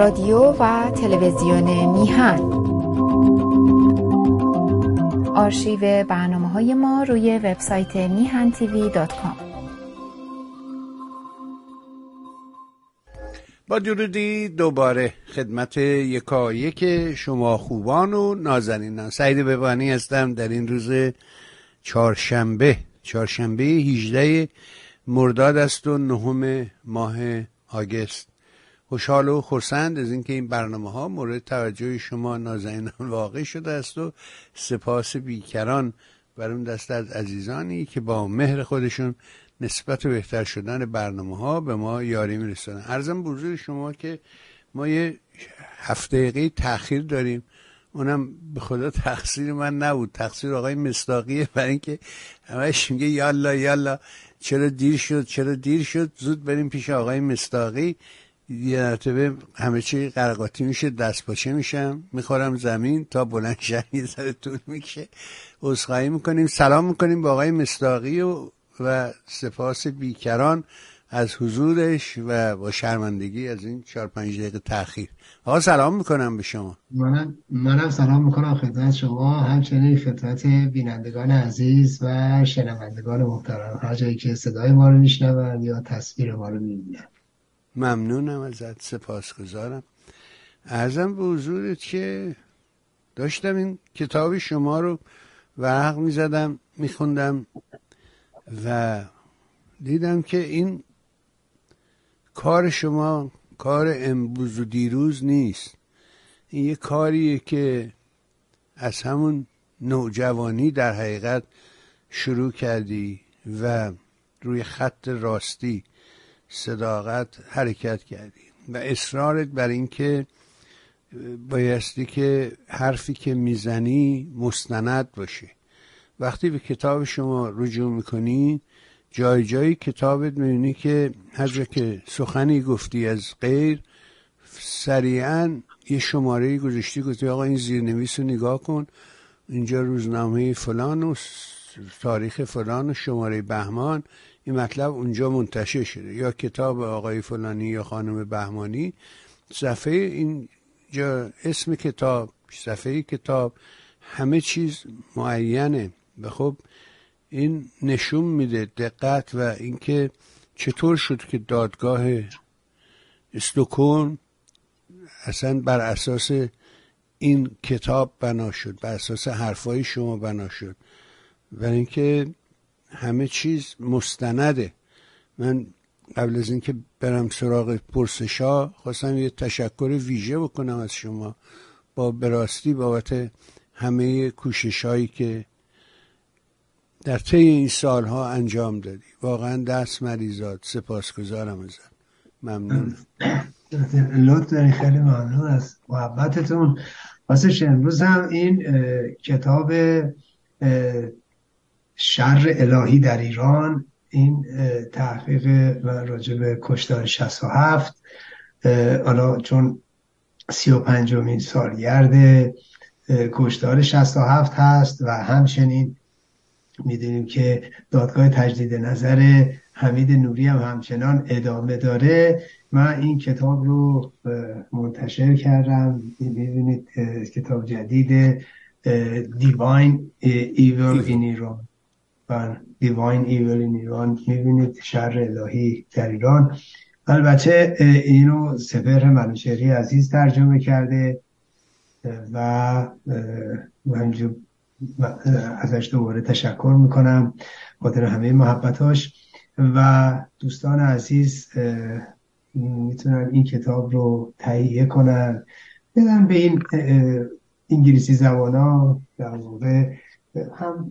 رادیو و تلویزیون میهن. آرشیو برنامه های ما روی وبسایت میهن تیوی دات کام. با درودی دوباره خدمت یکایک شما خوبان و نازنینان. سعید ببانی هستم در این روز چهارشنبه. چهارشنبه 18 مرداد است و نهم ماه آگست. خوشحال و خرسند از اینکه این برنامه ها مورد توجه شما نازنینان واقع شده است و سپاس بیکران بر اون دست از عزیزانی که با مهر خودشون نسبت و بهتر شدن برنامه ها به ما یاری میرسونن ارزم بزرگ شما که ما یه هفته دقیقه تاخیر داریم. اونم به خدا تقصیر من نبود. تقصیر آقای مستاقیه برای اینکه همش میگه یالا یالا. چرا دیر شد چرا دیر شد؟ زود بریم پیش آقای مستاقی یه مرتبه همه چی قرقاتی میشه دست پاچه میشم می‌خورم زمین تا بلند شم یه ذره طول می‌کشه. عذرخواهی می‌کنیم سلام می‌کنیم با آقای مستاقی و و سپاس بیکران از حضورش و با شرمندگی از این چهار پنج دقیقه تاخیر آقا سلام می‌کنم به شما. منم منم سلام می‌کنم خدمت شما همچنین خدمت بینندگان عزیز و شنوندگان محترم. هر جایی که صدای ما رو میشنون یا تصویر ما رو می‌بینن ممنونم ازت سپاسگزارم. ارزم به حضورت که داشتم این کتاب شما رو ورق می‌زدم میخوندم و دیدم که این کار شما کار امروز و دیروز نیست. این یه کاریه که از همون نوجوانی در حقیقت شروع کردی و روی خط راستی صداقت حرکت کردی. و اصرارت بر اینکه بایستی که حرفی که می‌زنی مستند باشه وقتی به کتاب شما رجوع می‌کنی جای جایی کتابت می‌بینی که هر که سخنی گفتی از غیر سریعا یه شماره گذاشتی گفتی آقا این زیرنویس رو نگاه کن. اینجا روزنامه فلان و تاریخ فلان و شماره بهمان. این مطلب اونجا منتشر شده. یا کتاب آقای فلانی یا خانم بهمانی. صفحه اینجا اسم کتاب صفحه کتاب همه چیز معینه. و خب این نشون میده دقت و اینکه چطور شد که دادگاه استوکون اصلا بر اساس این کتاب بنا شد بر اساس حرفای شما بنا شد. برای اینکه همه چیز مستنده. من قبل از اینکه برم سراغ پرسشا خواستم یه تشکر ویژه بکنم از شما. با براستی بابت همه کوشش هایی که در طی این سالها انجام دادی. واقعا دست مریضات سپاسگزارم ازت. ممنون. لطف داری. خیلی ممنون از محبتتون. واسه امروز هم این کتاب شر الهی در ایران این تحقیق راجع به کشتار 67 حالا چون سی و پنجمین سالگرد کشتار 67 هست و همچنین می‌دونیم که دادگاه تجدید نظر حمید نوری هم همچنان ادامه داره. من این کتاب رو منتشر کردم. می‌بینید کتاب جدید دیواین ایول این ایران دیواین ایول این ایران می‌بینید شر الهی در ایران. البته اینو سپر منوشهری عزیز ترجمه کرده و ازش دوباره تشکر می‌کنم. خاطر همه محبتاش. و دوستان عزیز می‌تونن این کتاب رو تهیه کنن. بدن به این انگلیسی زبان ها در هم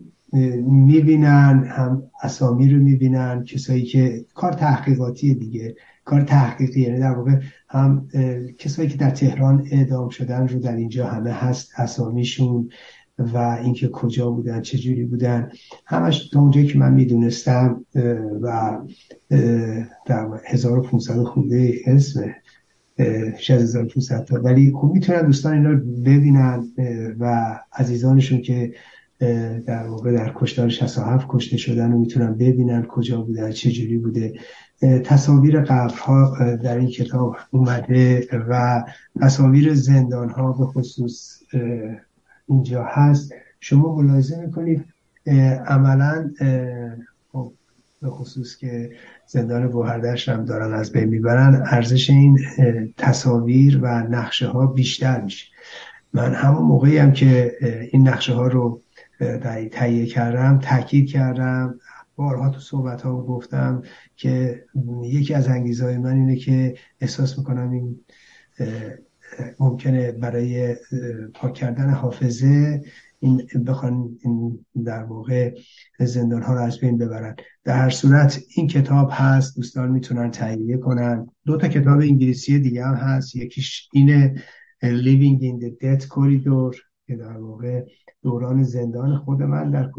می‌بینن هم اسامی رو می‌بینن کسایی که کار تحقیقاتی دیگه کار تحقیقی یعنی در واقع هم کسایی که در تهران اعدام شدن رو در اینجا همه هست اسامیشون و اینکه کجا بودن چه جوری بودن همش تا اونجایی که من می‌دونستم و در 1500 خونده اسم 6500 تا ولی خوب می‌تونن دوستان اینا رو ببینن و عزیزانشون که در واقع در کشتار 67 کشته شدن و می‌تونن ببینن کجا بودن چه جوری بوده. تصاویر قبرها در این کتاب اومده و تصاویر زندان ها به خصوص اینجا هست. شما ملاحظه می‌کنید عملا خب، به خصوص که زندان بوهردش هم دارن از بین می‌برن ارزش این تصاویر و نقشه ها بیشتر میشه. من همون موقعی هم که این نقشه ها رو تهیه کردم تاکید کردم بارها تو صحبت ها گفتم که یکی از انگیزهای من اینه که احساس می‌کنم این ممکنه برای پاک کردن حافظه این بخوان این در واقع زندان ها رو از بین ببرن. در هر صورت این کتاب هست دوستان می‌تونن تهیه کنن. دو تا کتاب انگلیسی دیگه هم هست. یکیش اینه Living in the Death Corridor که در واقع دوران زندان خود من در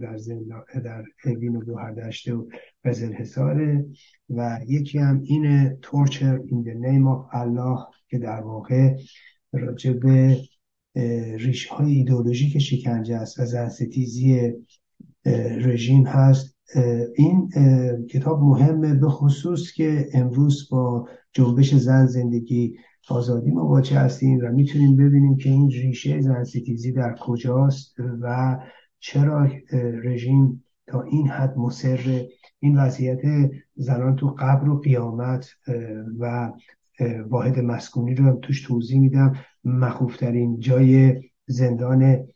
در زندان در اوین و دوهردشته و قزل حساره و یکی هم این Torture in the Name of Allah که در واقع راجع به ریش های ایدئولوژیک شکنجه است و زنستیزی رژیم هست. این کتاب مهمه به خصوص که امروز با جنبش زن زندگی آزادی مواجه هستیم و می‌تونیم ببینیم که این ریشه زنستیزی در کجاست و چرا رژیم تا این حد مصر این وضعیت زنان تو قبر و قیامت و واحد مسکونی رو هم توش توضیح میدم. مخوفترین جای زندان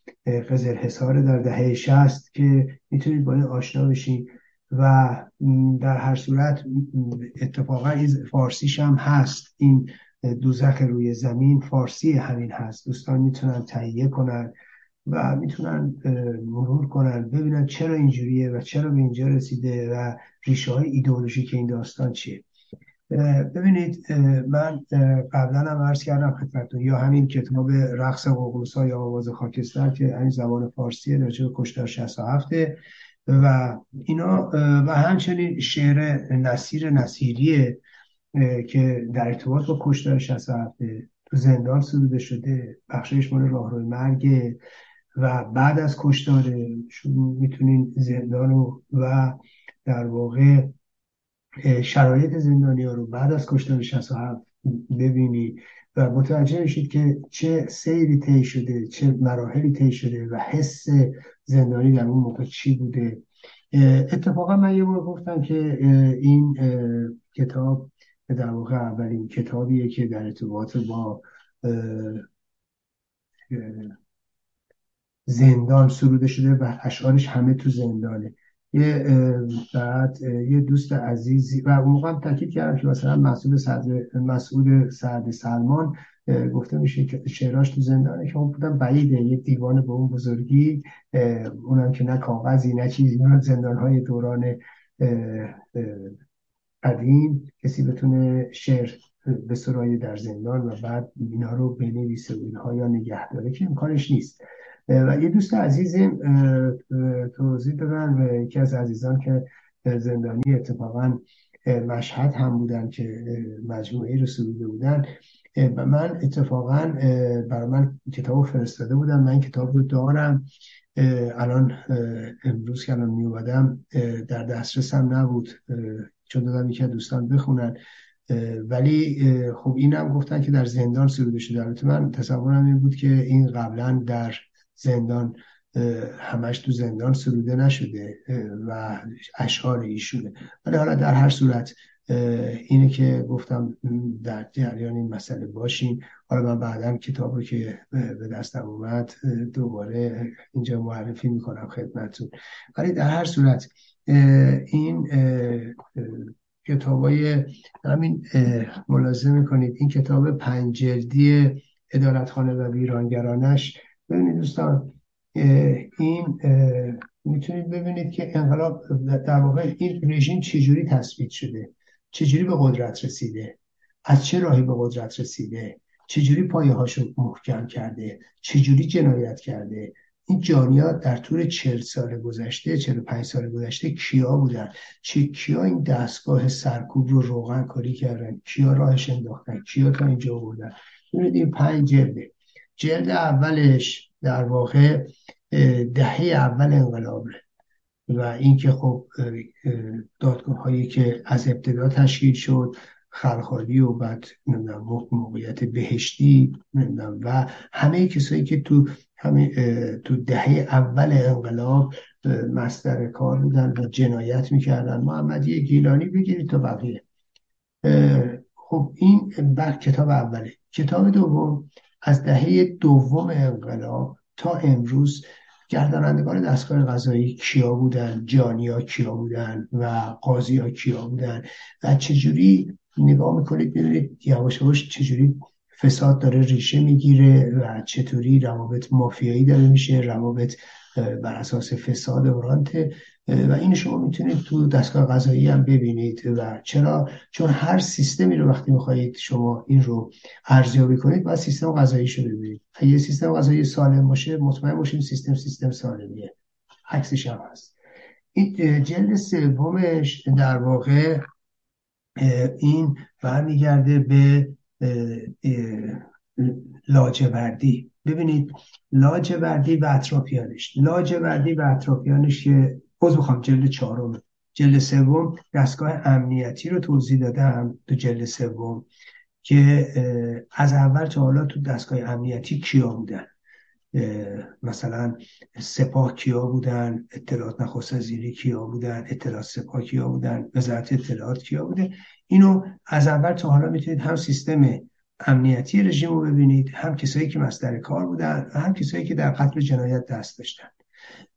قزل حسار در دهه شست که می‌تونید با این آشنا بشین و در هر صورت اتفاقا فارسیش هم هست. این دوزخ روی زمین فارسی همین هست. دوستان می‌تونن تهیه کنن و می‌تونن مرور کنن ببینن چرا اینجوریه و چرا به اینجا رسیده و ریشه های ایدئولوژیک این داستان چیه. ببینید من قبلا هم عرض کردم خدمتتون یا همین کتاب رقص ققنوسا یا آواز خاکستر که همین زبان فارسیه در چه کشتار 67 و اینا و همچنین شعر نصیر نصیریه که در ارتباط با کشتار 67 تو زندان سروده شده بخشش مال راهروی مرگ و بعد از کشتار می‌تونین زندان و در واقع شرایط زندانی ها رو بعد از کشتار 67 ببینید و متوجه میشید که چه سیری طی شده چه مراحلی طی شده و حس زندانی در اون موقع چی بوده. اتفاقا من یه بار گفتم که این کتاب در واقع اولین کتابیه که در ارتباط با زندان سروده شده و اشعارش همه تو زندانه. یه بعد یه دوست عزیزی و اون موقع هم تاکید کردم که مثلا مسعود سعد مسعود سعد سلمان گفته میشه که شعراش تو زندانه که اون بودم بعیده. یه دیوان به اون بزرگی اونم که نه کاغذی نه چیزی اون زندان دوران قدیم کسی بتونه شعر به سرای در زندان و بعد اینا رو بنویسه و اینها یا نگه داره که امکانش نیست. و یه دوست عزیزیم توضیح دادن و یکی از عزیزان که زندانی اتفاقا مشهد هم بودن که مجموعه رو سروده بودن. و من اتفاقا برای من کتاب فرستاده بودم. من کتاب رو دارم. الان امروز که الان می در دسترسم نبود. چون دادم یکی دوستان بخونن. ولی خب اینم گفتن که در زندان سروده شده. البته من تصورم این بود که این قبلا در زندان همش تو زندان سروده نشده و اشعار ایشونه. ولی حالا در هر صورت اینه که گفتم در جریان این مسئله باشین حالا من بعدم کتاب رو که به دستم اومد دوباره اینجا معرفی می‌کنم خدمتون ولی در هر صورت این کتاب های همین ملاحظه می‌کنید. این کتاب پنج جلدی ادالتخانه و ویرانگرانش. ببینید دوستان این می‌تونید ببینید که انقلاب در واقع این رژیم چجوری تثبیت شده؟ چجوری به قدرت رسیده؟ از چه راهی به قدرت رسیده؟ چجوری پایه هاشو محکم کرده؟ چجوری جنایت کرده؟ این جانیا در طول چل سال گذشته چل پنج سال گذشته کیا بودن؟ چه کیا این دستگاه سرکوب رو روغن کاری کردن؟ کیا راهش انداختن؟ کیا تا اینجا بودن ببینید این پنج جلده. جلد اولش در واقع دهه اول انقلابه و اینکه خب دادگاه هایی که از ابتدا تشکیل شد خلخالی و بعد موقعیت بهشتی و همه کسایی که تو همه تو دهه اول انقلاب مستر کار بودن و جنایت می‌کردن. محمدی گیلانی بگیرید تا بقیه. خب این بر کتاب اوله. کتاب دوم از دهه دوم انقلاب تا امروز گردانندگان دستگاه غذایی کیا بودن؟ جانیا کیا بودن و قاضی ها کیا بودن؟ و چجوری نگاه می‌کنید؟ می‌دونید یواش یواش چجوری فساد داره ریشه می‌گیره و چطوری روابط مافیایی داره میشه روابط بر اساس فساد و رانت و این شما می‌تونید تو دستگاه غذایی هم ببینید. و چرا؟ چون هر سیستمی رو وقتی می‌خواهید شما این رو ارزیابی کنید باید سیستم غذایی رو ببینید. اگه سیستم غذایی سالم باشه مطمئن باشید سیستم سیستم سالمیه. عکسش هم هست. این جلد سومش در واقع این برمیگرده به لاجوردی. ببینید لاجوردی و اطرافیانش. لاجوردی و اطرافیانش که باز بخوام جلد چهارم. جلد سوم دستگاه امنیتی رو توضیح دادم تو جلد سوم که از اول تا حالا تو دستگاه امنیتی کیا بودن؟ مثلا سپاه کیا بودن؟ اطلاعات نخست وزیری کیا بودن؟ اطلاعات سپاه کیا بودن؟ وزارت اطلاعات کیا بوده؟ اینو از اول تا حالا می‌تونید هم سیستم امنیتی رژیم رو ببینید هم کسایی که مصدر کار بودن و هم کسایی که در قتل جنایت دست داشتن.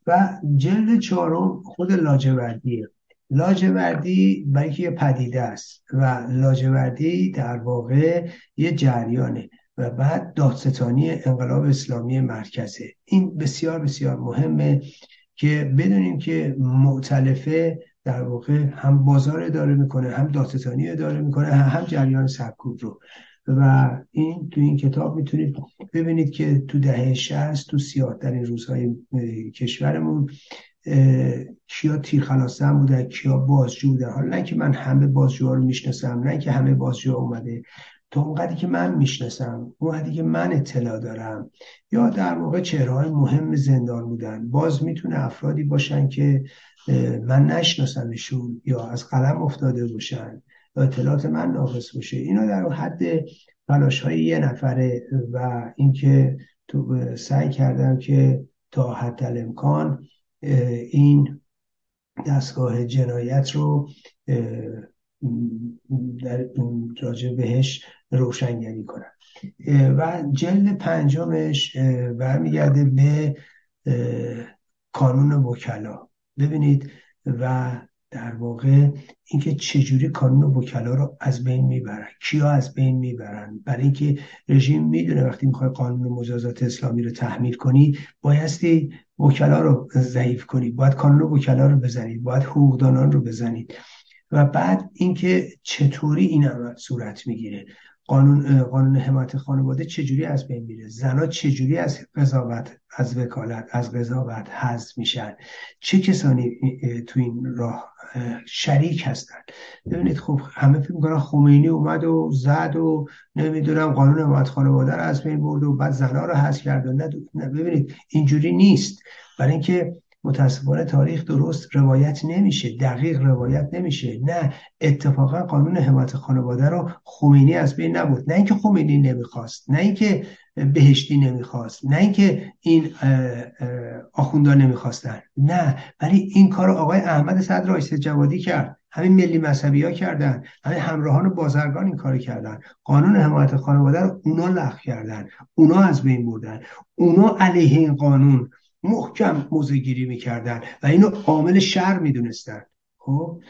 و جلد چهارم خود لاجوردیه لاجوردی برای که یه پدیده است و لاجوردی در واقع یه جریانه و بعد دادستانی انقلاب اسلامی مرکزه. این بسیار بسیار مهمه که بدونیم که معتلفه در واقع هم بازار اداره می‌کنه هم دادستانی اداره می‌کنه هم جریان سرکوب رو. و این تو این کتاب می‌تونید ببینید که تو دهه 60 تو سیاه در این روزهای کشورمون کیا تیرخلاصن بودن کیا بازجو بودن. حالا نه که من همه بازجوها رو می‌شناسم نه که همه بازجو اومده. تا اونقدری که من می‌شناسم اونقدری که من اطلاع دارم یا در واقع چهره مهم زندان بودن. باز می‌تونه افرادی باشن که من نشناسمشون یا از قلم افتاده باشن یا اطلاعات من ناقص باشه اینا در حد تلاش های یه نفره. و اینکه تو سعی کردم که تا حد الامکان این دستگاه جنایت رو در راجع بهش روشنگری کنم. و جلد پنجمش برمیگرده به کانون وکلا. ببینید و در واقع اینکه چجوری کانون وکلا رو از بین می‌برن کیا از بین می‌برن. برای اینکه رژیم می‌دونه وقتی می‌خوای قانون مجازات اسلامی رو تحمیل کنی بایستی وکلا رو ضعیف کنی. باید کانون وکلا رو بزنید باید حقوقدانان رو بزنید و بعد اینکه چطوری این عمل صورت می‌گیره. قانون قانون حمایت خانواده چجوری از بین میره؟ زنا چجوری از قضاوت از وکالت از قضاوت حذف میشن؟ چه کسانی تو این راه شریک هستن؟ ببینید خب همه فکر می‌کنن خمینی اومد و زد و نمی‌دونم قانون حمایت خانواده رو از بین برد و بعد زنا رو حذف کرد نه ببینید اینجوری نیست. برای اینکه متاسفانه تاریخ درست روایت نمیشه دقیق روایت نمیشه. نه اتفاقا قانون حمایت خانواده رو خمینی از بین نبود نه اینکه خمینی نمی‌خواست نه اینکه بهشتی نمی‌خواست نه اینکه این آخوندا نمی‌خواستن. نه ولی این کار آقای احمد صدر رئیس جوادی کرد. همین ملی مذهبی ها کردن همین همراهان بازرگان این کار کردن. قانون حمایت خانواده رو اونا لغو کردن اونا از بین بردن. اونا علیه این قانون محکم موزه گیری می‌کردن و اینو عامل شر می‌دونستن. خب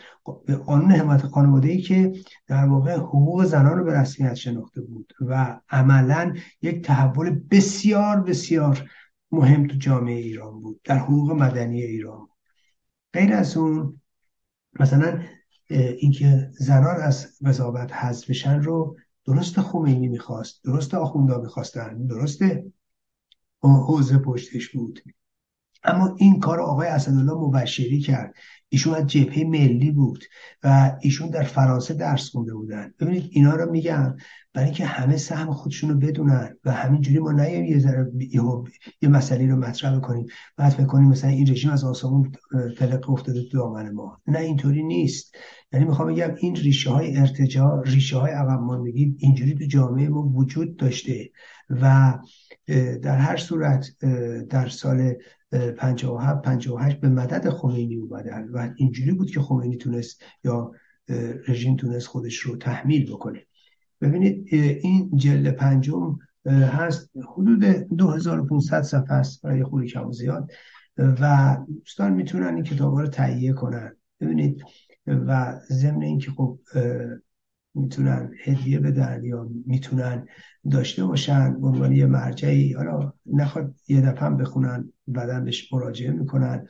قانون حمایت خانواده ای که در واقع حقوق زنان رو به رسمیت شناخته بود و عملا یک تحول بسیار بسیار مهم تو جامعه ایران بود در حقوق مدنی ایران غیر از اون مثلا اینکه زنان از قضاوت حذف بشن رو درست خمینی می‌خواست درست آخوندا می‌خواستن درست حوزه پشتش بود. اما این کار آقای اسدالله مبشری کرد. ایشون از جبهه ملی بود و ایشون در فرانسه درس خونده بودن. ببینید اینا رو میگم برای اینکه همه سهم خودشون رو بدونن و همینجوری ما نیایم یه ذره یه مسئله رو مطرح کنیم بعد فکر کنیم مثلا این رژیم از آسمون فلق افتاده تو دامن ما. نه اینطوری نیست. یعنی می‌خوام بگم این ریشه های ارتجاع ریشه های عقب ماندگی اینجوری تو جامعه ما وجود داشته و در هر صورت در سال 57 58 به مدد خمینی اومدن و اینجوری بود که خمینی تونست یا رژیم تونست خودش رو تحمیل بکنه. ببینید این جلد پنجم هست حدود 2500 صفحه است برای خوری کم زیاد و دوستان می‌تونن این کتاب رو تهیه کنن. ببینید و ضمن اینکه خب می‌تونن هدیه بدن یا می‌تونن داشته باشن به عنوان یه مرجعی. حالا نخواد یه دفعه بخونن بعدا بهش مراجعه می‌کنن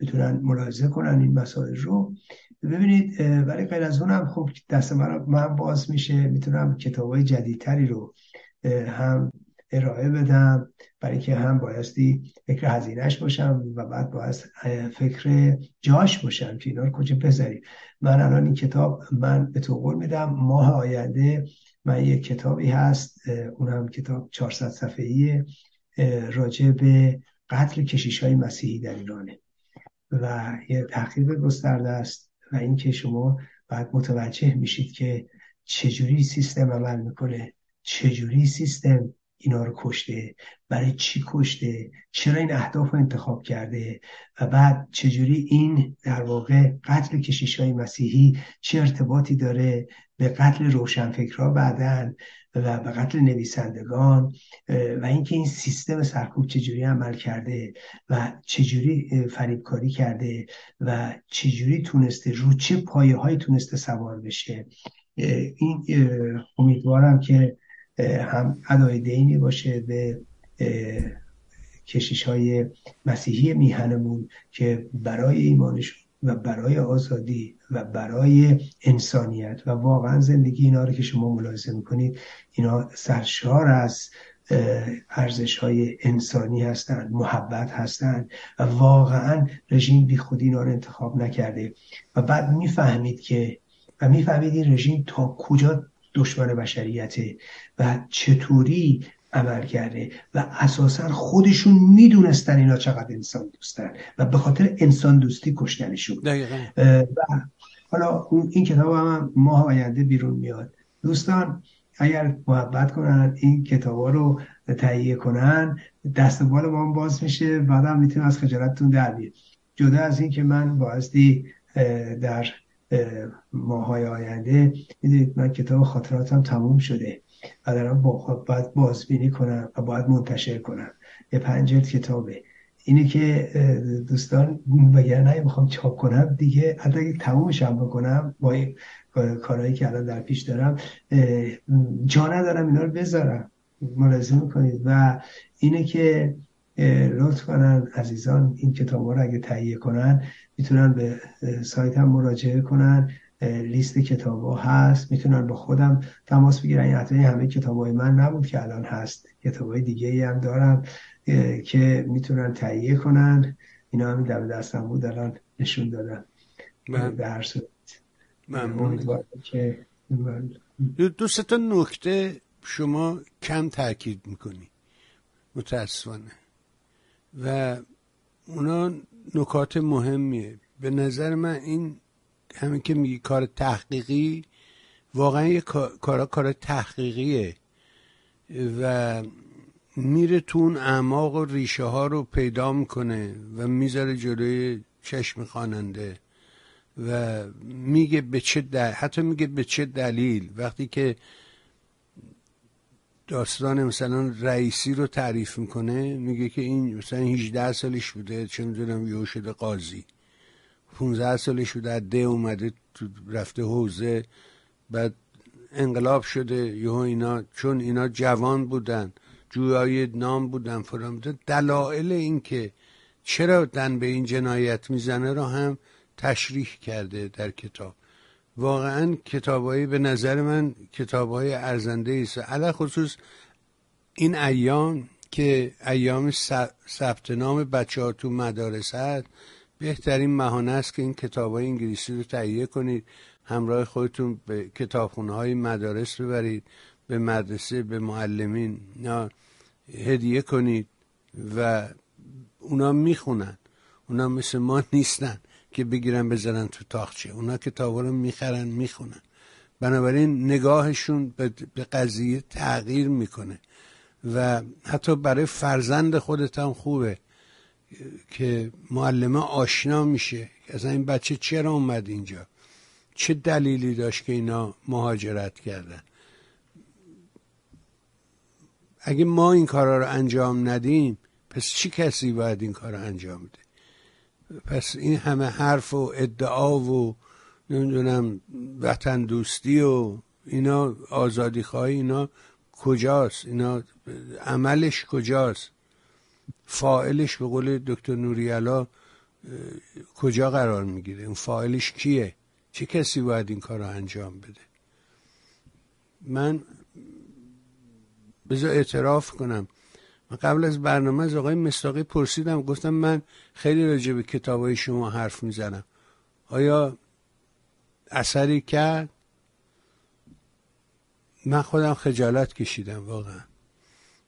می‌تونن ملاحظه کنن این مسائل رو. ببینید ولی غیر از اونم خب دست من, من باز میشه می‌تونم کتاب های جدیدتری رو هم ارائه بدم برای که هم بایستی فکر هزینهش باشم و بعد باید فکر جاش باشم که اینا رو کجا بذاریم. من الان این کتاب من به تو قول میدم ماه آینده من یک کتابی هست اون هم کتاب 400 صفحه‌ای راجع به قتل کشیش های مسیحی در ایرانه و یه تحقیق گسترده است و اینکه شما باید متوجه میشید که چجوری سیستم عمل می‌کنه چجوری سیستم اینا رو کشته برای چی کشته؟ چرا این اهداف رو انتخاب کرده؟ و بعد چجوری این در واقع قتل کشیش های مسیحی چه ارتباطی داره به قتل روشنفکرها بعدن و به قتل نویسندگان؟ و اینکه این سیستم سرکوب چجوری عمل کرده و چجوری فریبکاری کرده و چجوری تونسته رو چه پایه های تونسته سوار بشه؟ این امیدوارم که هم ادای دینی باشه به کشیش های مسیحی میهنمون که برای ایمانشون و برای آزادی و برای انسانیت و واقعا زندگی اینا رو که شما ملاحظه می‌کنید اینا سرشار از ارزش های انسانی هستند محبت هستند و واقعا رژیم بی خودی اینا رو انتخاب نکرده. و بعد می‌فهمید که و می‌فهمید این رژیم تا کجا دشمن بشریته و چطوری عمل کرده و اساسا خودشون می‌دونستن اینا چقدر انسان دوستن و به خاطر انسان دوستی کشتنشون. و حالا این کتاب هم ماه آینده بیرون میاد. دوستان اگر محبت کنن این کتاب ها رو تهیه کنن دست بال ما باز میشه بعدم می‌تونیم از خجالتتون در بیاد جدا از این که من بایستی در ماهای آینده. می‌دونید من کتاب خاطراتم تموم شده و دارم با باید بازبینی کنم و باید منتشر کنم. یه پنج کتابه. اینه که دوستان وگرنه می‌خوام چاپ کنم دیگه حتی اگه تمومش هم بکنم با کارهایی که الان در پیش دارم جا ندارم اینا رو بذارم. ملاحظه می‌کنید؟ و اینه که لطف کنن عزیزان این کتاب رو اگه تهیه کنن می‌تونن به سایت هم مراجعه کنن لیست کتاب ها هست می‌تونن با خودم تماس بگیرن. این حتی همه کتاب های من نبود که الان هست. کتاب های دیگه ای هم دارم که می‌تونن تهیه کنن. اینا هم در دستم بود الان نشون دادم. بله. به هر صورت. که دو تا نکته شما کم تاکید می‌کنی. متاسفانه. و اونا نکات مهمیه. به نظر من این همین که میگی کار تحقیقی واقعا یه کارا کار تحقیقیه و میره تو اون اعماق و ریشه ها رو پیدا می‌کنه و می‌ذاره جلوی چشم خواننده و میگه به چه دل... حتی میگه به چه دلیل. وقتی که داستان مثلا رئیسی رو تعریف می‌کنه میگه که این مثلا 18 سالش بوده چه می‌دونم یهو شده قاضی. 15 سالش بوده ده اومده رفته حوزه بعد انقلاب شده یهو اینا چون اینا جوان بودن جویای نام بودن فرام دلایل این که چرا دن به این جنایت می‌زنه رو هم تشریح کرده در کتاب. واقعا کتابایی به نظر من کتابهای ارزنده است علا خصوص این ایام که ایام ثبت نام بچه ها تو مدارس هست بهترین مهانه است که این کتاب های انگلیسی رو تهیه کنید. همراه خودتون به کتابخونه های مدارس ببرید به مدرسه به معلمین هدیه کنید و اونا می‌خونن. اونا مثل ما نیستن. که بگیرن بزنن تو تاخچه. اونا کتابا رو می‌خرن می‌خونن. بنابراین نگاهشون به قضیه تغییر می‌کنه. و حتی برای فرزند خودت هم خوبه که معلمه آشنا میشه. از این بچه چرا اومد اینجا؟ چه دلیلی داشت که اینا مهاجرت کردن؟ اگه ما این کارا رو انجام ندیم پس چی کسی باید این کار رو انجام بده؟ پس این همه حرف و ادعا و نمی‌دونم وطن دوستی و اینا آزادی خواهی اینا کجاست؟ اینا عملش کجاست؟ فائلش به قول دکتر نوریالا کجا قرار می‌گیره؟ اون فائلش کیه؟ چه کسی باید این کار رو انجام بده؟ من بذار اعتراف کنم. قبل از برنامه از آقای مستاقی پرسیدم گفتم من خیلی راجع به کتاب های شما حرف می‌زنم. آیا اثری کرد؟ من خودم خجالت کشیدم واقعا.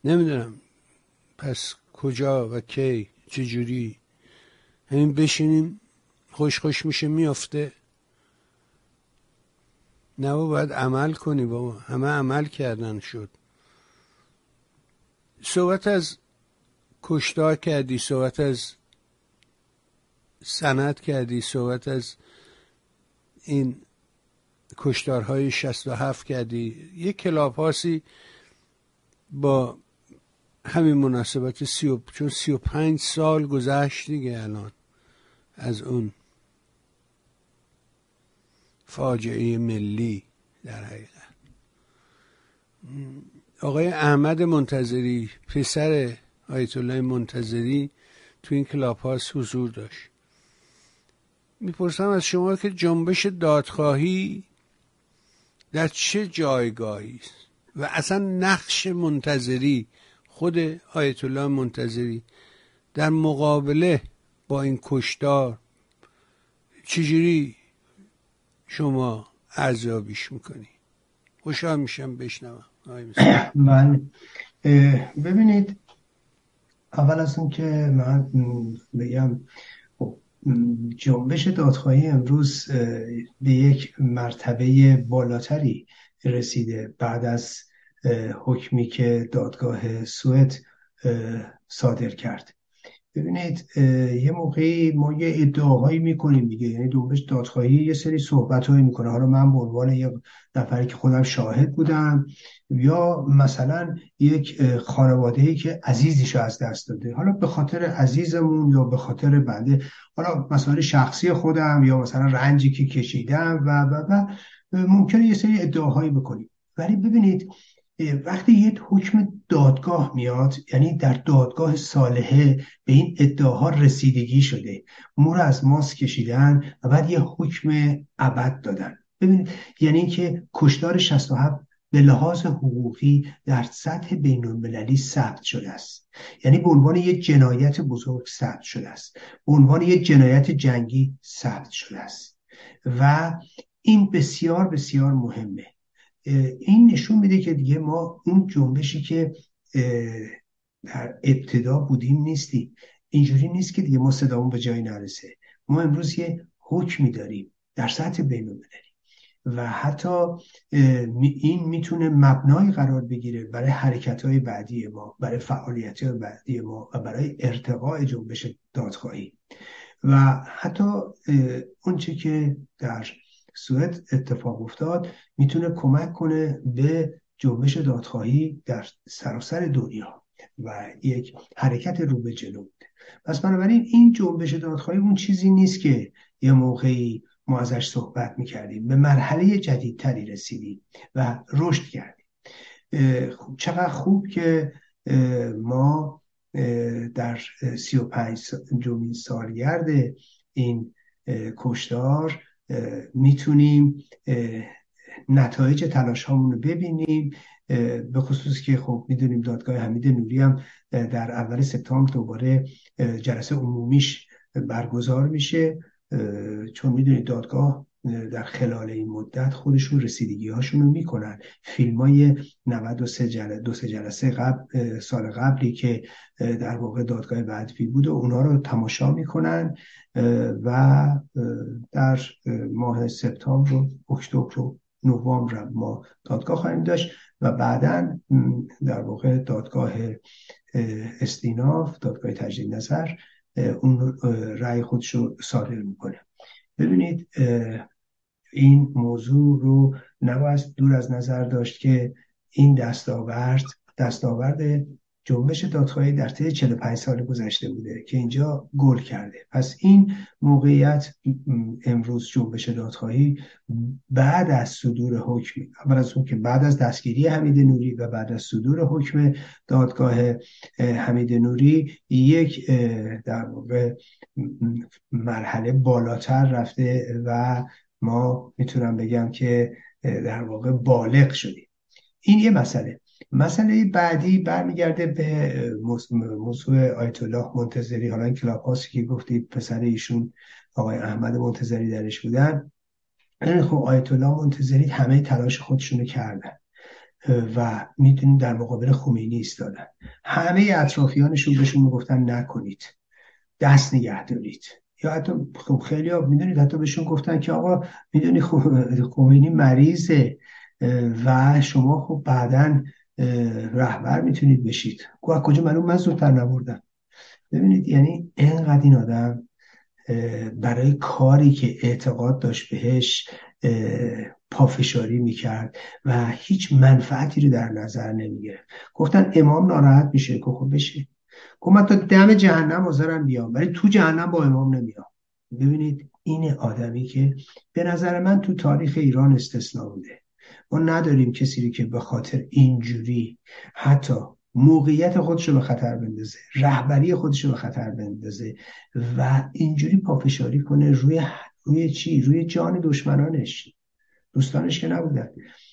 نمی‌دونم پس کجا و کی چجوری؟ همین بشینیم خوش خوش میشه میافته. نه باید عمل کنی بابا. همه عمل کردن شد. صحبت از کشتار کردی صحبت از سند کردی صحبت از این کشتارهای 67 کردی. یک کلاب هاسی با همین مناسبت سی و... چون سی و پنج سال گذشت دیگه الان از اون فاجعه ملی در حقیقت. آقای احمد منتظری پسر آیت الله منتظری تو این کلاب حضور داشت. می‌پرسم از شما که جنبش دادخواهی در چه جایگاهی است؟ و اصلا نقش منتظری خود آیت الله منتظری در مقابله با این کشتار چجوری شما ارزیابیش می‌کنی؟ خوشحال میشم بشنوم. من ببینید اول از اون که من بگم خب، جنبش دادخواهی امروز به یک مرتبه بالاتری رسیده بعد از حکمی که دادگاه سوئد صادر کرد. ببینید یه موقعی ما یه ادعاهایی می‌کنیم دیگه. یعنی جنبش دادخواهی یه سری صحبت هایی می‌کنه. حالا من به عنوان یه نفری که خودم شاهد بودم یا مثلا یک خانواده ای که عزیزیش از دست داده. حالا به خاطر عزیزمون یا به خاطر بنده حالا مثلا شخصی خودم یا مثلا رنجی که کشیدم و و و ممکنه یه سری ادعاهایی بکنیم. ولی ببینید وقتی یک حکم دادگاه میاد یعنی در دادگاه صالحه به این ادعاها رسیدگی شده. مور از ماس کشیدن و بعد یه حکم ابد دادن. ببینید یعنی که کشتار 67 به لحاظ حقوقی در سطح بین المللی ثبت شده است. یعنی به عنوان یک جنایت بزرگ ثبت شده است. به عنوان یک جنایت جنگی ثبت شده است. و این بسیار بسیار مهمه. این نشون میده که دیگه ما اون جنبشی که در ابتدا بودیم نیستیم. اینجوری نیست که دیگه ما صدامون به جایی نرسه. ما امروز یه حکمی داریم. در سطح بین و حتی این می‌تونه مبنای قرار بگیره برای حرکت های بعدی ما برای فعالیت های بعدی ما و برای ارتقاء جنبش دادخواهی. و حتی اونچه که در سوئد اتفاق افتاد می‌تونه کمک کنه به جنبش دادخواهی در سراسر دنیا و یک حرکت رو به جلو. بوده پس بنابراین این جنبش دادخواهی اون چیزی نیست که یه موقعی ما ازش صحبت می‌کردیم. به مرحله جدیدتری رسیدیم و رشد کردیم. چقدر خوب که ما در سی و پنج سالگرد این کشتار می‌تونیم نتایج تلاش هامون رو ببینیم به خصوص که خب می‌دونیم دادگاه حمید نوری هم در اول سپتامبر دوباره جلسه عمومیش برگزار میشه چون می‌دونید دادگاه در خلال این مدت خودشون رسیدگی هاشون رو می‌کنن. فیلم های 93 جلسه دو سه جلسه قبل سال قبلی که در واقع دادگاه بعدی بود و اونها رو تماشا می‌کنن و در ماه سپتامبر و اکتبر و نوامبر ما دادگاه خواهیم داشت و بعدا در واقع دادگاه استیناف دادگاه تجدید نظر اون رأی خودش رو صادر می‌کنه. ببینید این موضوع رو نباید دور از نظر داشت که این دستاورد دستاورد جنبش دادخواهی در طی 45 سال گذشته بوده که اینجا گل کرده. پس این موقعیت امروز جنبش دادخواهی بعد از صدور حکم اول از اون که بعد از دستگیری حمید نوری و بعد از صدور حکم دادگاه حمید نوری یک در واقع مرحله بالاتر رفته و ما می‌تونم بگم که در واقع بالغ شدیم. این یه مسئله. مسئله بعدی برمیگرده به موضوع آیت الله منتظری. حالا این کلاب که گفتی پسر ایشون آقای احمد منتظری درش بودن. خب آیت الله منتظری همه تلاش خودشونو کردن. و می‌تونیم در مقابل خمینی ایستادن. همه اطرافیانشون بهشون می‌گفتن نکنید. دست نگه دارید. یا حتی خب خیلی ها می‌دونید حتی بهشون گفتن که آقا می‌دونی خمینی مریضه. و شما خب بعدا رهبر می‌تونید بشید. گوه کجا معلوم؟ من زودتر نبردم. ببینید یعنی اینقدر این آدم برای کاری که اعتقاد داشت بهش پافشاری می‌کرد و هیچ منفعتی رو در نظر نمی‌گرفت. گفتن امام ناراحت میشه. که خب بشه. گفت من تا دم جهنم حاضرم بیام ولی تو جهنم با امام نمیام. ببینید این آدمی که به نظر من تو تاریخ ایران استثنا بوده. ما نداریم کسی رو که به خاطر اینجوری حتی موقعیت خودش رو به خطر بندازه رهبری خودش رو به خطر بندازه و اینجوری پافشاری کنه روی روی چی؟ روی جان دشمنانش. دوستانش که نبودن.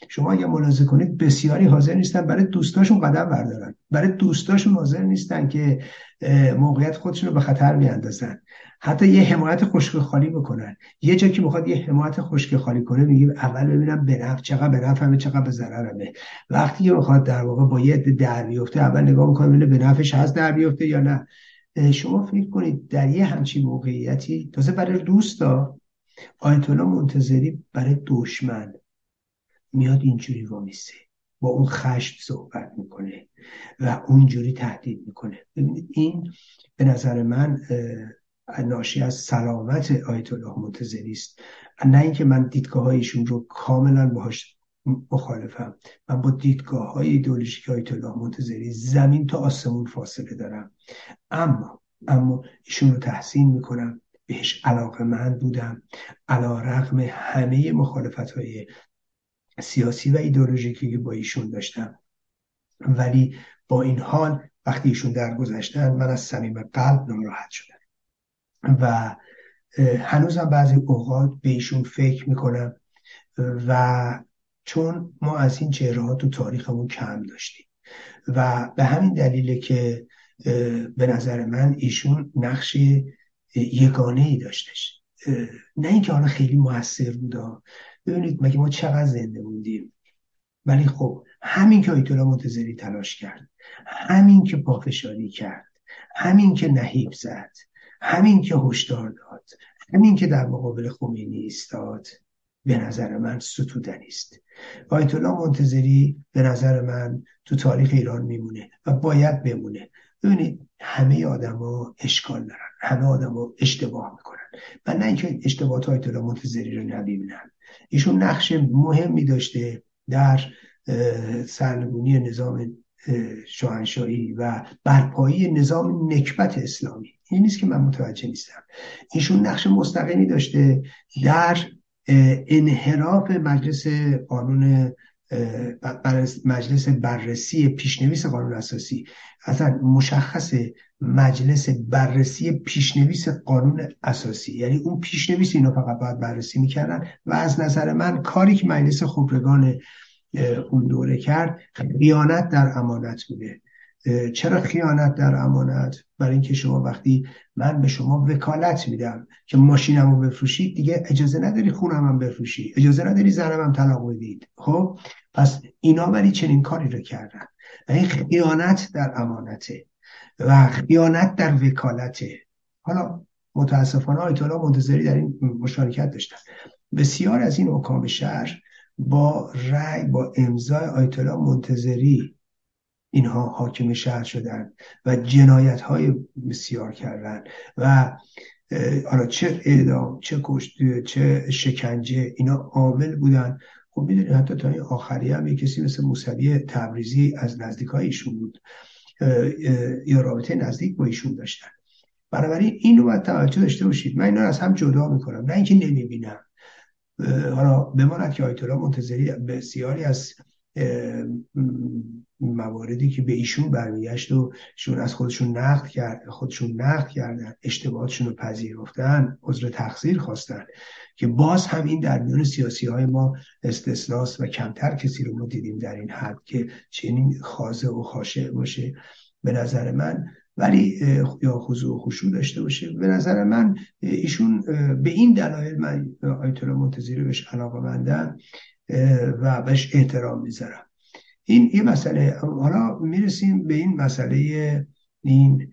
شما اگه ملاحظه کنید بسیاری حاضر نیستن برای دوستاشون قدم بردارن. برای دوستاشون حاضر نیستن که موقعیت خودشون رو به خطر بیاندازن. حتی یه حمایت خشک خالی بکنن. یه جا که می‌خواد یه حمایت خشک خالی کنه میگه اول ببینم به نفع چقدر به نفع چقدر به ضررمه. وقتی که می‌خواد در واقع با یه در بیفته اول نگاه می‌کنه ببینه به نفعش هست در بیفته یا نه. شما فکر کنید در یه همچین موقعیتی تازه برای دوستا آیت الله منتظری برای دشمن میاد اینجوری وامیسته با اون خشم صحبت می‌کنه و اونجوری تهدید می‌کنه. این به نظر من ناشی از سلامت آیت الله منتظری است. نه اینکه من دیدگاه ایشون رو کاملا باهاش مخالفم. من با دیدگاه های ایدئولوژیک آیت الله منتظری زمین تا آسمون فاصله دارم. اما اما ایشون رو تحسین می‌کنم. بهش علاقه من بودم علا رقم همه مخالفت های سیاسی و ایدئولوژیکی که با ایشون داشتم. ولی با این حال وقتی ایشون درگذشتن من از صمیم قلب ناراحت شدم. و هنوزم بعضی اوقات به ایشون فکر می‌کنم و چون ما از این چهره ها تو تاریخمون کم داشتیم و به همین دلیله که به نظر من ایشون نقش یگانه ای داشتش نه اینکه حالا خیلی موثر بودا ببینید مگه ما چقدر زنده بودیم. ولی خب همین که آیت منتظری تلاش کرد. همین که پافشاری کرد. همین که نهیب زد. همین که هشدار داد. همین که در مقابل خمینی ایستاد. به نظر من ستودنی است. آیت الله منتظری به نظر من تو تاریخ ایران میمونه و باید بمونه. ببینید همه آدما اشکال دارن. همه آدما اشتباه می‌کنن. من نه اینکه اشتباهات آیت الله منتظری رو نبینم ایشون نقش مهمی داشته در سرنگونی نظام شاهنشاهی و برپایی نظام نکبت اسلامی. این نیست که من متوجه نیستم. ایشون نقش مستقیمی داشته در انحراف مجلس قانون مجلس بررسی پیشنویس قانون اساسی. اصلا مشخص مجلس بررسی پیشنویس قانون اساسی. یعنی اون پیشنویس اینو فقط باید بررسی می‌کردن و از نظر من کاری که مجلس خبرگان اون دوره کرد خیانت در امانت بوده. چرا خیانت در امانت؟ برای اینکه شما وقتی من به شما وکالت میدم که ماشینم رو بفروشید دیگه اجازه نداری خونم هم بفروشی. اجازه نداری زنم هم طلاق بدید. خب؟ پس اینا ولی چنین کاری رو کردن. و این خیانت در امانته و خیانت در وکالته. حالا متاسفانه آیت منتظری در این مشارکت داشتن. بسیار از این حکام شهر با رأی با امضای آیت الله منتظری اینها حاکم شهر شدن و جنایت های بسیار کردن و حالا چه اعدام چه کشت چه شکنجه اینا عامل بودن خب می‌دونی حتی تا این آخری هم کسی مثل موسوی تبریزی از نزدیک ایشون بود یا رابطه نزدیک با ایشون داشتن. بنابراین این رو باید توجه داشته باشید. من اینا رو از هم جدا می‌کنم. نه اینکه نمی‌بینم. حالا بماند که آیت الله منتظری بسیاری از مواردی که به ایشون برمیگشت و شون از خودشون نقد کرد خودشون نقد کردن اشتباهاتشون رو پذیرفتن عذر تقصیر خواستن که باز هم این در میان سیاسی های ما استثناست و کمتر کسی رو ما دیدیم در این حد که چنین خازه و خاشع باشه به نظر من. ولی یا خضوع و خشوع داشته باشه. به نظر من ایشون به این دلایل من آیت الله منتظری بهش علاقه مندم و بهش احترام می‌ذارم. این یه مسئله. حالا می‌رسیم به این مسئله این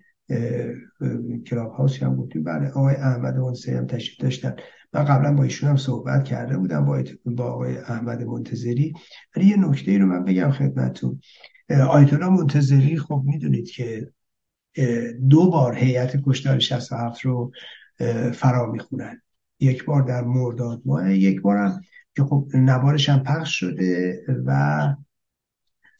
کلاب هاوسی هم گفتیم. بله آقای احمد منتظری هم تشریف داشتن. من قبلا با ایشون هم صحبت کرده بودم با, با آقای احمد منتظری. ولی یه نکته رو من بگم خدمتتون. آیت الله منتظری خب می‌دونید که دو بار هیئت کشتار 67 رو فرا می‌خونن. یک بار در مرداد ماه یک بار هم که خب نوارش هم پخش شده و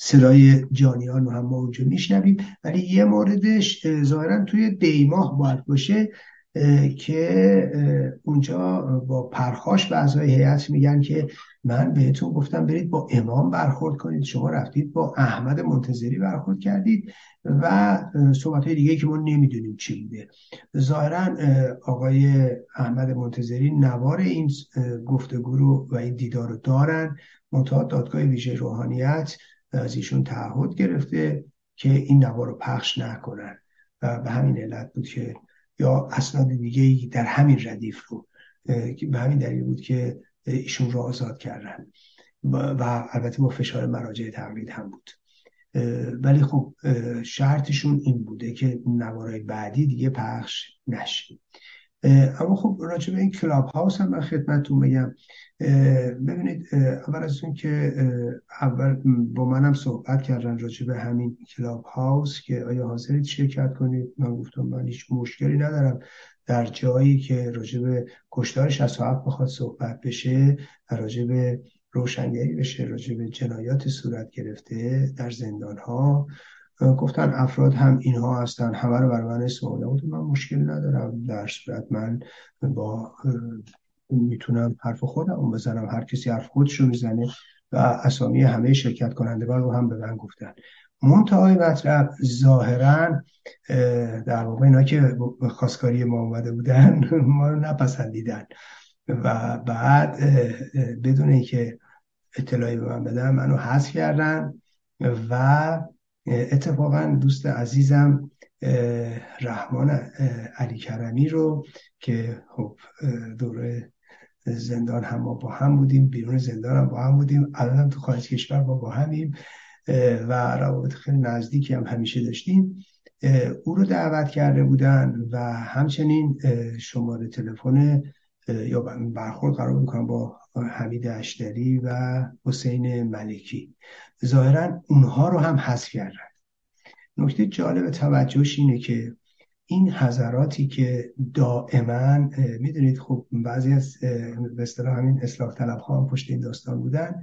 صدای جانیان رو هم ما اونجا میشنویم. ولی یه موردش ظاهرا توی دیماه باید باشه که اونجا با پرخاش و اعضای هیئت میگن که من بهتون گفتم برید با امام برخورد کنید. شما رفتید با احمد منتظری برخورد کردید و صحبت های دیگه که ما نمی‌دونیم چی بوده. ظاهرا آقای احمد منتظری نوار این گفتگو رو و این دیدار رو دارن. منتها دادگاه ویژه روحانیت از ایشون تعهد گرفته که این نوار رو پخش نکنن. و به همین علت بود که یا اسناد دیگه در همین ردیف رو به همین دلیل بود که ایشون رو آزاد کردن. و البته با فشار مراجع تقلید هم بود. ولی خب شرطشون این بوده که نوارای بعدی دیگه پخش نشه. اما خب راجع به این کلاب هاوس هم من خدمتتون بگم ببینید اول از اون که اول با منم صحبت کردن راجع به همین کلاب هاوس که آیا حاضرید شرکت کنید؟ من گفتم من هیچ مشکلی ندارم. در جایی که راجع به کشتار 67 بخواد صحبت بشه راجع به روشنگری بشه راجع به جنایات صورت گرفته در زندان ها گفتن افراد هم اینها هستن. همه رو بر من اسم من مشکل ندارم. در صورت من با می‌تونم حرف خودم بزنم. هر کسی حرف خودش رو می‌زنه و اسامی همه شرکت کنندگان رو هم به من گفتن. منتهای مطلب ظاهرا در واقع اینا که خواستگاری ما اومده بودن ما رو نپسندیدن. و بعد بدون اینکه اطلاعی به من بدن منو حذف کردن و اتفاقا دوست عزیزم رحمان علی کرمی رو که خب دوره زندان هم ما با هم بودیم بیرون زندان هم با هم بودیم الان تو خارج کشور با با همیم و روابط خیلی نزدیکی هم همیشه داشتیم. او رو دعوت کرده بودن و همچنین شماره تلفن یا برخورد قرار می‌کنم با حمید اشتری و حسین ملکی. ظاهرا اونها رو هم حذف کردن. نکته جالب توجهش اینه که این حضراتی که دائما می‌دونید خب بعضی از به همین اصلاح طلب ها هم پشت این داستان بودن.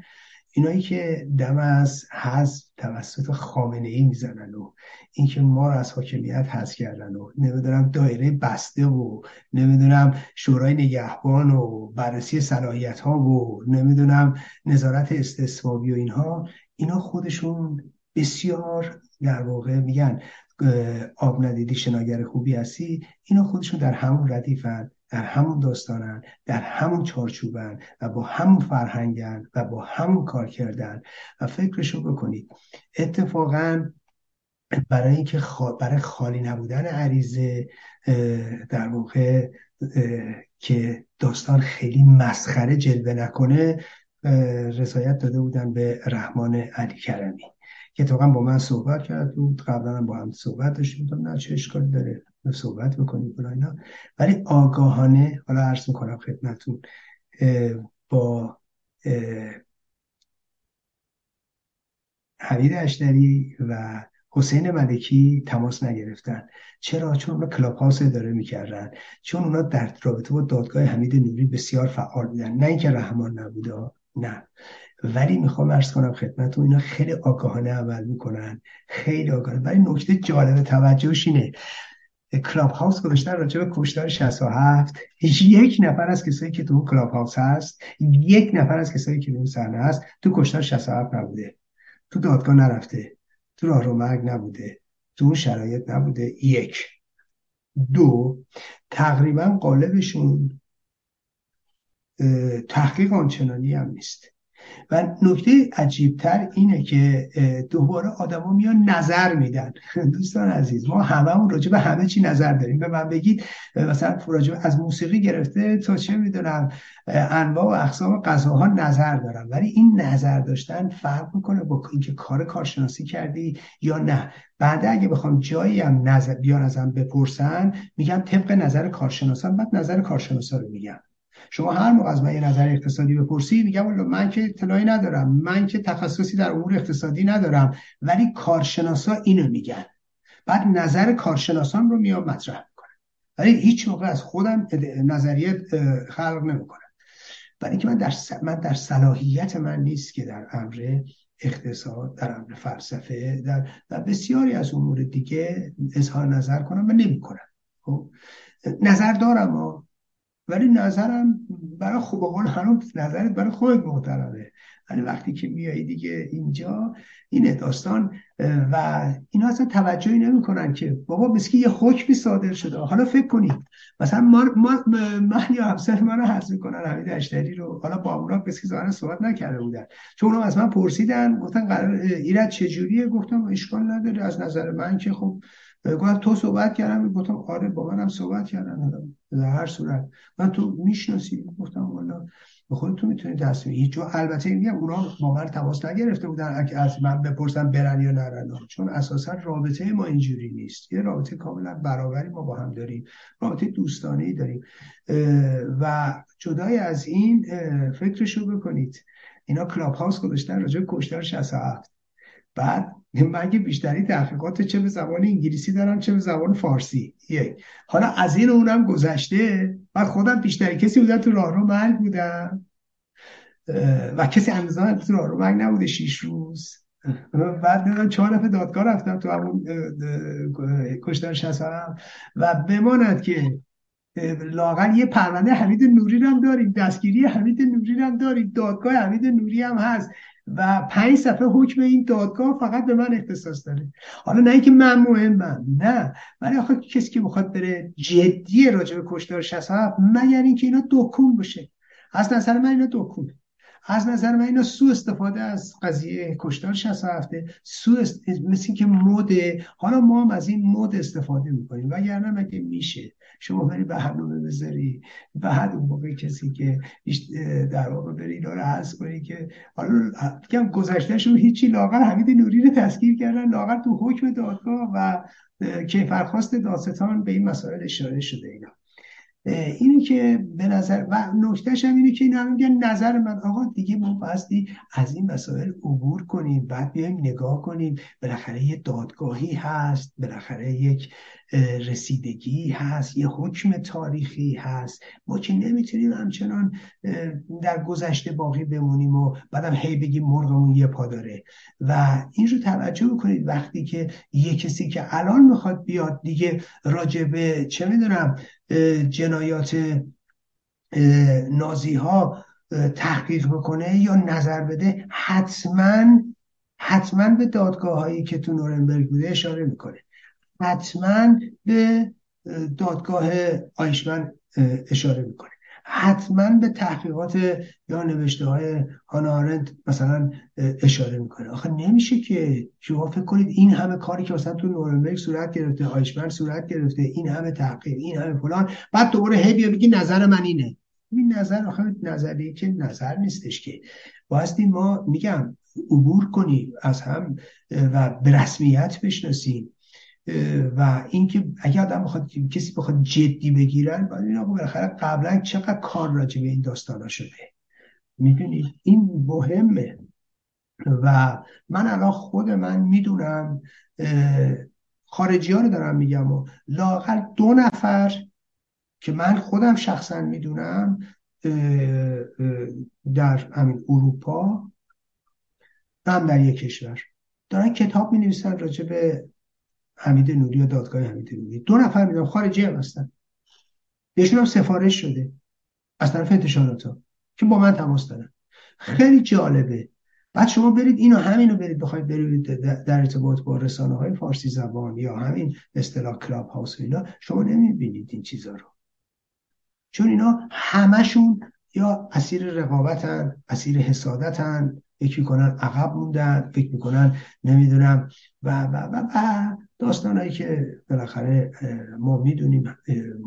اینایی که دم از حذف توسط خامنه ای می‌زنن و اینکه ما رو از حاکمیت حذف کردن و نمی‌دونم دایره بسته و نمی‌دونم شورای نگهبان و بررسی صلاحیت ها و نمی‌دونم نظارت استثبابی و اینها اینا خودشون بسیار در واقع میگن آب ندیدی شناگر خوبی هستی. اینا خودشون در همون ردیفن در همون داستانن در همون چارچوبن و با همون فرهنگن و با همون کار کردن. و فکرشو بکنید. اتفاقا برای اینکه برای خالی نبودن عریضه در واقع که داستان خیلی مسخره جلوه نکنه رضایت داده بودن به رحمان علی کرمی که اتفاقا با من صحبت کرد بود. قبلا با هم صحبت داشتیم. نه چه اشکالی داره؟ صحبت بکنیم اینا. ولی آگاهانه حالا عرض می‌کنم خدمتون با حمید اشتری و حسین ملکی تماس نگرفتن. چرا؟ چون اونا کلاب هاوس اداره می‌کردن. چون اونا در رابطه با دادگاه حمید نوری بسیار فعال بودن. نه اینکه رحمان نبوده نه. ولی می‌خوام عرض کنم خدمتتون اینا خیلی آگاهانه عمل می‌کنن. خیلی آگاهانه. ولی نکته جالب توجهش اینه. کلاب هاوس گذاشتن راجع به کشتار 67 هیچ یک نفر از کسایی که تو کلاب هاوس هست یک نفر از کسایی که اون صحنه هست تو کشتار 67 نبوده. تو دادگاه نرفته. تو راه مرگ نبوده. تو اون شرایط نبوده. یک. دو تقریبا قالبشون تحقیق آنچنانی هم نیست. و نکته عجیبتر اینه که دوباره آدما میان نظر میدن. دوستان عزیز ما هممون راجع به همه چی نظر داریم. به من بگید مثلا راجع از موسیقی گرفته تا چه می‌دونم انواع و اقسام غذاها نظر دارم. ولی این نظر داشتن فرق می‌کنه با اینکه کار کارشناسی کردی یا نه. بعد اگه بخوام جایی هم نظر بیان ازم بپرسن میگم طبق نظر کارشناسان. بعد نظر کارشناسا رو میگم. شما هر موقع از من یه نظر اقتصادی بپرسی میگم من که اطلاعی ندارم من که تخصصی در امور اقتصادی ندارم ولی کارشناسا اینو میگن. بعد نظر کارشناسان رو میام مطرح می‌کنم. ولی هیچ موقع از خودم نظریه خلق نمی‌کنم. برای اینکه من در من در صلاحیت من نیست که در امر اقتصاد در امر فلسفه در, در بسیاری از امور دیگه اظهار نظر کنم و نمی‌کنم. خب؟ نظر دارم ولی نظرم برای خوب قول هنوز نظرت برای خودت محترمه. ولی وقتی که میایی دیگه اینجا این داستان و اینا اصلا توجهی نمی‌کنن که بابا مثل یه حکمی صادر شده. حالا فکر کنید. مثلا ما, ما من یا همسر من رو حذف می‌کنن حمید اشتری رو. حالا با اونا بسکی ظاهرا صحبت نکرده بودن. چون اونا از من پرسیدن گفتن قرار ایراد چجوریه؟ گفتم اشکال نداره. از نظر من که خب گفتم تو صحبت کردم. گفتم آره با منم صحبت کردن. در هر صورت. من تو می‌شناسی گفتم والا به خود تو می‌تونی دست هیچ جو البته میگم اونا با من تماس نگرفته بودن از من بپرسن برن یا نرن. چون اساسا رابطه ما اینجوری نیست. یه رابطه کاملا برابری ما با هم داریم. رابطه دوستانه ای داریم و جدای از این فکرشو بکنید. اینا کلاب هاوس گذاشتن راجع کشتار 67 بعد من که بیشتری تحقیقات چه به زبان انگلیسی دارم چه به زبان فارسی؟ یک حالا از این اونم گذشته و خودم بیشتری کسی بودم تو راه رو مرگ بودم. و کسی اندازه تو راه رو مرگ نبوده شیش روز. بعد دیدم چهار دفعه دادگاه رفتم تو همون کشتار شستم و بماند که لاغل یه پرونده حمید نوری هم داریم دستگیری حمید نوری هم داریم دادگاه حمید نوری هم هست و پنج صفحه حکم این دادگاه فقط به من اختصاص داره. حالا نه اینکه من مهمم نه. ولی آخه کسی که می‌خواد بره جدی راجع به کشتار 67 مگر اینکه اینا دکون باشه. از نظر من اینا دکونه. از نظر من اینا سو استفاده از قضیه کشتار 67 سو است... مثل که مده حالا ما هم از این مد استفاده می‌کنیم. وگرنه مگه میشه شما بری برنامه بذاری بعد اون موقع کسی که در واقع بری اینا رو کنی که حالا گذشته گذشتهشون هیچی لاغر حمید نوری رو تسکیر کردن. لاغر تو حکم دادگاه و کیفرخواست داستان به این مسائل اشاره شده اینا. اینی که به نظر و نکتهش هم اینه که این هم میگن نظر من. آقا دیگه ما باستی از این مسائل عبور کنیم بعد بیایم نگاه کنیم. بالاخره یه دادگاهی هست بالاخره یک رسیدگی هست یه حکم تاریخی هست. ما که نمی‌تونیم همچنان در گذشته باقی بمونیم و بعدم هی بگیم مرغمون یه پا داره. و این رو توجه کنید وقتی که یه کسی که الان می‌خواد بیاد دیگه راجبه چه می‌دونم جنایات نازی ها تحقیق بکنه یا نظر بده حتما حتما به دادگاه هایی که تو نورنبرگ بوده اشاره می‌کنه. حتما به دادگاه آیشمن اشاره می‌کنه. حتما به تحقیقات یا نوشته های هانارنت مثلا اشاره می‌کنه. آخه نمیشه که شما فکر کنید این همه کاری که مثلا تو نورنبرگ صورت گرفته آیشمن صورت گرفته این همه تحقیق این همه فلان بعد دوباره هی بیا بگی نظر من اینه. این نظر آخه نظری که نظر نیستش که. بایستی ما میگم عبور کنیم از هم و به رسمیت بشناسیم. و اینکه اگر آدم بخواد کسی بخواد جدی بگیرن باید اینا بالاخره قبلا چقدر کار راجع به این داستانا شده. می‌دونید این مهمه. و من الان خود من می‌دونم خارجی ها رو دارم میگم و لاقل دو نفر که من خودم شخصا می‌دونم در همین اروپا هم در یک کشور. دارن کتاب می نویسن راجع به حمید نوری و دادگاه حمید نوری. دو نفر می‌دونم خارجی هم هستن. بهشون هم سفارش شده از طرف انتشارات ها که با من تماس دارن. خیلی جالبه. بعد شما برید اینو همینو برید بخواید برید در ارتباط با رسانه های فارسی زبان یا همین اصطلاح کلاب هاوس و اینا شما نمی‌بینید این چیزا رو. چون اینا همشون یا اسیر رقابتن اسیر حسادتن فکر می‌کنن عقب موندن فکر می‌کنن نمی‌دونم و و و, و داستانهایی که بالاخره ما می‌دونیم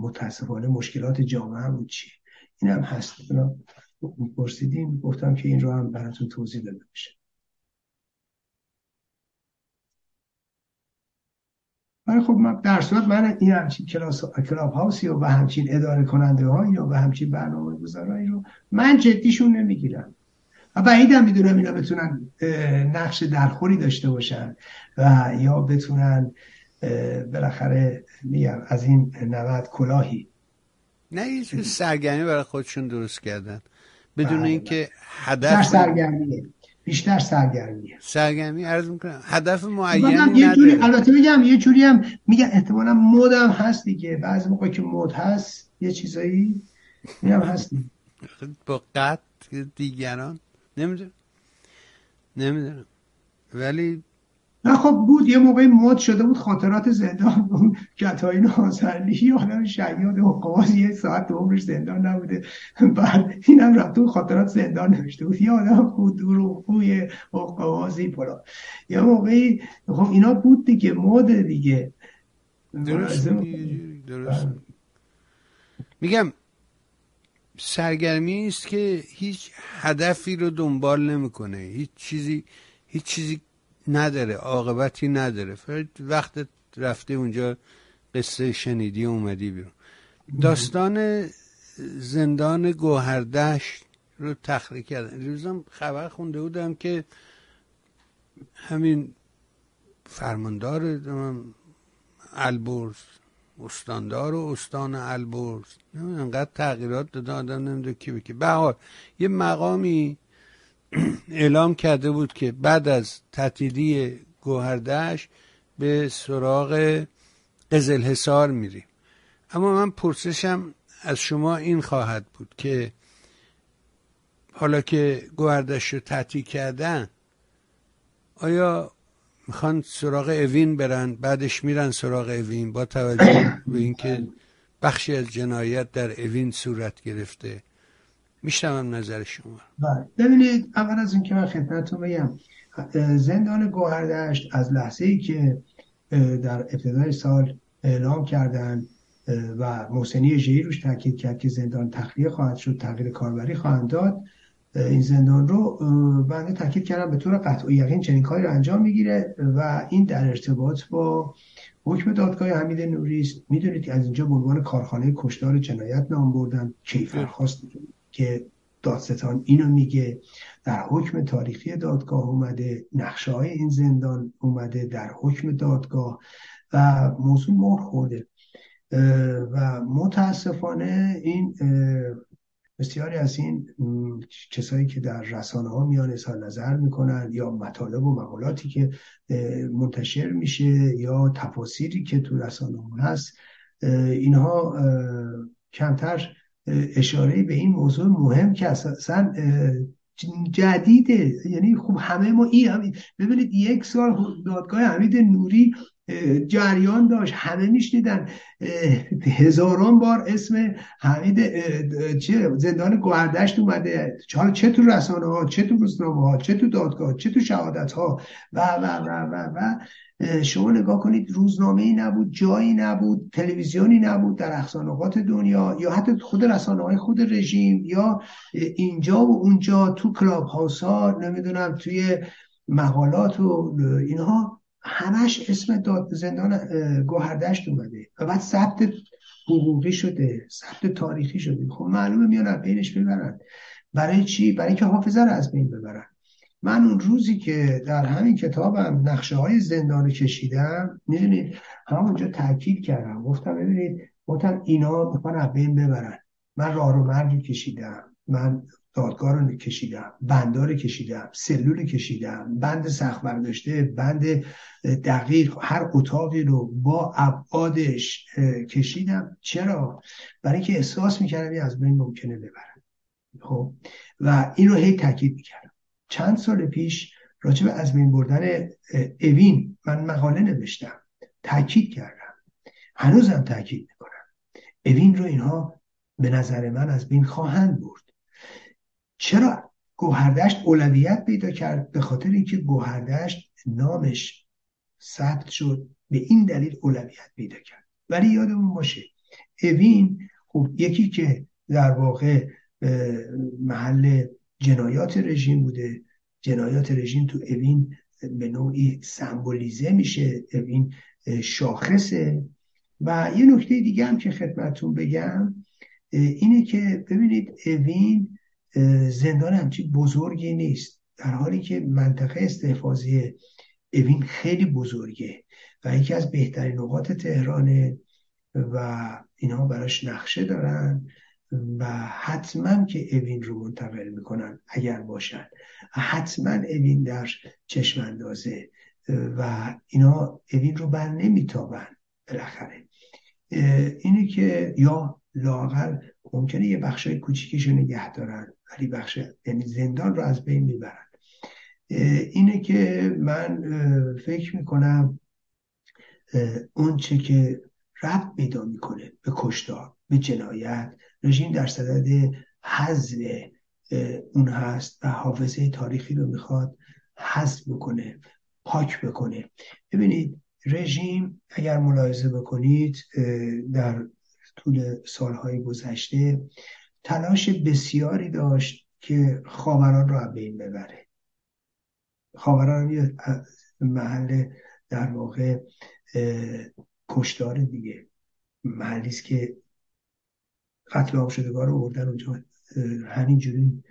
متاسفانه مشکلات جامعه همون چی؟ این هم هست. پرسیدیم گفتم که این رو هم براتون توضیح داده بشه ولی خب من در صورت من این همچین کلاس کلاب هاوسی و همچین اداره کننده هایی و همچین برنامه گذارایی رو من جدیشون نمی‌گیرم. و بعیدم می‌دونم اینا بتونن نقش درخوری داشته باشن و یا بتونن بالاخره میگم از این نوت کلاهی. نه یه سرگرمی برای خودشون درست کردن. بدون بله. اینکه هدف سرگرمیه. بیشتر سرگرمیه. سرگرمی عرض می‌کنم هدف معینی نداره. جوری البته میگم یه جوری هم میگم احتمالا مود هم هست دیگه. بعضی موقع که مود هست یه چیزایی میگم هست با قط دیگران. نمی‌دونم. نمی‌دونم. ولی نه خب بود. یه موقعی مد شده بود خاطرات زندان اون کتایی نازرلی آدم شیاد حقاز یه ساعت عمرش زندان نبوده. بعد اینم رفت تو خاطرات زندان نوشته بود. یه آدم خود رو خوی حقازی پلا. یه موقعی خب اینا بود دیگه مد دیگه. درست, درست. میگم سرگرمی است که هیچ هدفی رو دنبال نمی‌کنه. هیچ چیزی هیچ چیزی نداره عاقبتی نداره. وقت رفته اونجا قصه شنیدی اومدی بیرون. داستان زندان گوهردشت رو تخلیه کردن. روزم خبر خونده بودم که همین فرماندار البرز استاندار و استان البرز. انقدر تغییرات داده آدم نمیده کی بکی به یه مقامی اعلام کرده بود که بعد از تعطیلی گوهردش به سراغ قزل حسار میریم. اما من پرسشم از شما این خواهد بود که حالا که گوهردش رو تعطیل کردن آیا می‌خوان سراغ اوین برن بعدش میرن سراغ اوین با توجه به اینکه بخشی از جنایت در اوین صورت گرفته. میشنوم نظر شما. بله. ببینید اول از اینکه من خدمتتون بگم زندان گوهردشت از لحظه ای که در ابتدای سال اعلام کردن و محسنی ژهی روش تاکید کرد که زندان تخلیه خواهد شد تغییر کاربری خواهند داد این زندان رو بنده تاکید کردم به طور قطع و یقین چنین کاری رو انجام می‌گیره و این در ارتباط با حکم دادگاه حمید نوری است. می‌دونید که از اینجا به عنوان کارخانه کشتار جنایت نام بردن کیفر خواست که دادستان اینو میگه. در حکم تاریخی دادگاه اومده نقشه های این زندان اومده در حکم دادگاه و موضوع مهر خورده. و متاسفانه این بسیاری از این کسایی که در رسانه ها میان اظهار نظر می‌کنن یا مطالب و مقالاتی که منتشر میشه یا تفاصیلی که تو رسانه ها هست اینها کمتر اشاره به این موضوع مهم که اصلا جدیده. یعنی خب همه ما این هم ببینید یک سال دادگاه حمید نوری جریان داشت. همه میشنیدن. هزاران بار اسم حمید چه زندان گوهردشت اومده. حالا چه تو رسانه ها چه تو روزنامه ها چه تو دادگاه چه تو شهادت ها و و و و و شما نگاه کنید روزنامه ای نبود جایی نبود تلویزیونی نبود در اقصانقات دنیا یا حتی خود رسانه های خود رژیم یا اینجا و اونجا تو کلاب ها نمی‌دونم توی مقالات و اینها همش اسم داد زندان گوهردشت اومده و بعد ثبت حقوقی شده ثبت تاریخی شده. خب معلومه میان بینش ببرن. برای چی؟ برای اینکه حافظه رو از بین ببرن. من اون روزی که در همین کتابم نقشه های زندان کشیدم می‌دونید همونجا تاکید کردم. گفتم ببینید گفتم اینا می‌خوان از بین ببرن. من راه رو مرگی کشیدم من دادگاه رو کشیدم بندار کشیدم سلول کشیدم بند سخت برداشته بند دقیق هر اتاقی رو با ابعادش کشیدم. چرا؟ برای اینکه احساس می‌کردم از بین ممکنه ببرن. خب؟ و این رو هی تاکید می‌کردم. چند سال پیش راجع به از بین بردن اوین من مقاله نوشتم. تاکید کردم. هنوزم تاکید می‌کنم. اوین رو اینها به نظر من از بین خواهند برد. چرا گوهردشت اولویت پیدا کرد؟ به خاطر اینکه گوهردشت نامش ثبت شد به این دلیل اولویت پیدا کرد. ولی یادمون باشه اوین خب یکی که در واقع محل جنایات رژیم بوده. جنایات رژیم تو اوین به نوعی سمبولیزه میشه. اوین شاخصه و یه نکته دیگه هم که خدمتون بگم اینه که ببینید اوین زندان همچی بزرگی نیست. در حالی که منطقه استحفاظی اوین خیلی بزرگه و یکی از بهترین نقاط تهرانه و اینها براش نقشه دارن. و حتما که اوین رو منتقل می‌کنن اگر باشن. حتما اوین در چشم اندازه و اینا اوین رو بر نمیتابن بالاخره. اینه که یا لاغر ممکنه یه بخشای کوچیکیشو نگه دارن ولی بخش یعنی زندان رو از بین می‌برن. اینه که من فکر می‌کنم اون چه که رب پیدا می‌کنه به کشتار به جنایت رژیم در صدد حذف اون هست و حافظه تاریخی رو می‌خواد حذف بکنه پاک بکنه. ببینید رژیم اگر ملاحظه بکنید در طول سالهای گذشته تلاش بسیاری داشت که خاوران رو از بین ببره. خاوران یه محل در واقع کشتار دیگه. محلی که قتل عام شدگار رو بردن اونجا. همینجوری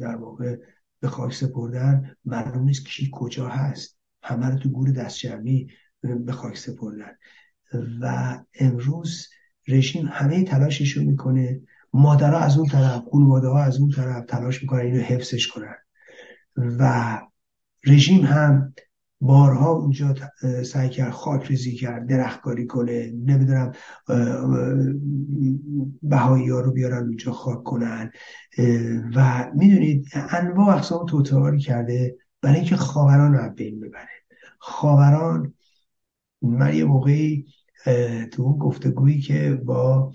در واقع به خاک سپردن. معلوم نیست کی کجا هست. همه رو تو گور دست جمعی به خاک سپردن. و امروز رژیم همه تلاشش رو می‌کنه. مادرها از اون طرف خانواده ها از اون طرف تلاش می‌کنن اینو حفظش کنن. و رژیم هم بارها اونجا سعی کرد خاک ریزی کرد درختکاری کنه نمی‌دونم بهایی ها رو بیارن اونجا خاک کنن. و می‌دونید انواع اقسام توتاری کرده برای اینکه خاوران رو بین ببره. خاوران من یه موقعی تو اون گفتگویی که با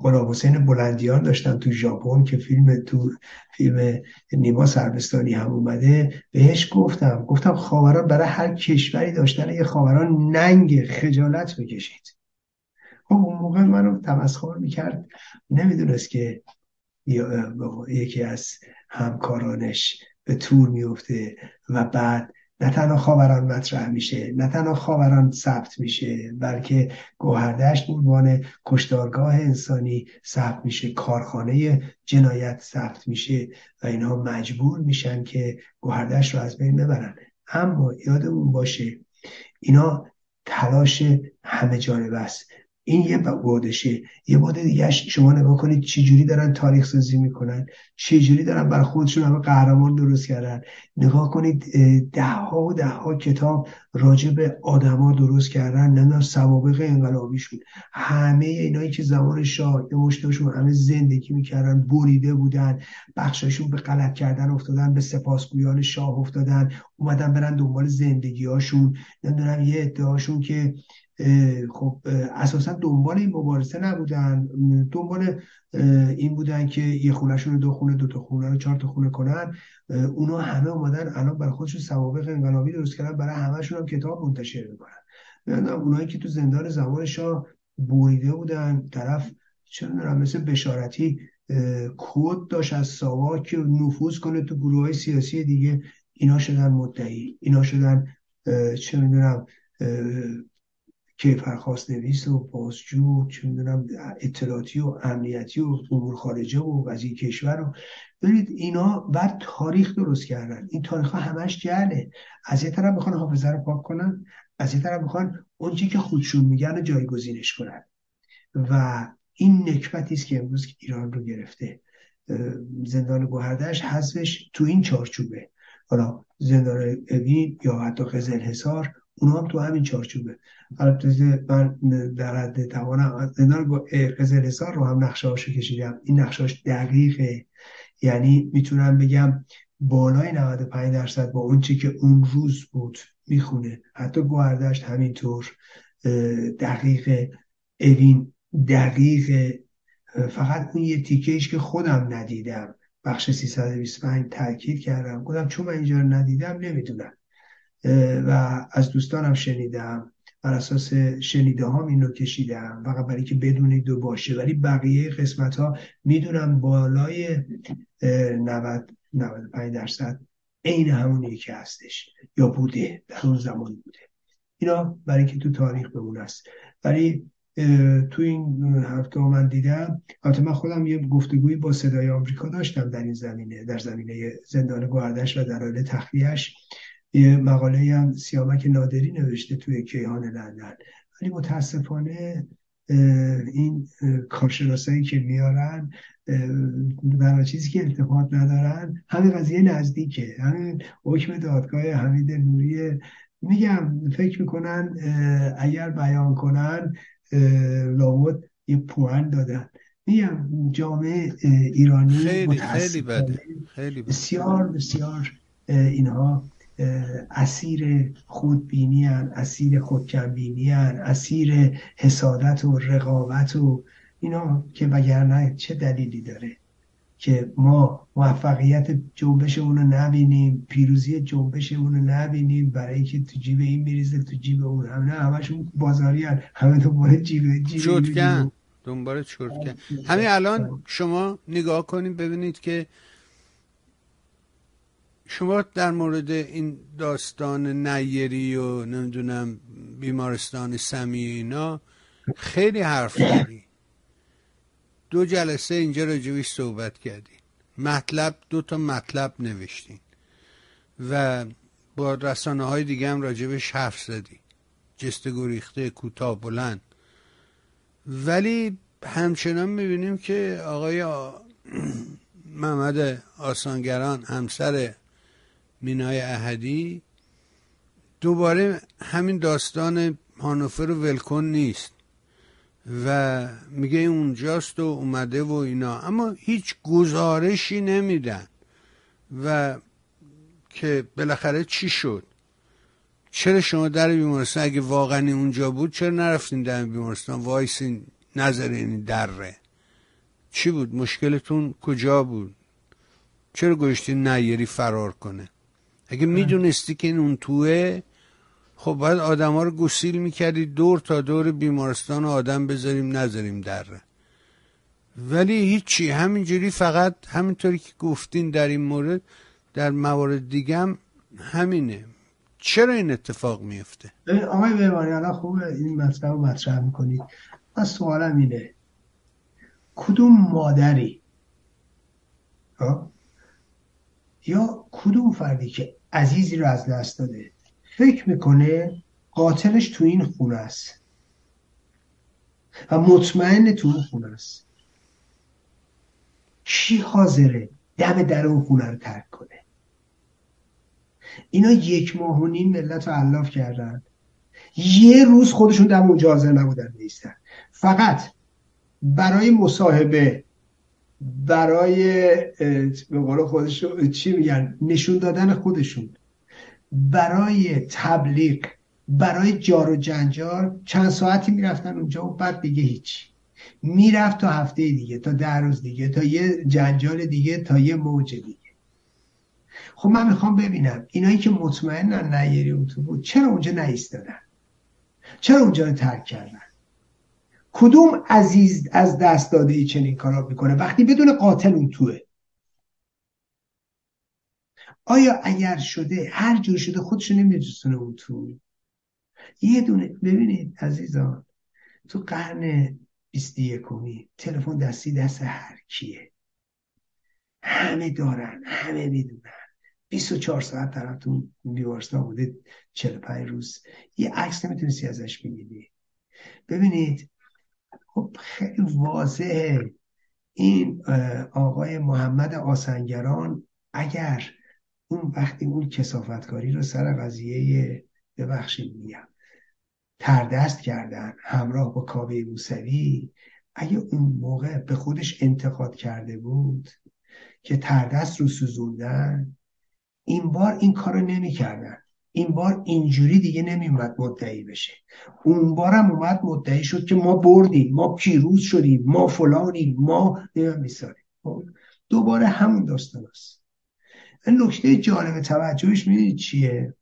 غلام حسین بلندیان داشتم تو ژاپن که فیلم تو فیلم نیما سربستانی هم اومده بهش گفتم گفتم خاوران برای هر کشوری داشتن یه خاوران ننگ خجالت بکشید. خب اون موقع منو تمسخر می‌کرد. نمی‌دونست که یکی از همکارانش به تور میفته و بعد نه تنها خاوران مطرح میشه نه تنها خاوران ثبت میشه بلکه گوهردشت عنوان کشتارگاه انسانی ثبت میشه کارخانه جنایت ثبت میشه و اینها مجبور میشن که گوهردشت رو از بین ببرن. اما یادمون باشه اینا تلاش همه جانبه است. این یه بادشه یه باد دیگه شما نگاه کنید چه جوری دارن تاریخ سازی می‌کنن چه جوری دارن برای خودشون همه قهرمان درست کردن. نگاه کنید ده ها و ده ها کتاب راجع به آدما درست کردن نمی‌دونم سوابق انقلابیشون. همه اینایی که زمان شاه یا مشتشون همه زندگی می‌کردن بریده بودن بخشاشون به غلط کردن افتادن به سپاسگویان شاه افتادن اومدن برن دنبال زندگی هاشون نمی‌دونم یه ادعاشون که خب اساسا دنبال این مبارزه نبودن. دنبال این بودن که یه خونهشون رو دو خونه دو تا خونه رو چهار تا خونه کنن. اونا همه اومدن الان برای خودشون سوابق انقلابی درست کردن برای همهشون هم کتاب منتشر می‌کنن. اونایی که تو زندان زمان شاه بریده بودن طرف چه مثل بشارتی کد داشت از ساواک که نفوذ کنه تو گروه های سیاسی دیگه. اینا شدن مدعی اینا شدن چه می‌دونم کیفرخواست نویس و بازجو چه می‌دونم اطلاعاتی و امنیتی و امور خارجه و وزیر کشور رو ببینید اینا بعد تاریخ درست کردن. این تاریخ ها همش جهله. از یه طرف می‌خوان حافظه رو پاک کنن از یه طرف می‌خوان اون که خودشون میگن جایگزینش کنن. و این نکبتی است که امروز ایران رو گرفته. زندان گوهردش حذفش تو این چارچوبه. حالا زندان اوین یا حتی قزل حصار اونا هم تو همین چارچوبه. البته من در حد توانم زندان قزل حصار رو هم نقشه هاشو کشیدم. این نقشهاش دقیقه. یعنی می‌تونم بگم بالای 95 درصد با اون چی که اون روز بود می‌خونه. حتی گوهردشت همینطور دقیق اوین دقیق فقط اون یه تیکهش که خودم ندیدم. بخش 325 تاکید کردم. گفتم چون من اینجا رو ندیدم نمی‌دونم. و از دوستانم شنیدم. بر اساس شنیده هم اینو کشیدم. فقط برای که بدونید دو باشه. ولی بقیه قسمت ها می‌دونم بالای 90 95 درصد عین همون که هستش. یا بوده. در اون زمان بوده. اینا برای که تو تاریخ بمونه است. ولی تو این هفته من دیدم البته من خودم یه گفتگویی با صدای آمریکا داشتم در این زمینه در زمینه زندان گواردش و دلایل تخلیهش یه مقاله هم سیامک نادری نوشته توی کیهان لندن. ولی متاسفانه این کارشناسایی که میارن برای چیزی که التفات ندارن همین قضیه نزدیکه. همین حکم دادگاه حمید نوری میگم فکر می‌کنن اگر بیان کنن لابد یه پوان دادن. میگم جامعه ایرانی خیلی خیلی بده. خیلی. بسیار بسیار اینها اسیر خودبینی هن اسیر خودکمبینی هن اسیر حسادت و رقابت و اینا که وگرنه چه دلیلی داره که ما موفقیت جنبش اونو نبینیم پیروزی جنبش اونو نبینیم برای اینکه تو جیب این میریزه تو جیب اون. هم نه همشون بازاری هن. همه دنبال جیب جیب چرتکن دنبال چرتکن همین الان شما نگاه کنیم ببینید که شما در مورد این داستان نیری و نمی‌دونم بیمارستان سمی اینا خیلی حرف داری دو جلسه اینجا راجبش صحبت کردین. مطلب دو تا مطلب نوشتین. و با رسانه های دیگه هم راجبش حرف زدی جست گریخته کوتاه بلند. ولی همچنان می‌بینیم که آقای محمد آسانگران همسر مینای احدی دوباره همین داستان هانوفر و ولکن نیست و میگه اونجاست و اومده و اینا. اما هیچ گزارشی نمیدن و که بالاخره چی شد؟ چرا شما در بیمارستان اگه واقعا اونجا بود چرا نرفتین در بیمارستان؟ وایسین نظر دره. چی بود؟ مشکلتون کجا بود؟ چرا گوشتین نیری فرار کنه؟ اگه می‌دونستی که این اون توه خب باید آدما رو گسیل می‌کردی دور تا دور بیمارستان آدم بذاریم نذاریم دره ولی هیچی همینجوری فقط همینطوری که گفتین در این مورد در موارد دیگه هم همینه. چرا این اتفاق میفته آقای بیماری الان خوبه این مطلب رو مطرح می‌کنید. من سوالم اینه کدوم مادری؟ یا کدوم فردی که عزیزی رو از دست داده. فکر می‌کنه قاتلش تو این خونه است. و مطمئن تو اون خونه است. کی حاضره دم در اون خونه رو ترک کنه؟ اینا یک ماه و نیم ملت رو علاف کردن. یه روز خودشون دم اونجا حاضر نبودن نیستن. فقط برای مصاحبه برای به قول خودشون چی میگن؟ نشون دادن خودشون. برای تبلیغ برای جار و جنجال چند ساعتی می‌رفتن اونجا و بعد دیگه هیچ. می‌رفت تا هفته دیگه تا ده روز دیگه تا یه جنجال دیگه تا یه موج دیگه. خب من می‌خوام ببینم اینایی که مطمئنن نیری بود چرا اونجا نایستادن؟ چرا اونجا رو ترک کردن؟ کدوم عزیز از دست داده ای چنین کارا می‌کنه؟ وقتی بدون قاتل اون توه. آیا اگر شده هر جور شده خودشو نمیرسونه اون تو. یه دونه ببینید عزیزان تو قرن بیستی یکمی تلفن دستی دست هر کیه. همه دارن همه می‌دونن. 24 ساعت طرف تو بیمارستان بوده 45 روز. یه عکس نمی‌تونستی ازش بگیری. ببینید خب خیلی واضحه. این آقای محمد آسنگران اگر اون وقتی اون کسافتکاری رو سر قضیه ببخشید میگم تردست کردن همراه با کابه موسوی اگه اون موقع به خودش انتقاد کرده بود که تردست رو سوزوندن این بار این کارو نمی‌کردن. این بار اینجوری دیگه نمیومد مدعی بشه. اون بارم اومد مدعی شد که ما بردیم ما پیروز شدیم ما فلانیم ما میساریم. خب، دوباره همون داستان است. نکته جالب توجهش می‌دونید چیه؟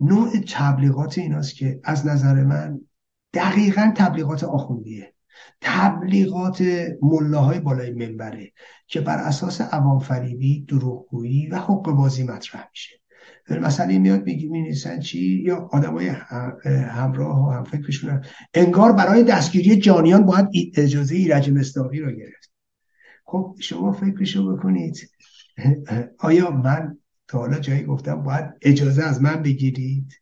نوع تبلیغات ایناست که از نظر من دقیقا تبلیغات آخوندیه. تبلیغات ملاهای بالای منبره که بر اساس عوام فریبی دروغگویی و حق بازی مطرح میشه. مثلا میاد میگی می چی؟ یا آدمای همراه و هم. فکرشون انگار برای دستگیری جانیان باید اجازه ایرج مستاقی رو گرفت. خب شما فکرشو بکنید. آیا من تا حالا جایی گفتم باید اجازه از من بگیرید؟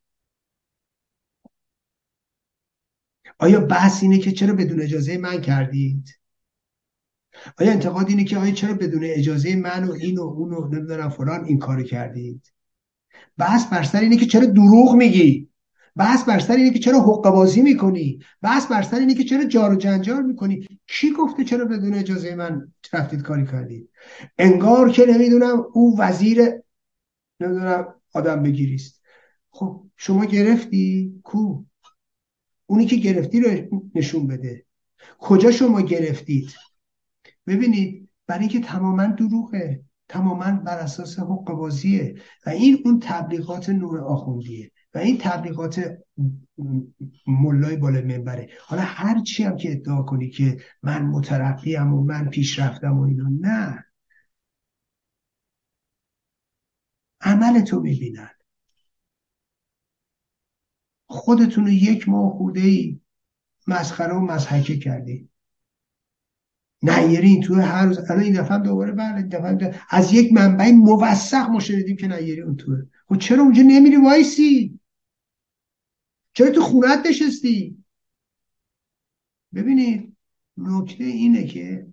آیا بحث اینه که چرا بدون اجازه من کردید؟ آیا انتقاد اینه که آیا چرا بدون اجازه من و این و اون و نمی‌دونم فلان این کارو کردید؟ بحث بر سر اینه که چرا دروغ میگی؟ بحث بر سر اینه که چرا حقوق بازی می‌کنی؟ بحث بر سر اینه که چرا جار و جنجال می‌کنی؟ کی گفته چرا بدون اجازه من رفتید کاری کردید؟ انگار که نمی‌دونم او وزیر نمی‌دونم آدم بگیریست. خب شما گرفتی؟ کو؟ اونی که گرفتی رو نشون بده. کجا شما گرفتید؟ ببینید برای اینکه تماما دروغه. تماما بر اساس حق بازیه و این اون تبلیغات نوع آخوندیه و این تبلیغات ملای بالا منبره. حالا هر چی هم که ادعا کنی که من مترقیم و من پیشرفتم و اینا نه. عمل تو می‌بینن. خودتون رو یک ماه خورده ای مسخره و مزحکه کردی نیرین تو هر روز. الان این دفعه دوباره بله دفعه از یک منبع موثق ما شنیدیم که نیری اون توه. خب چرا اونجا نمیری وایسی؟ چرا تو خونت نشستی؟ ببینید نکته اینه که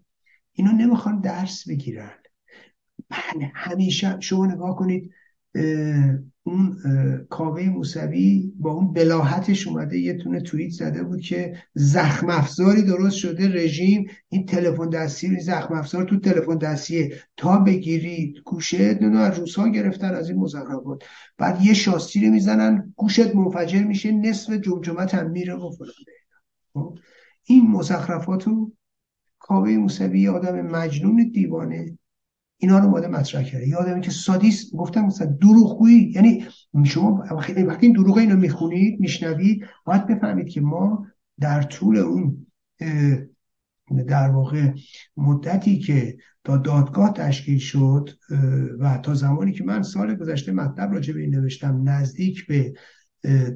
اینا نمی‌خوان درس بگیرن. بله همیشه شما نگاه کنید اون کاوه موسوی با اون بلاحتش اومده یه تونه توییت زده بود که زخم افزاری درست شده رژیم این تلفن دستی زخم افزار تو تلفن دستیه. تا بگیرید گوشه نه از روسا گرفتن از این مزخرفات. بعد یه شاستیری می‌زنن گوشت منفجر میشه نصف جمجمت هم میره و فلان. خب؟ این مزخرفاتو کاوه موسوی آدم مجنون دیوانه. اینا رو اومده مطرح کرده. یادم که سادیس گفتم مثلا دروغگویی یعنی شما وقتی این دروغ اینو می‌خونید میشنوید باید بفهمید که ما در طول اون در واقع مدتی که تا دادگاه تشکیل شد و تا زمانی که من سال گذشته مطلب راجع به این نوشتم نزدیک به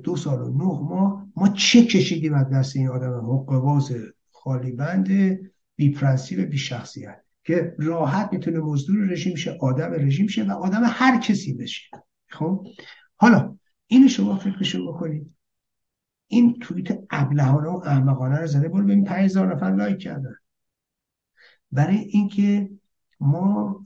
دو سال و نه ماه ما چه کشیدیم از دست این آدم حقوقباز خالی بند بی پرنسیب بی شخصیت که راحت می‌تونه مزدور رژیم شه آدم رژیم شه و آدم هر کسی بشه. خب؟ حالا اینو شما فکرشو بکنید. این توییت ابلهانه و احمقانه رو زده برو ببین 5000 نفر لایک کردن. برای اینکه ما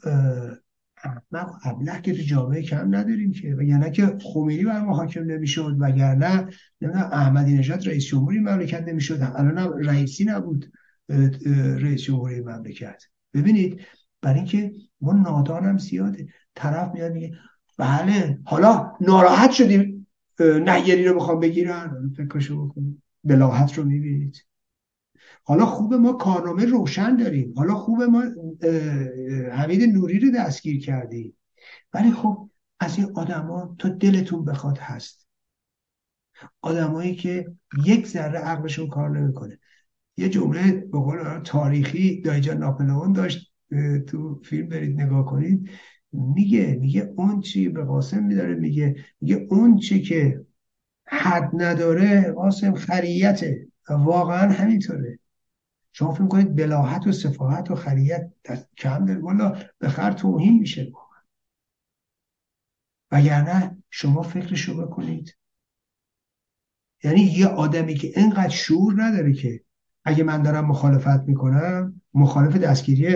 احمق ابله که تو جامعه کم نداریم که وگرنه که خمینی بر ما حاکم نمی‌شد وگرنه نمی‌دونم احمدی نژاد رئیس جمهوری مملکت نمی‌شد الان رئیسی نبود رئیس جمهوری مملکت. ببینید برای اینکه ما نادانم زیاده. طرف میاد میگه بله حالا ناراحت شدیم نهیری رو می‌خوام بگیرن. فکرشو بکنید بلاحت رو می‌بینید. حالا خوب ما کارنامه روشن داریم. حالا خوب ما حمید نوری رو دستگیر کردیم. ولی خب از این آدما تا دلتون بخواد هست. آدمایی که یک ذره عقلشون کار نمی‌کنه. یه جمله به قول تاریخی دایجان ناپلئون داشت تو فیلم برید نگاه کنید. میگه میگه اون چی به قاسم میداره میگه میگه اون چی که حد نداره قاسم خریته واقعا همینطوره. شما فکر کنید بلاحت و صفاحت و خریت کم داره. والا به خر توهین میشه واقعا. وگرنه شما فکرشو بکنید. یعنی یه آدمی که اینقدر شعور نداره که اگه من دارم مخالفت می‌کنم مخالف دستگیری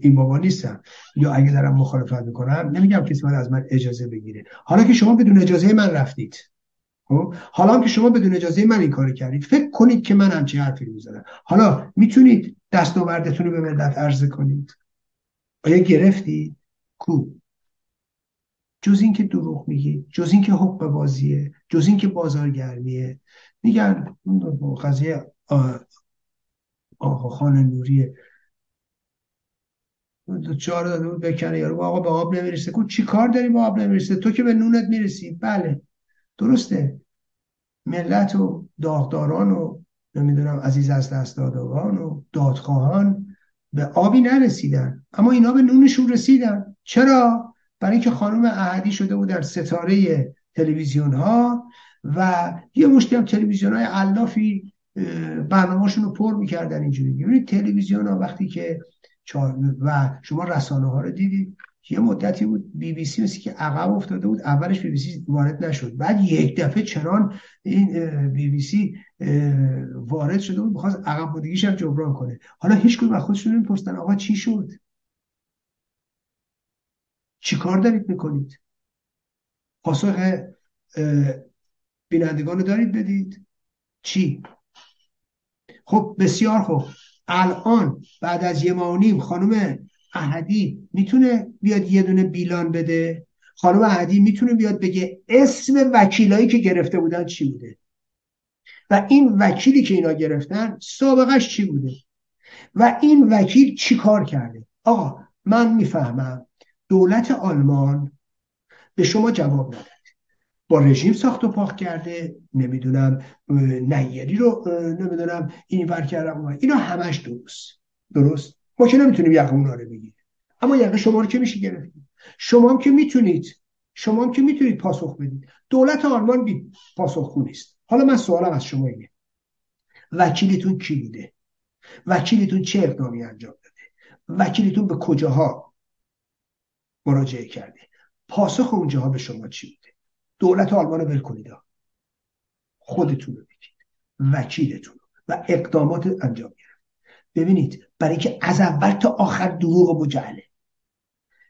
این نیستم. یا اگه دارم مخالفت می‌کنم نمیگم کسی باید از من اجازه بگیره. حالا که شما بدون اجازه من رفتید خب؟ حالا که شما بدون اجازه من این کاری کردید فکر کنید که من همچین حرفی می‌زنم. حالا می‌تونید دستاوردتون رو به ملت عرضه کنید. آیا گرفتی؟ کو؟ جز اینکه دروغ میگی جز اینکه حق بازیه. جز اینکه بازارگرمیه. میگن قضیه آقا خان نوریه. چهار داده بود بکنه یارو. آقا به آب نمی‌رسه. کو چی کار داری به آب نمی‌رسه؟ تو که به نونت می‌رسی. بله. درسته. ملت و داغداران و نمی‌دونم عزیز از دست دادگان و دادخواهان به آبی نرسیدن. اما اینا به نونشون رسیدن. چرا؟ برای اینکه خانم احدی شده بود در ستاره تلویزیون ها و یه مشتی هم تلویزیون های علافی برنامهشون رو پر می‌کردن اینجوری. ببینید تلویزیون ها وقتی که و شما رسانه ها رو دیدید یه مدتی بود بی بی سی مثل که عقب افتاده بود اولش بی بی سی وارد نشد. بعد یک دفعه چران این بی بی سی وارد شده بود بخواست عقب بودگیش هم جبران کنه. حالا هیچ کدوم از خودشون نمی‌پرسن آقا چی شد؟ چی کار دارید می‌کنید؟ پاسخ بینندگان دارید بدید. چی؟ خب بسیار خوب. الان بعد از یه ماه نیم خانم احدی می‌تونه بیاد یه دونه بیلان بده؟ خانم احدی می‌تونه بیاد بگه اسم وکیلایی که گرفته بودن چی بوده؟ و این وکیلی که اینا گرفتن سابقش چی بوده؟ و این وکیل چی کار کرده؟ آقا من می‌فهمم دولت آلمان به شما جواب نداد. با رژیم ساخت و پاک کرده نمی‌دونم نیری رو نمی‌دونم این ور کردم اینا همش درست. درست؟ ما که نمی‌تونیم یقه اونا رو بگیریم. اما یقه شما رو که میشه گرفتیم شما هم که می‌تونید. شما هم که می‌تونید پاسخ بدید. دولت آلمان بی پاسخ نیست. حالا من سوالم از شما اینه. وکیلتون کی بوده؟ وکیلتون چه اقدامی انجام داده؟ وکیلتون به کجاها مراجعه کرده؟ پاسخ اونجاها به شما چی بوده؟ دولت آلمان رو ول کنید خودتون رو بگید. وکیلتون و اقدامات انجام گرفت. ببینید برای اینکه از اول تا آخر دروغ مجعله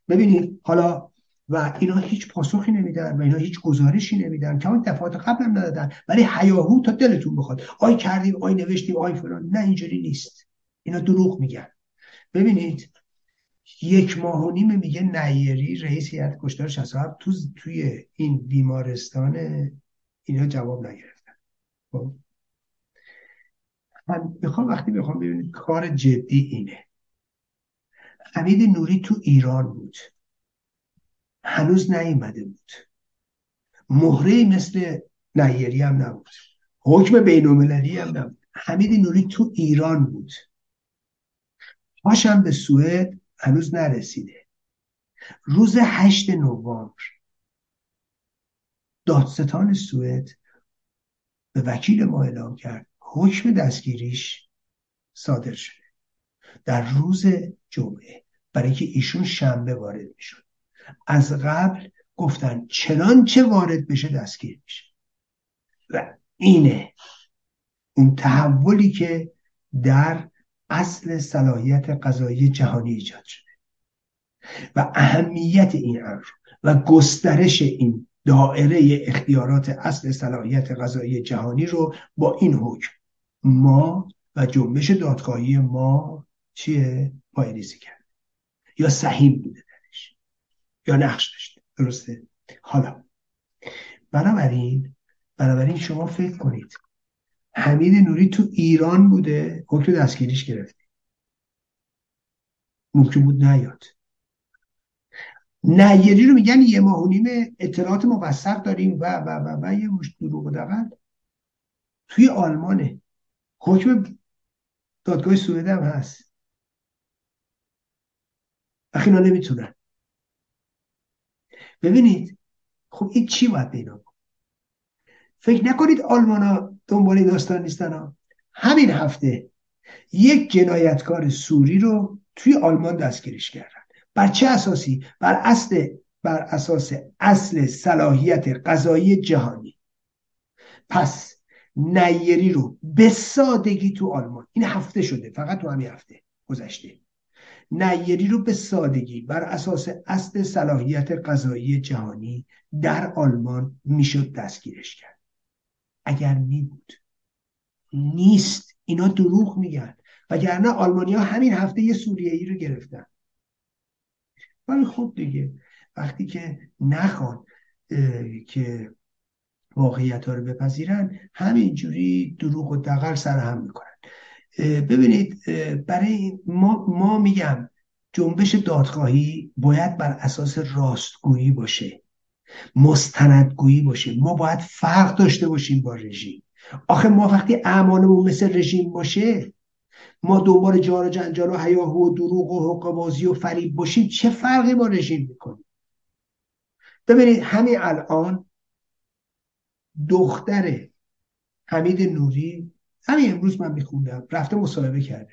ببینید حالا و اینا هیچ پاسخی نمیدن و اینا هیچ گزارشی نمیدن. که اون دفعات قبل هم ندادن. ولی حیاهو تا دلتون بخواد. آی کردیم آی نوشتیم آی فلان. نه اینجوری نیست. اینا دروغ میگن. ببینید یک ماه و نیم میگه نیری رئیس هیئت کشتار 67 تو توی این بیمارستان اینا جواب نگرفتن. خب. من می‌خوام وقتی می‌خوام ببینید کار جدی اینه. حمید نوری تو ایران بود. هنوز نیومده بود. مهره مثل نیری هم نبود. حکم بینالمللی هم نبود. حمید نوری تو ایران بود. پاشم به سوئد هنوز نرسیده. روز هشت نوامبر. دادستان سوئد به وکیل ما اعلام کرد حکم دستگیریش صادر شده. در روز جمعه برای که ایشون شنبه وارد می‌شد. از قبل گفتن چنانچه وارد بشه دستگیر میشه. و اینه. اون تحولی که در اصل صلاحیت قضایی جهانی ایجاد شده. و اهمیت این امر و گسترش این دائره اختیارات اصل صلاحیت قضایی جهانی رو با این حکم ما و جنبش دادخواهی ما چیه؟ پایریزی کرد. یا سهیم بوده درش. یا نقش داشته. درسته؟ حالا. بنابراین بنابراین شما فکر کنید حمید نوری تو ایران بوده. حکم دستگیریش گرفته ممکن بود نیاد. نیری رو میگن یه ماه و نیم اطلاعات موثق داریم و و و و یه مش دروغ و دقل توی آلمانه. حکم دادگاه سوئد هم هست. و اینا نمی‌تونن. ببینید خب این چی باید به فکر نکنید آلمان ها دنبال داستان نیستن. ها همین هفته یک جنایتکار سوری رو توی آلمان دستگیرش کردن. بر چه اساسی؟ بر اصل بر اساس اصل صلاحیت قضایی جهانی. پس نیری رو به سادگی تو آلمان. این هفته شده فقط تو همین هفته گذشته. نیری رو به سادگی بر اساس اصل صلاحیت قضایی جهانی در آلمان می‌شد دستگیرش کرد. اگر می بود نیست. اینا دروغ میگن. وگرنه آلمانیا همین هفته یه سوریه رو گرفتن. ولی خب دیگه وقتی که نخوان که واقعیت ها رو بپذیرن همینجوری دروغ و دقل سر هم می‌کنن. ببینید برای ما, ما میگم جنبش دادخواهی باید بر اساس راستگویی باشه. مستندگویی باشه ما باید فرق داشته باشیم با رژیم. آخه ما وقتی اعمالمون مثل رژیم باشه ما دنبال جار و جنجال و هیاهو و دروغ و حقبازی و فریب باشیم چه فرقی با رژیم می‌کنیم ببینید همین الان دختر حمید نوری همین امروز من میخوندم رفته مصاحبه کرده.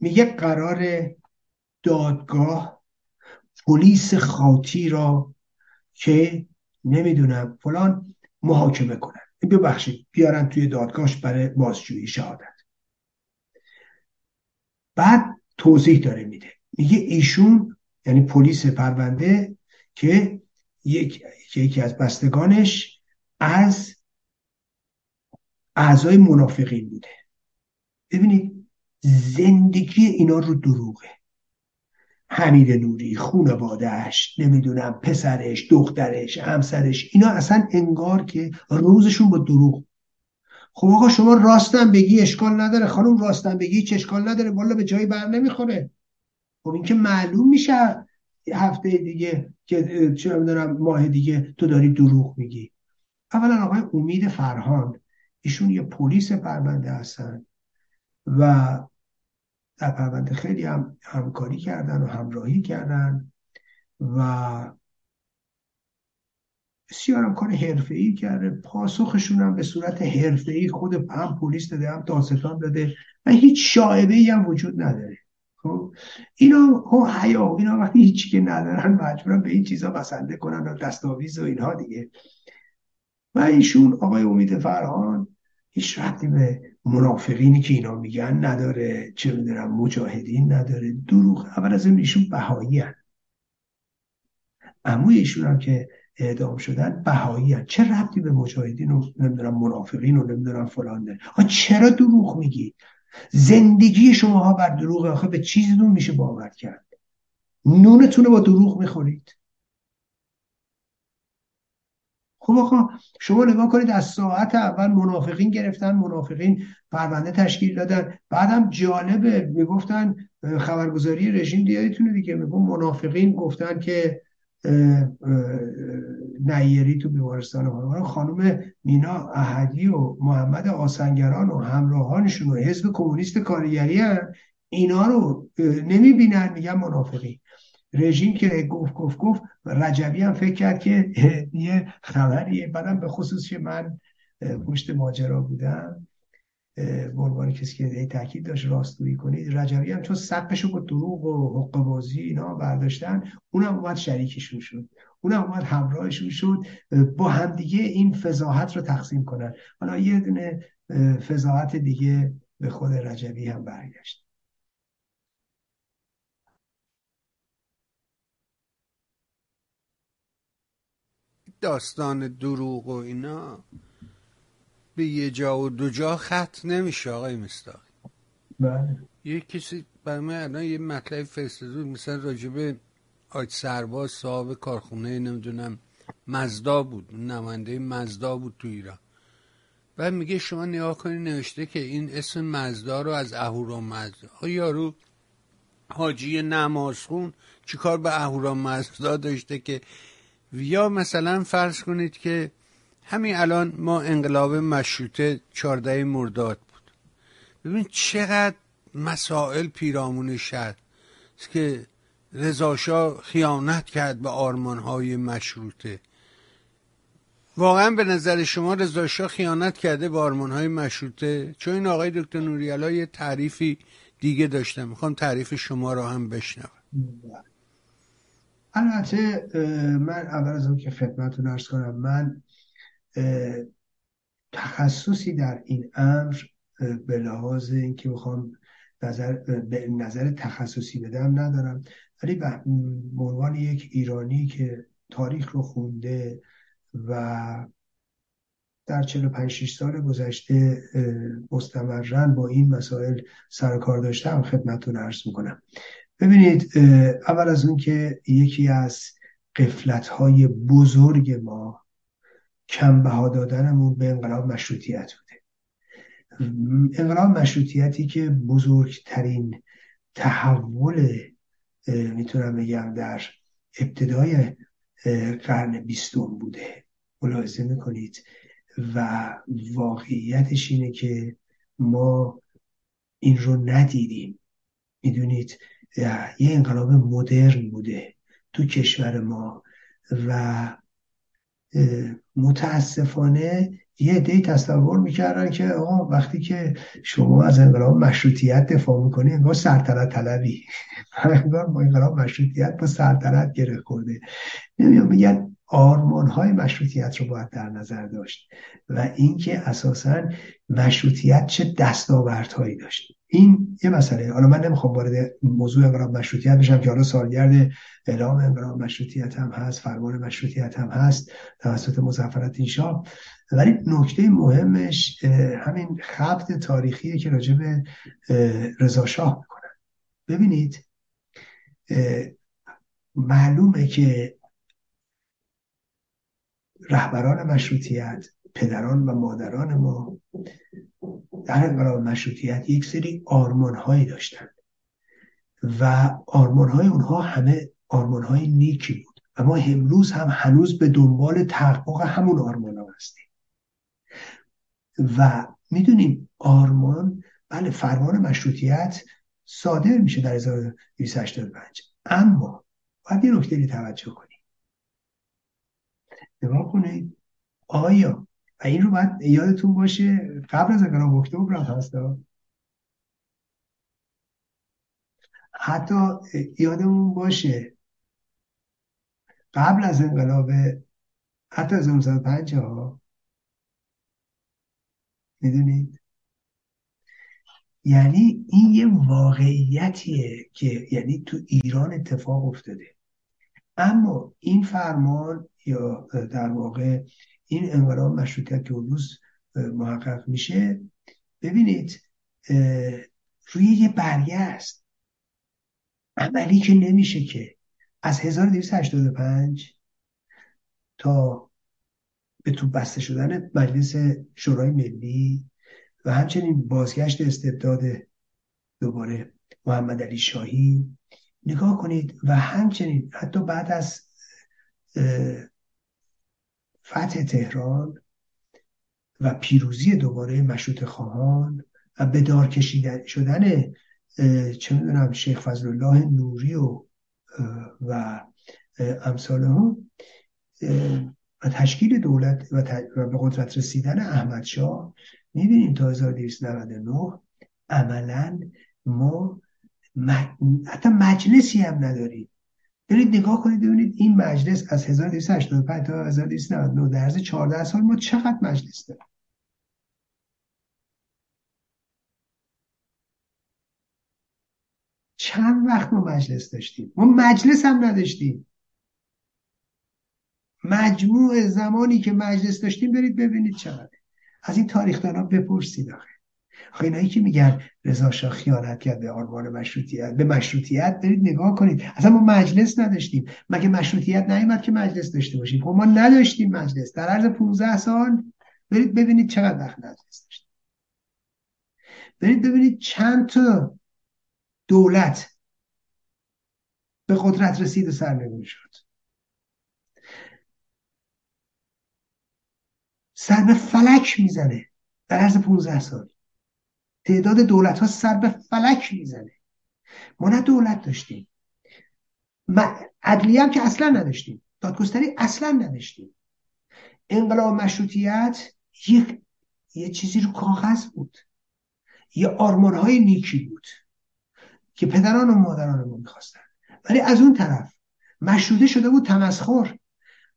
میگه قرار دادگاه پلیس خاطی را که نمی‌دونم فلان محاکمه کنن. ببخشید بیارن توی دادگاهش برای بازجویی شهادت. بعد توضیح داره میده. میگه ایشون یعنی پلیس پرونده که یک یکی از بستگانش از اعضای منافقین بوده. ببینید زندگی اینا رو دروغه. حمید نوری خونوادهش نمی‌دونم پسرش دخترش همسرش اینا اصلا انگار که روزشون با دروغ. خب آقا شما راستم بگی اشکال نداره. خانم راستم بگی چه اشکال نداره. والا به جایی بر نمی‌خوره. خب این که معلوم میشه هفته دیگه که چه می‌دونم ماه دیگه تو داری دروغ میگی. اولا آقای امید فرهان ایشون یه پلیس پرونده هستن و در پرونده خیلی هم همکاری کردن و همراهی کردن و بسیار هم کار حرفه ای کرده. پاسخشون هم به صورت حرفه ای خود هم پلیس داده هم داستان داده و هیچ شاعبه ای هم وجود نداره. خب اینا خب حیا اینا وقتی هیچی که ندارن مجبورن به این چیزا بسنده کنن و دستاویز و اینها دیگه. و ایشون آقای امید فرهان هیچ ربطی به منافقینی که اینا میگن نداره چه می‌دونم مجاهدین نداره دروغ اول از این ایشون بهایی هن. اموی ایشون هم که اعدام شدن بهایی هن. چه ربطی به مجاهدین و نمی‌دونم منافقین و نمی‌دونم فلان داره؟ چرا دروغ میگی؟ زندگی شماها بر دروغ آخه به چیزتون میشه باور کرد؟ نونتون با دروغ می‌خورید؟ خب آقا شما نگاه کنید از ساعت اول منافقین گرفتن منافقین پرونده تشکیل دادن. بعدم جالبه می‌گفتن خبرگزاری رژیم دیادتونه دیگه. میگم منافقین گفتن که نیری تو بیمارستان خانم مینا احدی و محمد آسنگران و همراهانشون و حزب کمونیست کارگری اینا رو نمی‌بینن میگن منافقین. رژیم که گفت گفت گفت رجبی هم فکر کرد که یه خبریه. بعدم به خصوص که من پشت ماجرا بودم به کسی که تاکید داشت راستگویی کنید رجبی هم چون سقفشو با دروغ و حق بازی اینا برداشتن اونم اومد شریکشون شد. اونم اومد همراهشون شد. با همدیگه این فضاحت رو تقسیم کنن. حالا یه دونه فضاحت دیگه به خود رجبی هم برگشت. داستان دروغ و اینا به یه جا و دو جا خط نمیشه آقای مستاقی. بله. یه کسی برای من الان یه مطلب فرستاده مثلا راجبه آج سرباز صاحب کارخونه نمی‌دونم مزدا بود نماینده مزدا بود تو ایران. و میگه شما نگاه کنی نوشته که این اسم مزدا رو از اهورا مزدا. یارو حاجی نمازخون چیکار به اهورا مزدا داشته که یا مثلا فرض کنید که همین الان ما انقلاب مشروطه 14 مرداد بود. ببین چقدر مسائل پیرامون شد که رضاشاه خیانت کرد به آرمانهای مشروطه. واقعا به نظر شما رضاشاه خیانت کرده به آرمانهای مشروطه؟ چون این آقای دکتر نوریالا یه تعریفی دیگه داشتم می‌خوام تعریف شما رو هم بشنوم. البته من اول از اون که خدمتتون ارز کنم من تخصصی در این امر به لحاظ اینکه بخوام نظر به نظر تخصصی بدم ندارم ولی به عنوان یک ایرانی که تاریخ رو خونده و در 45 6 سال گذشته مستمرا با این مسائل سر کار داشتم خدمتتون عرض می‌کنم. ببینید اول از اون که یکی از قفلت های بزرگ ما کم بها دادنمون به انقلاب مشروطیت بوده. انقلاب مشروطیتی که بزرگترین تحول می‌تونم بگم در ابتدای قرن بیستم بوده. ملاحظه می‌کنید؟ و واقعیتش اینه که ما این رو ندیدیم. می‌دونید؟ یه انقلاب مدرن بوده تو کشور ما و متاسفانه یه عده‌ای تصور می‌کردن که آقا وقتی که شما از انقلاب مشروطیت دفاع می‌کنی انگار سرطنت طلبی. انگار با انقلاب مشروطیت با سرطنت گره خورده. نمیان میگن آرمان های مشروطیت رو باید در نظر داشت و اینکه اساسا مشروطیت چه دستاوردهایی داشت. این یه مسئله. حالا من نمی‌خوام وارد موضوع انقلاب مشروطیت بشم که حالا سالگرد اعلام انقلاب مشروطیت هم هست فرمان مشروطیت هم هست توسط مظفرالدین شاه. ولی نکته مهمش همین خبت تاریخیه که راجع به رضا شاه می‌کنن. ببینید معلومه که رهبران مشروطیت پدران و مادران ما در انقلاب مشروطیت یک سری آرمان هایی داشتن و آرمان های اونها همه آرمان های نیکی بود. و ما امروز هم هنوز به دنبال تحقق همون آرمان ها هستیم. و می‌دونیم آرمان بله فرمان مشروطیت صادر میشه در 1285 اما باید یه نکته توجه کنیم. نگاه کنید. آیا؟ این رو باید یادتون باشه قبل از انقلاب اکتبر هم هست. حتی یادمون باشه قبل از انقلاب حتی از 1905 ها می‌دونید؟ یعنی این یه واقعیتیه که یعنی تو ایران اتفاق افتاده. اما این فرمان یا در واقع این انقلاب مشروطیت که روز محقق میشه ببینید روی یه برگه است. عملی که نمیشه که از 1285 تا به تو بسته شدن مجلس شورای ملی و همچنین بازگشت استبداد دوباره محمد علی شاهی نگاه کنید و همچنین حتی بعد از فتح تهران و پیروزی دوباره مشروط خواهان و به دار کشیدن شدن چه می‌دونم شیخ فضل الله نوری و و امثال هم و تشکیل دولت و, به قدرت رسیدن احمد شاه می‌بینیم تا 1299 عملا ما حتی مجلسی هم نداریم برید نگاه کنید ببینید این مجلس از 1285 تا 1299 در عرض 14 سال ما چقدر مجلس داریم؟ چند وقت ما مجلس داشتیم؟ ما مجلس هم نداشتیم. مجموع زمانی که مجلس داشتیم برید ببینید چقدر از این تاریخدانا بپرسید آخه. آخه اینایی که میگن رضا شاه خیانت کرد به آرمان مشروطیت به مشروطیت برید نگاه کنید. اصلا ما مجلس نداشتیم. مگه مشروطیت نیومد که مجلس داشته باشیم؟ خب ما نداشتیم مجلس. در عرض 15 سال برید ببینید چقدر وقت مجلس داشتیم. برید ببینید چند تا دولت به قدرت رسید و سرنگون شد. سر به فلک می‌زنه. در عرض 15 سال. تعداد دولت ها سر به فلک می‌زنه. ما نه دولت داشتیم. عدلیه هم که اصلا نداشتیم. دادگستری اصلا نداشتیم. انقلاب مشروطیت یک یه چیزی رو کاغذ بود. یه آرمان های نیکی بود که پدران و مادران می‌خواستن. ولی از اون طرف مشروطه شده بود تمسخر.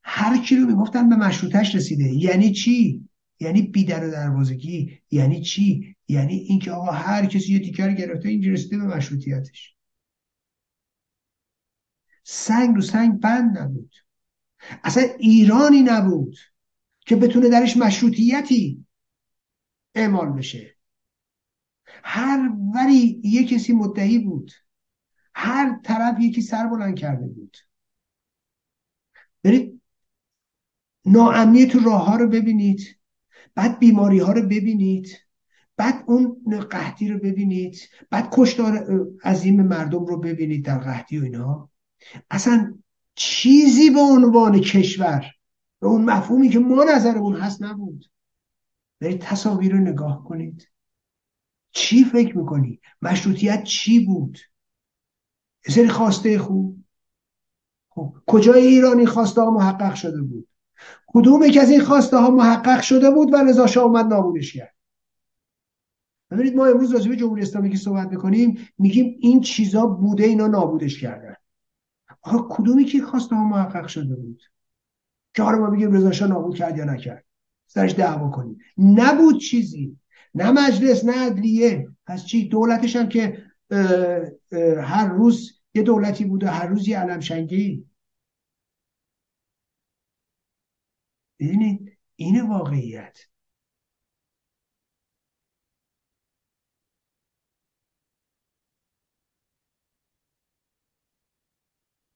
هر کی رو می‌گفتن به مشروطش رسیده. یعنی چی؟ یعنی بیدر و دروازگی. یعنی چی؟ یعنی اینکه آقا هر کسی یه تیکر گرفته اینجا رسیده به مشروطیتش. سنگ رو سنگ بند نبود. اصلا ایرانی نبود که بتونه درش مشروطیتی اعمال بشه. هر وری یه کسی مدعی بود. هر طرف یکی سر بلند کرده بود. برید ناامنی تو راه ها رو ببینید. بعد بیماری ها رو ببینید. بعد اون قحطی رو ببینید بعد کشتار عظیم مردم رو ببینید در قحطی و اینا. اصلا چیزی به عنوان کشور به اون مفهومی که ما نظرمون هست نبود. برید تصاویر رو نگاه کنید. چی فکر می‌کنی؟ مشروطیت چی بود؟ سری خواسته خوب. خب کجای ایرانی خواسته ها محقق شده بود؟ کدوم یکی از این خواسته ها محقق شده بود و رضا شاه اومد نابودش کرد؟ ببینید ما امروز راجع به جمهوری اسلامی که صحبت می‌کنیم میگیم این چیزا بوده اینا نابودش کردن. آقا کدومی که خواسته ها محقق شده بود؟ که حالا ما بگیم رضا نابود کرد یا نکرد. سرش دعوا کنیم. نبود چیزی. نه مجلس نه عدلیه پس چی؟ دولتش هم که هر روز یه دولتی بوده هر روز یه علمشنگی ببینید این واقعیت.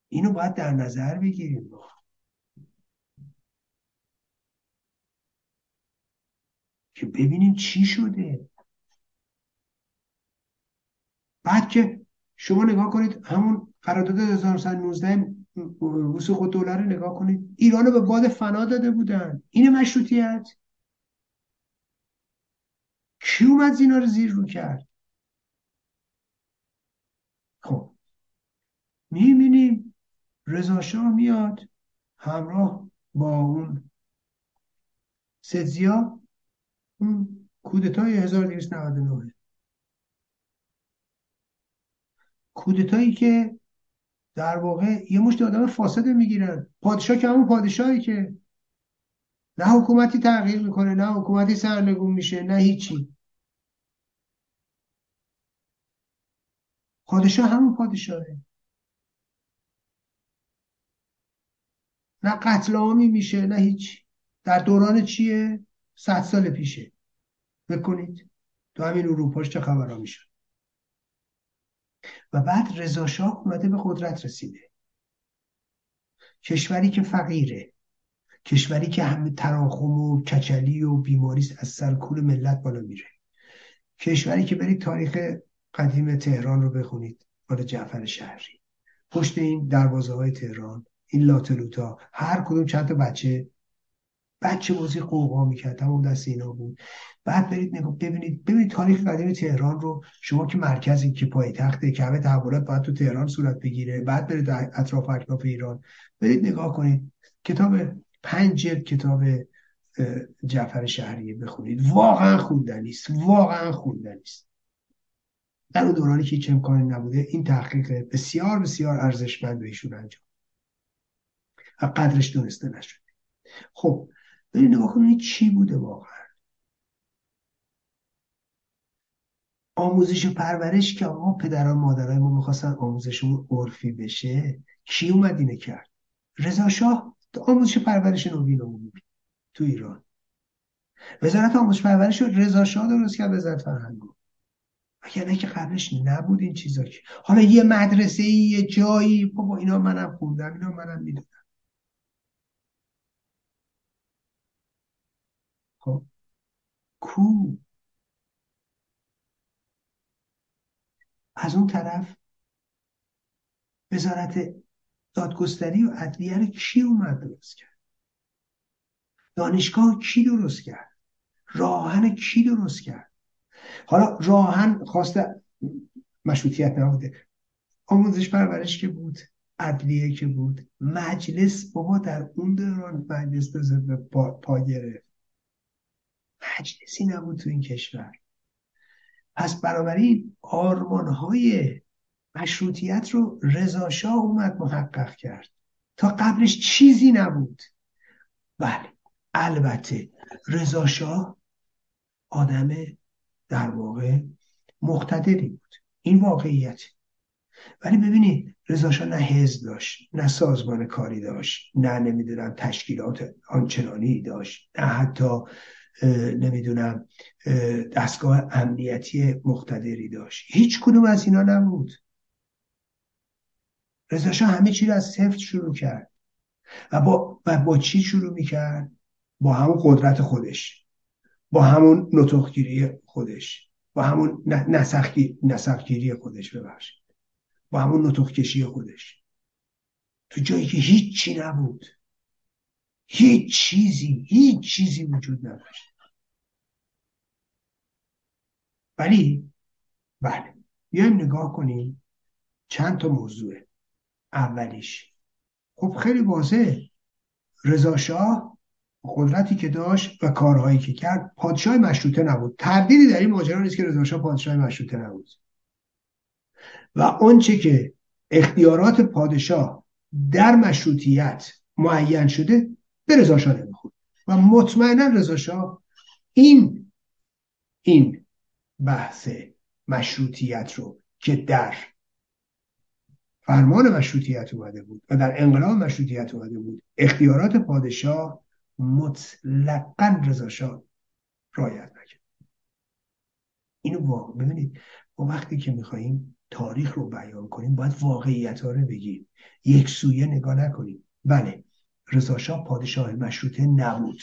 اینو باید در نظر بگیریم. که ببینیم چی شده. بعد که شما نگاه کنید همون قرارداد 1919 وسوق دوله رو نگاه کنید ایران رو به باد فنا داده بودن. این مشروطیت. کی اومد زینا رو زیر رو کرد؟ خب می‌بینیم رضا میاد همراه با اون سدزیا اون کودتای 1299 کودتایی که در واقع یه مشت آدم فاسد می‌گیرن. پادشاه که همون پادشاهی که نه حکومتی تغییر می‌کنه نه حکومتی سرنگون میشه نه هیچی. پادشاه همون پادشاهه. نه قتل عامی میشه نه هیچ. در دوران چیه؟ صد سال پیشه. بکنید. تو همین اروپاش چه خبرها میشه. و بعد رضا شاه اومده به قدرت رسیده. کشوری که فقیره. کشوری که همه تراخم و کچلی و بیماری از سر کول ملت بالا میره. کشوری که برید تاریخ قدیم تهران رو بخونید مال جعفر شهری. پشت این دروازه های تهران این لاتلوتا. هر کدوم چند تا بچه بچه بازی قوقا می‌کرد تمام دست اینا بود. بعد برید نگاه ببینید ببینید تاریخ قدیم تهران رو. شما که مرکزی که پایتخت که همه تحولات باید تو تهران صورت بگیره بعد برید اطراف اکناف ایران. برید نگاه کنید. کتاب پنج جلد کتاب جعفر شهریه بخونید. واقعا خوندنی است. واقعا خوندنی است. در اون دورانی که هیچ امکانی نبوده این تحقیق بسیار بسیار ارزشمند به ایشون انجام و قدرش دونسته نشد. خب برید نگاه کنید چی بوده واقعا. آموزش و پرورش که آقا پدران مادرای ما می‌خواستن آموزشمون عرفی بشه کی اومد اینه کرد؟ رضا شاه آموزش پرورش نوین عمومی تو ایران. وزارت آموزش پرورش رو رضا شاه درست کرد وزارت فرهنگ. نه که قبلش نبود این چیزا که حالا یه مدرسه یه جایی بابا اینا منم خوندم اینا منم می‌دونم خب کو. از اون طرف وزارت دادگستری و عدلیه رو کی اومد درست کرد؟ دانشگاه کی درست کرد؟ راهن کی درست کرد؟ حالا راهن خواسته مشروطیت نبوده آموزش پرورش که بود عدلیه که بود مجلس بابا در اون دوران مجلس به پا, پا گرفت. مجلسی نبود تو این کشور. پس بنابراین های مشروطیت رو رضا اومد محقق کرد. تا قبلش چیزی نبود. بله البته رضا آدم در واقع مقتدری بود. این واقعیت. ولی ببینید رضا نه حزب داشت نه سازمان کاری داشت نه نمی‌دونم تشکیلات آنچنانی داشت نه حتی نمی‌دونم دستگاه امنیتی مقتدری داشت. هیچ کدوم از اینا نبود. رضا همه چی رو از صفر شروع کرد. و با, و با چی شروع می‌کرد؟ با همون قدرت خودش. با همون نطقگیری خودش. با همون نسخگیری خودش ببخشید. با همون نطق خودش. تو جایی که هیچی نبود. هیچ چیزی هیچ چیزی وجود نداشت. ولی بله بیایم نگاه کنیم چند تا موضوعه اولیش خب خیلی واضح رضا شاه قدرتی که داشت و کارهایی که کرد پادشاه مشروطه نبود. تردیدی در این ماجرا نیست که رضا شاه پادشاه مشروطه نبود. و آنچه که اختیارات پادشاه در مشروطیت معین شده به رضا شاه نمی‌خورد. و مطمئنا رضا شاه این این بحث مشروطیت رو که در فرمان مشروطیت اومده بود و در انقلاب مشروطیت اومده بود اختیارات پادشاه مطلقا رضا شاه رایت نکرد. اینو واقع ببینید ما وقتی که میخواییم تاریخ رو بیان کنیم باید واقعیت ها رو بگیم. یک سویه نگاه نکنیم. بله رضا شاه پادشاه مشروطه نبود.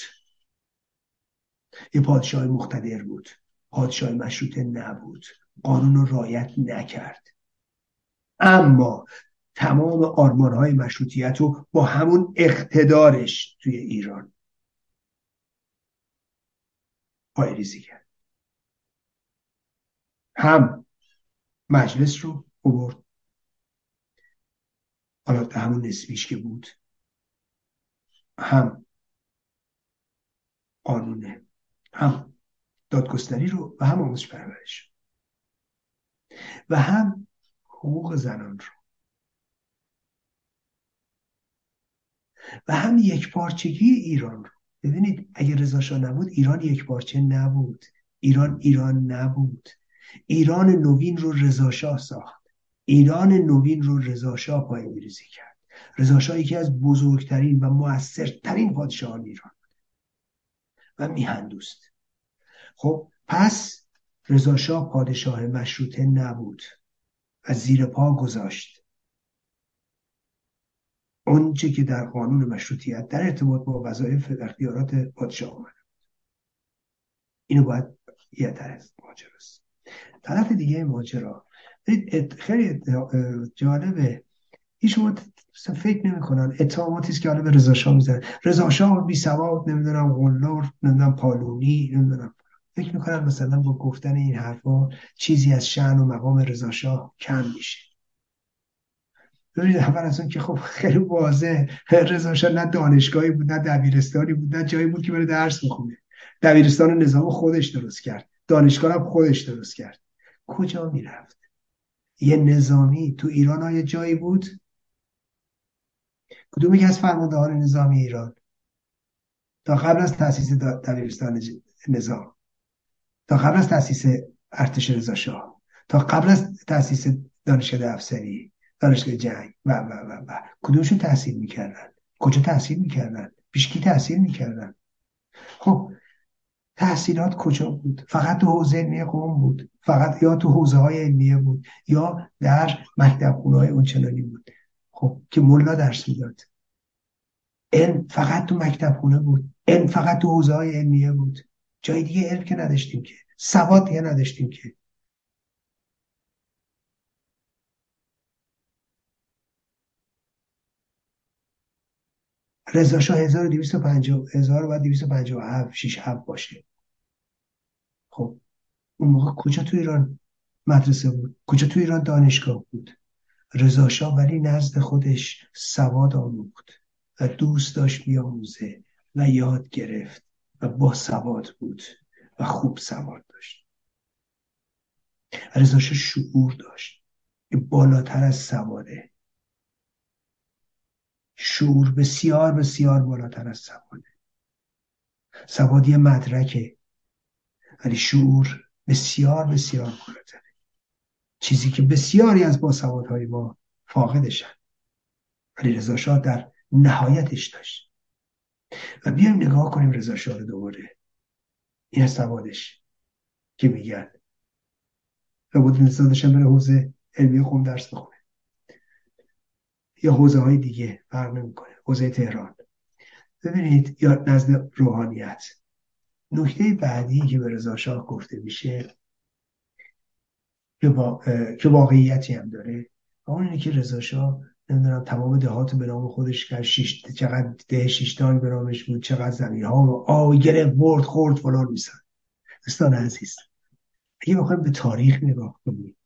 یه پادشاه مقتدر بود. پادشاه مشروطه نبود. قانون رو رایت نکرد. اما تمام آرمان های مشروطیت رو با همون اقتدارش توی ایران پایریزی کرد. هم مجلس رو اوورد حالا همون نسبیش که بود. هم قانونه هم دادگستری رو و هم آموزش پرورش. و هم حقوق زنان رو. و هم یک پارچگی ایران رو. ببینید اگه رضا نبود ایران یک پارچه نبود. ایران ایران نبود. ایران نوین رو رضا ساخت. ایران نوین رو رضا شاه پایه‌ریزی کرد. رضا یکی از بزرگترین و موثرترین پادشاهان ایران و میهندوست خب پس رضا پادشاه مشروطه نبود و زیر پا گذاشت. آنچه که در قانون مشروطیت در ارتباط با وظایف اختیارات پادشاه آمده اینو باید یه طرف ماجراست طرف دیگه ماجرا. خیلی جالبه. هیچ شما فکر نمی‌کنن. اتهاماتی است که حالا به رضا شاه می‌زنن. رضا شاه بی سواد نمی‌دونم غلار نمی‌دونم پالونی نمی‌دونم. فکر می‌کنم مثلا با گفتن این حرفا چیزی از شعن و مقام رضا شاه کم میشه. ببینید اول از اون که خب خیلی واضح رضا نه دانشگاهی بود نه دبیرستانی بود نه جایی بود که بره درس بخونه. دبیرستان نظام خودش درست کرد. دانشگاه هم خودش درست کرد. کجا می‌رفت؟ یه نظامی تو ایران های جایی بود؟ کدوم یکی از فرماندهان نظامی ایران؟ تا قبل از تاسیس دبیرستان نظام. تا قبل از تاسیس ارتش رضا شاه تا قبل از تاسیس دانشگاه افسری دانشگاه جنگ و و و و. کدومشون تحصیل می‌کردن؟ کجا تحصیل می‌کردن؟ پیش کی تحصیل می‌کردن؟ خب تحصیلات کجا بود؟ فقط تو حوزه علمی قوم بود. فقط یا تو حوزه های علمیه بود یا در مکتب خونه های اونچنانی بود. خب که ملا درس می‌داد. علم فقط تو مکتب خونه بود. علم فقط تو حوزه های علمیه بود. جای دیگه علم که نداشتیم که سواد دیگه نداشتیم که. رضا شاه 1250 1257 6 7 باشه. خب اون موقع کجا تو ایران مدرسه بود؟ کجا تو ایران دانشگاه بود؟ رضا شاه ولی نزد خودش سواد آموخت و دوست داشت بیاموزه و یاد گرفت. و با سواد بود و خوب سواد داشت. رضا شاه شعور داشت بالاتر از سواده. شعور بسیار بسیار بالاتر از سواده. سوادی مدرکه ولی شعور بسیار بسیار بالاتره. چیزی که بسیاری از باسوادهای ما فاقدشن. ولی رضا در نهایتش داشت. و بیایم نگاه کنیم رضا شاه دوباره. این از سوادش که میگن. و بود نزادشم بره حوزه علمی خون درس بخونه. یا حوزه های دیگه فرق نمی‌کنه. حوزه تهران. ببینید یا نزد روحانیت. نکته بعدی که به رضا شاه گفته میشه که, با... واقعیتی هم داره اون اینه که رضا شاه نمی‌دونم تمام دهات به نام خودش کرد. شیش... چقدر ده شیشتان به نامش بود چقدر زمین ها رو آی گرفت برد خورد فلان میسن دوستان عزیز اگه بخوایم به تاریخ نگاه کنیم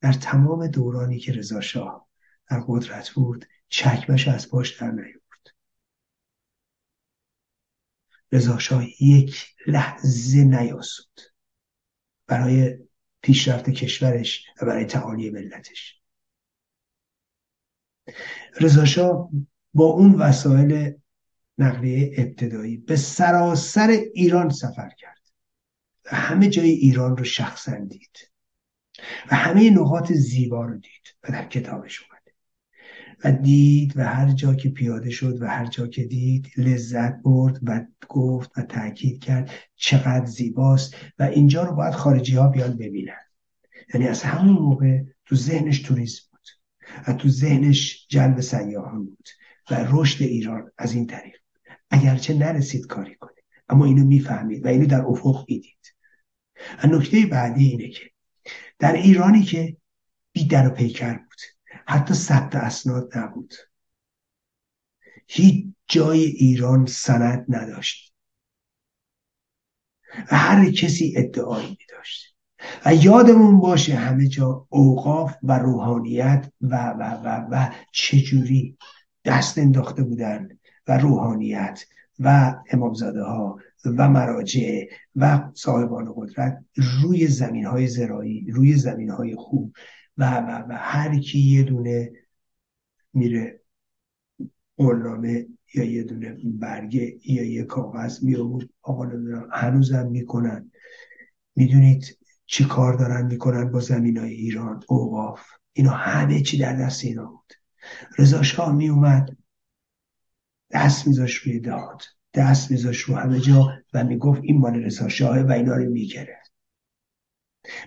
در تمام دورانی که رضا شاه در قدرت بود چکمش از پاش در نیورد. رضا شاه یک لحظه نیاسود. برای پیشرفت کشورش و برای تعالی ملتش. رضا با اون وسایل نقلیه ابتدایی به سراسر ایران سفر کرد. و همه جای ایران رو شخصا دید. و همه نقاط زیبا رو دید و در کتابش و دید و هر جا که پیاده شد و هر جا که دید لذت برد و گفت و تاکید کرد چقدر زیباست و اینجا رو باید خارجی ها بیان ببینن. یعنی از همون موقع تو ذهنش توریسم و تو ذهنش جلب سیاحان بود و رشد ایران از این طریق. اگرچه نرسید کاری کنه اما اینو می‌فهمید و اینو در افق می‌دید و نکته بعدی اینه که در ایرانی که بی در و پیکر بود حتی ثبت اسناد نبود هیچ جای ایران سند نداشت. و هر کسی ادعایی می داشت و یادمون باشه همه جا اوقاف و روحانیت و و و و چجوری دست انداخته بودن و روحانیت و امامزاده ها و مراجع و صاحبان قدرت روی زمین های زرایی روی زمین های خوب و و و هر کی یه دونه میره قرنامه یا یه دونه برگه یا یه کاغذ میامود آقا نمی‌دونم هنوزم می‌کنن. می‌دونید چی کار دارن می‌کنن با زمین های ایران؟ اوقاف. اینا همه چی در دست اینا بود. رضا شاه میومد دست میذاش روی داد دست میذاش رو همه جا و می‌گفت این مال رضا شاهه و اینا رو می‌گرفت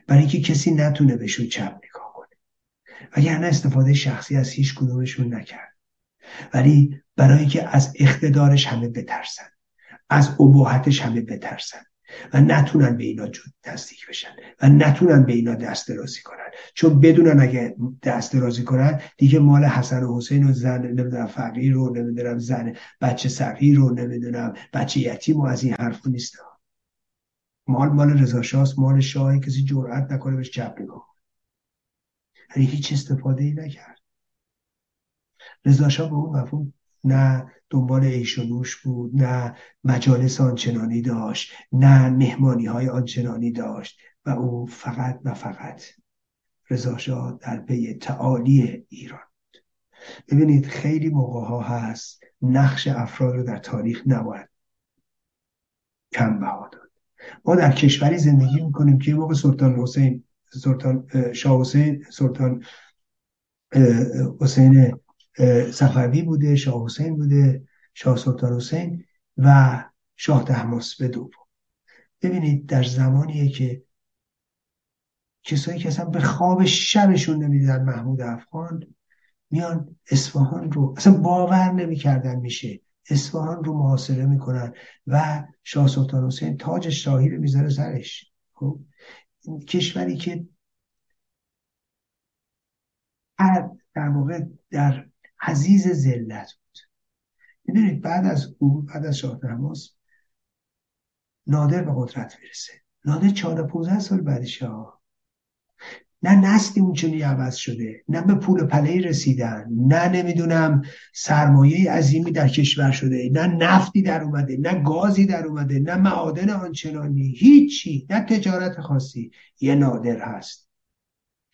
برای اینکه کسی نتونه بهشون چپ نگاه وگرنه استفاده شخصی از هیچ کدومشون نکرد. ولی برای که از اقتدارش همه بترسن از ابهتش همه بترسن. و نتونن به اینا تصدیق بشن و نتونن به اینا دست درازی کنن. چون بدونن اگه دست درازی کنن دیگه مال حسن و حسین و زن نمی‌دونم فقیر رو نمی‌دونم زن بچه صغیر رو نمی‌دونم بچه یتیم و از این حرف نیست. مال مال رضا مال شاه کسی جرئت نکنه بهش چپ نگاه یعنی هیچ استفاده ای نکرد. رضا به اون مفهوم نه دنبال عیش و نوش بود نه مجالس آنچنانی داشت نه مهمانی های آنچنانی داشت و او فقط و فقط رضا در پی تعالی ایران ببینید خیلی موقع ها هست نقش افراد رو در تاریخ نباید کم بها داد. ما در کشوری زندگی می‌کنیم که موقع سلطان حسین سلطان شاه حسین سلطان حسین صفوی بوده شاه حسین بوده شاه سلطان حسین و شاه تحماس به دوم. ببینید در زمانیه که کسایی که اصلا به خواب شبشون نمی‌دیدن محمود افغان میان اصفهان رو اصلا باور نمی‌کردن میشه. اصفهان رو محاصره می‌کنن و شاه سلطان حسین تاج شاهی رو می‌ذاره سرش. خب؟ کشوری که در واقع در عزیز ذلت بود. می‌دونید بعد از او بعد از شاه نادر به قدرت می‌رسه. نادر 14 15 سال بعدش ها نه نسلی اونچنی عوض شده نه به پول پله رسیدن نه نمی‌دونم سرمایه عظیمی در کشور شده نه نفتی در اومده نه گازی در اومده نه معادن آنچنانی هیچی. نه تجارت خاصی. یه نادر هست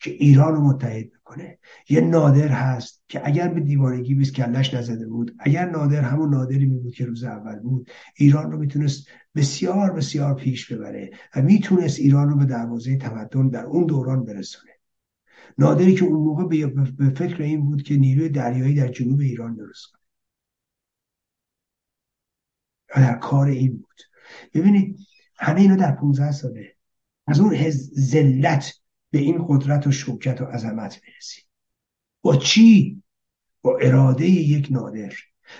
که ایران رو متحد می‌کنه. یه نادر هست که اگر به دیوانگی بیست کلش نزده بود اگر نادر همون نادری می بود که روز اول بود ایران رو می‌تونست بسیار بسیار پیش ببره و می‌تونست ایران رو به دروازه تمدن در اون دوران برسونه. نادری که اون موقع به فکر این بود که نیروی دریایی در جنوب ایران درست کنه. و در کار این بود. ببینید همه اینا در 15 ساله. از اون ذلت به این قدرت و شوکت و عظمت برسیم. با چی؟ با اراده یک نادر.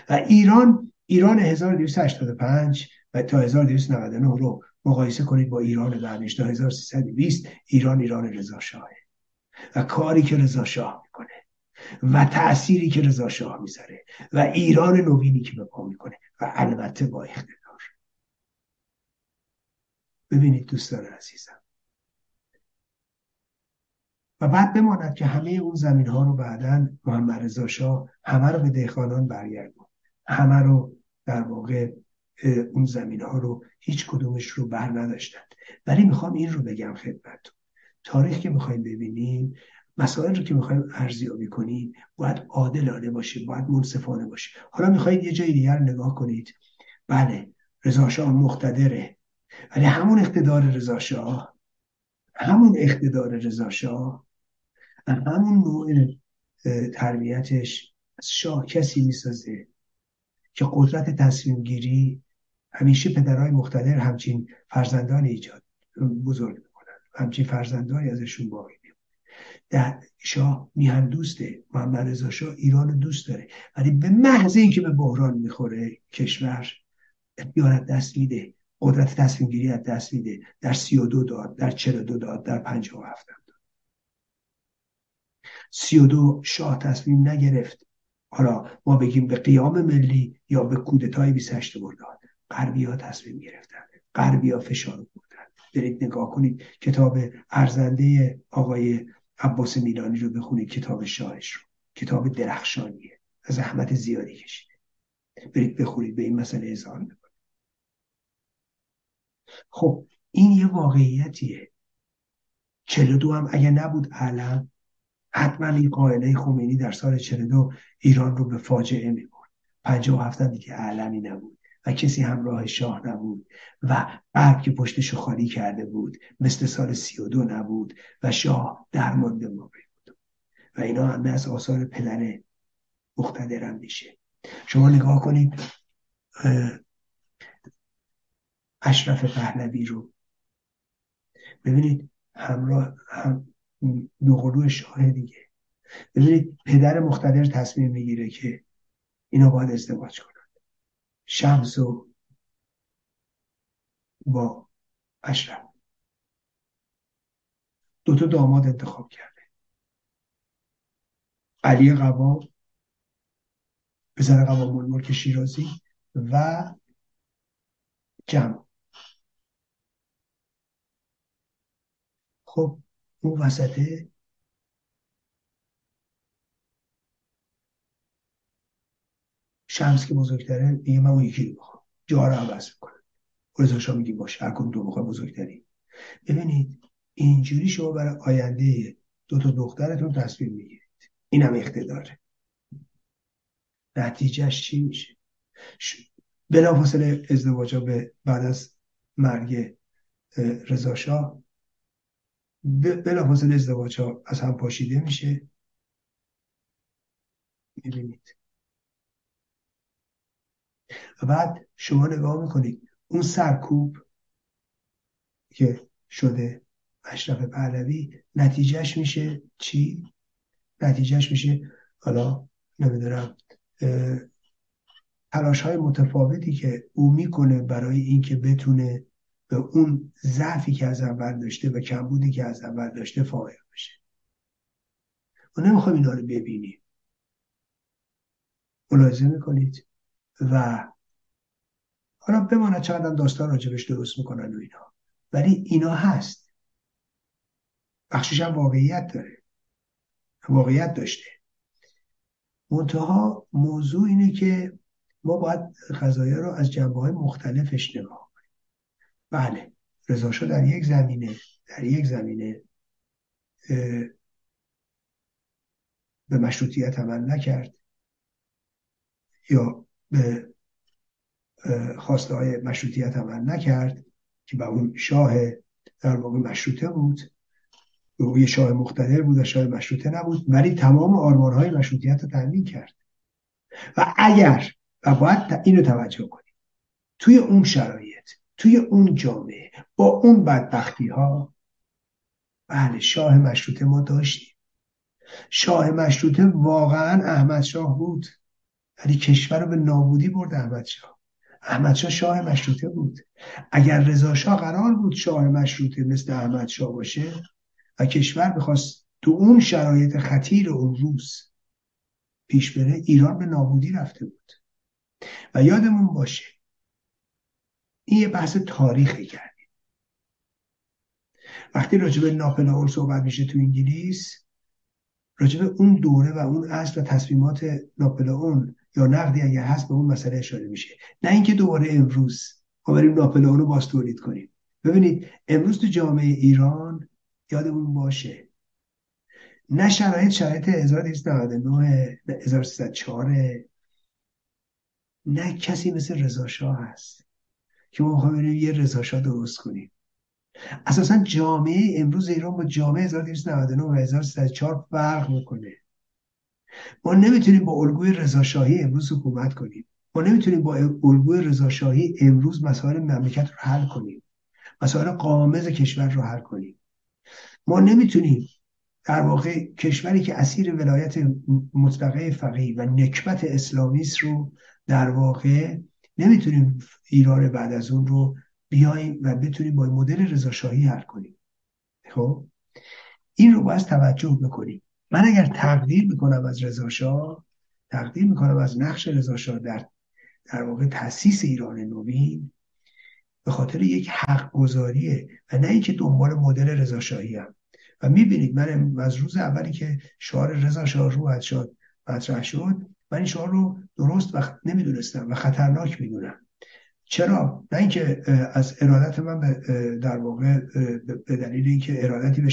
و ایران ایران 1285 و تا 1299 رو مقایسه کنید با ایران بعدش تا 1320 ایران ایران رضا شاهه و کاری که رضا شاه می‌کنه و تأثیری که رضا شاه می‌ذاره و ایران نوینی که به پا می‌کنه و البته با اقتدار. ببینید دوستان عزیزم و بعد بماند که همه اون زمین ها رو بعدا محمد رضا شاه همه رو به دهقانان برگردون. همه رو در واقع اون زمین ها رو هیچ کدومش رو بر نداشتند. ولی می‌خوام این رو بگم خدمتتون. تاریخ که می‌خوایم ببینیم مسائل رو که می‌خوایم ارزیابی کنیم باید عادلانه باشه باید منصفانه باشه. حالا می‌خواید یه جای دیگر نگاه کنید. بله رضا شاه مقتدره. ولی همون اقتدار رضا شاه همون اقتدار رضا شاه همون نوع تربیتش از شاه کسی می‌سازه که قدرت تصمیم گیری همیشه پدرهای مختلف همچین فرزندان ایجاد بزرگ می‌کنن همچین فرزندانی ازشون باقی در شاه میهن دوسته محمد رضا شاه ایران دوست داره. ولی به محض اینکه به بحران می‌خوره کشور اختیارت دست میده. قدرت تصمیم گیری از دست میده. در سی و دو داد در چل دو داد در پنج و هفت سی و دو شاه تصمیم نگرفت. حالا ما بگیم به قیام ملی یا به کودتای 28 مرداد غربی ها تصمیم گرفتن. غربی ها فشار بردن برید نگاه کنید کتاب ارزنده آقای عباس میلانی رو بخونید کتاب شاهش رو. کتاب درخشانیه. از زحمت زیادی کشیده. برید بخونید به این مسئله اظهار بکنید خب این یه واقعیتیه. دو هم اگه نبود علم حتما این قائله خمینی در سال 42 ایران رو به فاجعه می برد 57 دیگه علمی نبود و کسی همراه شاه نبود و غرب که پشتشو خالی کرده بود مثل سال 32 نبود و شاه درمانده موقعی بود و اینا همه از آثار پدر مختدرم میشه. شما نگاه کنید اشرف پهلوی رو ببینید همراه هم دوقلو شاه دیگه. ببینید پدر مختدر تصمیم می‌گیره که اینا باید ازدواج کنند شمس و با اشرف. دوتا داماد انتخاب کرده. علی قوام پسر قوام الملک شیرازی و جمع. خب اون وسطه شمس که بزرگتره میگه من اون یکی رو بخوام جا رو عوض می‌کنم. رضا شاه میگه باشه هر دو بخواه بزرگتری ببینید اینجوری شما برای آینده دو تا دخترتون تصمیم می‌گیرید. این هم اقتداره. نتیجهش چی میشه؟ بلافاصله ازدواج به بعد از مرگ رضا شاه بلافاصله ازدواج ها از هم پاشیده میشه می‌بینید و بعد شما نگاه می‌کنید اون سرکوب که شده اشرف پهلوی نتیجهش میشه چی؟ نتیجهش میشه حالا نمی‌دونم تلاش های متفاوتی که او می‌کنه برای اینکه بتونه به اون ضعفی که از اول داشته و کمبودی که از اول داشته فایق بشه. ما نمی‌خوایم اینا رو ببینیم. ملاحظه می‌کنید؟ و حالا بماند چقدر داستان راجبش درست می‌کنن و اینا. ولی اینا هست. بخشش هم واقعیت داره. واقعیت داشته. منتها موضوع اینه که ما باید قضایه رو از جنبه های مختلفش نگاه بله. رضاشاه در یک زمینه در یک زمینه به مشروطیت عمل نکرد یا به خواسته های مشروطیت عمل نکرد که به اون شاه در واقع مشروطه بود. او یه شاه مقتدر بود و شاه مشروطه نبود. ولی تمام آرمانهای مشروطیت رو تأمین کرد. و اگر و باید اینو توجه کنید توی اون شرایط توی اون جامعه. با اون بدبختی ها بله شاه مشروطه ما داشتیم. شاه مشروطه واقعا احمد شاه بود. ولی کشور رو به نابودی برد احمد شاه. احمد شاه شاه مشروطه بود. اگر رضا شاه قرار بود شاه مشروطه مثل احمد شاه باشه و کشور بخواست تو اون شرایط خطیر اون روز پیش بره ایران به نابودی رفته بود. و یادمون باشه این یه بحث تاریخی کردیم. وقتی راجب ناپلئون صحبت میشه تو انگلیس راجب اون دوره و اون اصل و تصمیمات ناپلئون یا نقدی اگر هست به اون مسئله اشاره میشه. نه اینکه دوباره امروز ما بریم ناپلئون رو باز تولید کنیم. ببینید امروز تو جامعه ایران یادمون باشه. نه شرایط شرایط 1299 1304 نه کسی مثل رضا هست. که ما می‌خوایم یه رضا درست کنیم. اساسا جامعه امروز ایران با جامعه 1299 و 1304 فرق می‌کنه. ما نمی‌تونیم با الگوی رضاشاهی امروز حکومت کنیم. ما نمی‌تونیم با الگوی رضاشاهی امروز مسائل مملکت رو حل کنیم. مسائل قامز کشور رو حل کنیم. ما نمی‌تونیم در واقع کشوری که اسیر ولایت مطلقه فقیه و نکبت اسلامی رو در واقع نمی‌تونیم ایران بعد از اون رو بیایم و بتونیم با مدل رضاشاهی حل کنیم. خب؟ این رو باید توجه بکنیم. من اگر تقدیر می‌کنم از رضاشاه تقدیر می‌کنم از نقش رضاشاه در در واقع تاسیس ایران نوین به خاطر یک حق گذاریه و نه اینکه دنبال مدل رضاشاهی هم. و می‌بینید من از روز اولی که شعار رضا شاه رو شد مطرح شد من این شعار رو درست و نمی‌دونستم و خطرناک می‌دونم. چرا؟ نه اینکه از ارادت من در واقع به دلیل اینکه ارادتی به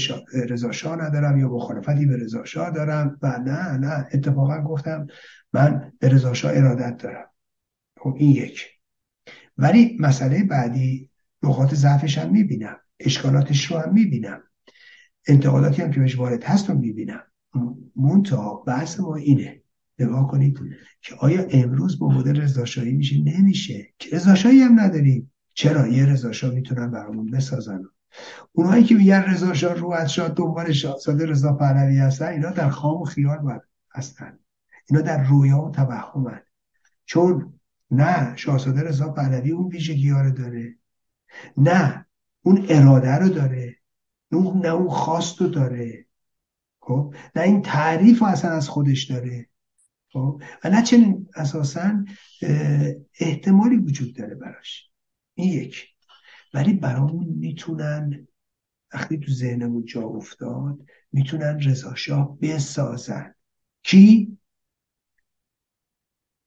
رضا شاه ندارم یا مخالفتی به رضا شاه دارم و نه نه اتفاقا گفتم من به رضا شاه ارادت دارم. خب این یک. ولی مسئله بعدی نقاط ضعفش هم می‌بینم اشکالاتش رو هم می‌بینم انتقاداتی هم که بهش وارد هست رو می‌بینم. منتها بحث ما اینه نگاه کنید که آیا امروز با مدل رضاشاهی میشه؟ نمیشه. که رضاشاهی هم نداریم. چرا؟ یه رضاشاه می‌تونن برامون بسازن. اونایی که میگن رضا شاه رو شاه دنبال شاهزاده رضا پهلوی هستن اینا در خواب و خیال هستن. اینا در رویا و توهمن چون نه شاهزاده رضا پهلوی اون ویژگی رو داره. نه اون اراده رو داره. نه اون خواست رو داره. خب؟ نه این تعریف اصلا از خودش داره. خب؟ و نه چنین اساسا احتمالی وجود داره براش. این یک. ولی برامون می‌تونن وقتی تو ذهنمون جا افتاد می‌تونن رضا شاه بسازن. کی؟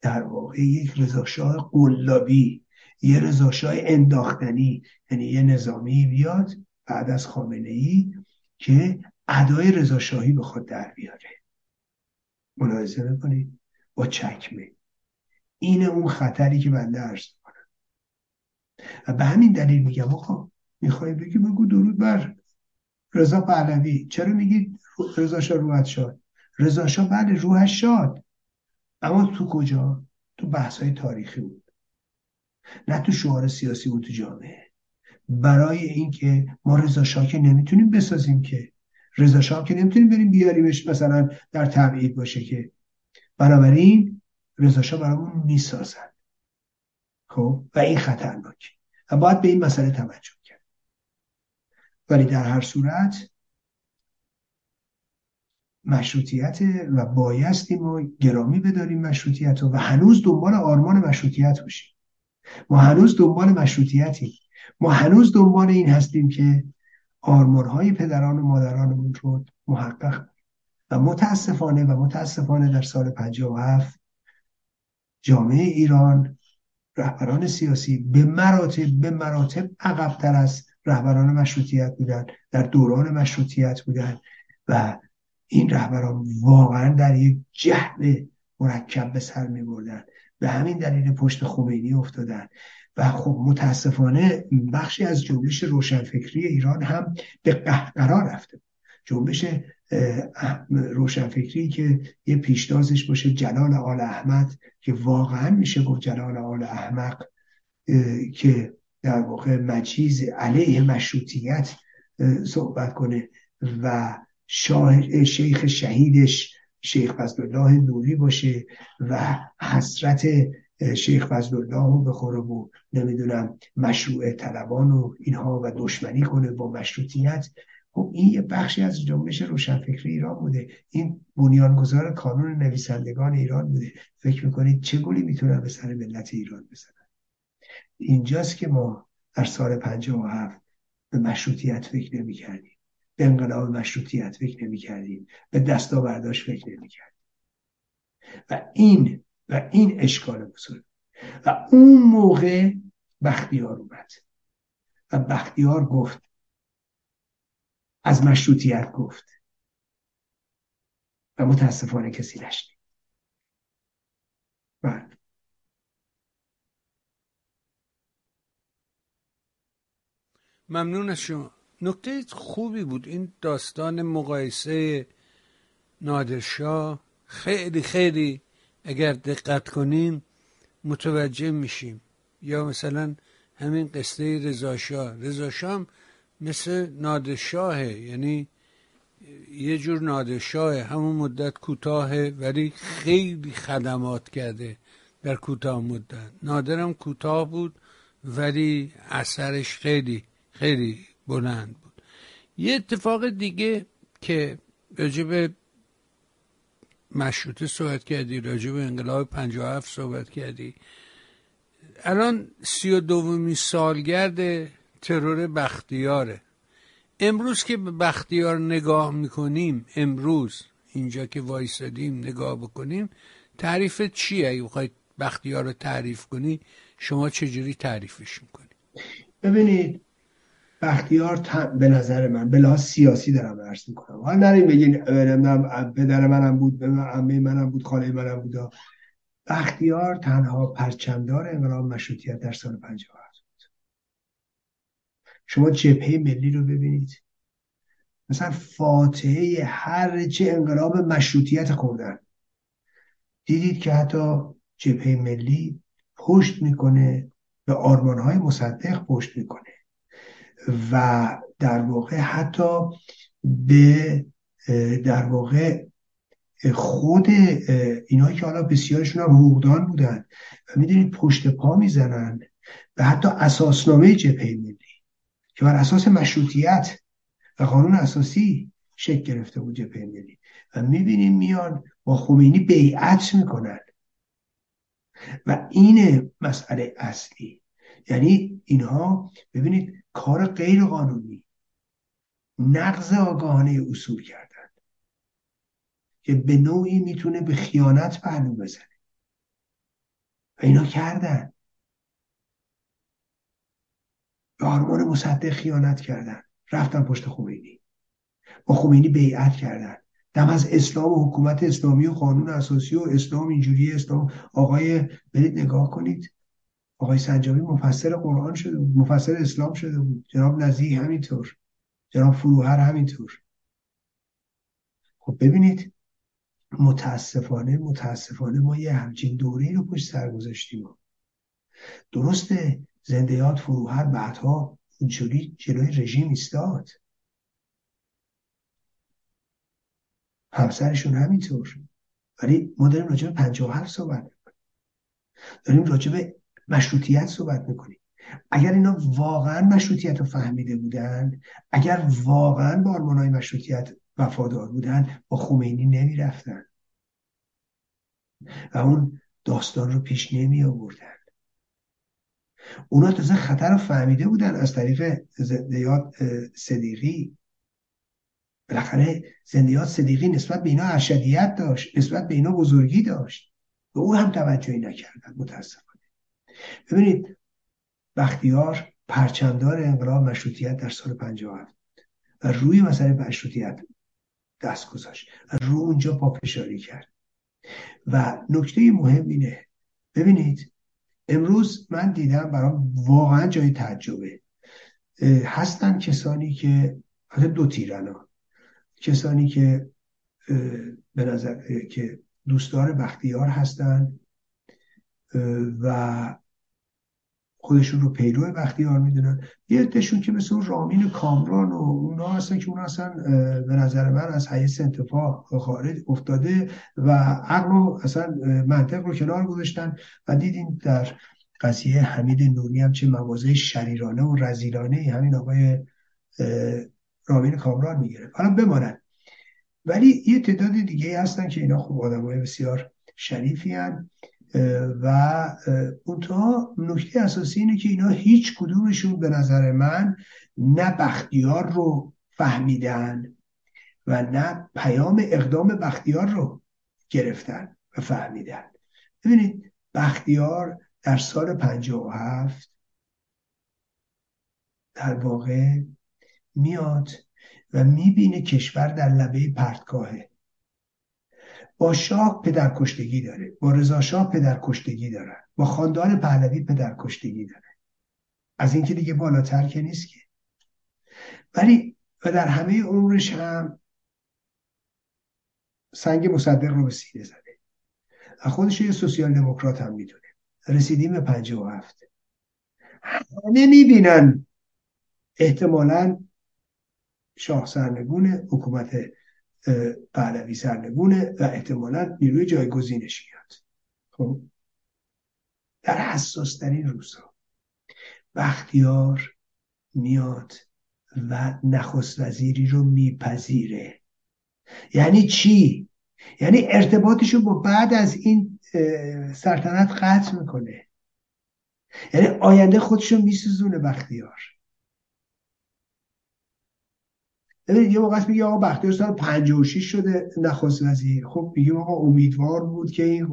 در واقع یک رضاشاه قلابی یه رضاشاه انداختنی یعنی یه نظامی بیاد بعد از خامنه ای که ادای رضاشاهی بخواد در بیاره. ملاحظه می‌کنید با چکمه. اینه اون خطری که بنده عرض می‌کنم. و به همین دلیل میگم آقا می‌خوای بگی بگو درود بر رضا پهلوی. چرا میگی رضا شاه روحت شاد؟ رضا شاه بله روحش شاد. اما تو کجا؟ تو بحث های تاریخی بود. نه تو شعار سیاسی بود تو جامعه. برای اینکه ما رضا شاه که نمی‌تونیم بسازیم که. رضا شاه که نمی‌تونیم بریم بیاریمش مثلا در تبعید باشه که. بنابراین رضا شاه برامون می‌سازن خب؟ و این خطرناکه. و باید به این مسئله توجه کرد. ولی در هر صورت مشروطیت و بایستی ما گرامی بداریم مشروطیت رو و هنوز دنبال آرمان مشروطیت باشیم. ما هنوز دنبال مشروطیتی ما هنوز دنبال این هستیم که آرمانهای پدران و مادرانمون رو محقق. و متاسفانه و متاسفانه در سال 57 جامعه ایران رهبران سیاسی به مراتب به مراتب عقبتر از رهبران مشروطیت بودن در دوران مشروطیت بودن و این رهبران واقعا در یک جهل مرکب به سر می به همین دلیل پشت خمینی افتادن. و خب متاسفانه بخشی از جنبش روشنفکری ایران هم به قهقرا رفته. جنبش روشنفکری که یه پیشتازش باشه جلال آل احمد که واقعا میشه گفت جلال آل احمق که در واقع مجیز علیه مشروطیت صحبت کنه و شیخ شهیدش شیخ فضلالله نوری باشه و حسرت شیخ فضلالله رو بخوره و نمی‌دونم مشروع طلبان و اینها و دشمنی کنه با مشروطیت. خب این یه بخشی از جنبش روشنفکری ایران بوده. این بنیانگذار کانون نویسندگان ایران بوده. فکر می‌کنید چه گلی می‌تونن به سر ملت ایران بزنن؟ اینجاست که ما در سال 57 به مشروطیت فکر نمی‌کردیم. به انقلاب مشروطیت فکر نمی‌کردیم. به دستاورداش فکر نمی‌کردیم. و این و این اشکال بزرگ. و اون موقع بختیار اومد. و بختیار گفت از مشروطیت گفت. و متاسفانه کسی نشنید. بله. ممنون از شما. نکته خوبی بود. این داستان مقایسه نادرشاه. خیلی خیلی اگر دقت کنیم متوجه میشیم. یا مثلا همین قصه رضاشاه رضاشاه مثل نادرشاهه یعنی یه جور نادرشاهه. همون مدت کوتاهه ولی خیلی خدمات کرده در کوتاه مدت. نادرم کوتاه بود ولی اثرش خیلی خیلی بلند بود. یه اتفاق دیگه که راجب مشروطه صحبت کردی راجب انقلاب 57 صحبت کردی. الان سی و دومی سالگرد ترور بختیاره. امروز که به بختیار نگاه می‌کنیم امروز اینجا که وایسادیم نگاه بکنیم تعریف چیه؟ اگه بخواید بختیار رو تعریف کنی شما چجوری تعریفش می‌کنی؟ ببینید بختیار به نظر من به سیاسی دارم عرض می‌کنم. حالا نریم بگین پدر منم بود به عمه منم بود خاله منم بود. بختیار تنها پرچمدار انقلاب مشروطیت در سال 57 بود. شما جبهه ملی رو ببینید. مثلا فاتحه هر چه انقلاب مشروطیت خوردن. دیدید که حتی جبهه ملی پشت می‌کنه به آرمانهای مصدق پشت می‌کنه. و در واقع حتی به در واقع خود اینایی که حالا بسیارشون هم حقوقدان بودن و می‌دونید پشت پا می‌زنن و حتی اساسنامه جبهه ملی که بر اساس مشروطیت و قانون اساسی شکل گرفته بود جبهه ملی. و می‌بینیم میان با خمینی بیعت می‌کنن. و این مسئله اصلی. یعنی اینها ببینید کار غیر قانونی نقض آگاهانه اصول کردن. که به نوعی می‌تونه به خیانت پهلو بزنه. و اینا کردن. به آرمان مصدق خیانت کردن. رفتن پشت خمینی. با خمینی بیعت کردن. دم از اسلام و حکومت اسلامی و قانون اساسی و اسلام اینجوری اسلام آقای برید نگاه کنید. آقای سنجابی مفسر قرآن شده بود مفسر اسلام شده بود. جناب نزیح همینطور جناب فروهر همینطور. خب ببینید متاسفانه متاسفانه ما یه همچین دوره رو پشت سر گذاشتیم. درسته زندیات فروهر بعدها اونجوری جلوی رژیم ایستاد. همسرشون همینطور. ولی ما داریم راجع به 57 صحبت داریم راجع به مشروطیت صحبت می‌کنیم اگر اینا واقعا مشروطیت رو فهمیده بودن اگر واقعا با آرمانهای مشروطیت وفادار بودن با خمینی نمی‌رفتن. و اون داستان رو پیش نمی آوردن اونا تازه خطر رو فهمیده بودن از طریق زندیات صدیقی. بالاخره زندیات صدیقی نسبت به اینا ارشدیت داشت نسبت به اینا بزرگی داشت. به او هم توجهی نکردن متاسفانه. ببینید بختیار پرچمدار انقلاب مشروطیت در سال 57 و روی مسئله مشروطیت دست گذاشت رو اونجا پافشاری کرد. و نکته مهم اینه ببینید امروز من دیدم برام واقعا جای تعجبه. هستن کسانی که حتی دو تیرنا کسانی که به نظر که دوستدار بختیار هستند و خودشون رو پیرو بختیار می‌دونن. یه عدهشون که مثل رامین کامران و اونا هستن که اونا اصلا به نظر من از حیث انتفاع خارج افتاده و عقل رو اصلا منطق رو کنار گذاشتن و دیدیم در قضیه حمید نوری هم چه موازه شریرانه و رزیلانه همین آقای رامین کامران می‌گیره. حالا بمانند ولی یه تعداد دیگه هستن که اینا خوب آدم های بسیار شریفی هن و اونتا نکته اساسی اینه که اینا هیچ کدومشون به نظر من نه بختیار رو فهمیدن و نه پیام اقدام بختیار رو گرفتن و فهمیدن. ببینید بختیار در سال 57 در واقع میاد و می‌بینه کشور در لبه پرتگاهه. با شاه پدر کشتگی داره با رضا شاه پدر کشتگی داره با خاندان پهلوی پدر کشتگی داره. از اینکه دیگه بالاتر که نیست که. ولی و در همه عمرش هم سنگ مصدق رو به سینه زده. خودش یه سوسیال دموکرات هم می‌دونه. رسیدیم به پنجه و هفت. همه می‌بینن احتمالا شاه سرنگونه حکومت پهلوی سرنگونه و احتمالا نیروی جایگزینش میاد. خب در حساس ترین روزها بختیار میاد و نخست وزیری رو میپذیره. یعنی چی؟ یعنی ارتباطش رو با بعد از این سلطنت قطع می‌کنه. یعنی آینده خودش رو میسوزونه بختیار ببینید یه موقع میگه آقا بختیار سال 56 شده نخست وزیر. خب میگه آقا امیدوار بود که این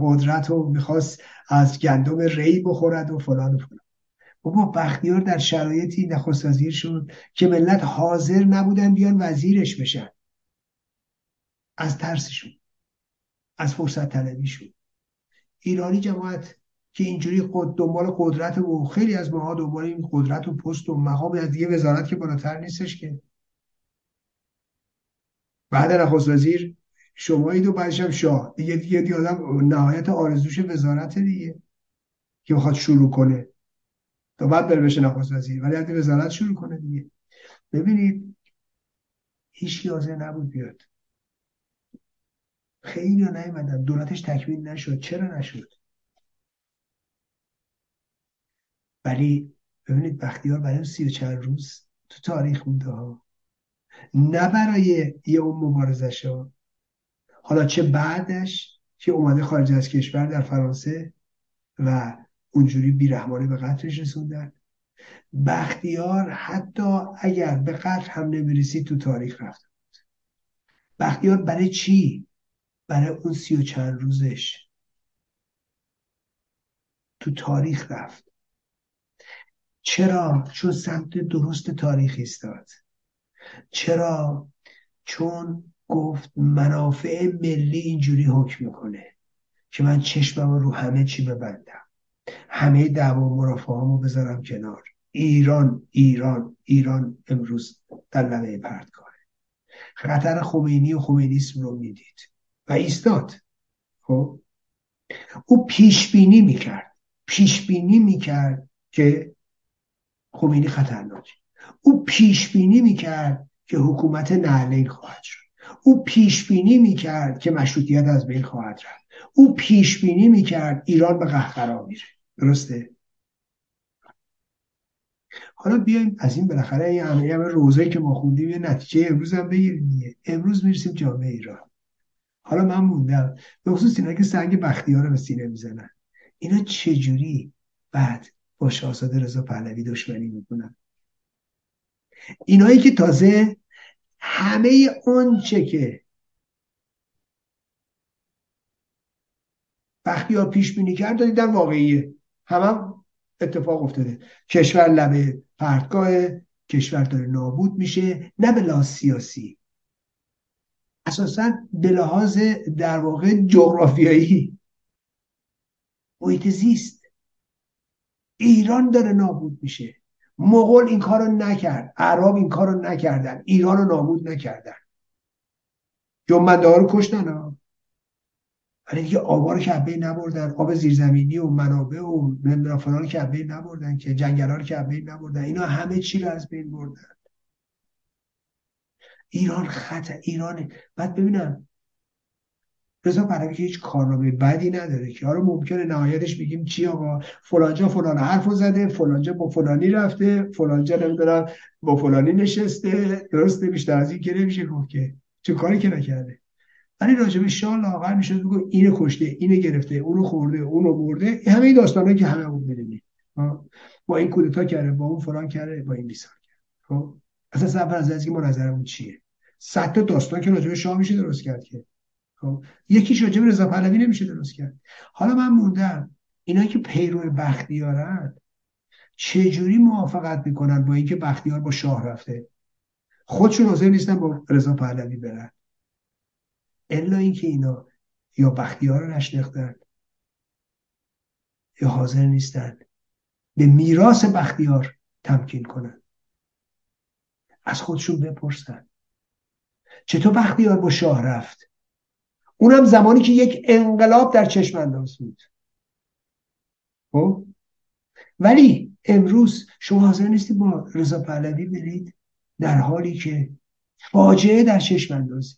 قدرت رو می‌خواست از گندم ری بخورد و فلان و فلان. بابا بختیار در شرایطی نخست وزیر شد که ملت حاضر نبودن بیان وزیرش بشن. از ترسشون از فرصت طلبیشون ایرانی جماعت که اینجوری خود دنبال قدرت و خیلی از ماها دنبال این قدرت و پست و مقام از دیگه وزارت که بالاتر نیستش که. بعد نخست وزیر شما دو بعدش هم شاه. دیگه دیگه دی آدم نهایت آرزوش وزارت دیگه که بخواد شروع کنه. تا بعد بره بشه نخست وزیر. ولی وقتی وزارت شروع کنه دیگه. ببینید هیچ حاضر نبود بیاد. خیلی نیومدن. دولتش تکمیل نشد. چرا نشد؟ ولی ببینید بختیار برای سی و چند روز تو تاریخ مونده ها. نه برای یه اون مبارزش ها حالا چه بعدش که اومده خارج از کشور در فرانسه و اونجوری بیرحمانه به قتلش رسوندن. بختیار حتی اگر به قتل هم نمی‌رسید تو تاریخ رفته بختیار برای چی؟ برای اون سی و چند روزش تو تاریخ رفت. چرا؟ چون سمت درست تاریخ ایستاد. چرا؟ چون گفت منافع ملی اینجوری حکم می‌کنه که من چشمم رو همه چی ببندم. همه دعوا مرافعه رو بذارم کنار. ایران ایران ایران امروز در لبه پرتگاهه خطر خمینی و خمینیسم رو می‌دید و ایستاد. خب؟ او پیش بینی می‌کرد. پیش بینی می‌کرد که خمینی خطرناکه او پیش بینی می‌کرد که حکومت نعلین خواهد شد. او پیش بینی می‌کرد که مشروطیت از بین خواهد رفت. او پیش بینی می‌کرد ایران به قهقرا میره. درسته؟ حالا بیایم از این بالاخره یه همه روزه که ما خوندیم یه نتیجه امروز هم بگیریم دیگه. امروز می‌رسیم جامعه ایران. حالا من موندم به خصوص اینا که سنگ بختیار به سینه می‌زنن. اینا چجوری بعد با شاهزاده رضا پهلوی دشمنی می‌کنن؟ اینایی که تازه همه اون چه که بختیار پیش بینی کرد دیدن واقعیه. همه هم اتفاق افتاده. کشور لبه پرتگاه کشور داره نابود میشه نه به سیاسی. اساسا به لحاظ در واقع جغرافیایی محیط زیست. ایران داره نابود میشه. مغول این کارو نکرد عرب این کارو نکردن ایران رو نابود نکردن. جنبنده ها رو کشتن ها. ولی دیگه آبا رو بین نبردن آب زیرزمینی و منابع و نمی‌دونم فلان بین نبردن که جنگل رو بین نبردن. اینا همه چی رو از بین بردن. ایران خط ایرانه بعد ببینم رضا پهلوی که هیچ کارنامه بدی نداره. که حالا ممکنه نهایتش بگیم چی آقا؟ فلانجا فلان حرف زده فلانجا با فلانی رفته فلانجا نمی‌دونم با فلانی نشسته. درسته بیشتر از این که نمیشه گفت که. چه کاری که نکرده. ولی راجب شاه لاغر میشه بگو اینو کشته اینو گرفته اونو خورده اونو برده. همه این داستانایی که همه بود می‌دونی. با این کودتا کرده با اون فلان کرده با این بیسار کرده. خب؟ اصلا اول از از ما نظرمون چیه؟ صد تا داستان که راجب شاه میشه درست کرد که. خب یکیش راجب رضا پهلوی نمیشه درست کرد. حالا من موندم اینا که پیرو بختیارن چجوری موافقت می‌کنن با اینکه بختیار با شاه رفته؟ خودشون حاضر نیستن با رضا پهلوی برن. الا اینکه اینا یا بختیار رو نشناختن یا حاضر نیستن به میراث بختیار تمکین کنن. از خودشون بپرسن. چطور بختیار با شاه رفت؟ اونم زمانی که یک انقلاب در چشم انداز بود. خب؟ ولی امروز شما حاضر نیستی با رضا پهلوی برید در حالی که فاجعه در چشم اندازی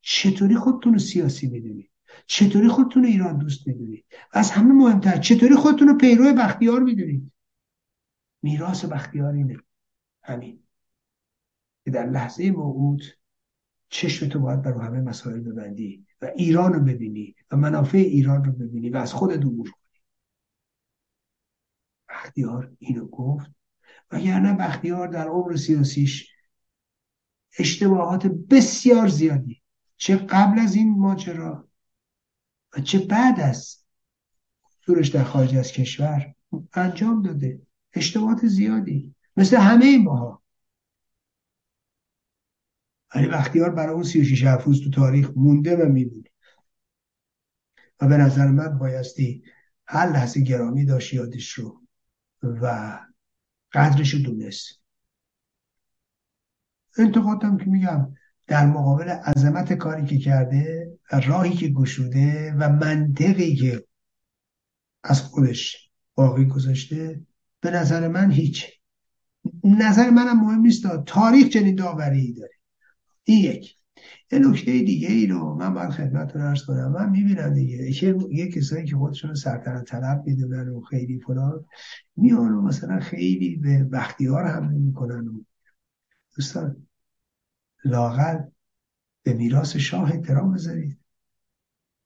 چطوری خودتون رو سیاسی می‌دونید چطوری خودتون رو ایران دوست می‌دونید و از همه مهمتر چطوری خودتون رو پیرو بختیار می‌دونید؟ میراث بختیار اینه. همین. که در لحظه موعود چشم تو باید بر همه مسائل ببندی و ایران رو ببینی و منافع ایران رو ببینی و از خود دور کنی. بختیار اینو گفت. وگرنه بختیار در عمر سیاسیش اشتباهات بسیار زیادی. چه قبل از این ماجرا و چه بعد از دورش در خارج از کشور انجام داده. اشتباهات زیادی. مثل همه ماها. ولی بختیار برای اون 36 روز تو تاریخ مونده و میمونه. و به نظر من بایستی هر لحظه گرامی داشت یادش رو و قدرش رو دونست. انتقادم که میگم در مقابل عظمت کاری که کرده و راهی که گشوده و منطقی که از خودش باقی گذاشته به نظر من هیچ. نظر منم مهم نیست تاریخ چنین داوری داره. این یک. یه نکته دیگه ای رو من باید خدمت رو ارز کنم. من می‌بینم دیگه. یه کسایی که خودشون سرطنت طلب می‌دونن و خیلی فلان میان و مثلا خیلی به بختیار حمله می‌کنن دوستان لاغل به میراث شاه احترام بذارید.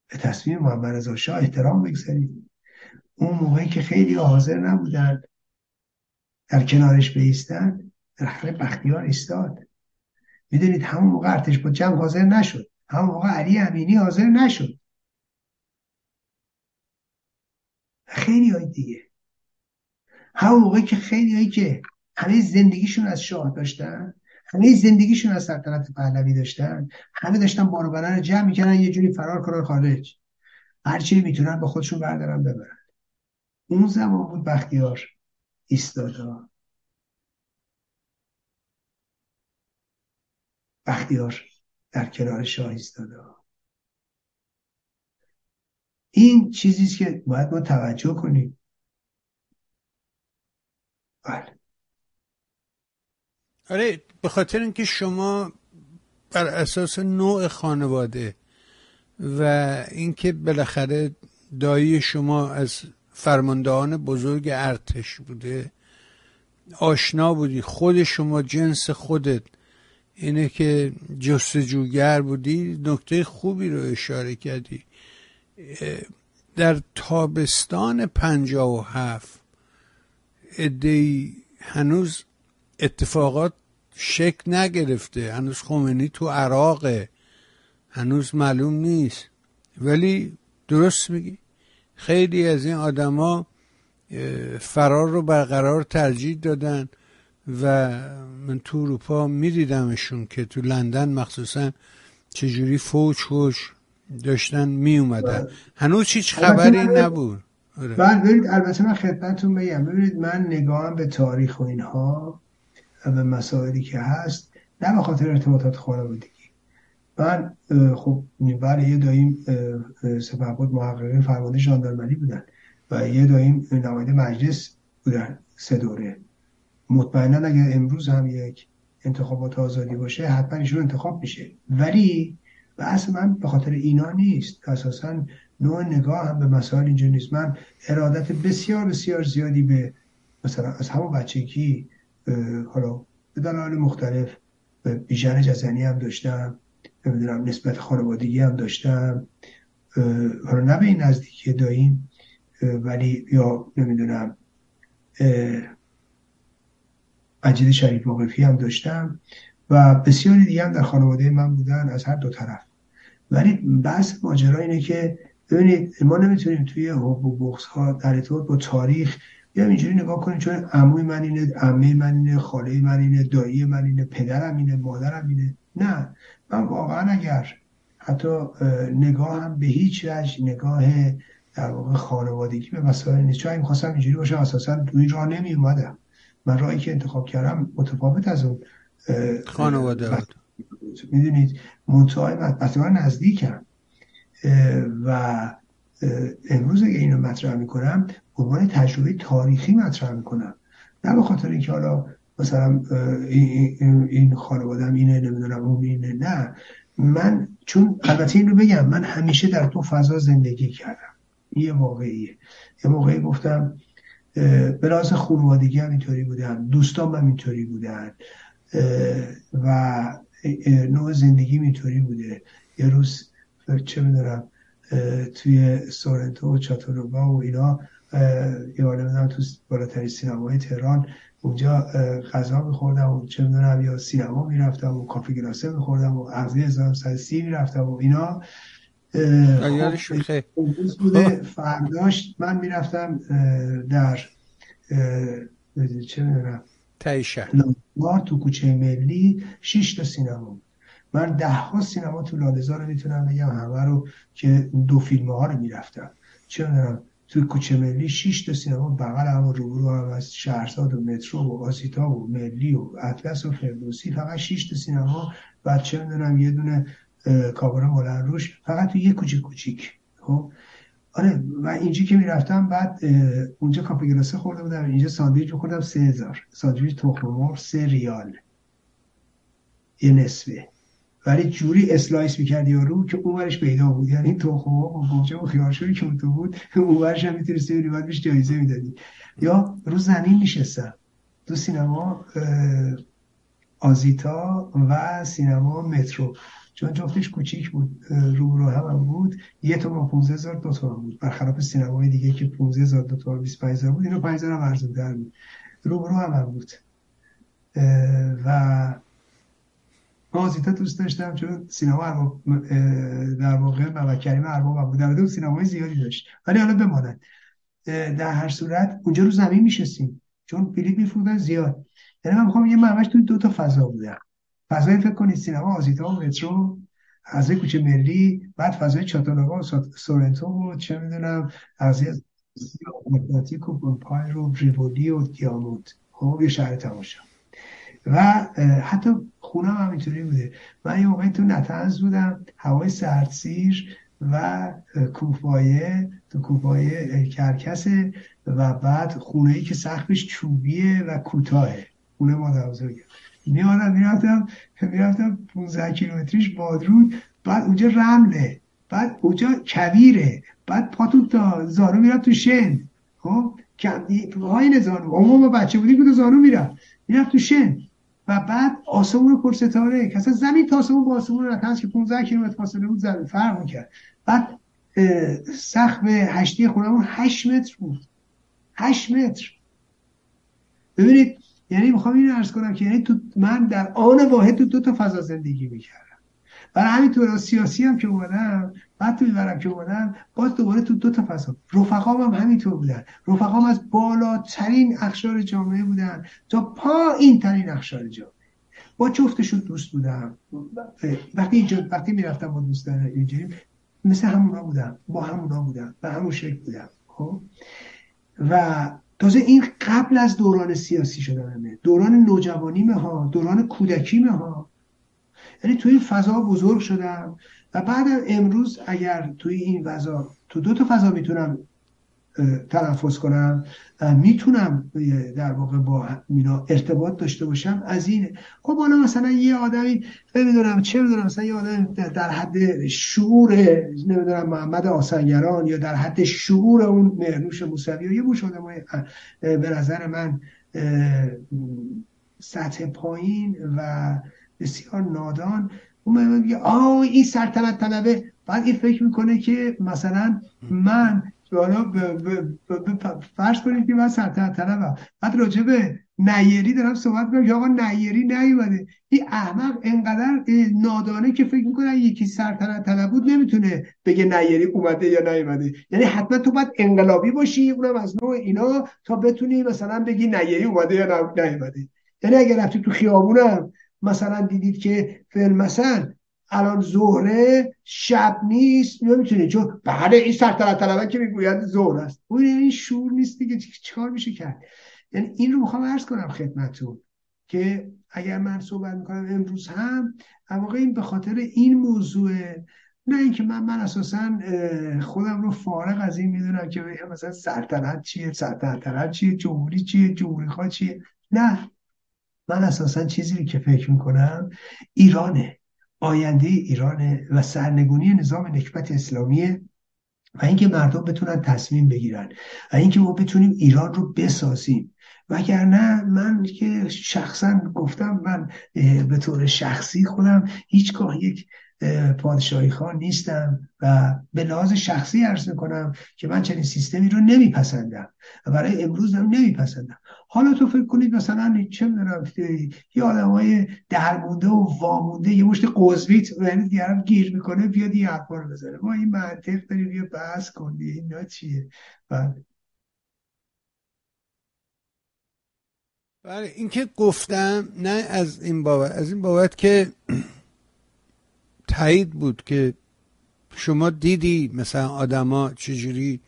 به تصمیم محمد رضا شاه احترام بگذارید. اون موقعی که خیلی حاضر نبودن در کنارش بیستن در بختیار ایستاد. می‌دونید همون موقع ارتش با جمع حاضر نشد. همون موقع علی امینی حاضر نشد. خیلی های دیگه. همون موقعی که خیلی هایی که همه زندگیشون از شاه داشتن همه زندگیشون از سلطنت پهلوی داشتن همه داشتن بارو رو جمع می‌کنن یه جوری فرار کنن خارج. هرچی می‌تونن به خودشون بردارن ببرن. اون زمان بود بختیار ایستادا بختیار در کنار شاه ایستادا این چیزیست که باید ما توجه کنیم. بله. آره به خاطر اینکه شما بر اساس نوع خانواده و اینکه بالاخره دایی شما از فرماندهان بزرگ ارتش بوده آشنا بودی خود شما جنس خودت اینه که جستجوگر بودی نکته خوبی رو اشاره کردی. در تابستان پنجا و هفت ادهی هنوز اتفاقات شکل نگرفته. هنوز خمینی تو عراقه. هنوز معلوم نیست. ولی درست میگی. خیلی از این آدما فرار رو برقرار ترجیح دادن. و من تو اروپا میدیدمشون که تو لندن مخصوصا چجوری فوج فوش داشتن می اومدن بله. هنوز هیچ خبری نبود. آره. بله ببینید البته من خدمتتون بگم. ببینید من نگاهم به تاریخ و اینها و به مسائلی که هست نه به خاطر ارتباطات خانوادگی من خب بله یه داییم بود محققین فرمانده ژاندارمری بودن و یه داییم نماینده مجلس بودن سه دوره. مطمئنا اگر امروز هم یک انتخابات آزادی باشه حتما ایشون انتخاب میشه. ولی و اصلا من به خاطر اینا نیست. اساسا نوع نگاه هم به مسائل اینجا نیست. من ارادت بسیار بسیار زیادی به مثلا از همون بچگی حالا به دلایل مختلف بیژن جزنی هم داشتم نمی‌دونم نسبت خانوادگی هم داشتم. حالا نه به این نزدیکی داییم ولی یا نمی‌دونم مجید شریف موقفی هم داشتم و بسیاری دیگه هم در خانواده من بودن از هر دو طرف. ولی بحث ماجرا اینه که ببینید ما نمی‌تونیم توی حب و بغض ها در ارتباط با تاریخ یا اینجوری نگاه کنیم چون عموی من اینه عمه من اینه خاله من اینه دایی من اینه پدرم اینه مادرم اینه. نه من واقعا اگر حتی نگاه هم به هیچ وجه نگاه در واقع خانوادگی به مسائل نیست. چون خواستم اینجوری باشه اساسا توی راه نمی اومدم من راهی که انتخاب کردم متفاوت از اون خانواده می‌دونید منتهای من نزدیکم و امروز اگه اینو مطرح می‌کنم عنوان تجربه تاریخی مطرح می‌کنم. نه به خاطر اینکه حالا مثلا این خانوادم اینه نمی‌دونم اون اینه نه. من چون البته این رو بگم من همیشه در تو فضا زندگی کردم. یه موقعیه یه موقعی گفتم به لحاظ خانوادگی هم اینطوری بودن دوستان هم اینطوری بودن و نوع زندگی اینطوری بوده. یه روز چه می‌دونم توی سورنتو و چاتولوگا و اینا یا نمی‌دونم تو بالاتری سینمای تهران اونجا غذا میخوردم و چه می‌دونم یا سینما می‌رفتم و کافی گلاسه میخوردم و اغذیه 1930 می‌رفتم و اینا. بوده فرداش من می‌رفتم در چه می‌دونم تایشه تو کوچه ملی شش تا سینما من ده ها سینما تو لالزا رو می‌تونم بگم همه رو که دو فیلم ها رو می‌رفتم. چه می‌دونم توی کوچه ملی 6 تا سینما بغل هم روبرو هم از شهرزاد و مترو و آسیتا و ملی و اطلس و فردوسی فقط 6 تا سینما. بعد چه می‌دونم یه دونه کاباره مولن روش فقط تو یه کوچیک کوچیک. خب؟ آره و اینجا که می‌رفتم بعد اونجا کافه گلاسه خورده بودم اینجا ساندویچ خوردم سه هزار. ساندویچ تخم سه ریال. یه نصفه. ولی جوری اسلایس می‌کرد یارو که اون ورش پیدا بود. یعنی تخم و گوجه و خیارشوری که تو بود اون ورش هم می‌تونستی بری بعد بهش جایزه می‌دادی. یا رو زمین نشستم. تو سینما آزیتا و سینما مترو. چون جفتش کوچیک بود رو رو هم, هم بود. یه تومن 15 هزار دو تومن بود. برخلاف سینمای دیگه که 15 هزار دو تومن 25 هزار بود اینو 5 هزار هم ارزون در بود. رو رو هم, هم بود و آزیتا دوست داشتم چون سینما ارباب در واقع محمد کریم ارباب بود. در سینمای زیادی داشت. ولی حالا بماند در هر صورت اونجا رو زمین میشستیم. چون بلیط میفروختن زیاد. یعنی من می‌خوام یه معمش توی دو تا فضا بودم. فضای فکر کنید سینما آزیتا و مترو از کوچه ملی بعد فضای چاتانوگا و سورنتو و چه می‌دونم از مغناطیک و پای رو ریوولی و دیاموت خب یه شهر تماشا. و حتی خونه هم همینطوری بوده. من یه موقعی تو نتنز بودم هوای سردسیر و کوفایه تو کوفایه کرکسه و بعد خونه ای که سقفش چوبیه و کوتاهه. خونه مادر بزرگه میادم می‌رفتم می‌رفتم 15 کیلومتریش بادرود بعد اونجا رمله بعد اونجا کویره بعد پاتون تا زانو می‌رفت تو شن. خب پایین زانو ما بچه بودیم که زانو می‌رفت می‌رفت تو شن. و بعد آسمون پر ستاره زمین تا آسمون با آسمون رو که 15 کیلومتر فاصله بود زمین فرق می‌کرد. بعد سقف هشتی خونمون 8 متر بود. 8 متر. ببینید یعنی می‌خوام اینو ارز کنم که یعنی تو من در آن واحد تو دو تا فضا زندگی می‌کردم. برای همینطور سیاسی هم که اومدم بعد تو می‌برم که اومدم باز دوباره تو دو تا فضا. رفقام هم همینطور بودن. رفقام از بالاترین اخشار جامعه بودن تا پایین ترین اخشار جامعه. با جفتشون دوست بودم. وقتی اینجا وقتی می‌رفتم با دوستان اینجوری مثل همونا بودم. با همونا بودم. به همون شکل بودم. خب؟ و تازه این قبل از دوران سیاسی شدنمه. دوران نوجوانی ها دوران کودکی ها یعنی توی این فضا بزرگ شدم. و بعد امروز اگر توی این فضا تو دو تا فضا می‌تونم تنفس کنم. می‌تونم در واقع با مینا ارتباط داشته باشم؟ از اینه خب حالا مثلا یه آدمی نمی‌دونم چه می‌دونم مثلا یه آدم در حد شعور نمی‌دونم محمد آسنگران یا در حد شعور اون مرنوش موسوی و یه بوش آدم به نظر من سطح پایین و بسیار نادان. اون میگه آه این سرطنت طلبه. بعد این فکر می‌کنه که مثلا من حالا فرض کنید که من سرطنت طلبم. بعد راجع به نیری دارم صحبت می‌کنم. که آقا نیری نیومده. این احمق انقدر نادانه که فکر می‌کنه یکی سرطنت طلب بود نمی‌تونه بگه نیری اومده یا نیومده. یعنی حتما تو باید انقلابی باشی اونم از نوع اینا تا بتونی مثلا بگی نیری اومده یا نیومده. یعنی اگر رفتی تو خیابونم مثلا دیدید که فیلم مثلا الان ظهره شب نیست نمی‌تونه. چون بعد این سرطنت طلبه که می‌گوید ظهر است. اون این شور نیست دیگه. چیکار میشه کرد؟ یعنی این رو می‌خوام عرض کنم خدمتتون که اگر من صحبت می‌کنم امروز هم واقع این به خاطر این موضوع نه اینکه من من اساسا خودم رو فارغ از این می‌دونم که مثلا سلطنت چیه سلطنت چیه جمهوری چیه جمهوری خواه چیه. نه. من اساسا چیزی که فکر می‌کنم ایرانه. آینده ایرانه و سرنگونی نظام نکبت اسلامیه و اینکه مردم بتونن تصمیم بگیرن و اینکه ما بتونیم ایران رو بسازیم. وگرنه من که شخصا گفتم من به طور شخصی خودم هیچگاه یک پادشاهی خان نیستم و به لحاظ شخصی عرض می‌کنم که من چنین سیستمی رو نمیپسندم و برای امروز هم نمیپسندم. حالا تو فکر کنید مثلا چه می‌دونم یه آدم های درمونده و وامونده یه مشت قوزویت یعنی دیگرم گیر می‌کنه بیاد یه حرفا رو بزنه. ما این منطق داریم یه بحث کنی اینا چیه؟ بله. بله این که گفتم نه از این بابت. از این بابت که تایید بود که شما دیدی مثلا آدما چجوری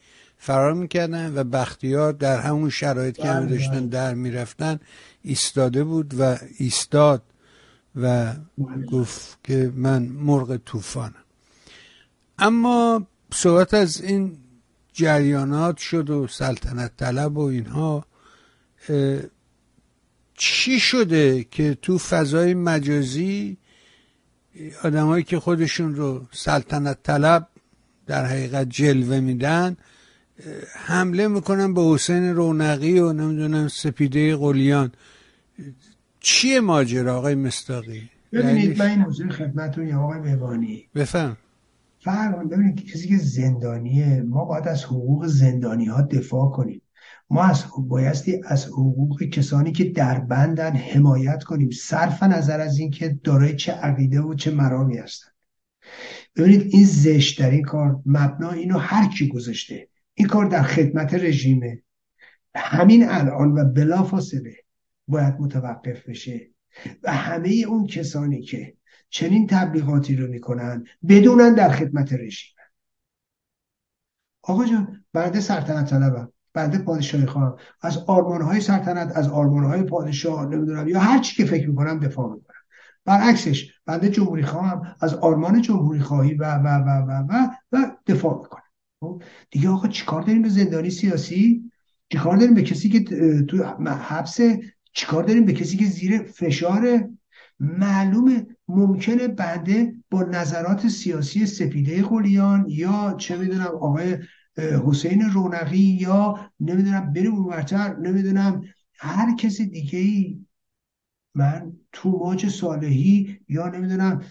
فرار می‌کردن و بختیار در همون شرایط که همه بله، داشتن بله. در می‌رفتن ایستاده بود و ایستاد و بله. گفت که من مرغ طوفانم اما صحبت از این جریانات شد و سلطنت طلب و اینها چی شده که تو فضای مجازی آدمایی که خودشون رو سلطنت طلب در حقیقت جلوه میدن حمله می‌کنن به حسین رونقی و نمی‌دونم سپیده قلیان. چیه ماجرا آقای مستاقی ببینید من این موضوع خدمتون یا آقای بهبانی بفهم. فرق ببینید کسی که زندانیه ما باید از حقوق زندانی ها دفاع کنیم. ما از بایستی از حقوق کسانی که در بندن حمایت کنیم. صرف نظر از اینکه دارای چه عقیده و چه مرامی هستن. ببینید این زشت در این کار مبنا اینو هر کی گذاشته. این کار در خدمت رژیمه. همین الان و بلافاصله باید متوقف بشه. و همه اون کسانی که چنین تبلیغاتی رو می‌کنن بدونن در خدمت رژیم. آقا جان بنده سلطنت طلبم بنده پادشاهی خواهم. از آرمان های سلطنت از آرمان های پادشاه نمی‌دونم یا هر چی که فکر می‌کنم دفاع می‌کنم. برعکسش بنده جمهوری خواهم از آرمان جمهوری خواهی و و و و و, و دفاع می‌کنم؟ دیگه آقا چیکار داریم به زندانی سیاسی؟ چیکار داریم به کسی که تو حبس؟ چیکار داریم به کسی که زیر فشار؟ معلومه ممکنه بنده با نظرات سیاسی سپیده قلیان یا چه می‌دونم آقای حسین رونقی یا نمی‌دونم بریم اونورتر نمی‌دونم هر کسی دیگه ای من توماج صالحی یا نمی‌دونم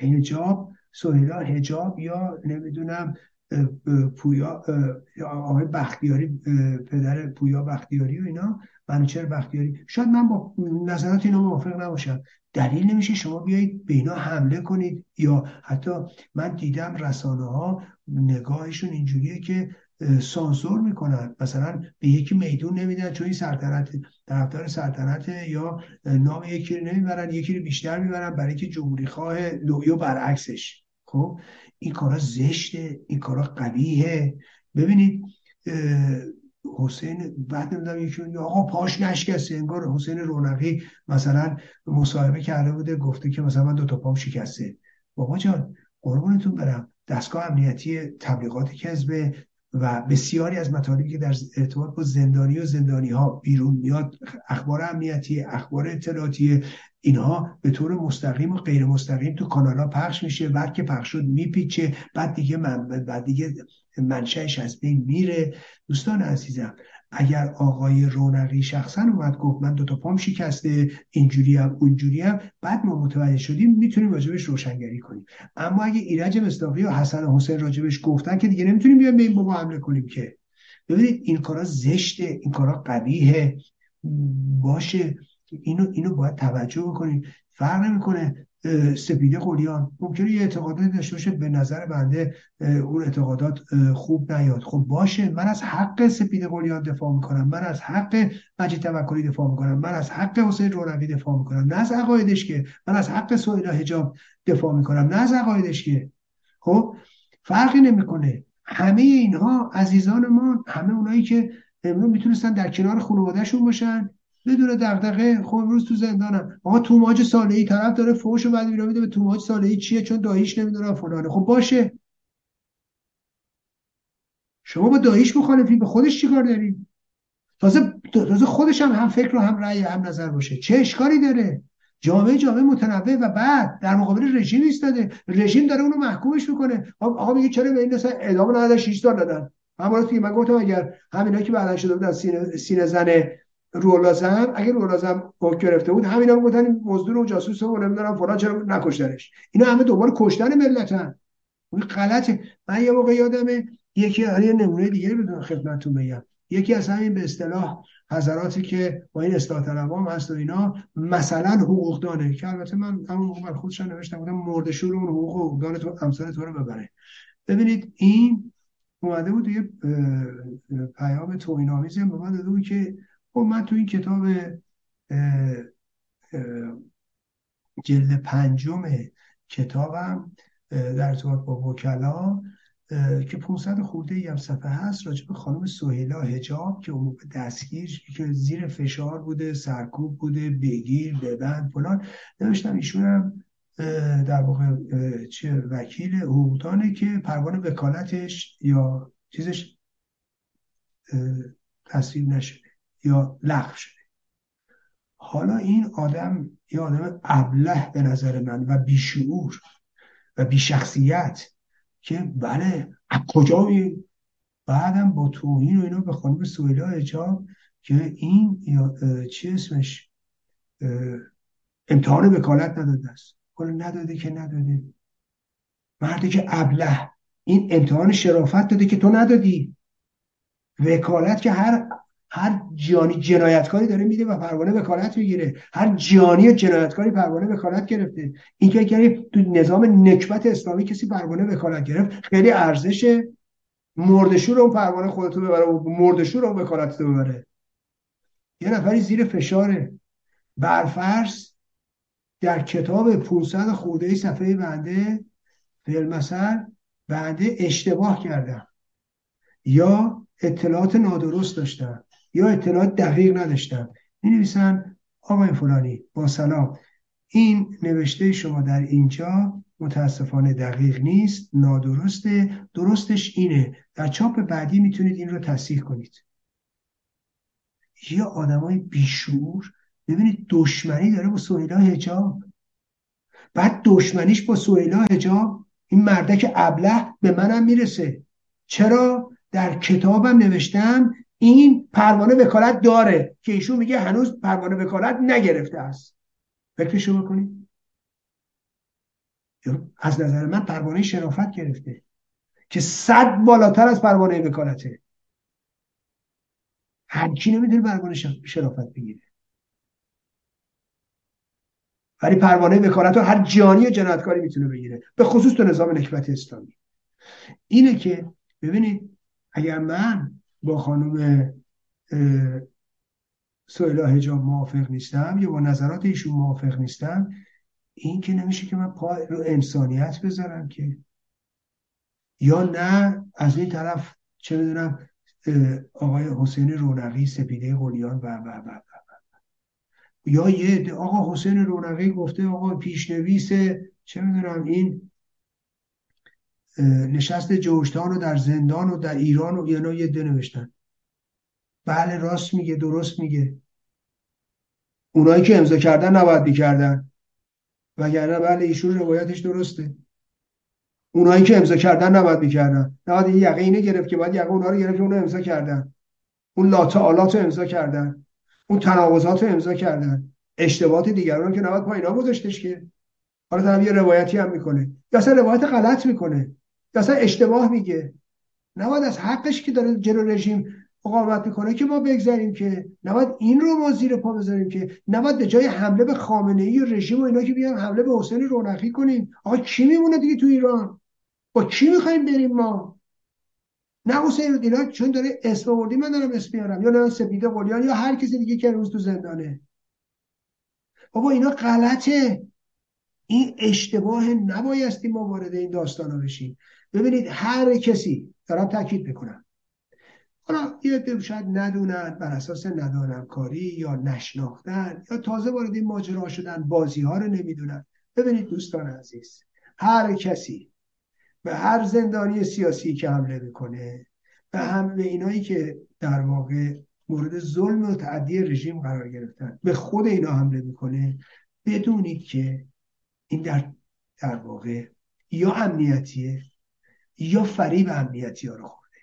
هجاب سهیلا هجاب یا نمی‌دونم پویا آقای بختیاری پدر پویا بختیاری و اینا منوچهر بختیاری. شاید من با نظرات اینا موافق نباشم. دلیل نمیشه شما بیایید به اینا حمله کنید یا حتی من دیدم رسانه ها نگاهشون اینجوریه که سانسور می‌کنن. مثلا به یکی میدون نمیدن چون این سلطنت طرفدار سلطنت یا نام یکی رو نمی‌برن یکی رو بیشتر می‌برن برای که جمهوری خواه یا برعکسش. خب؟ این کارا زشته این کارا قبیهه ببینید حسین بعد نمی‌دونم یکی آقا پاش نشکسته انگار حسین رونقی مثلا مصاحبه کرده بوده گفته که مثلا من دو تا پام شکسته. بابا جان قربونتون برم. دستگاه امنیتی تبلیغات کذبه و بسیاری از مطالبی که در ارتباط با زندانی و زندانی ها بیرون میاد اخبار امنیتی اخبار اطلاعاتی اینها به طور مستقیم و غیر مستقیم تو کانال ها پخش میشه بعد که پخش شد میپیچه بعد دیگه من بعد دیگه منشأش از بین میره. دوستان عزیزم اگر آقای رونقی شخصا اومد گفت من دو تا پام شکسته اینجوری هم اونجوری هم بعد ما متوجه شدیم می‌تونیم راجبش روشنگری کنیم. اما اگه ایرج مصداقی و حسن حسین راجبش گفتن که دیگه نمی‌تونیم بیایم به این بابا حمله کنیم که. ببینید این کارا زشته این کارا قبیهه باشه اینو اینو باید توجه بکنیم. فرق نمی‌کنه. سپیده قلیان. ممکنه یه اعتقادات داشته باشه به نظر بنده اون اعتقادات خوب نیاد. خب باشه. من از حق سپیده قلیان دفاع می‌کنم. من از حق مجید توکلی دفاع می‌کنم. من از حق حسین رونوی دفاع می‌کنم. نه از عقایدش که من از حق سویلا حجاب دفاع می‌کنم. نه از عقایدش که. خب فرقی نمی‌کنه. همه اینها عزیزان ما همه اونایی که امروز می‌تونستن در کنار خانوادهشون باشن. بدون دغدغه خب امروز تو زندانم. آقا توماج صالحی طرف داره فوش و بعد میره میده به توماج صالحی چیه؟ چون داییش نمی‌دونم فلانه. خب باشه. شما با داییش مخالفی به خودش چیکار داری تازه تازه خودش هم هم فکر و هم رأی هم نظر باشه. چه اشکالی داره؟ جامعه جامعه متنوع و بعد در مقابل رژیم ایستاده. رژیم داره اونو محکومش می‌کنه. آقا میگه چرا به این ادامه ندادن 6 سال دادن من من گفتم اگر همینا که بعدا شده بودن سینه, سینه زن رولازم اگه رولازم حکم گرفته بود همینا گفتن مزدور و جاسوس و نمی‌دونم فلان چرا نکشتنش؟ اینا همه دوباره کشتن ملتن. اون غلطه. من یه موقع یادمه یکی یه نمونه دیگه بدون خدمتتون بگم. یکی از همین به اصطلاح حضراتی که با این اصلاح طلبام هست و اینا مثلا حقوق دانه که البته من همون موقع خودشان نوشتم بودم مردشور اون حقوق حقوق دانه تو امثال تو رو ببره. ببینید این اومده بود یه پیام توهین آمیزی به من داده بود که خب من تو این کتاب جلد پنجم کتابم در ارتباط با وکلا که 500 خورده ای صفحه هست راجع به خانم سهیلا هجاب که اون دستگیر که زیر فشار بوده سرکوب بوده بگیر ببند فلان. نوشتم ایشون هم در واقع چه وکیل حقوقدانه که پروانه وکالتش یا چیزش تصویب نشده یا لغو شده. حالا این آدم یه آدم ابله به نظر من و بیشعور و بیشخصیت که بله از کجا بعدم با توهین و اینا به خانم سویلا اجاب که این چی اسمش؟ امتحان وکالت نداده است. حالا نداده که نداده. مردی که ابله این امتحان شرافت داده که تو ندادی. وکالت که هر هر جانی جنایتکاری داره میده و پروانه وکالت می‌گیره. هر جانی جنایتکاری پروانه وکالت گرفته. این که تو نظام نکبت اسلامی کسی پروانه وکالت گرفت خیلی ارزشه مردشور اون پروانه خودتو ببره و مردشور اون وکالتتو ببره. یه نفری زیر فشاره. برفرض در کتاب 500 خورده صفحه بنده فیلمسل بنده اشتباه کردم یا اطلاعات نادرست داشتم. یا اطلاعات دقیق نداشتم. می نویسن آقای فلانی با سلام. این نوشته شما در اینجا متاسفانه دقیق نیست نادرسته درستش اینه. در چاپ بعدی می‌تونید این رو تصحیح کنید. یا آدمای بیشعور ببینید دشمنی داره با سهیلا هجاب بعد دشمنیش با سهیلا هجاب این مردک ابله به منم می‌رسه. چرا؟ در کتابم نوشتم این پروانه وکالت داره که ایشون میگه هنوز پروانه وکالت نگرفته است. فکرشو بکنید. از نظر من پروانه شرافت گرفته که صد بالاتر از پروانه وکالته. هر کی پروانه شرافت بگیره. ولی پروانه وکالت هر جانی و جنایتکاری می‌تونه بگیره. به خصوص تو نظام نکبت اسلامی. اینه که ببینید اگر من با خانم سویلا هجاب موافق نیستم یا با نظرات ایشون موافق نیستم این که نمیشه که من پا رو انسانیت بذارم که. یا نه از این طرف چه می‌دونم آقای حسین رونقی سپیده قلیان و و و. یا یه آقا حسین رونقی گفته آقا پیشنویس چه می‌دونم این نشست جوشتان و در زندان و در ایران و اینا یه ده نوشتن. بله راست میگه درست میگه. اونایی که امضا کردن نباید می‌کردن. وگرنه بله ایشون روایتش درسته. اونایی که امضا کردن نباید می‌کردن. نباید این یقه اینه گرفت که باید یقه اونا رو گرفت که اونو امضا کردن. اون لاتعالات رو امضا کردن. اون تناقضات رو امضا کردن. اشتباهات دیگران که نباید پایینا گذاشتش که. حالا طرف یه روایتی هم می‌کنه. یا اصلا روایت غلط می‌کنه. اصلا اشتباه میگه. نباید از حقش که داره جلو رژیم مقاومت می‌کنه که ما بگذاریم که نباید این رو ما زیر پا بذاریم که نباید به جای حمله به خامنه ای و رژیم و اینا که بیان حمله به حسین رونقی کنیم. آقا کی میمونه دیگه تو ایران؟ با کی می‌خوایم بریم ما؟ نه حسین اینا چون داره اسم آوردی من دارم اسم میارم. یا نه سپیده قلیان یا هر کسی دیگه که روز تو زندانه. بابا اینا غلطه. این اشتباه نبایستی ما وارد این داستان بشیم. ببینید هر کسی دارم تاکید می‌کنم حالا یه شاید ندونن بر اساس ندانم کاری یا نشناختن یا تازه وارد این ماجرا شدن بازی ها رو نمی‌دونن. ببینید دوستان عزیز هر کسی به هر زندانی سیاسی که حمله می‌کنه به هم به اینایی که در واقع مورد ظلم و تعدی رژیم قرار گرفتن به خود اینا حمله می‌کنه بدونید که این در در واقع یا امنیتیه یا فریب امنیتی ها رو خورده.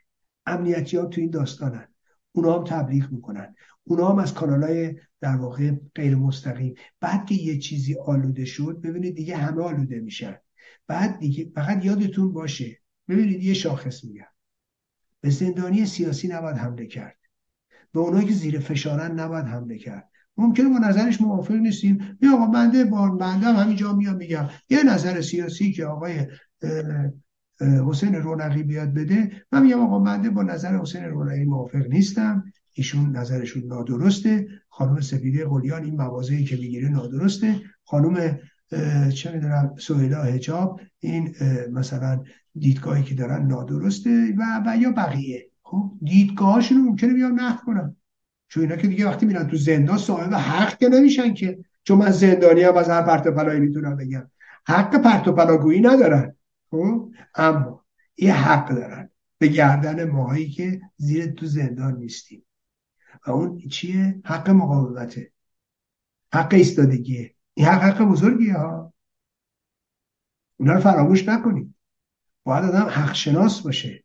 امنیتی ها تو این داستانن. اونا هم تبلیغ می‌کنن. اونا هم از کانال های در واقع غیر مستقیم. بعد که یه چیزی آلوده شد ببینید دیگه همه آلوده میشن. بعد دیگه فقط یادتون باشه. ببینید یه شاخص میگم. به زندانی سیاسی نباید حمله کرد. به اونایی که زیر فشارن نباید حمله کرد. ممکنه با نظرش موافق نیستیم. یا آقا بنده با بنده هم همینجا میام میگم. یه نظر سیاسی که آقای حسین رونقی بیاد بده من میگم آقا بنده با نظر حسین رونقی موافق نیستم. ایشون نظرشون نادرسته. خانم سپیده قلیان این موازهی که می‌گیره نادرسته. خانم چه می‌دونم سویلا هجاب این مثلا دیدگاهی که دارن نادرسته و, و یا بقیه. خب دیدگاهاشون ممکنه بیان نقد کنن. چون اینا که دیگه وقتی میرن تو زندان صاحب حق که نمیشن که. چون من زندانی هم از هر پرت پلایی می‌تونم بگم. حق پرت و پلاگویی ندارن. خب؟ اما یه حق دارن. به گردن ماهایی که زیر تو زندان نیستیم. و اون چیه؟ حق مقاومته. حق ایستادگیه. این حق حق بزرگیه ها. اونا رو فراموش نکنید. باید آدم حق شناس باشه.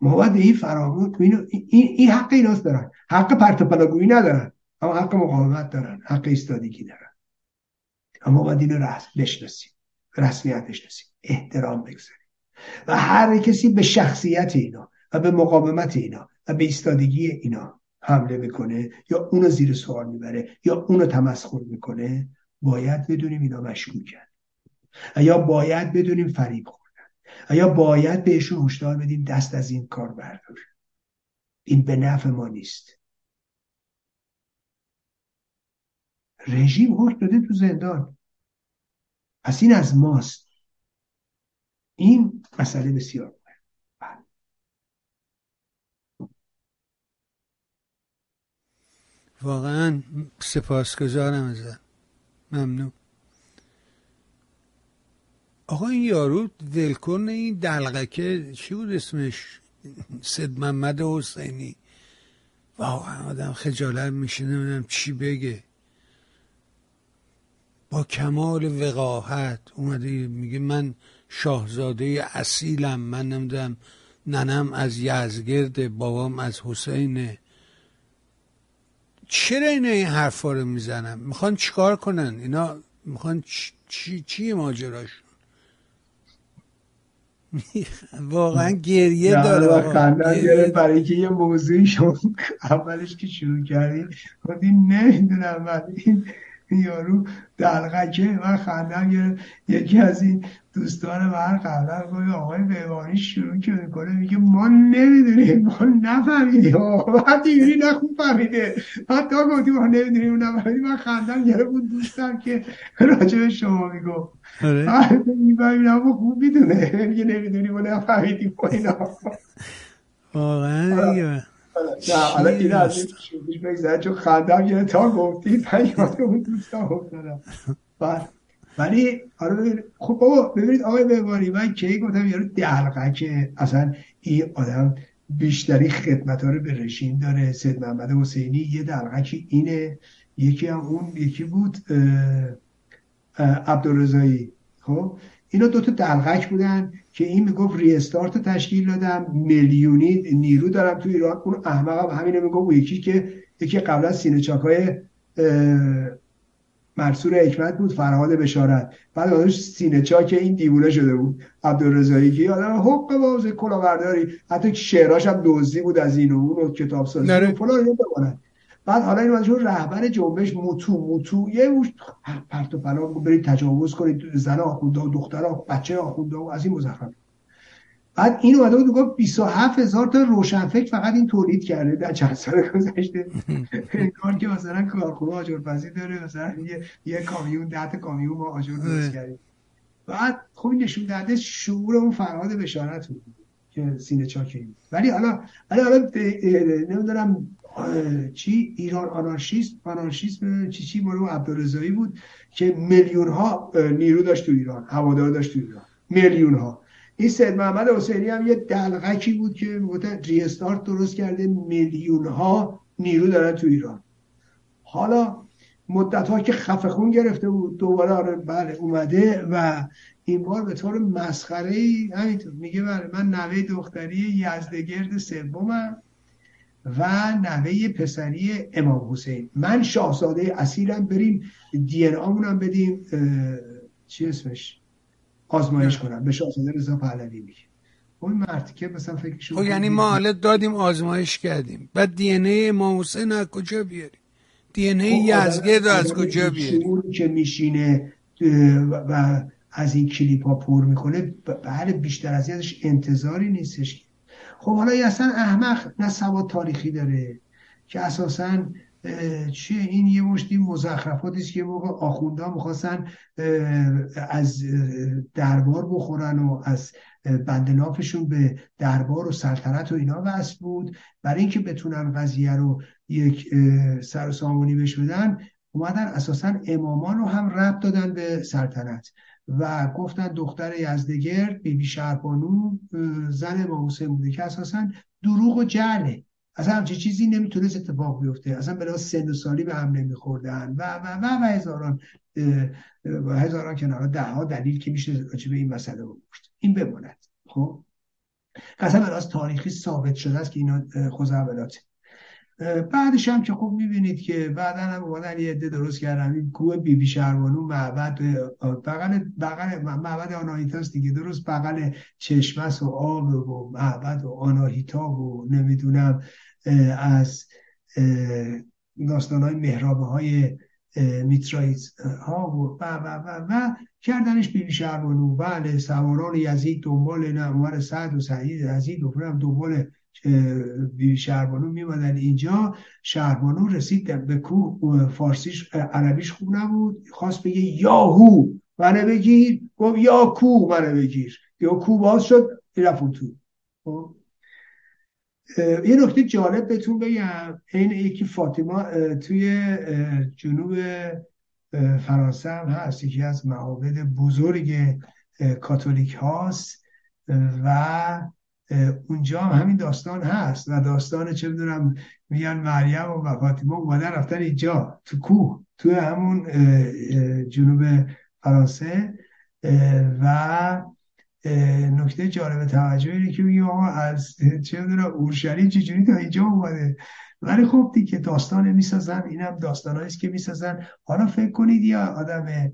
ما باید این فراموش این, این حق ایناست دارن. حق پرتپلاگویی ندارن. اما حق مقاومت دارن. حق ایستادگی دارن. اما باید این رو بشناسیم. رسمیت بشناسیم احترام بگذاریم و هر کسی به شخصیت اینا و به مقاومت اینا و به ایستادگی اینا حمله می‌کنه یا اونو زیر سوال می‌بره یا اونو تمسخر می‌کنه باید بدونیم اینا مشکوکن. یا باید بدونیم فریب خوردن. یا باید بهشون هشدار بدیم دست از این کار بردار این به نفع ما نیست. رژیم حکم داده تو زندان. پس این از ماست. این مسئله بسیار بله. واقعا سپاسگزارم ازت. ممنون. آقا این یارو دلکن این دلغکه چی بود اسمش؟ سید محمد حسینی. واقعا آدم خجالت میشه نمی‌دونم چی بگه. با کمال وقاحت اومده میگه من شاهزاده اصیلم من نمی‌دونم ننم از یزگرد بابام از حسینه چرا اینا این حرفا رو می‌زنن؟ می‌خوان چیکار کنن؟ اینا می‌خوان چی چی ماجراشون؟ واقعا گریه داره خندم برای اینکه یه موضوعی شما اولش که شروع کردیم گفتیم نمی‌دونم این یارو دلغکه من خندم گرفت. یکی از این دوستان من قبلا گفت آقای بهوانی شروع که می‌کنه میگه ما نمی‌دونیم ما نفهمیدیم. وقتی یوری نخون فهمیده. حتی گفتیم ما نمی‌دونیم نفهمیدیم. من خندم گرفت بود دوستم که راجع شما می‌گفت. آره. میفهمیدم خوب می‌دونه. میگه نمی‌دونیم و نفهمیدیم و اینا. واقعا حالا این از این شوخیش بگذاره چون خندم یه تا گفتی پیاد اون دوستا افتادم. ولی حالا ببینید خب بابا ببینید آقای بهوانی من کی گفتم؟ یارو دلقه که اصلا این آدم بیشتری خدمت ها رو به رژیم داره. سید محمد حسینی یه دلقه که اینه. یکی هم اون یکی بود عبدالرزایی خب؟ اینا دوتا دلغک بودن که این می‌گفت ریستارت تشکیل دادم میلیونی نیرو دارم تو ایران. اون احمق هم همینه می‌گفت. یکی که یکی قبلا سینه چاکای مرسور حکمت بود فرهاد بشارت. بعد آدمش سینه چاک این دیوونه شده بود. عبدالرضایی که آدم حق باز کلاورداری حتی شعراش هم دوزی بود از این و اون و کتاب سازی فلان بعد حالا این چون رهبر جنبش موتو موتو یه اوش پرت و پلا برید تجاوز کنید. زن آخونده و دختر بچه آخونده و از این مزخرف. بعد این اومده بود گفت 27 هزار تا روشنفکر فقط این تولید کرده. در چند سال گذشته. کار که مثلا کارخونه آجرپزی داره مثلا یه, یه کامیون ده تا کامیون ما آجر درست کردیم بعد خب این نشون دهنده شعور اون فرهاد بشارت بود که سینه چاکی ولی حالا ولی حالا نمی‌دونم چی؟ ایران آنارشیست آنارشیسم چی چی؟ مورو عبدالرضایی بود که میلیون ها نیرو داشت تو ایران هوادار داشت تو ایران. میلیون ها این سید محمد حسینی هم یه دلغکی بود که ریستارت درست کرده میلیون ها نیرو دارن تو ایران. حالا مدت ها که خفه خون گرفته بود دوباره آره بله اومده و این بار به طور مسخره ای همینطور میگه بله من نوه دختری یزدگرد سومم. و نوه پسری امام حسین. من شاهزاده اصیلم بریم دی ان آمونم بدیم چی اسمش؟ آزمایش کنم. به شاهزاده رضا پهلوی میگه. اون مرد که مثلا فکرشون خب یعنی ما حالا دادیم آزمایش کردیم. بعد دی ان ای امام حسین از کجا بیاریم دی ان ای یزگرد از کجا بیاریم که میشینه و از این کلیپ ها پر می‌کنه بله بیشتر از ازش انتظاری نیستش خب حالا اصلا احمق نه سواد تاریخی داره که اساسا چیه؟ این یه مشتی مزخرفاتی است که موقع آخونده می‌خواستن از دربار بخورن و از بندنافشون به دربار و سلطنت و اینا وصل بود. برای اینکه بتونن قضیه رو یک سر و سامونی بش بدن اومدن اساسا امامان رو هم ربط دادن به سلطنت. و گفتن دختر یزدگرد بیبی شهربانو زن امام حسین بوده که اساسا دروغ و جهله. اصلا همچین چیزی نمی‌تونست اتفاق بیفته. اصلا بلا سن و سالی به هم نمیخوردن. و و و, و هزاران و هزاران کنار ده ها دلیل که میشه به این مسئله گفت این بماند. خب؟ قسم از تاریخی ثابت شده است که اینا خوزعبلاته بعدش هم که خوب می‌بینید که بعدا هم اومدن یه عده درست کردن. این کوه بی بی شهروانو معبد بغل بغل معبد آناهیتاست دیگه. درست بغل چشمس و آب و معبد و آناهیتا و نمی‌دونم از داستان های محرابه های میترایت ها و و و و, و کردنش بیبی شهربانو بله سواران یزید دنبال عمر سعد و سعید یزید و دنبال شهربانو میمدن اینجا. شهربانو رسید به کوه فارسیش عربیش خوب نبود. خواست بگه یاهو منو بگیر. گفت یا کو منو بگیر. یا کو باز شد رفت تو. خب؟ یه نکته جالب بهتون بگم. این یکی فاطمه توی جنوب فرانسه هم هست. یکی از معابد بزرگ کاتولیک هاست و اونجا هم همین داستان هست و داستان چه می‌دونم میگن مریم و فاطمه اومدن رفتن اینجا تو کوه تو همون جنوب فرانسه و نکته جالب توجه اینه که میگه آقا از چه می‌دونم اورشلیم چجوری تا اینجا اومده. ولی خب دیگه داستان می‌سازن اینم داستان است که می‌سازن. حالا فکر کنید یا آدم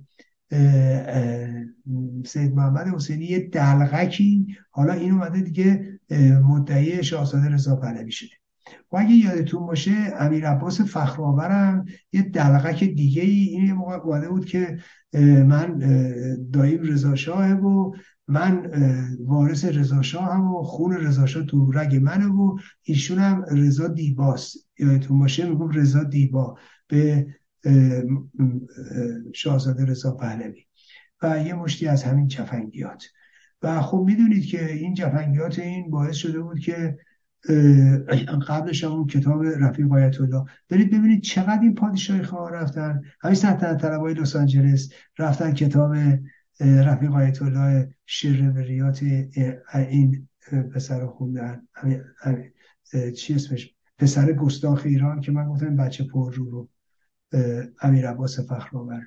سید محمد حسینی یه دلغکی. حالا این اومده دیگه مدعی شاهزاده رضا پهلوی شده. و اگه یادتون باشه امیر عباس فخرآورم یه دلغک دیگه ای این موقع اومده بود که من داییم رضا شاه و من وارث رضا شاه هم و خون رضا شاه تو رگ منه و ایشون هم رضا دیباست. یادتون باشه میگم رضا دیبا. به شاهزاده رضا پهلوی. و یه مشتی از همین جفنگیات. و خب می‌دونید که این جفنگیات این باعث شده بود که قبلش اون کتاب رفیق آیت الله. برید ببینید چقدر این پادشاهی خواه رفتن. همین سلطنت طلبای لس آنجلس رفتن کتاب رفیق آیت الله شر ریات این پسر خوندن. همین چی اسمش؟ پسر گستاخ ایران که من گفتم بچه پر رو رو. امیر عباس فخرآور.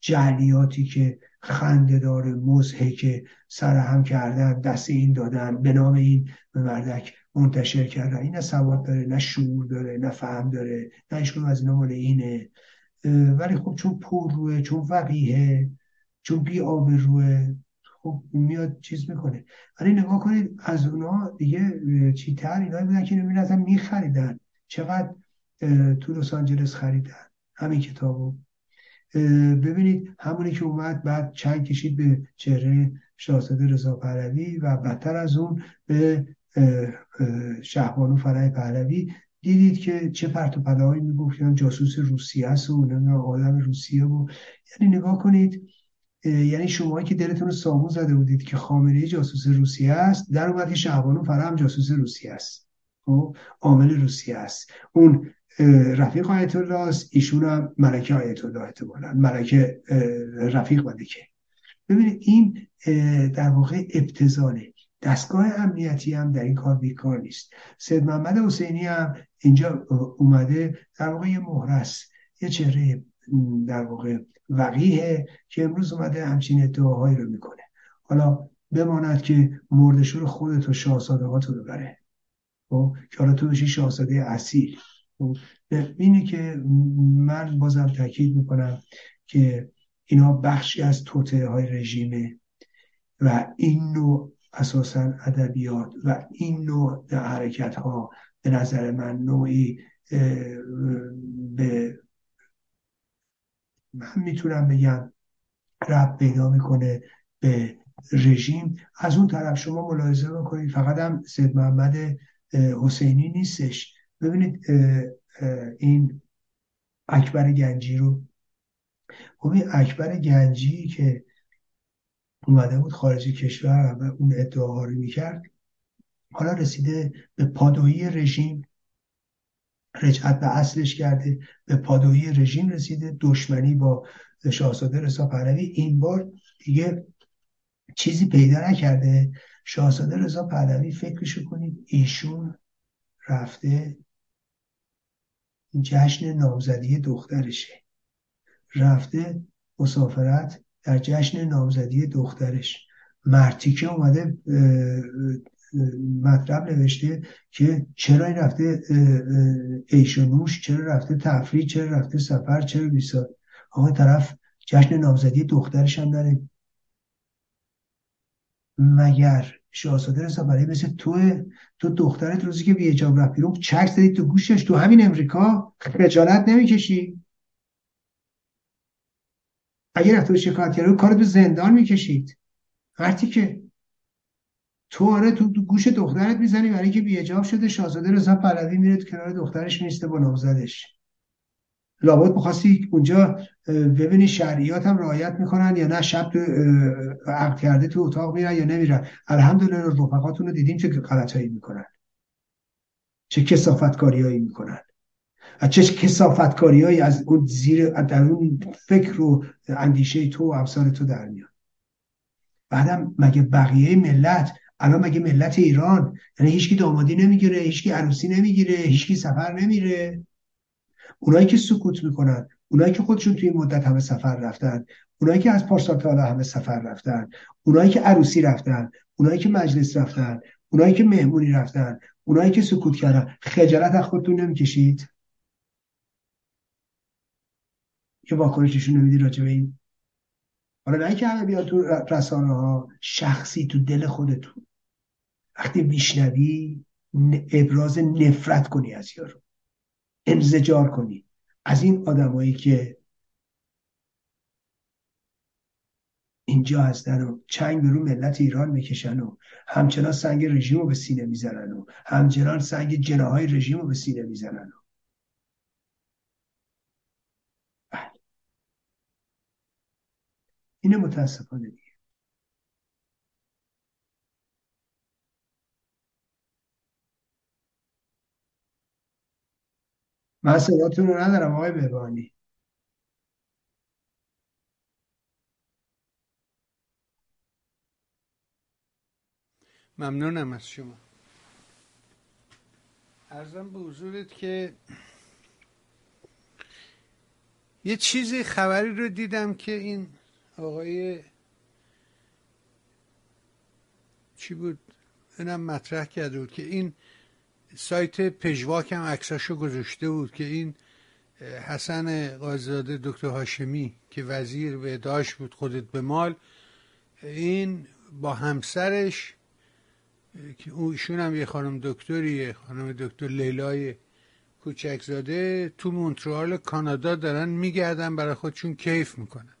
جعلیاتی که خنده داره مزهک سر هم کردن دست این دادن به نام این مردک منتشر کردن. این نه سواد داره نه شعور داره نه فهم داره نه ایشون از اینا اینه. ولی خب چون پر روه چون وقیه چون بی روه خب میاد چیز می‌کنه. ولی نگاه کنید از اونا دیگه چیتر اینا بودن که اصلا میخریدن. چقدر تو لس آنجلس خریدن؟ همین کتابو ببینید همونی که اومد بعد چند کشید به چهره شاهزاده رضا پهلوی و بدتر از اون به شهبانو فرای پهلوی. دیدید که چه پرت و پلاهایی می‌گفتن جاسوس روسیه است و آدم روسیه و یعنی نگاه کنید یعنی شما که دلتون رو سامون زده بودید که خامنه جاسوس روسیه است در اومد که شهبانو فرا هم جاسوس روسیه است. خب عامل روسیه است. اون رفیق آیت الله است. ایشون هم ملکه آیت الله احتمالا. ملکه رفیق بده که ببینید این در واقع ابتزاله دستگاه امنیتی هم در این کار بیکار نیست. سید محمد حسینی هم اینجا اومده در واقع یه مهرس یه چهره در واقع وقیه که امروز اومده همچین ادعاهایی رو می‌کنه. حالا بماند که مردشور خودت و شاهزاده ها تو ببره. خب؟ که حالا تو بشی شاهزاده اصیل. اینه که من بازم تاکید می‌کنم که اینا بخشی از توطعه های رژیمه و این نوع اساسا ادبیات و این نوع حرکت ها به نظر من نوعی به من می‌تونم بگم رب پیدا می‌کنه به رژیم. از اون طرف شما ملاحظه بکنید فقط هم سید محمد حسینی نیستش. ببینید این اکبر گنجی رو خب این اکبر گنجی که اومده بود خارج کشور و اون ادعاها رو می‌کرد حالا رسیده به پادویی رژیم رجعت به اصلش کرده به پادویی رژیم رسیده دشمنی با شاهزاده رضا پهلوی. این بار دیگه چیزی پیدا نکرده. شاهزاده رضا پهلوی فکرشو کنید ایشون رفته جشن نامزدی دخترشه. رفته مسافرت در جشن نامزدی دخترش. مرتیکه اومده مطلب نوشته که چرا رفته ایش و نوش چرا رفته تفریح چرا رفته سفر چرا بیسا آقا طرف جشن نامزدی دخترش هم داره. مگر شاهزاده رضا برای مثل تو تو دخترت روزی که بی اجاب رفت بیرون چک زدی تو گوشش تو همین امریکا؟ خجالت نمی‌کشی؟ اگر رفته شکایت کرده کارت به زندان می‌کشید. مرتی که تو آره تو, گوش دخترت می‌زنی برای که بیهجاب شده شاهزاده رضا پهلوی میره کنار دخترش میسته با نامزدش. لابد می‌خواستی اونجا ببینی شرعیات هم رعایت می‌کنن یا نه شب تو عقد کرده تو اتاق میرن یا نمیرن. الحمدلله رفقاتون رو دیدیم چه غلطایی می‌کنن. چه کسافتکاریایی می‌کنن. و چه کسافتکاریایی از اون زیر در اون فکر و اندیشه تو و افسار تو در میاد بعدم مگه بقیه ملت الان مگه ملت ایران یعنی هیچکی دامادی نمی‌گیره هیچکی عروسی نمی‌گیره هیچکی سفر نمیره. اونایی که سکوت می‌کنن اونایی که خودشون توی این مدت همه سفر رفتن اونایی که از پارسال تا همه سفر رفتن اونایی که عروسی رفتن اونایی که مجلس رفتن اونایی که مهمونی رفتن اونایی که سکوت کردن خجالت از خودتون نمی‌کشید؟ یه واکنششون نمیدی راجع به این. حالا نه که همه بیاد تو رسانه ها شخصی تو دل خودتون. وقتی میشنوی ابراز نفرت کنی از یارو. انزجار کنی از این آدمایی که اینجا هستن و چنگ به رو ملت ایران می‌کشن و همچنان سنگ رژیم رو به سینه می‌زنن و همچنان سنگ جناهای رژیم رو به سینه می‌زنن و بله. اینه متاسفانه دیگه من صداتون رو ندارم آقای بهبانی. ممنونم از شما. ارزم به حضورت که یه چیزی خبری رو دیدم که این آقای چی بود؟ اینم مطرح کرده بود که این سایت پژواک هم عکساشو گذاشته بود که این حسن قاضزاده دکتر هاشمی که وزیر به داشت بود خودت به مال این با همسرش که ایشون هم یه خانم دکتریه خانم دکتر لیلای کوچکزاده تو مونترال کانادا دارن میگردن برای خودشون کیف می‌کنن.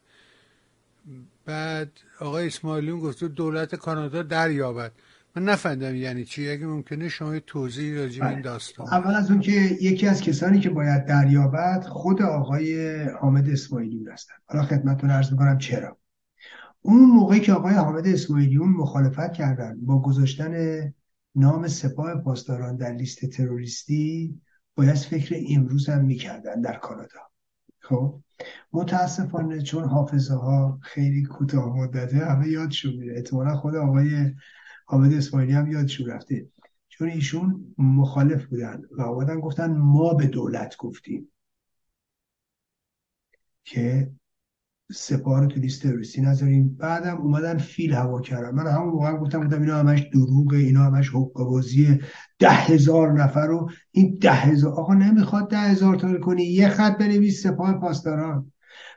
بعد آقای اسماعیلیون گفت دولت کانادا دریابد. من نفهمیدم یعنی چی. اگه ممکنه شما توضیح راجع این بله. داستان. اول از اون که یکی از کسانی که باید دریابد خود آقای حامد اسماعیلیون هستن. حالا خدمتتون عرض می‌کنم چرا. اون موقعی که آقای حامد اسماعیلیون مخالفت کردن با گذاشتن نام سپاه پاسداران در لیست تروریستی باید فکر امروز هم می‌کردن در کانادا. خب؟ متاسفانه چون حافظه ها خیلی کوتاه مدته همه یادشون میره. احتمالا خود آقای حامد اسماعیلی هم یادشون رفته. چون ایشون مخالف بودن و آمدن گفتن ما به دولت گفتیم. که سپاه رو تو لیست تروریستی نذاریم. بعدم اومدن فیل هوا کردن. من همون موقع گفتم بودم اینا همش دروغه اینا همش حقوق ده هزار نفر رو. این ده هزار آقا نمی‌خواد ده هزار تا کنی. یه خط بنویس سپاه پاسداران.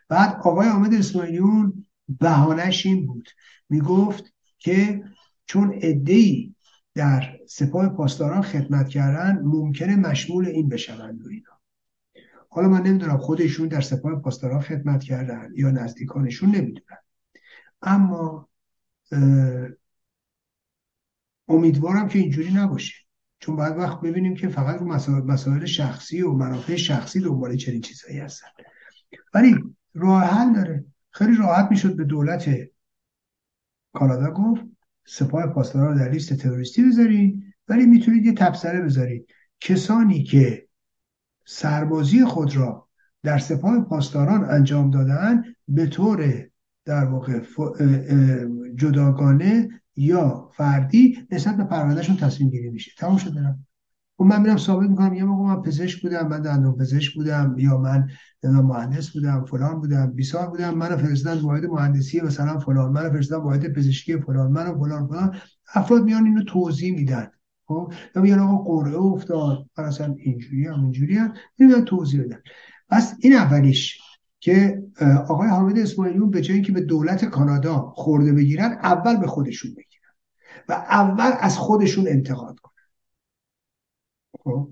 بعد آقای حامد اسماعیلیون بهانش این بود. می‌گفت که چون ای در سپاه پاسداران خدمت کردن ممکنه مشمول این بشوند و اینا. حالا من نمی‌دونم خودشون در سپاه پاسداران خدمت کردن یا نزدیکانشون نمی‌دونن. اما امیدوارم که اینجوری نباشه. چون بعد وقت ببینیم که فقط رو مسائل شخصی و منافع شخصی دنبال چنین چیزهایی هستن. ولی راه حل داره. خیلی راحت می‌شد به دولت کانادا گفت سپاه پاسداران رو در لیست تروریستی بذارید ولی می‌تونید یه تبصره بذارید کسانی که سربازی خود را در سپاه پاسداران انجام دادن به طور در واقع جداگانه یا فردی نسبت به پروندهشون تصمیم گیری میشه. تمام شده و خب من میرم ثابت می‌کنم یه موقع من پزشک بودم من دندون پزشک بودم یا من مهندس بودم فلان بودم بیسار بودم منو فرستادن واحد مهندسی مثلا فلان منو فرستادن واحد پزشکی فلان منو فلان فلان. افراد میان اینو توضیح میدن. خب؟ یا میگن آقا قرعه افتاد اصلا اینجوری هم اینجوری هم. میان توضیح بدن. پس این اولیش که آقای حامد اسماعیلیون به جایی که به دولت کانادا خورده بگیرن اول به خودشون بگیرن. و اول از خودشون انتقاد خب؟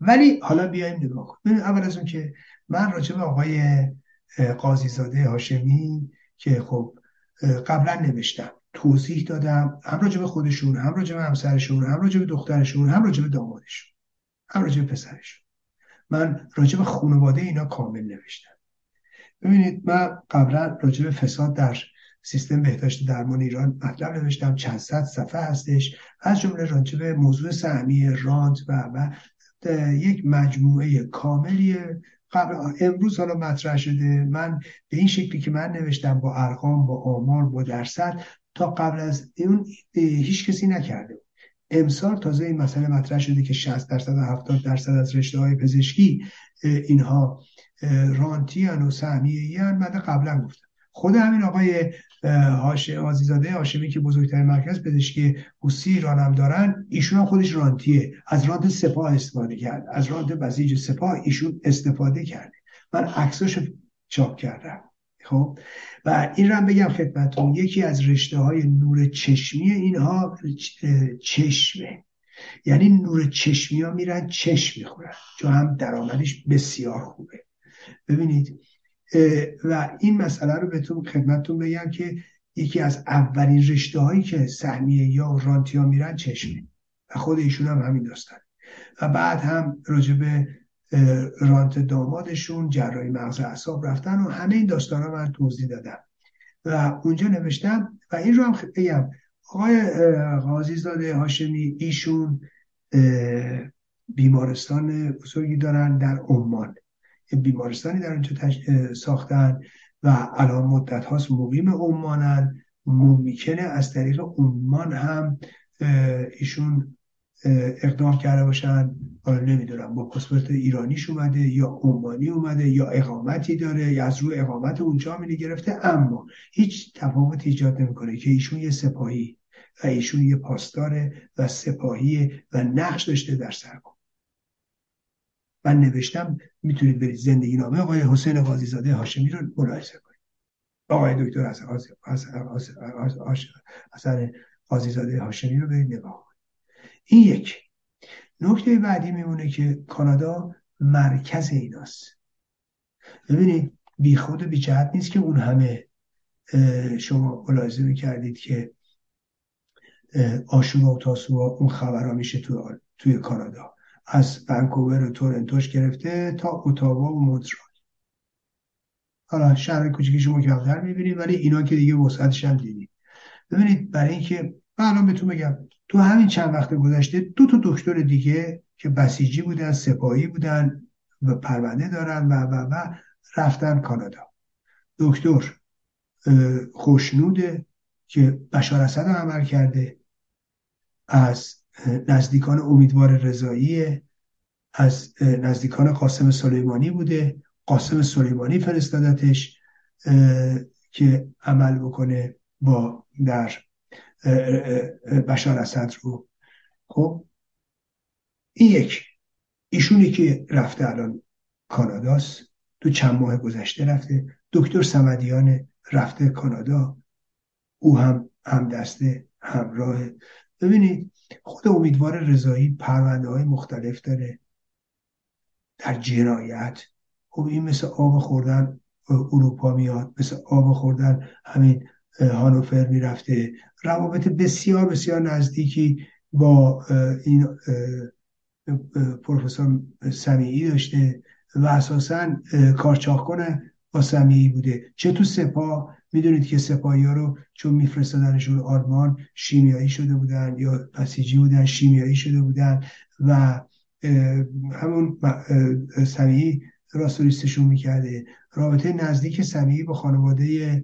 ولی حالا بیایم نگاه کنیم. اول از اون که من راجع به آقای قاضیزاده هاشمی که خب قبلا نوشتم توضیح دادم هم راجع خودشون هم راجع همسرشون هم راجع دخترشون هم راجع به دامادشون هم راجع به پسرشون. من راجع به خانواده اینا کامل نوشتم. ببینید من قبلا راجع به فساد در سیستم بهداشت درمان ایران مطلب نوشتم چند صد صفحه هستش. از جمله راجع به موضوع سهمی رانت و و یک مجموعه کاملیه قبل امروز حالا مطرح شده. من به این شکلی که من نوشتم با ارقام با آمار با درصد تا قبل از اون هیچ کسی نکرده امسال تازه این مسئله مطرح شده که 60 درصد و 70 درصد از رشته های پزشکی اینها رانتی و سهمیه هن من قبلا گفتم خود همین آقای هاش آزیزاده هاشمی که بزرگترین مرکز پزشکی حوسی ایران هم دارن ایشون هم خودش رانتیه. از رانت سپاه استفاده کرد. از رانت بسیج سپاه ایشون استفاده کرده. من عکساش چاپ کردم. خب؟ و این رو بگم خدمتتون. یکی از رشته های نور چشمی اینها چشمه. یعنی نور چشمی ها میرن چشم می‌خورن. چون هم درآمدش بسیار خوبه. ببینید و این مسئله رو بهتون خدمتتون بگم که یکی از اولین رشته هایی که سهمیه یا رانتیا میرن چشمه و خود ایشون هم همین داستان و بعد هم راجبه رانت دامادشون جراحی مغز اعصاب رفتن و همه این داستان ها من توضیح دادم. و اونجا نوشتم و این رو هم بگم. آقای قاضی زاده هاشمی ایشون بیمارستان بزرگی دارن در عمان. بیمارستانی در اونجا ساختن و الان مدت هاست مقیم عمانن ممکنه از طریق عمان هم ایشون اقدام کرده باشن. حالا نمی‌دونم با پاسپورت ایرانیش اومده یا عمانی اومده یا اقامتی داره یا از روی اقامت اونجا می گرفته. اما هیچ تفاوت ایجاد نمی‌کنه که ایشون یه سپاهی و ایشون یه پاسدار و سپاهی و نقش داشته در سرکن من نوشتم می‌تونید برید زندگی نامه آقای حسین قاضیزاده هاشمی رو ملاحظه کنید. آقای دکتر حسن قاضیزاده هاشمی رو برید نگاه کنید. این یک. نکته بعدی میمونه که کانادا مرکز ایناست. ببینید بی خود و بی جهت نیست که اون همه شما ملاحظه می‌کردید که آشورا و تاسوعا اون خبرها میشه توی کانادا. از ونکوور و تورنتوش گرفته تا اتاوا و مونترال. حالا شهر کوچیکی شما کمتر می‌بینید ولی اینا که دیگه وسعتش هم دیدید. ببینید برای اینکه من الان بهتون بگم تو همین چند وقت گذشته دو تا دکتر دیگه که بسیجی بودن سپاهی بودن و پرونده دارن و و و رفتن کانادا. دکتر خوشنوده که بشار اسد عمل کرده از نزدیکان امیدوار رضایی از نزدیکان قاسم سلیمانی بوده. قاسم سلیمانی فرستادتش که عمل بکنه با در بشار اسد رو. خب این یک. ایشونی که رفته الان کاناداست. تو چند ماه گذشته رفته. دکتر سمدیان رفته کانادا. او هم هم دسته همراه. ببینید خود امیدوار رضایی پرونده های مختلف داره در جنایت. خب این مثل آب خوردن اروپا میاد مثل آب خوردن همین هانوفر می‌رفته. روابط بسیار بسیار نزدیکی با این پروفسور سمیعی داشته و اساسا کارچاخ کنه با سمیعی بوده. چه تو سپاه می‌دونید که سپاهی ها رو چون میفرستادنشون آلمان شیمیایی شده بودن یا بسیجی بودن شیمیایی شده بودن و همون سمیعی راستوریستشون می‌کرده. رابطه نزدیک سمیعی با خانواده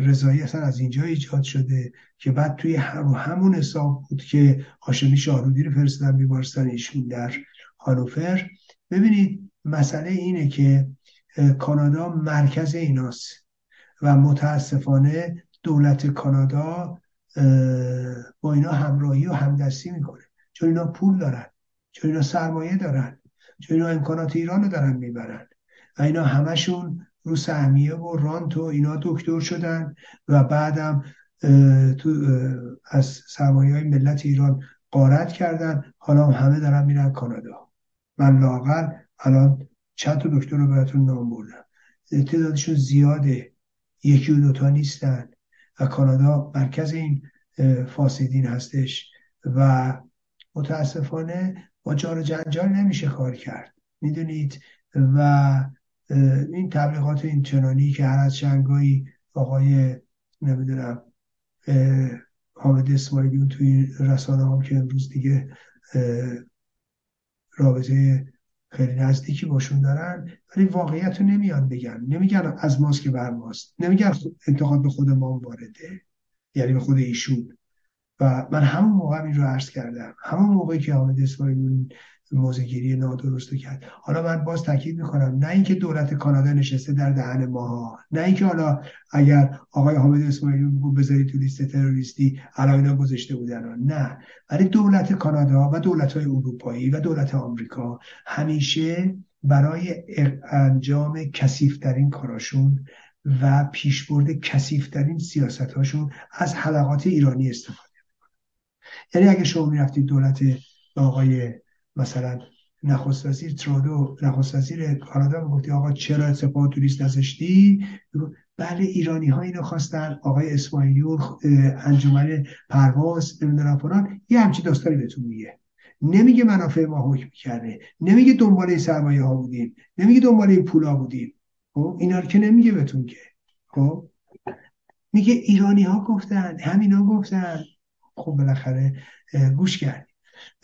رضایی اصلا از اینجا ایجاد شده که بعد توی همون حساب بود که هاشمی شاهرودی رو فرستادن بیمارستان ایشون در هانوفر. ببینید مسئله اینه که کانادا مرکز ایناست. و متاسفانه دولت کانادا با اینا همراهی و همدستی می‌کنه. چون اینا پول دارن چون اینا سرمایه دارن چون اینا امکانات ایران رو دارن می‌برن. و اینا همشون رو سهمیه و رانت و اینا دکتر شدن و بعدم تو از سرمایه های ملت ایران قارت کردن. حالا همه دارن میرن کانادا. من لاغر الان چند تا دکتر رو براتون نام بردم. تعدادشون زیاده. یکی و دوتا نیستن و کانادا مرکز این فاسدین هستش و متاسفانه با جار جنجال نمیشه کار کرد. می‌دونید؟ و این تبلیغات این چنانی که هر از شنگایی آقای نمی‌دونم حامد اسماعیلیون توی رسانه هم که امروز دیگه رابطه خیلی نزدیکی باشون دارن ولی واقعیت رو نمیان بگن. نمیگن از ماست که بر ماست. نمیگن انتقاد به خود ما وارده یعنی به خود ایشون. و من همون موقع این رو عرض کردم. همون موقعی که حامد اسماعیلیون موزگیری نادرست کرد. حالا من باز تاکید می‌کنم نه اینکه دولت کانادا نشسته در دهن ماها نه اینکه حالا اگر آقای حامد اسماعیلی بگو بذارید تو لیست تروریستی الان اینا گذاشته بودن نه. ولی دولت کانادا و دولت های اروپایی و دولت آمریکا همیشه برای انجام کثیفترین کاراشون و پیشبرد کثیفترین سیاست هاشون از حلقات ایرانی استفاده یعنی اگه شما می‌رفتید دولت آقای مثلا نخست وزیر ترودو نخست وزیر کانادا گفتی آقا چرا سپاه توریست نذاشتی؟ بله ایرانی ها اینو خواستن آقای اسماعیلیون انجمن پرواز نمی‌دونم فلان یه همچی داستانی بهتون میگه. نمیگه منافع ما حکم کرده نمیگه دنبال این سرمایه ها بودیم نمیگه دنبال این پولا بودیم. خب اینا که نمیگه بهتون که. خب میگه ایرانی ها گفتن همینا گفتن. خب بالاخره گوش کرد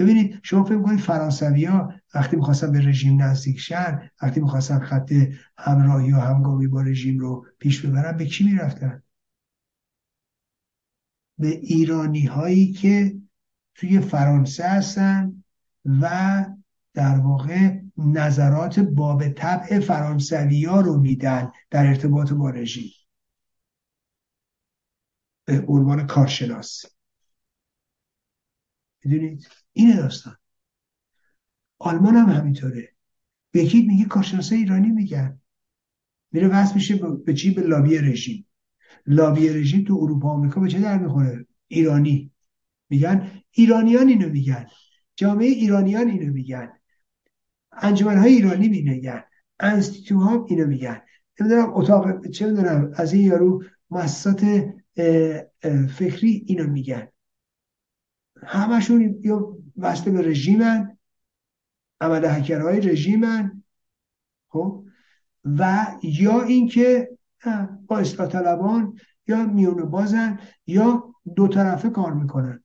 ببینید شما فکر کنید فرانسوی وقتی می‌خواستن به رژیم نزدیک شن وقتی می‌خواستن خط همراهی و همگامی با رژیم رو پیش ببرن به کی می‌رفتن؟ به ایرانی هایی که توی فرانسه هستن و در واقع نظرات باب طبع فرانسوی ها رو میدن در ارتباط با رژیم. به عنوان کارشناس. می‌دونید؟ اینه داستان. آلمان هم همینطوره. یکی میگه کارشناسای ایرانی میگن. میره وصل میشه به چی؟ به لابی رژیم. لابی رژیم تو اروپا آمریکا به چه در می‌خوره؟ ایرانی. میگن ایرانیان اینو میگن. جامعه ایرانیان اینو میگن. های ایرانی میگن انستیتو ها اینو میگن. نمی‌دونم اتاق چه می‌دونم از این یارو مؤسسات فکری اینو میگن. همشون یا وصل به رژیمن عمل هکرهای رژیمن خب؟ و یا اینکه با اصلاح طلبان یا میون بازن یا دو طرفه کار می‌کنن.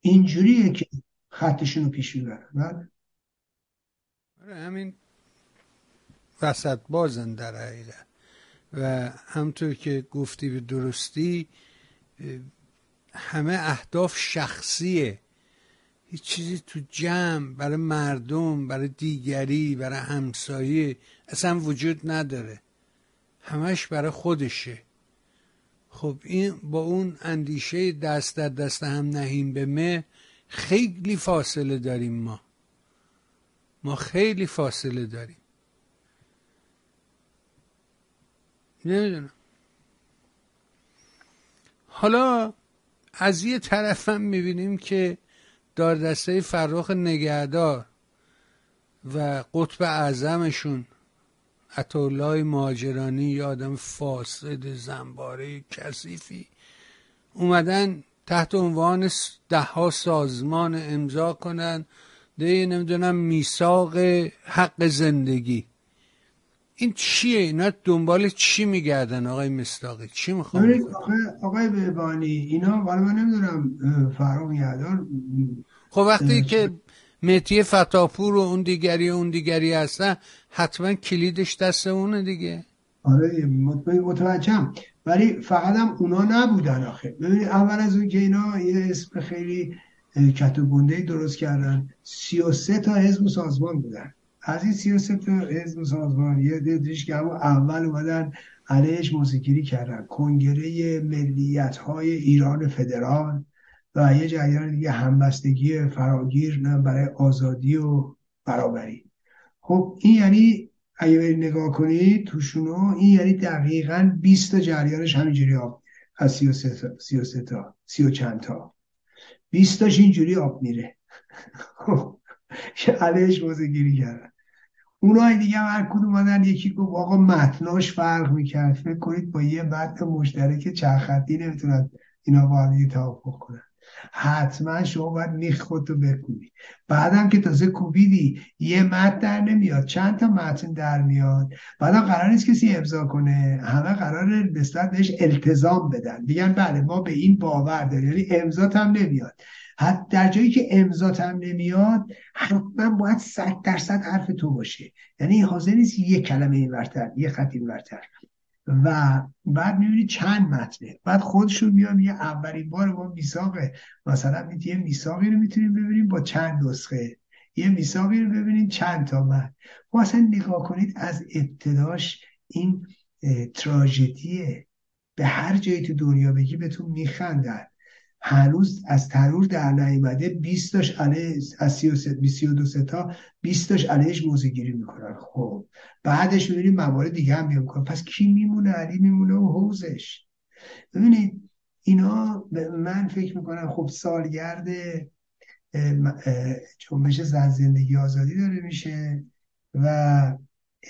اینجوریه که خطشون رو پیش می‌برن. بله. آره، همین وسط بازن در حقیقت. و همطور که گفتی به درستی همه اهداف شخصیه. هیچ چیزی تو جمع برای مردم برای دیگری برای همسایه اصلا وجود نداره. همش برای خودشه. خب این با اون اندیشه دست در دست هم نهیم به مه خیلی فاصله داریم ما. ما خیلی فاصله داریم. نمی‌دونم. حالا از یه طرف هم می‌بینیم که دسته فرخ نگهدار و قطب اعظمشون عطولای ماجرانی یا آدم فاسد زنباره کثیفی اومدن تحت عنوان ده ها سازمان امضا کنن ده نمی‌دونم میثاق حق زندگی. این چیه؟ اینا دنبال چی میگردن آقای مستاقی چی می‌خوان آقای بهبانی اینا ولی من نمی‌دونم فرق یادار خب وقتی که متی فتاپور و اون دیگری و اون دیگری هستن حتما کلیدش دست اونه دیگه. آره متوجهم. ولی فقط هم اونا نبودن آخه. ببینید اول از اون که اینا یه اسم خیلی کت درست کردن سی و سه تا حزب و سازمان بودن. از این 33 تا حزب سازمان یه دیدش که اول اومدن علیهش موسیقی کردن. کنگره ملیت های ایران فدرال و یه جریان دیگه همبستگی فراگیر برای آزادی و برابری. خب این یعنی اگه برید نگاه کنید توشونو این یعنی دقیقا 20 تا جریانش همینجوری آب از 33 تا 33 تا 30 و چند تا. 20 تاش اینجوری آب میره. خب علیهش موزه گیری کردن. اونای دیگه هم هر کدوم اومدن یکی گفت آقا متناش فرق می‌کرد. فکر کنید با یه متن مشترک چند خطی نمی‌تونن اینا با هم توافق کنن. حتما شما باید میخ خودتو بکوبی. بعدم که تازه کوبیدی یه متن در نمیاد. چند تا متن در میاد؟ بعدم قرار نیست کسی امضا کنه. همه قرار نسبت بهش التزام بدن. دیگن بله ما به این باور داریم. یعنی امضات هم نمیاد. حتی در جایی که امضات هم نمیاد حتما باید صد درصد حرف تو باشه. یعنی حاضر نیست یه کلمه این ورتر یه خط این ورتر. و بعد می‌بینید چند متنه. بعد خودشون میان یه اولین بار ما میساق مثلا یه میساقی رو می‌تونیم ببینیم با چند نسخه. یه میساقی رو ببینید چند تا متن. خب اصلا نگاه کنید از ابتداش این تراژدیه. به هر جایی تو دنیا بگی بهتون میخندن. هنوز از تنور در نیومده 20 تاش علیه از 32 تا 20 تاش علیهش موزگیری می‌کنن. خب بعدش می‌بینیم موارد دیگه هم می‌کنن. پس کی میمونه؟ علی میمونه و حوزش. ببینید اینا من فکر می‌کنم خب سالگرد جنبش زن زندگی آزادی داره میشه و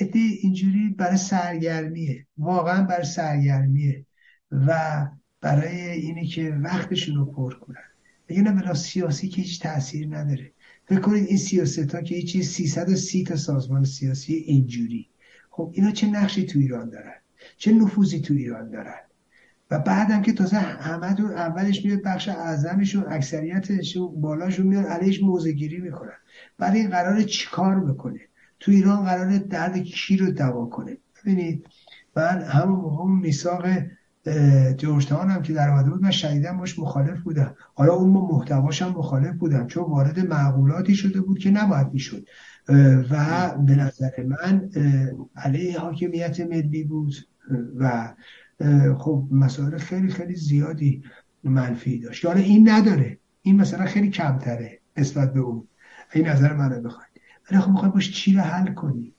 عده اینجوری برای سرگرمیه. واقعا برای سرگرمیه. و برای اینه که وقتشون رو پر کنن. بگه نه سیاسی که هیچ تاثیر نداره. فکر کنید این سیاست ها که هیچی 330 تا سازمان سیاسی اینجوری. خب اینا چه نقشی تو ایران دارن؟ چه نفوذی تو ایران دارن؟ و بعدم که تازه همتون اولش میاد بخش اعظمشون اکثریتشون بالاشون میاد علیش موزگیری می‌کنن. بعد این قرار چیکار بکنه؟ تو ایران قرار درد کی رو دوا کنه؟ ببینید من همون موقع میثاق جورجتاون هم که در آمده بود من شدیدا باش مخالف بودم. حالا اون با محتواش هم مخالف بودم چون وارد معقولاتی شده بود که نباید می‌شد. و به نظر من علیه حاکمیت ملی بود. و خب مسائل خیلی خیلی زیادی منفی داشت. حالا این نداره. این مثلا خیلی کمتره نسبت به اون. این نظر منو بخواید. ولی خب می‌خوای باش چی رو حل کنی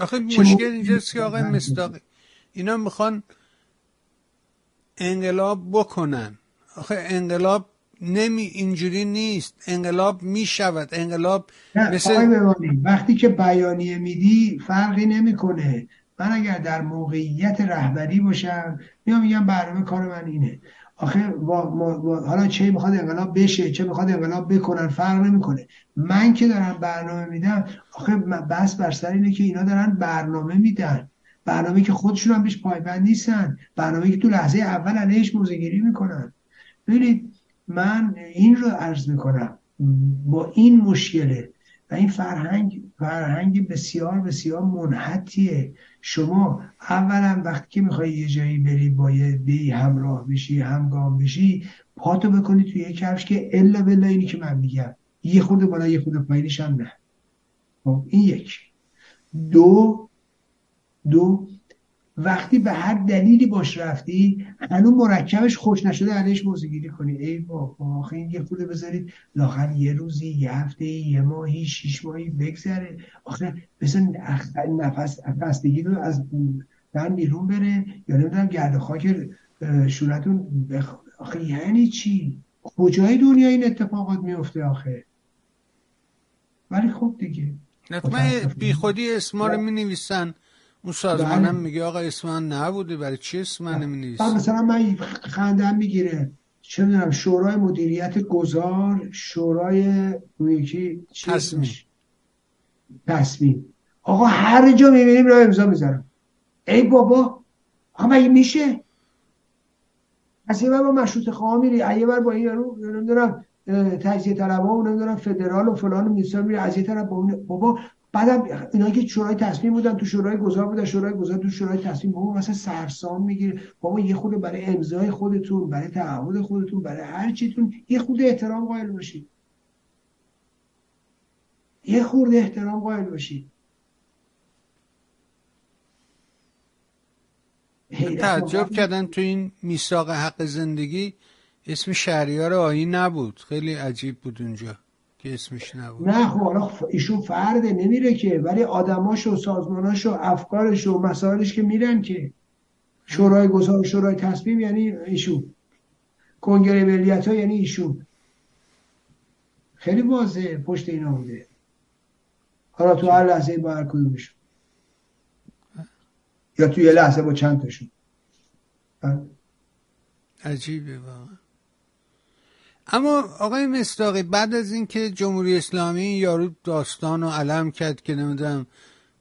آخه مشکل اینجاست که آقای مصداقی. اینا می‌خوان انقلاب بکنن. آخه انقلاب نمی اینجوری نیست. انقلاب می شود. انقلاب مثل وقتی که بیانیه میدی فرقی نمی‌کنه. من اگر در موقعیت رهبری باشم میام میگم برنامه کار من اینه. آخه حالا چه می‌خواد انقلاب بشه چه می‌خواد انقلاب بکنن فرق نمی‌کنه. من که دارم برنامه میدم آخه بس بر سر اینه که اینا دارن برنامه میدن. برنامه که خودشون هم بهش پایبند نیستن. برنامه که تو لحظه اول علیهش موزگیری می‌کنن. ببینید من این رو عرض می‌کنم. با این مشکله و این فرهنگ فرهنگ بسیار بسیار منحتیه شما اولا وقتی که می‌خوای یه جایی بری با یه دی همراه بشی همگام بشی پاتو بکنی توی یه کفش که الا بلا اینی که من میگم. یه خورده بالا یه خورده پایینش هم نه. خب این یک. دو دو وقتی به هر دلیلی باش رفتی هنوز مرکبش خوش نشده علیش موزگیری کنی. ای بابا آخه این یه خوده بذارید لاخر یه روزی یه هفته یه ماهی شیش ماهی بگذره. آخه بسن نفس خستگی رو از تن بیرون بره. یا نمی‌دونم گرد خاک شورتون بخ... آخه یعنی چی؟ کجای دنیا این اتفاقات میفته آخه؟ ولی خب دیگه. نتمه بی خودی اسما رو می نویسن اون سازمانم بله. میگه آقا اسم من نبوده برای چی اسم من نمی مثلا من خندم می‌گیره. چه می‌دونم شورای مدیریت گذار شورای یکی تصمیم. تصمیم. آقا هر جا می‌بینیم را امضا می‌ذارم. ای بابا آقا مگه میشه؟ از یه بر با مشروط خواه میری یه بر با این رو نمی‌دونم تجزیه طلبه و نمی‌دونم فدرال و فلان و میری از یه طرف بابا بعدم اینا که شورای تصمیم بودن تو شورای گذار بودن شورای گذار تو شورای تصمیم بابا مثلا سرسام می‌گیره بابا یه خود برای امضای خودتون برای تعهد خودتون برای هر چیتون یه خود احترام قائل باشید یه خورده احترام قائل باشید تعجب کردن تو این میثاق حق زندگی اسم شهریار آیین نبود. خیلی عجیب بود اونجا. که اسمش نبود. نه خب حالا ایشون فرده نمیره که ولی آدماش و سازماناش و افکارش و مسائلش که میرن که. شورای گذار شورای تصمیم یعنی ایشون. کنگره ملیت ها یعنی ایشون. خیلی واضحه پشت اینا بوده. حالا تو هر لحظه با هر کدومشون. یا تو یه لحظه با چند تاشون. عجیبه واقعا. اما آقای مستاقی بعد از اینکه جمهوری اسلامی یارو داستان و علم کرد که نمی‌دونم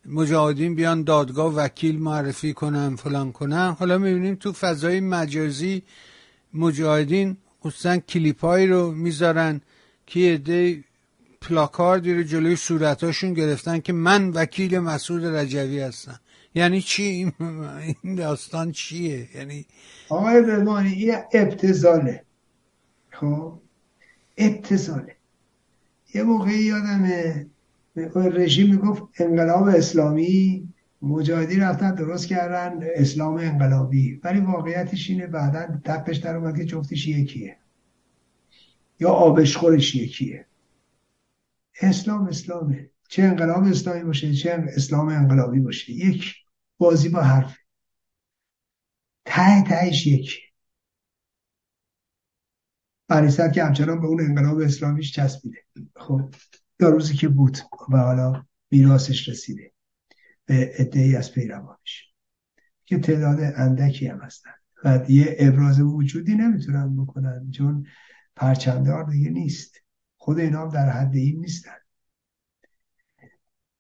مجاهدین بیان دادگاه وکیل معرفی کنن فلان کنن حالا می‌بینیم تو فضای مجازی مجاهدین خصوصا کلیپایی رو می‌ذارن که یه پلاکاردی رو جلوی صورتاشون گرفتن که من وکیل مسعود رجوی هستم. یعنی چی؟ این داستان چیه؟ یعنی آقای رضوانی این ابتزاله. خب ابتزاله یه موقعی یادمه رژیم می‌گفت انقلاب اسلامی مجاهدی رفتن درست کردن اسلام انقلابی. ولی واقعیتش اینه بعدا تپش در اومد که جفتش یکیه. یا آبشخورش یکیه. اسلام اسلامه. چه انقلاب اسلامی باشه چه اسلام انقلابی باشه. یک بازی با حرف. ته تهش یکی پریسر که همچنان به اون انقلاب اسلامیش چسبیده. خب تا روزی که بود و حالا میراثش رسیده به عده از پیروانش. که تعداد اندکی هم هستن. و یه ابراز وجودی نمی‌تونن بکنن چون پرچمدار دیگه نیست. خود اینا هم در حد این نیستن.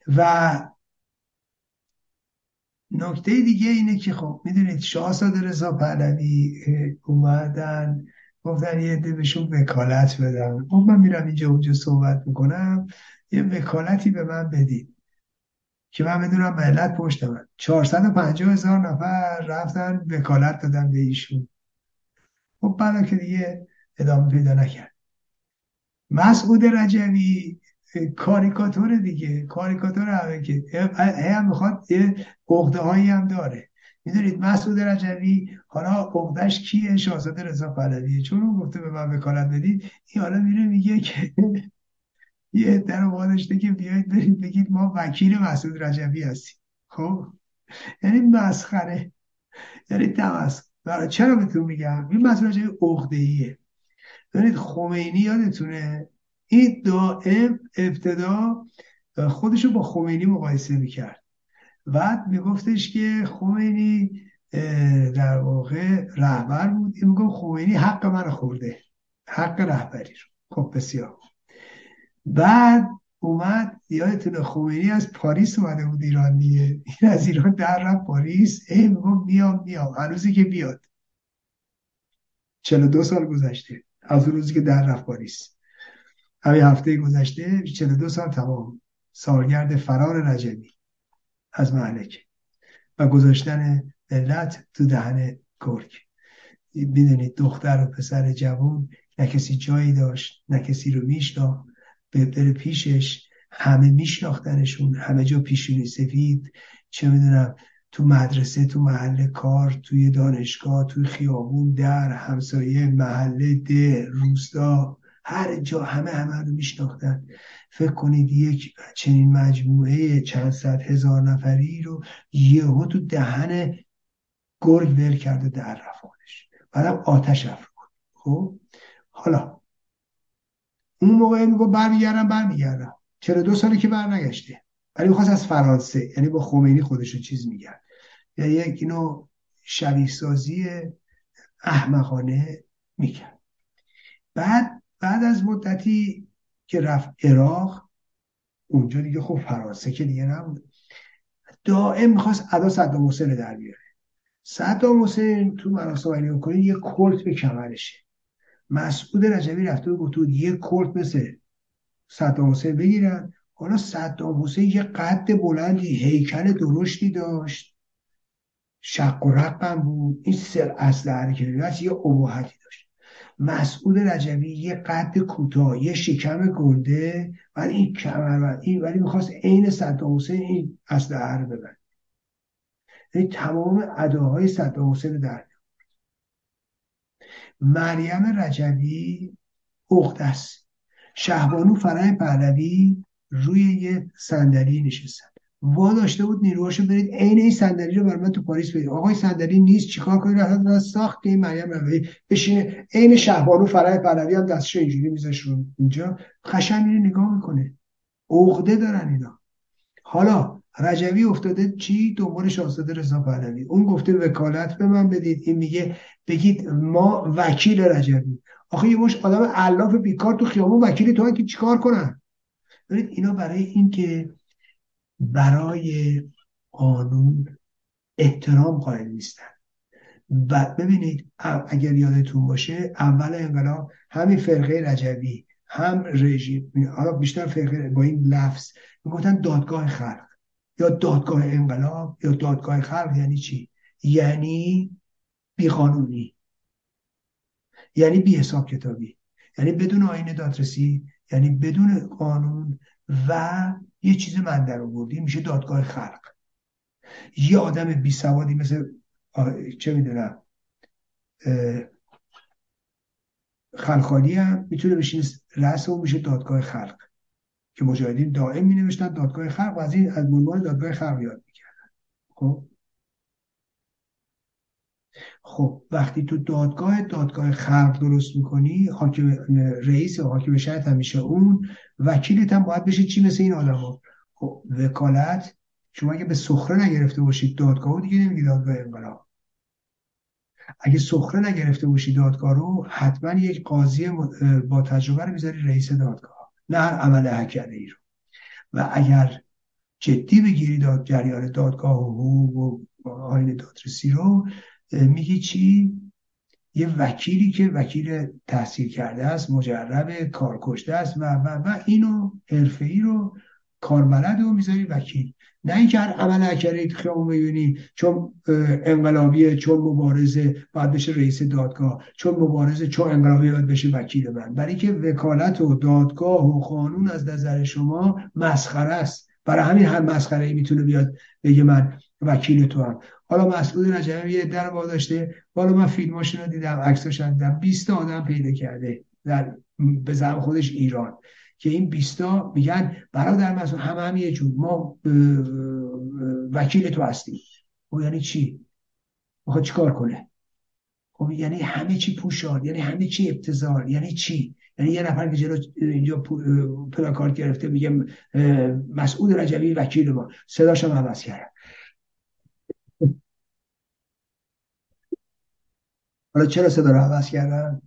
و نکته دیگه اینه که خب می‌دونید شاهزاده رضا پهلوی اومدن گفتن یه عده بهشون وکالت بدن. خب من میرم اینجا اونجا صحبت می‌کنم. یه وکالتی به من بدید که من بدونم ملت پشت من. 450 هزار نفر رفتن وکالت دادن به ایشون. خب بعد که دیگه ادامه پیدا نکرد. مسعود رجوی کاریکاتور دیگه. کاریکاتور همه که. هم می‌خواد عقده هایی هم داره. می‌دونید مسعود رجوی حالا عقدش کیه؟ شاهزاده رضا پهلویه. چون اون گفته به من وکالت بدید این حالا میره میگه که یه در وادشته که بیاید برید بگید ما وکیل مسعود رجوی هستیم. خب؟ یعنی مسخره. یعنی تمسخر چرا بهتون میگم؟ این مسعود رجوی عقده ایه ببینید خمینی یادتونه؟ این دائم ابتدا خودشو با خمینی مقایسه می‌کرد. بعد میگفتش که خمینی در واقع رهبر بود. این میگم خمینی حق من خورده. حق رهبری رو. خب بسیار بعد اومد یادتونه خمینی از پاریس اومده بود ایران دیگه. این از ایران در رفت پاریس. ای میگم میام میام. هنوزی که بیاد. 42 سال گذشته. از روزی که در رفت پاریس. همین هفته گذشته 42 سال تمام. سالگرد فرار رجبی. از معلک و گذاشتن ملت تو دهن گرگ می‌دونید دختر و پسر جوان نه کسی جایی داشت نه کسی رو میشناخت. بره پیشش همه میشناختنشون همه جا پیشونی سفید. چه می‌دونم تو مدرسه تو محل کار توی دانشگاه توی خیابون در همسایه محله ده روستا هر جا همه همه رو میشناختن. فکر کنید یک چنین مجموعه چند صد هزار نفری رو یهو تو دهن گرگ ول کرده در رفانش بعدم آتش افروخت. خب؟ حالا اون موقع میگو برمیگردم برمیگردم. چرا؟ دو سالی که برنگشته. ولی می‌خواست از فرانسه یعنی با خمینی خودش چیز میگن یا یعنی یک اینو شبیه سازی احمقانه می‌کرد. بعد بعد از مدتی که رفت عراق اونجا دیگه خب فرانسه که دیگه نبود. دائم می‌خواست ادا صدام حسین در بیاره. صدام حسین تو مراسم علی یه کلت به کمرشه. مسعود رجبی رفته و گفته یه کلت مثل صدام حسین بگیرن. حالا صدام حسین یه قد بلندی هیکل درشتی داشت. شق و رقم بود. این سر اصل که یه ابهتی داشت. مسعود رجبی یه قد کوتاه یه شکم گنده ولی این کمر این ولی می‌خواست عین صدام حسین این اصل رو ببند یعنی تمام اداهای صدام حسین در مریم رجبی اخت است. شهبانو فرای پهلوی روی یه صندلی نشستن وا داشته بود نیروهاشو برید عین این صندلی رو بر من تو پاریس برید آقای صندلی نیست چیکار کنید؟ را ساخت این مریم روی بشینه عین شهبانو فرای پهلوی هم دستش اینجوری میذاش رو اینجا. خشن اینو نگاه می‌کنه. عقده دارن اینا. حالا رجوی افتاده چی؟ دنبال شاهزاده رضا پهلوی. اون گفته وکالت به من بدید. این میگه بگید ما وکیل رجوی. آخه یه مش آدم علاف بیکار تو خیابون وکیل تو که چیکار کنن؟ ببینید اینا برای اینکه برای قانون احترام قائل نیستن. و ببینید اگر یادتون باشه اول انقلاب همین فرقه رجوی هم رژیم حالا بیشتر فرقه با این لفظ می‌گفتن دادگاه خلق. یا دادگاه انقلاب یا دادگاه خلق یعنی چی؟ یعنی بیقانونی یعنی بی حساب کتابی. یعنی بدون آین دادرسی یعنی بدون قانون و یه چیز من در آوردی میشه دادگاه خلق. یه آدم بی سوادی مثل چه می‌دونم خلخالی هم می‌تونه بشین رأس اون میشه دادگاه خلق. که مجاهدین دائم می نوشتن دادگاه خلق و از این از عنوان دادگاه خلق یاد می‌کردن. خب؟ خب وقتی تو دادگاه دادگاه خلق درست می‌کنی حاکم رئیس و حاکم شاید همیشه اون وکیلت هم باید بشه چی مثل این ها خب وکالت شما اگه به سخره نگرفته باشید دادگاه دیگه نمیگی دادگاه انقلاب. اگه سخره نگرفته باشید دادگاه رو حتما یک قاضی با تجربه رو می‌ذاری رئیس دادگاه نه هر عمل حکره ای رو. و اگر جدی بگیری داد جریان دادگاه و حقوق و آین دادرسی رو میگی چی یه وکیلی که وکیل تحصیل کرده است مجرب کارکشته است و و و اینو حرفه ای رو کاربلد رو می‌ذاری وکیل. نه اینکه هر عمل اکره خیابون ببینی چون انقلابیه چون مبارزه باید بشه رئیس دادگاه چون مبارزه چون انقلابی باید بشه وکیل من. برای که وکالت و دادگاه و قانون از نظر شما مسخره است. برای همین هر مسخره ای می‌تونه بیاد بگه من وکیل تو هم. حالا مسئول رجبی یه در داشته حالا من فیلماشون رو دیدم عکساش دیدم 20 آدم پیدا کرده در به زم خودش ایران. که این بیستا میگن برادر مسئول همه هم یه جور. ما وکیل تو هستیم. و خب یعنی چی؟ می‌خواد چیکار کنه؟ خب یعنی همه چی پوشاد یعنی همه چی ابتزار یعنی چی؟ یعنی یه نفر که جلو اینجا پلاکارد گرفته میگه مسئول رجبی وکیل ما. صداشم عوض کرد حالا چرا صدا رو عوض کردن؟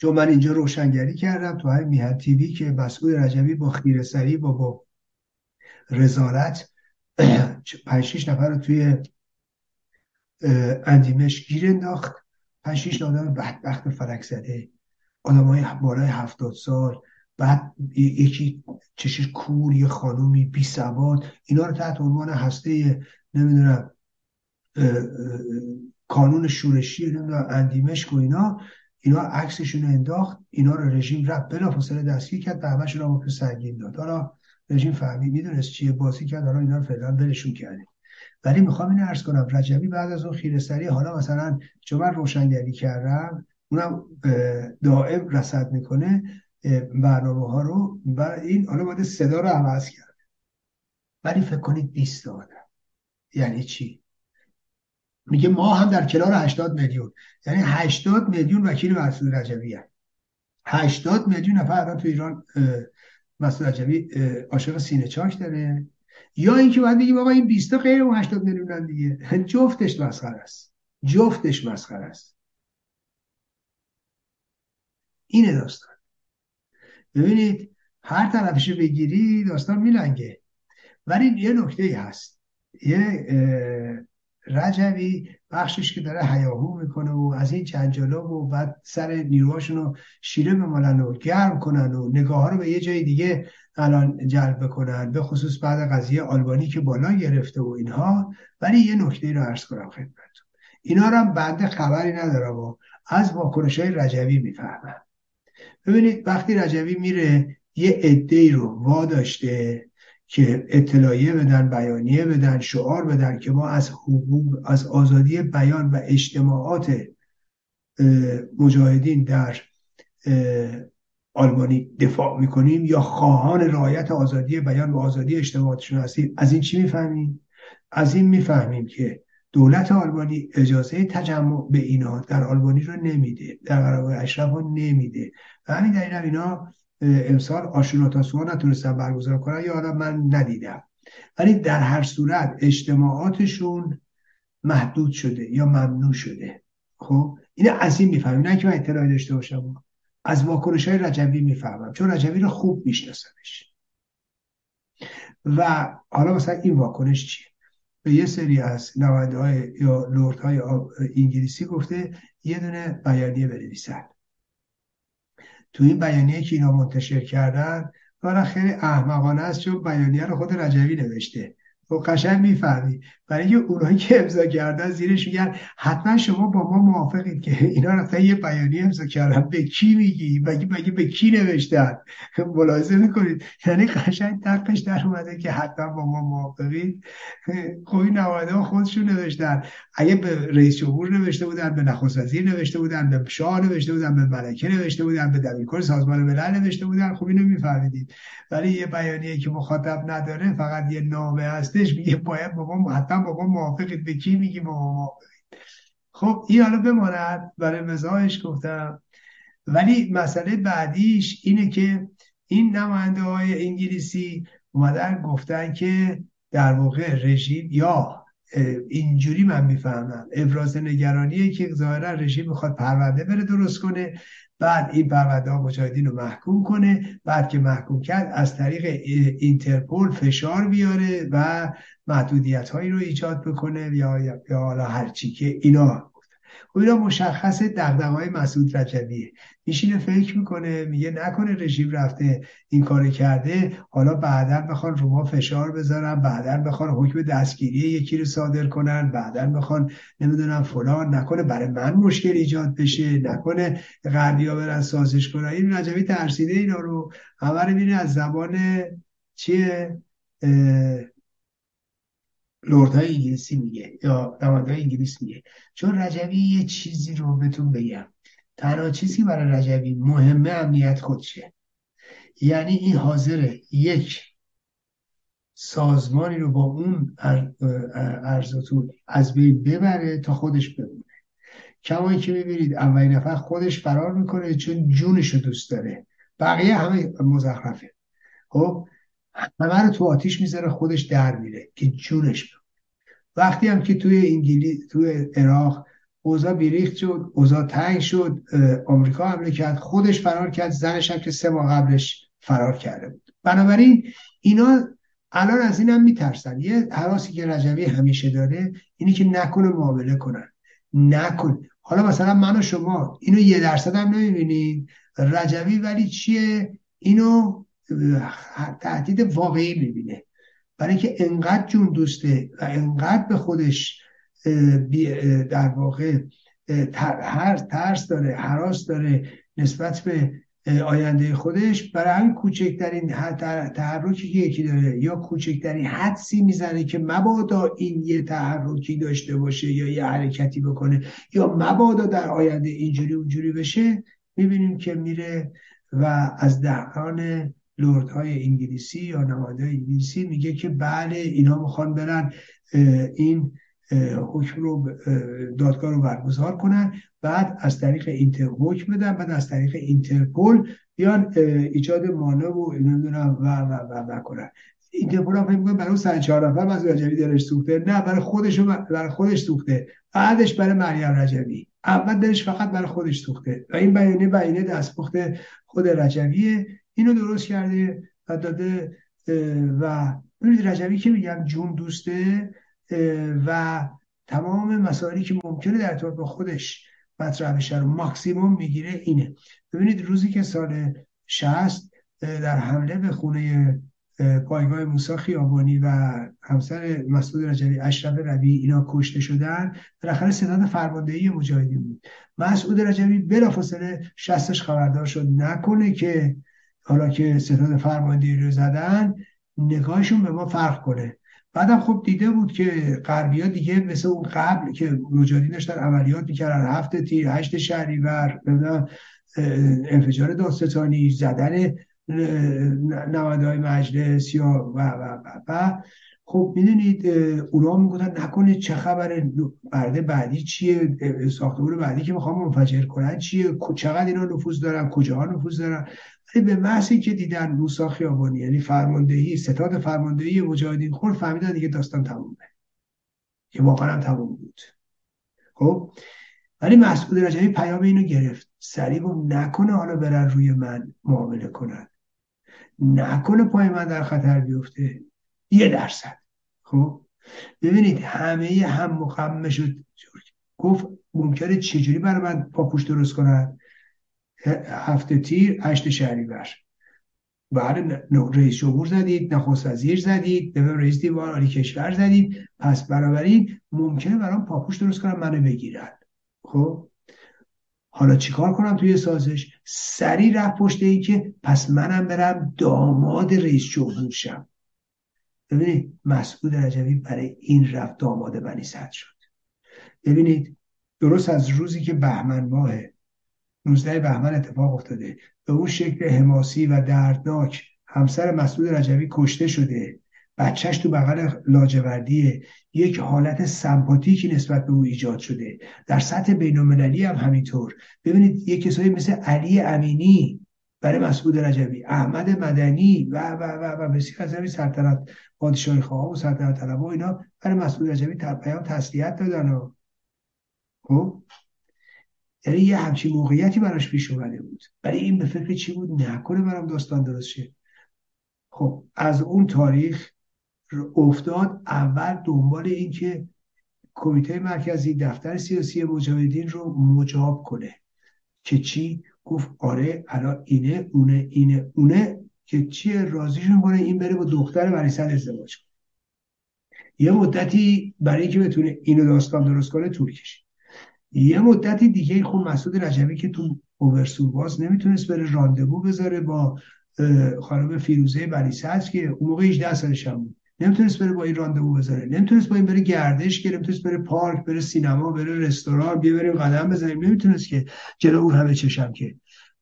چون من اینجا روشنگری کردم تو همین میهن تیوی که مسئول رجبی با خیره سری با با رزالت پنج نفر رو توی اندیمش گیر انداخت. پنج شیش آدم بدبخت فلک زده. آدم های بالای هفتاد سال. بعد یکی چشش کور یه خانومی بی سواد اینا رو تحت عنوان هسته نمی‌دونم کانون شورشی نمی‌دونم اندیمشک و اینا اینا عکسشون انداخت اینا رو رژیم رفت بلافاصله دستگیر کرد به همشون رو که سنگین داد. حالا رژیم فهمید می‌دونست چیه بازی کرد حالا اینا رو فعلا ولشون کرده ولی می‌خوام این عرض کنم رجبی بعد از اون خیره سری حالا مثلا چون من روشنگری کردم اونم دائم رصد می‌کنه برنامه ها رو و این حالا باید صدا رو عوض کرد. ولی فکر کنید 20 آدم. یعنی چی؟ میگه ما هم در کنار 80 میلیون. یعنی 80 میلیون وکیل مسعود رجبی هست 80 میلیون نفر الان تو ایران مسعود رجبی عاشق سینه چاک داره. یا اینکه باید بگیم بابا این 20 تا غیر اون 80 میلیون دیگه. جفتش مسخره است. جفتش مسخره است. اینه داستان. ببینید هر طرفش بگیری داستان میلنگه. ولی یه نکته هست. یه رجوی بخشش که داره هیاهو می‌کنه و از این جنجالا و بعد سر نیروهاشون رو شیره بمالن و گرم کنن و نگاه ها رو به یه جای دیگه الان جلب بکنن به خصوص بعد قضیه آلبانی که بالا گرفته و اینها. ولی یه نکته رو عرض کنم خدمتتون. اینا رو هم بنده خبری ندارم و از واکنش های رجوی می‌فهمم. ببینید وقتی رجوی میره یه عده رو واداشته که اطلاعیه بدن بیانیه بدن شعار بدن که ما از حقوق از آزادی بیان و اجتماعات مجاهدین در آلبانی دفاع می‌کنیم یا خواهان رعایت آزادی بیان و آزادی اجتماعاتشون هستیم از این چی می‌فهمیم؟ از این می‌فهمیم که دولت آلبانی اجازه تجمع به اینا در آلبانی رو نمیده در قرار اشرف رو نمیده. و همین دلیل هم اینا امسال آشورا تاسوها نتونستن برگزار کنن. یا حالا من ندیدم. ولی در هر صورت اجتماعاتشون محدود شده یا ممنوع شده. خب؟ این از این می‌فهمیم نه که من اطلاعی داشته باشم. از واکنش های رجوی می‌فهمم. چون رجوی رو خوب میشناسمش. و حالا مثلا این واکنش چیه؟ به یه سری از نوانده یا لورد های انگلیسی گفته یه دونه بیانیه بنویسن. تو این بیانیه که اینا منتشر کردن حالا خیلی احمقانه است چون بیانیه رو خود رجوی نوشته. خب قشنگ می‌فهمی. برای اینکه اونایی که امضا کردن زیرش میگن حتما شما با ما موافقید که اینا رفتن یه بیانیه امضا کردن. به کی میگی؟ مگه مگه به کی نوشتن؟ ملاحظه می‌کنید یعنی قشنگ تقش در اومده که حتما با ما موافقید. خب این ها خودشون نوشتن. اگه به رئیس جمهور نوشته بودن به نخست وزیر نوشته بودن به شاه نوشته بودن به ملکه نوشته بودن به دبیرکل سازمان ملل نوشته بودن. خب اینو میفهمیدید. ولی یه بیانیه که مخاطب نداره فقط یه نامه هستش. میگه باید بابا حتما بابا موافقید. به کی میگی بابا موافقید؟ خب این حالا بماند. برای مزاحش گفتم. ولی مسئله بعدیش اینه که این نماینده های انگلیسی اومدن گفتن که در واقع رژیم یا اینجوری من می‌فهمم. ابراز نگرانیه که ظاهرا رژیم می‌خواد پرونده بره درست کنه. بعد این پرونده مجاهدین رو محکوم کنه بعد که محکوم کرد از طریق اینترپول فشار بیاره و محدودیت هایی رو ایجاد بکنه یا یا حالا هرچی که اینا خب اینا مشخص های مسعود رجبیه. میشینه فکر می‌کنه میگه نکنه رژیم رفته این کار کرده. حالا بعدا بخوان رو ما فشار بذارن بعدا بخوان حکم دستگیری یکی رو صادر کنن بعدا بخوان نمی‌دونم فلان. نکنه برای من مشکل ایجاد بشه نکنه غربیا برن سازش کنن. این رجبی ترسیده اینا رو. همه رو از زبان چیه؟ های انگلیسی میگه یا های انگلیس میگه. چون رجوی یه چیزی رو بهتون بگم. تنها چیزی برای رجوی مهمه امنیت خودشه. یعنی این حاضره یک سازمانی رو با اون ارزاتون از بین ببره تا خودش بمونه. کما که می‌بینید اولین نفر خودش فرار می‌کنه چون جونش رو دوست داره. بقیه همه مزخرفه. خب همه رو تو آتیش می‌ذاره خودش در میره که جونش وقتی هم که توی انگلیس توی عراق اوضاع بیریخت شد اوضاع تنگ شد آمریکا حمله کرد خودش فرار کرد زنش هم که سه ماه قبلش فرار کرده بود. بنابراین اینا الان از این هم میترسن. یه حراسی که رجوی همیشه داره اینی که نکنه معامله کنن. نکن. حالا مثلا من و شما اینو یه درصد هم نمی‌بینید رجوی ولی چیه؟ اینو تهدید واقعی می‌بینه. برای اینکه انقدر جون دوسته و انقدر به خودش در واقع هر ترس داره حراس داره نسبت به آینده خودش. برای همین کوچکترین تحرکی که یکی داره یا کوچکترین حدسی می‌زنه که مبادا این یه تحرکی داشته باشه یا یه حرکتی بکنه یا مبادا در آینده اینجوری اونجوری بشه می‌بینیم که میره و از دهان لورد های انگلیسی یا نماینده انگلیسی میگه که بله اینا می‌خوان برن این حکم رو دادگاه رو برگزار کنن بعد از طریق اینتر حکم بدن بعد از طریق اینترپول بیان ایجاد مانع و نمی‌دونم و و و, و کنن. اینترپول هم فکر برای سن چهار نفر مسئول رجبی دلش سوخته نه برای خودش برای خودش سوخته. بعدش برای مریم رجبی. اول دلش فقط برای خودش سوخته. و این بیانیه بیانیه دستپخت خود رجبیه. اینو درست کرده و داده و ببینید رجبی که میگم جون دوسته و تمام مسائلی که ممکنه در طور با خودش مطرح بشه رو ماکسیموم می‌گیره اینه. ببینید روزی که سال 60 در حمله به خونه پایگاه موسی خیابانی و همسر مسعود رجبی اشرف ربی اینا کشته شدن بالاخره ستاد فرماندهی مجاهدین بود. مسعود رجبی بلافاصله شستش خبردار شد. نکنه که حالا که ستاد فرماندهی رو زدن نگاهشون به ما فرق کنه. بعدم خب دیده بود که غربیا دیگه مثل اون قبل که مجاهدین داشتن عملیات می‌کردن هفت تیر هشت شهریور انفجار داستانی زدن های مجلس یا و و و, و. خب می‌دونید اونا می‌گفتن نکنید چه خبره برده بعدی چیه ساختمون بعدی که می‌خوام منفجر کنن چیه چقدر اینا نفوذ دارن کجاها نفوذ دارن. ولی به محضی که دیدن موسی خیابانی یعنی فرماندهی ستاد فرماندهی مجاهدین خود فهمیدن دیگه داستان تمومه. که واقعا هم تموم بود. خب؟ ولی مسعود رجبی پیام اینو گرفت. سریع نکنه حالا برن روی من معامله کنن. نکنه پای من در خطر بیفته. یه درصد. خب؟ ببینید همه هم مخمه شد. گفت ممکنه چجوری برای من پاپوش درست کنن؟ هفته تیر هشت شهریور. بعد رئیس جمهور زدید نخست وزیر زدید به رئیس دیوان عالی کشور زدید. پس بنابراین ممکنه برام پاپوش درست کنم منو بگیرن. خب؟ حالا چیکار کنم توی سازش؟ سری رفت پشت این که پس منم برم داماد رئیس جمهور شم. ببینید مسعود رجوی برای این رفت داماد بنی صد شد. ببینید درست از روزی که بهمن ماه 19 بهمن اتفاق افتاده. به اون شکل حماسی و دردناک همسر مسعود رجوی کشته شده. بچهش تو بغل لاجوردیه. یک حالت سمپاتیکی نسبت به او ایجاد شده. در سطح بین هم همینطور. ببینید یک کسایی مثل علی امینی برای مسعود رجبی احمد مدنی و و و و بسیار از همین سلطنت پادشاهی خواه و سلطنت طلب و اینا برای مسعود رجبی پیام تسلیت دادن و خب؟ یعنی یه همچین موقعیتی براش پیش اومده بود. برای این به فکر چی بود؟ نکنه برام داستان درست شه خب از اون تاریخ افتاد اول دنبال این که کمیته مرکزی دفتر سیاسی مجاهدین رو مجاب کنه. که چی؟ گفت آره الان اینه اونه اینه اونه. که چیه؟ راضیشون کنه این بره با دختر وریسل ازدواج کنه. یه مدتی برای اینکه بتونه اینو داستان درست کنه طول کشید. یه مدتی دیگه خون مسعود رجبی که تو اوورسول باز نمی‌تونست بره راندبو بذاره با خانم فیروزه بنی که اون موقع 18 سالش هم بود. نمی‌تونست بره با این راندوو بذاره. نمی‌تونست با این بره گردش که نمی‌تونست بره پارک بره سینما بره رستوران بیا بریم قدم بزنیم. نمی‌تونست که جلو اون همه چشم که.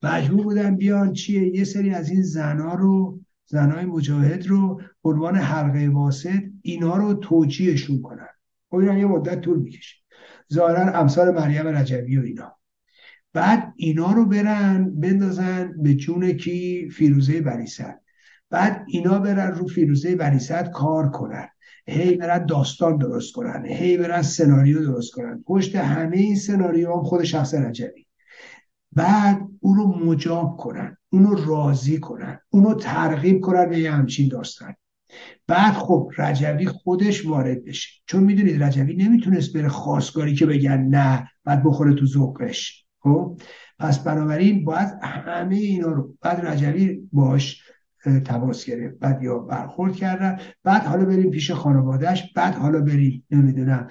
مجبور بودن بیان چیه؟ یه سری از این زنا رو زنای مجاهد رو عنوان حلقه واسط اینا رو توجیهشون کنن. خب یه مدت طول می‌کشه. ظاهرا امثال مریم رجبی و اینا. بعد اینا رو برن بندازن به جون کی؟ فیروزه بریسد بعد اینا برن رو فیروزه بنیصد کار کنن. هی برن داستان درست کنن. هی برن سناریو درست کنن. پشت همه این سناریو هم خود شخص رجبی بعد اون رو مجاب کنن. اونو راضی کنن. اونو ترغیب کنن. به یه همچین داستان بعد خب رجوی خودش وارد بشه. چون می‌دونید رجوی نمی‌تونست بره خواستگاری که بگن نه بعد بخوره تو ذوقش. خب؟ پس بنابراین باید همه اینا رو بعد رجوی باش تماس گرفت بعد یا برخورد کردن بعد حالا بریم پیش خانوادهش بعد حالا بریم نمی‌دونم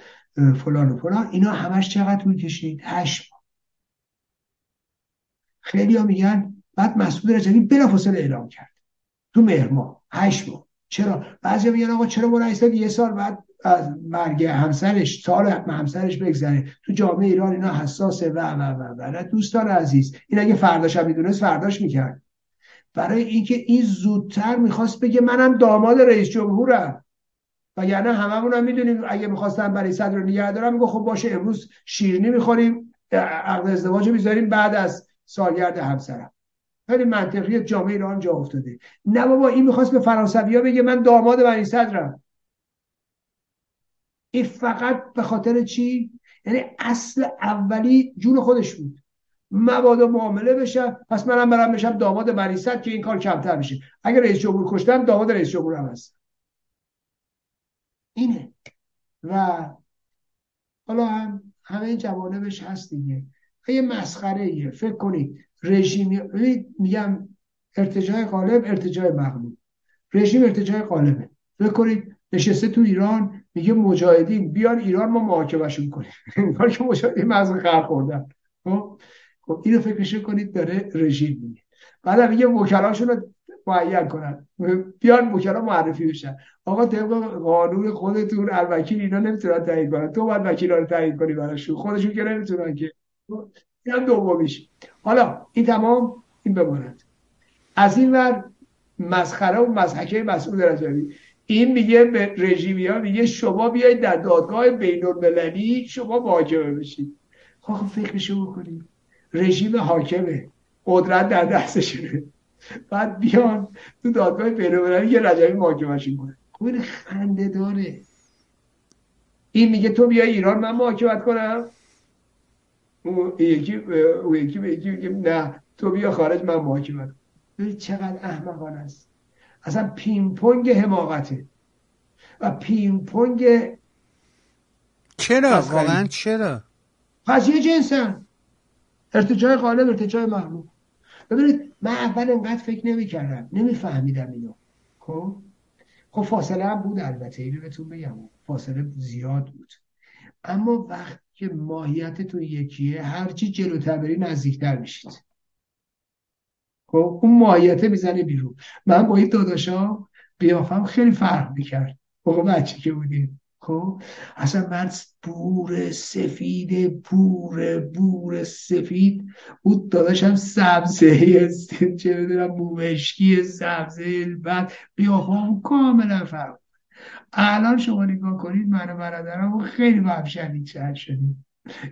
فلان و فلان. اینا همش چقدر طول کشید؟ هشت ماه. خیلی ها میگن بعد مسعود رجبی بلافاصله اعلام کرد. تو مهر ماه. هشت ماه. چرا؟ بعضی میگن آقا چرا بلند یه سال بعد از مرگ همسرش سال همسرش بگذره؟ تو جامعه ایران اینا حساسه و و و و. دوستان عزیز. این اگه فرداش هم می‌دونست فرداش می‌کرد. برای اینکه این زودتر می‌خواست بگه منم داماد رئیس جمهورم. وگرنه هممون هم می‌دونیم اگه می‌خواستم برای صدر نگه دارم میگه خب باشه امروز شیرینی می‌خوریم عقد ازدواج می‌ذاریم بعد از سالگرد همسرم. خیلی منطقی جامعه ایران جا افتاده. نه بابا این می‌خواست به فرانسوی ها بگه من داماد بنی صدرم. این فقط به خاطر چی؟ یعنی اصل اولی جون خودش بود. مبادا معامله بشم پس منم برم بشم داماد بریست که این کار کمتر بشه. اگر رئیس جمهور کشتم داماد رئیس جمهور هم هست. اینه. و حالا هم همه جوانبش هست دیگه. یه مسخره ایه فکر کنید. رژیم میگم ارتجاع غالب ارتجاع مغلوب. رژیم ارتجاع غالبه. فکر کنید نشسته تو ایران میگه مجاهدین بیان ایران ما محاکمهشون کنیم کار که مجاهدین مغز خر خوردن. خب؟ خب اینو فکرش کنید داره رژیم میگه. بعد میگه وکلاشون رو معین کنن. بیان وکلا معرفی بشن. آقا طبق قانون خودتون الوکیل اینا نمی‌تونن تعیین کنن. تو باید وکیلا رو تعیین کنی براشون. خودشون که نمی‌تونن که. این دومیش. حالا این تمام این بماند. از این ور مسخره و مزحکه مسئول رجبی این میگه به رژیمی ها میگه شما بیاید در دادگاه بین المللی شما محاکمه بشید. خب فکرشو بکنید رژیم حاکمه. قدرت در دستشونه. بعد بیان تو دادگاه بین المللی یه رجبی محاکمهشون کنه. خب این خنده داره. این میگه تو بیای ایران من محاکمت کنم؟ اون یکی اون یکی میگه نه تو بیا خارج من محاکمت کنم چقدر احمقانه است. اصلا پینگ پونگ حماقته. و پینگ پونگ چرا؟ واقعا چرا؟ پس یه جنسن. ارتجای غالب ارتجای محمود ببینید من اول انقدر فکر نمی کردم نمی فهمیدم اینو. خب؟ خب فاصله هم بود البته اینو بهتون بگم. فاصله زیاد بود. اما وقتی که ماهیتتون یکیه هرچی جلوتر بری نزدیکتر میشید. خب اون ماهیت می‌زنه بیرون. من با این داداشا قیافم خیلی فرق می‌کرد. موقع بچه که بودیم. خب اصلا من بور سفید بور بور سفید. اون داداشم سبزه چه بدونم مومشکی سبزه بعد قیافم کاملا فرق الان شما نگاه کنید من و برادرم خیلی با هم شدید شدیم.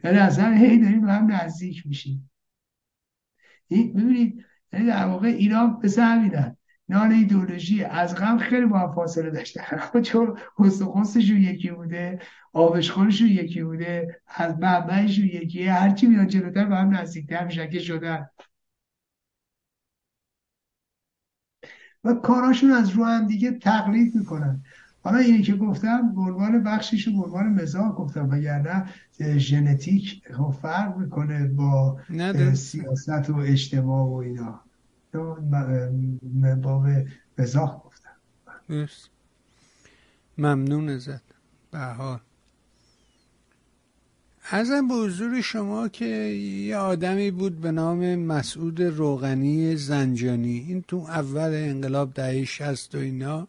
یعنی اصلا هی داریم به هم نزدیک میشیم. ببینید یعنی در واقع اینا به همیدن نان ایدولوژی از غم خیلی با هم فاصله داشتن چون حسن یکی بوده آبشخورشون یکی بوده از منبعشون یکیه هرچی میان جلوتر به هم نزدیکتر میشن که شدن. و کاراشون از رو هم دیگه تقلید می‌کنن. حالا اینی که گفتم به عنوان بخشیش به عنوان مزاح گفتم وگرنه ژنتیک خب فرق می‌کنه با سیاست و اجتماع و اینا. باب مزاح گفتم. ممنون ازت. بهار. ازم به حضور شما که یه آدمی بود به نام مسعود روغنی زنجانی. این تو اول انقلاب دهه شست و اینا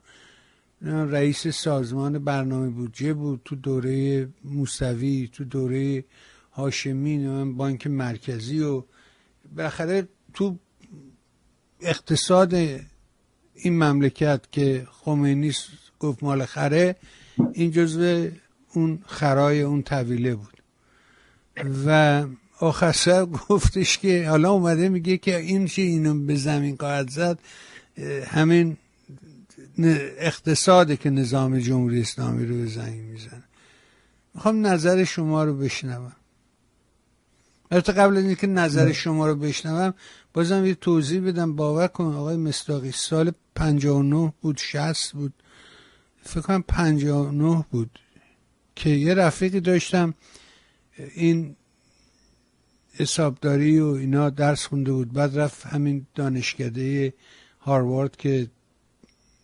رئیس سازمان برنامه بودجه بود تو دوره موسوی تو دوره هاشمی بانک مرکزی و بالاخره تو اقتصاد این مملکت که خمینی گفت مال خره این جزو اون خرای اون طویله بود. و آخر گفتش که حالا اومده میگه که این چی اینو به زمین قاعد زد همین اقتصاده که نظام جمهوری اسلامی رو به زنگ می‌زنه. می‌خوام نظر شما رو بشنوم. البته قبل از اینکه نظر شما رو بشنوم بازم یه توضیح بدم. باور کن آقای مستاقی سال 59 بود 60 بود. فکر کنم 59 بود که یه رفیقی داشتم. این حسابداری و اینا درس خونده بود. بعد رفت همین دانشکده هاروارد که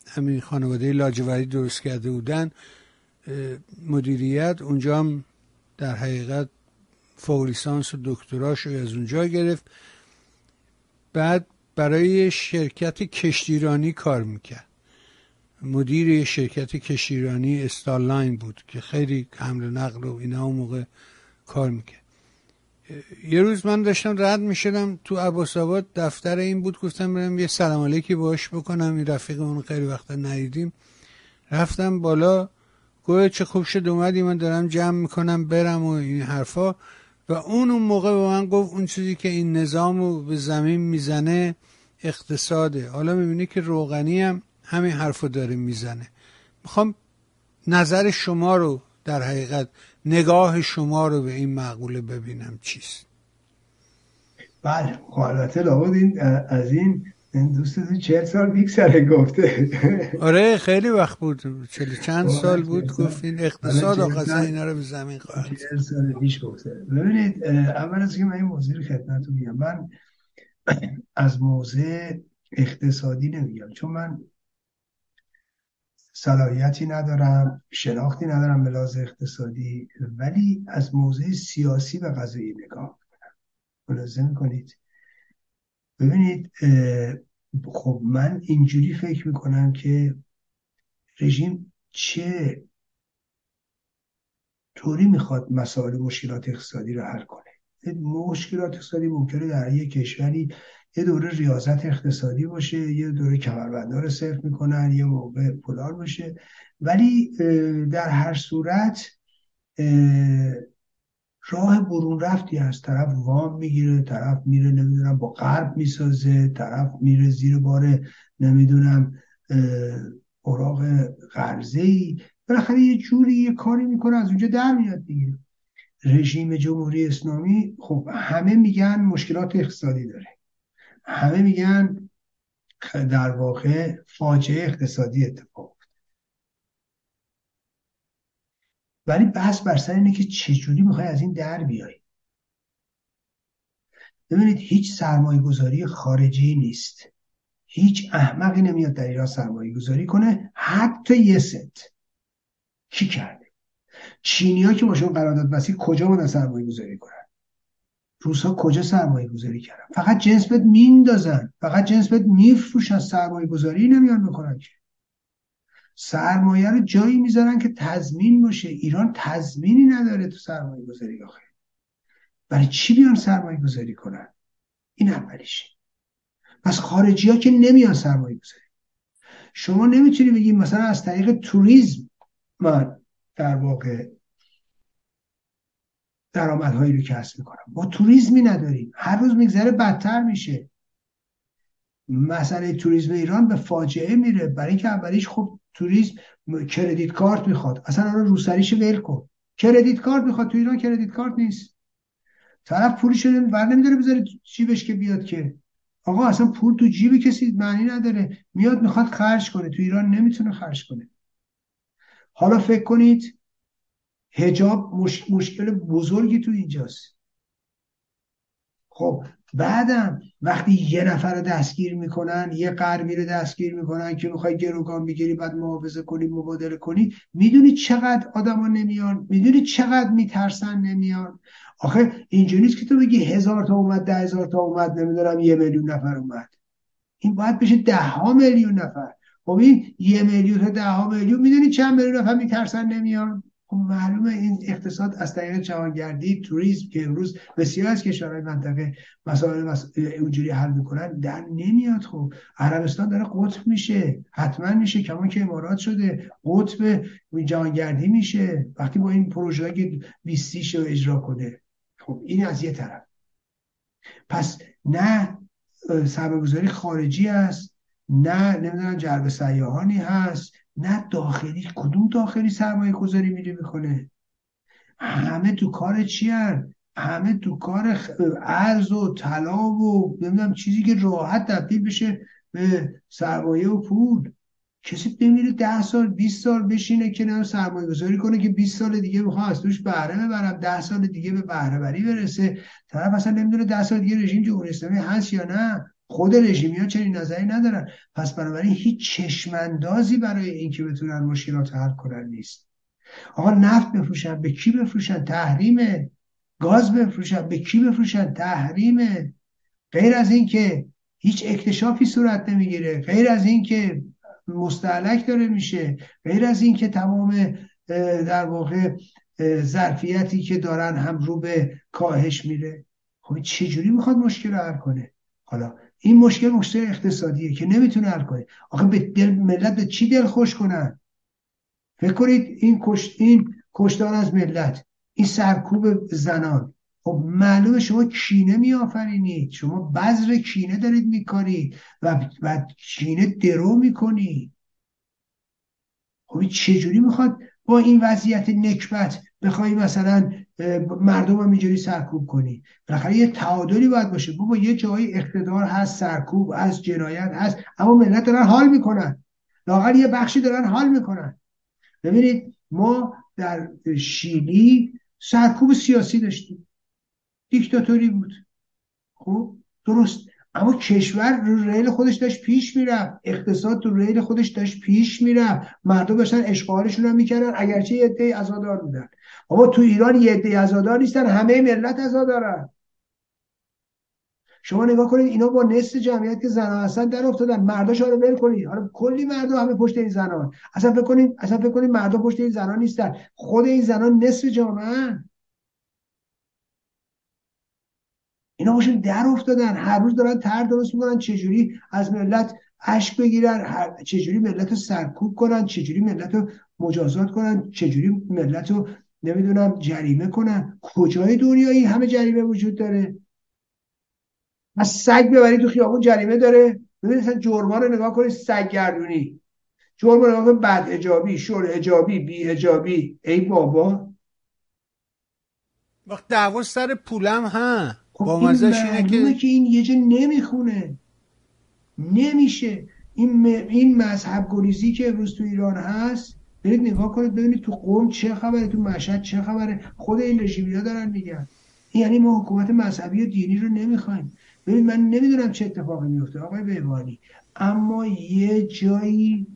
همین خانواده لاجوری درست کرده بودن مدیریت اونجا هم در حقیقت فوق لیسانس و دکتراش رو از اونجا گرفت. بعد برای شرکت کشتیرانی کار می‌کرد. مدیر شرکت کشتیرانی استارلاین بود که خیلی حمل نقل و اینا اون موقع کار می‌کرد. یه روز من داشتم رد می‌شدم تو عباس دفتر این بود گفتم برم یه سلام علیکی باش بکنم این رفیق اون خیلی وقتا ندیدیم. رفتم بالا گوه چه خوب شد اومدی من دارم جمع می‌کنم برم و این حرفا. و اون اون موقع به من گفت اون چیزی که این نظام رو به زمین می‌زنه اقتصاده. حالا می‌بینی که روغنی هم همین حرفو داره می‌زنه. می‌خوام نظر شما رو در حقیقت نگاه شما رو به این مقوله ببینم چیست؟ بله البته لابد این از این دوستتون چهل سال بیک گفته. آره خیلی وقت بود چلی چند سال بود گفت این اقتصاد آقا اینا رو به زمین خواهد چهل سال پیش گفته. ببینید اول از که من این موضوع رو خدمتتون میگم من از موضع اقتصادی نمیگم چون من صلاحیتی ندارم شناختی ندارم به لحاظ اقتصادی ولی از موضع سیاسی و قضایی نگاه کنم ملاحظه می‌کنید؟ ببینید خب من اینجوری فکر می‌کنم که رژیم چه طوری می‌خواد مسائل مشکلات اقتصادی رو حل کنه. مشکلات اقتصادی ممکنه در یک کشوری یه دوره ریاضت اقتصادی باشه یه دوره کمربنده رو صرف می‌کنن یه موقع پولار باشه. ولی در هر صورت راه برون رفتی از طرف وام می‌گیره طرف میره نمی‌دونم با قرب می‌سازه طرف میره زیر بار نمی‌دونم اوراق قرضه ای بالاخره یه جوری یه کاری می‌کنه از اونجا در میاد دیگه. رژیم جمهوری اسلامی خب همه میگن مشکلات اقتصادی داره. همه میگن در واقع فاجعه اقتصادی اتفاق ولی بحث بر سر اینه که چجوری می‌خوای از این در بیای؟ ببینید هیچ سرمایه گذاری خارجی نیست. هیچ احمقی نمیاد در ایران سرمایه گذاری کنه. حتی یه ست. کی کرده؟ چینی که باشون قرارداد بستی کجا بودن سرمایه گذاری کنن؟ روس ها کجا سرمایه گذاری کردن؟ فقط جنس بهت میندازن. فقط جنس بهت میفروشن. سرمایه گذاری نمیان بکنن که. سرمایه رو جایی می‌ذارن که تضمین باشه. ایران تضمینی نداره تو سرمایه گذاری آخه. برای چی بیان سرمایه گذاری کنن؟ این اولیشه. پس خارجی ها که نمیان سرمایه گذاری شما نمی‌تونی بگی مثلا از طریق توریسم من در واقع درآمدهایی رو کسب می‌کنم. با توریسمی نداریم. هر روز میگذره بدتر میشه. مسئله توریسم ایران به فاجعه میره. برای اینکه اولیش خب توریسم کردیت کارت می‌خواد. اصلا الان روسریش ول کن. کردیت کارت می‌خواد. تو ایران کردیت کارت نیست. طرف پولی شده بر نمیداره بذاره جیبش که بیاد که. آقا اصلا پول تو جیب کسی معنی نداره. میاد می‌خواد خرج کنه. تو ایران نمی‌تونه خرج کنه. حالا فکر کنید هجاب مش... مشکل بزرگی تو اینجاست. خب بعدم وقتی یه نفر رو دستگیر می‌کنن یه قرمی رو دستگیر می‌کنن که می‌خوای گروگان بگیری بعد محافظه کنی مبادله کنی می‌دونی چقدر آدما نمیان می‌دونی چقدر میترسن نمیان. آخه اینجوری نیست که تو بگی هزار تا اومد ده هزار تا اومد نمی‌دونم یه میلیون نفر اومد. این باید بشه ده ها میلیون نفر. خب این یه میلیون تا ده ها میلیون می‌دونی چند میلیون نفر میترسن نمیان؟ خب معلومه این اقتصاد از طریق جهانگردی توریسم که امروز بسیار از کشورهای منطقه مسائل اونجوری حل می‌کنن در نمیاد خب. عربستان داره قطب میشه حتما میشه کمان که امارات شده قطب جهانگردی میشه. وقتی با این پروژه که 20 رو اجرا کنه خب این از یه طرف. پس نه سرمایه‌گذاری خارجی است نه نمی‌دونم جلب سیاحانی هست نه داخلی کدوم داخلی سرمایه گذاری میره می‌کنه همه تو کار چی هن؟ همه تو کار ارز و طلا و نمی‌دونم چیزی که راحت تبدیل بشه به سرمایه و پول. کسی بمیره ده سال 20 سال بشینه که نه سرمایه گذاری کنه که 20 سال دیگه می‌خواد از توش بهره ببرم ده سال دیگه به بهره بری برسه. طرف اصلا نمی‌دونه ده سال دیگه رژیم جمهوری اسلامی هست یا نه. خود رژیمی ها چنین نظری ندارن. پس بنابراین هیچ چشماندازی برای اینکه بتونن مشکلات حل کنن نیست. آقا نفت بفروشن به کی بفروشن؟ تحریمه گاز بفروشن به کی بفروشن؟ تحریمه غیر از اینکه هیچ اکتشافی صورت نمی‌گیره غیر از اینکه مستعلک داره میشه غیر از اینکه تمام در واقع ظرفیتی که دارن هم رو به کاهش میره. خب چجوری می‌خواد مشکل رو حل کنه؟ حالا این مشکل مشکل اقتصادیه که نمی‌تونه حل کنه. آخه به دل ملت به چی دل خوش کنن؟ فکر کنید این کشت این کشتار از ملت این سرکوب زنان. خب معلومه شما کینه میآفرینید. شما بذر کینه دارید می‌کنید و و کینه درو می‌کنید. خب چجوری می‌خواد با این وضعیت نکبت بخوای مثلا مردم هم اینجوری سرکوب کنی. بالاخره یه تعادلی باید باشه. بابا یه جایی اقتدار هست سرکوب از جنایت هست اما ملت دارن حال می‌کنن. لاغر یه بخشی دارن حال می‌کنن. ببینید ما در شیلی سرکوب سیاسی داشتیم. دیکتاتوری بود. خب؟ درست. اما کشور رو ریل خودش داشت پیش می‌رفت. اقتصاد تو ریل خودش داشت پیش می‌رفت. مردم داشتن اشغالشون رو می‌کردن. اگرچه یه عده ازادار بودن. اما تو ایران یه عده ازادار نیستن. همه ملت ازادارن. شما نگاه کنید اینا با نصف جمعیت که زنان هستن در افتادن. مرداش رو ول کنید. حالا کلی مردم همه پشت این زنان. اصلا فکر کنید اصلا فکر کنید مردم پشت این زنان نیستن. خود این زنان نصف جامعه اینا باشون در افتادن. هر روز دارن تر درست می‌کنن. چجوری از ملت اشک بگیرن؟ چجوری ملت رو سرکوب کنن؟ چجوری ملت رو مجازات کنن؟ چجوری ملت رو نمی‌دونم جریمه کنن؟ کجای دنیایی همه جریمه وجود داره؟ از سگ ببری تو خیابون جریمه داره؟ ببینید مثلا جرما رو نگاه کنید سگ گردونی. جرم رو نگاه بد اجابی شور اجابی بی اجابی. ای بابا. وقت دعوا سر پولم خب با مزش اینه که... این یه جا نمی‌خونه. نمیشه. این, م... این مذهب گریزی که امروز تو ایران هست برید نگاه کنید ببینید تو قوم چه خبره تو مشهد چه خبره. خود این رژیمی ها دارن میگن. یعنی ما حکومت مذهبی و دینی رو نمی‌خوایم. ببین من نمی‌دونم چه اتفاقی میفته آقای بهبانی اما یه جایی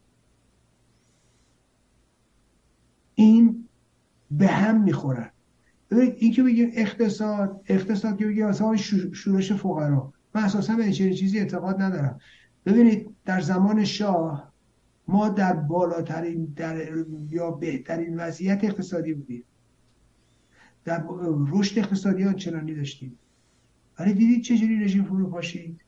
این به هم می‌خورن. ببینید این که بگیم اقتصاد اقتصاد که بگیم مثلا شورش فقرا. من اساسا به چنین چیزی اعتقاد ندارم. ببینید در زمان شاه ما در بالاترین در یا بهترین وضعیت اقتصادی بودیم. در رشد اقتصادی آنچنانی داشتیم. ولی دیدید چجوری رژیم فرو پاشید؟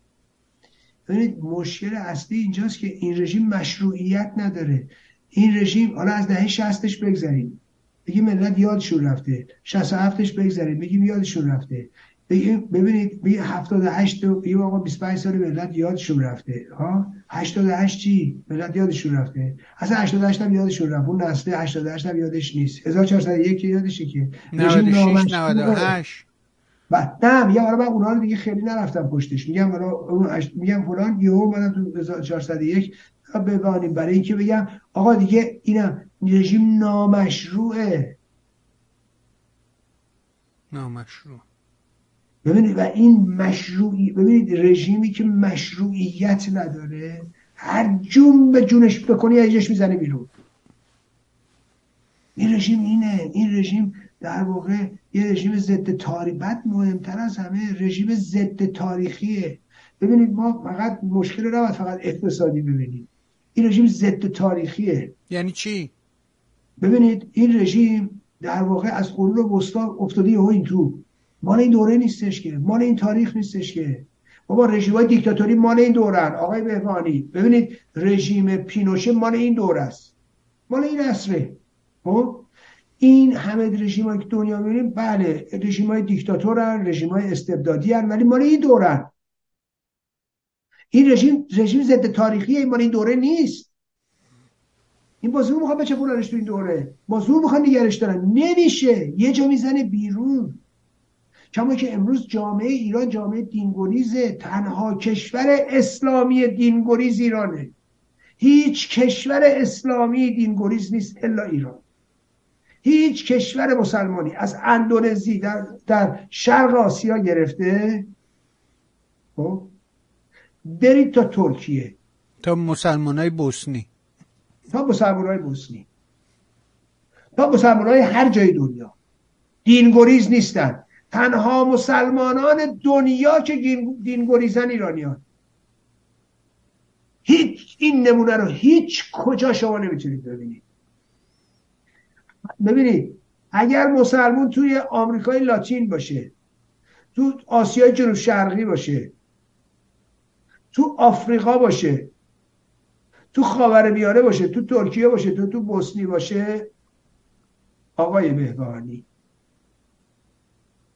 ببینید مشکل اصلی اینجاست که این رژیم مشروعیت نداره. این رژیم حالا از دهه 60 بگذاریم بگیم ملت یادشون رفته. 67ش بگذاریم بگیم یادشون رفته. بگیم ببینید بگیم 78 بگیم آقا 25 سال ملت یادشون رفته. ها؟ 88 چی؟ ملت یادشون رفته. اصلا 88 هم یادشون رفت. اون نسل 88 هم یادش نیست. 1401 یادشه که. 96 98 بعد نه میگم حالا من اونها رو دیگه خیلی نرفتم پشتش. میگم حالا میگم فلان یهو اومدم تو 1401 ببانیم. برای اینکه بگم آقا دیگه اینم رژیم نامشروعه نامشروع. ببینید و این مشروعی ببینید رژیمی که مشروعیت نداره هر جون به جونش بکنی ازش می‌زنه بیرون. این رژیم اینه. این رژیم در واقع یه رژیم ضد تاریخ. بعد مهمتر از همه رژیم ضد تاریخیه. ببینید ما فقط مشکل رو نباید فقط اقتصادی ببینید این رژیم ضد تاریخیه. یعنی چی؟ ببینید این رژیم در واقع از قرون وسطا افتاده ها این تو. مال این دوره نیستش که مال این تاریخ نیستش که. بابا رژیم های دیکتاتوری مال این دورن آقای بهبانی ببینید رژیم پینوشه مال این دوره است. مال این عصره. خب؟ این همه رژیم های که دنیا می‌بینیم بله رژیم های دیکتاتورن رژیم های استبدادی هن ولی مال این دورن. این رژیم رژیم ضد تاریخی مال این دوره نیست. این با زور می‌خواد بچپوننش تو این دوره. با زور می‌خواد نگرش دارن. نمیشه. یه جا می‌زنه بیرون. کما که امروز جامعه ایران جامعه دینگریزه تنها کشور اسلامی دینگریز ایرانه. هیچ کشور اسلامی دینگریز نیست الا ایران. هیچ کشور مسلمانی. از اندونزی در, در شرق آسیا گرفته. خب؟ برید تا ترکیه. تا مسلمان های بوسنی. تا مسلمان های بوسنی. تا مسلمان های هر جای دنیا. دینگریز نیستن. تنها مسلمانان دنیا که دینگریزن ایرانیان. هیچ این نمونه رو هیچ کجا شما نمی‌تونید ببینید. ببینید اگر مسلمون توی آمریکای لاتین باشه تو آسیای جنوب شرقی باشه تو آفریقا باشه تو خاور میانه باشه تو ترکیه باشه تو تو بوسنی باشه. آقای بهبانی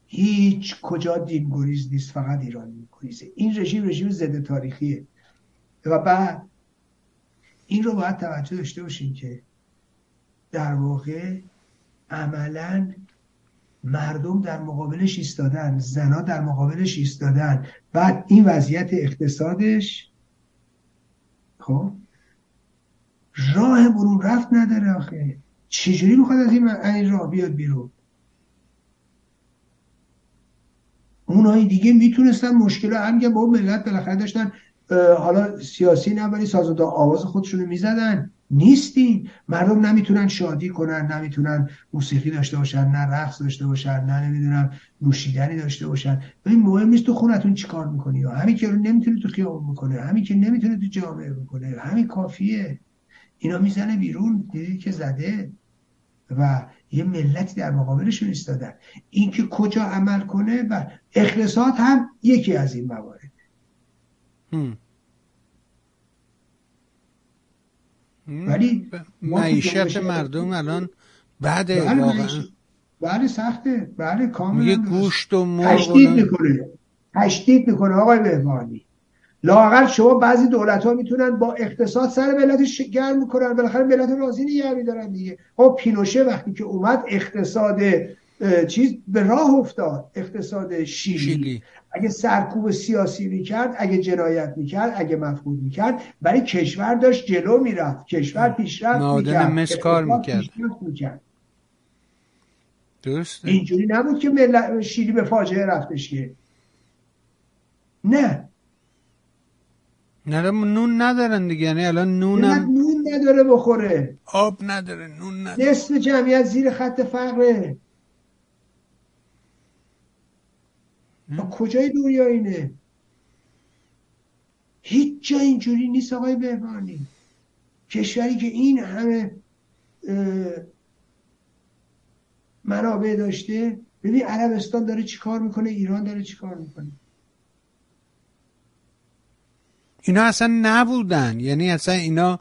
هیچ کجا دین گریز نیست فقط ایران گریزه این رژیم رژیم ضد تاریخیه. و بعد این رو باید توجه داشته باشیم که در واقع عملا مردم در مقابلش ایستادن زنا در مقابلش ایستادن. بعد این وضعیت اقتصادش خب؟ راه برون رفت نداره آخه. چجوری می‌خواد از این راه بیاد بیرون؟ اونایی دیگه می‌تونستن مشکل هم با ملت بالاخره داشتن حالا سیاسی نه ولی سازنده آواز خودشونو می‌زدن. نیستین مردم نمی‌تونن شادی کنن نمی‌تونن موسیقی داشته باشن نه رقص داشته باشن نه نمی‌دونم نوشیدنی داشته باشن. این مهم نیست تو خونتون چیکار می‌کنی یا؟ همین که نمی‌تونه تو خیابون بکنه همین که نمی‌تونه تو جامعه بکنه همین کافیه. اینا می‌زنه بیرون دیدی که زده و یه ملتی در مقابلشون ایستادن. اینکه کجا عمل کنه و اقتصاد هم یکی از این موارد. ولی معیشت مردم الان بعد بله واقعا. بله سخته. بله کاملا یه گوشت و مرغ تشدید می‌کنه. تشدید می‌کنه آقای بهبانی لاقل شما بعضی دولت ها می‌تونن با اقتصاد سر ملت گرم می‌کنن. بالاخره ملت راضی نگه میدارن دیگه. خب پینوشه وقتی که اومد اقتصاد چیز به راه افتاد. اقتصاد شیلی. اگه سرکوب سیاسی می‌کرد اگه جنایت می‌کرد اگه مفقود می‌کرد برای کشور داشت جلو می‌رفت. کشور پیشرفت می‌کرد. مس کار می‌کرد. اینجوری نبود که ملت شیلی به فاجعه رفتش که. نه. نه نون ندارن دیگه یعنی الان نونم نون نداره بخوره. آب نداره نون نداره. نصف جمعیت زیر خط فقره. کجای دنیا اینه؟ هیچ جا اینجوری نیست آقای بهبانی. کشوری که این همه منابع داشته ببین عربستان داره چیکار می‌کنه ایران داره چیکار می‌کنه. اینا اصلا نبودن. یعنی اصلا اینا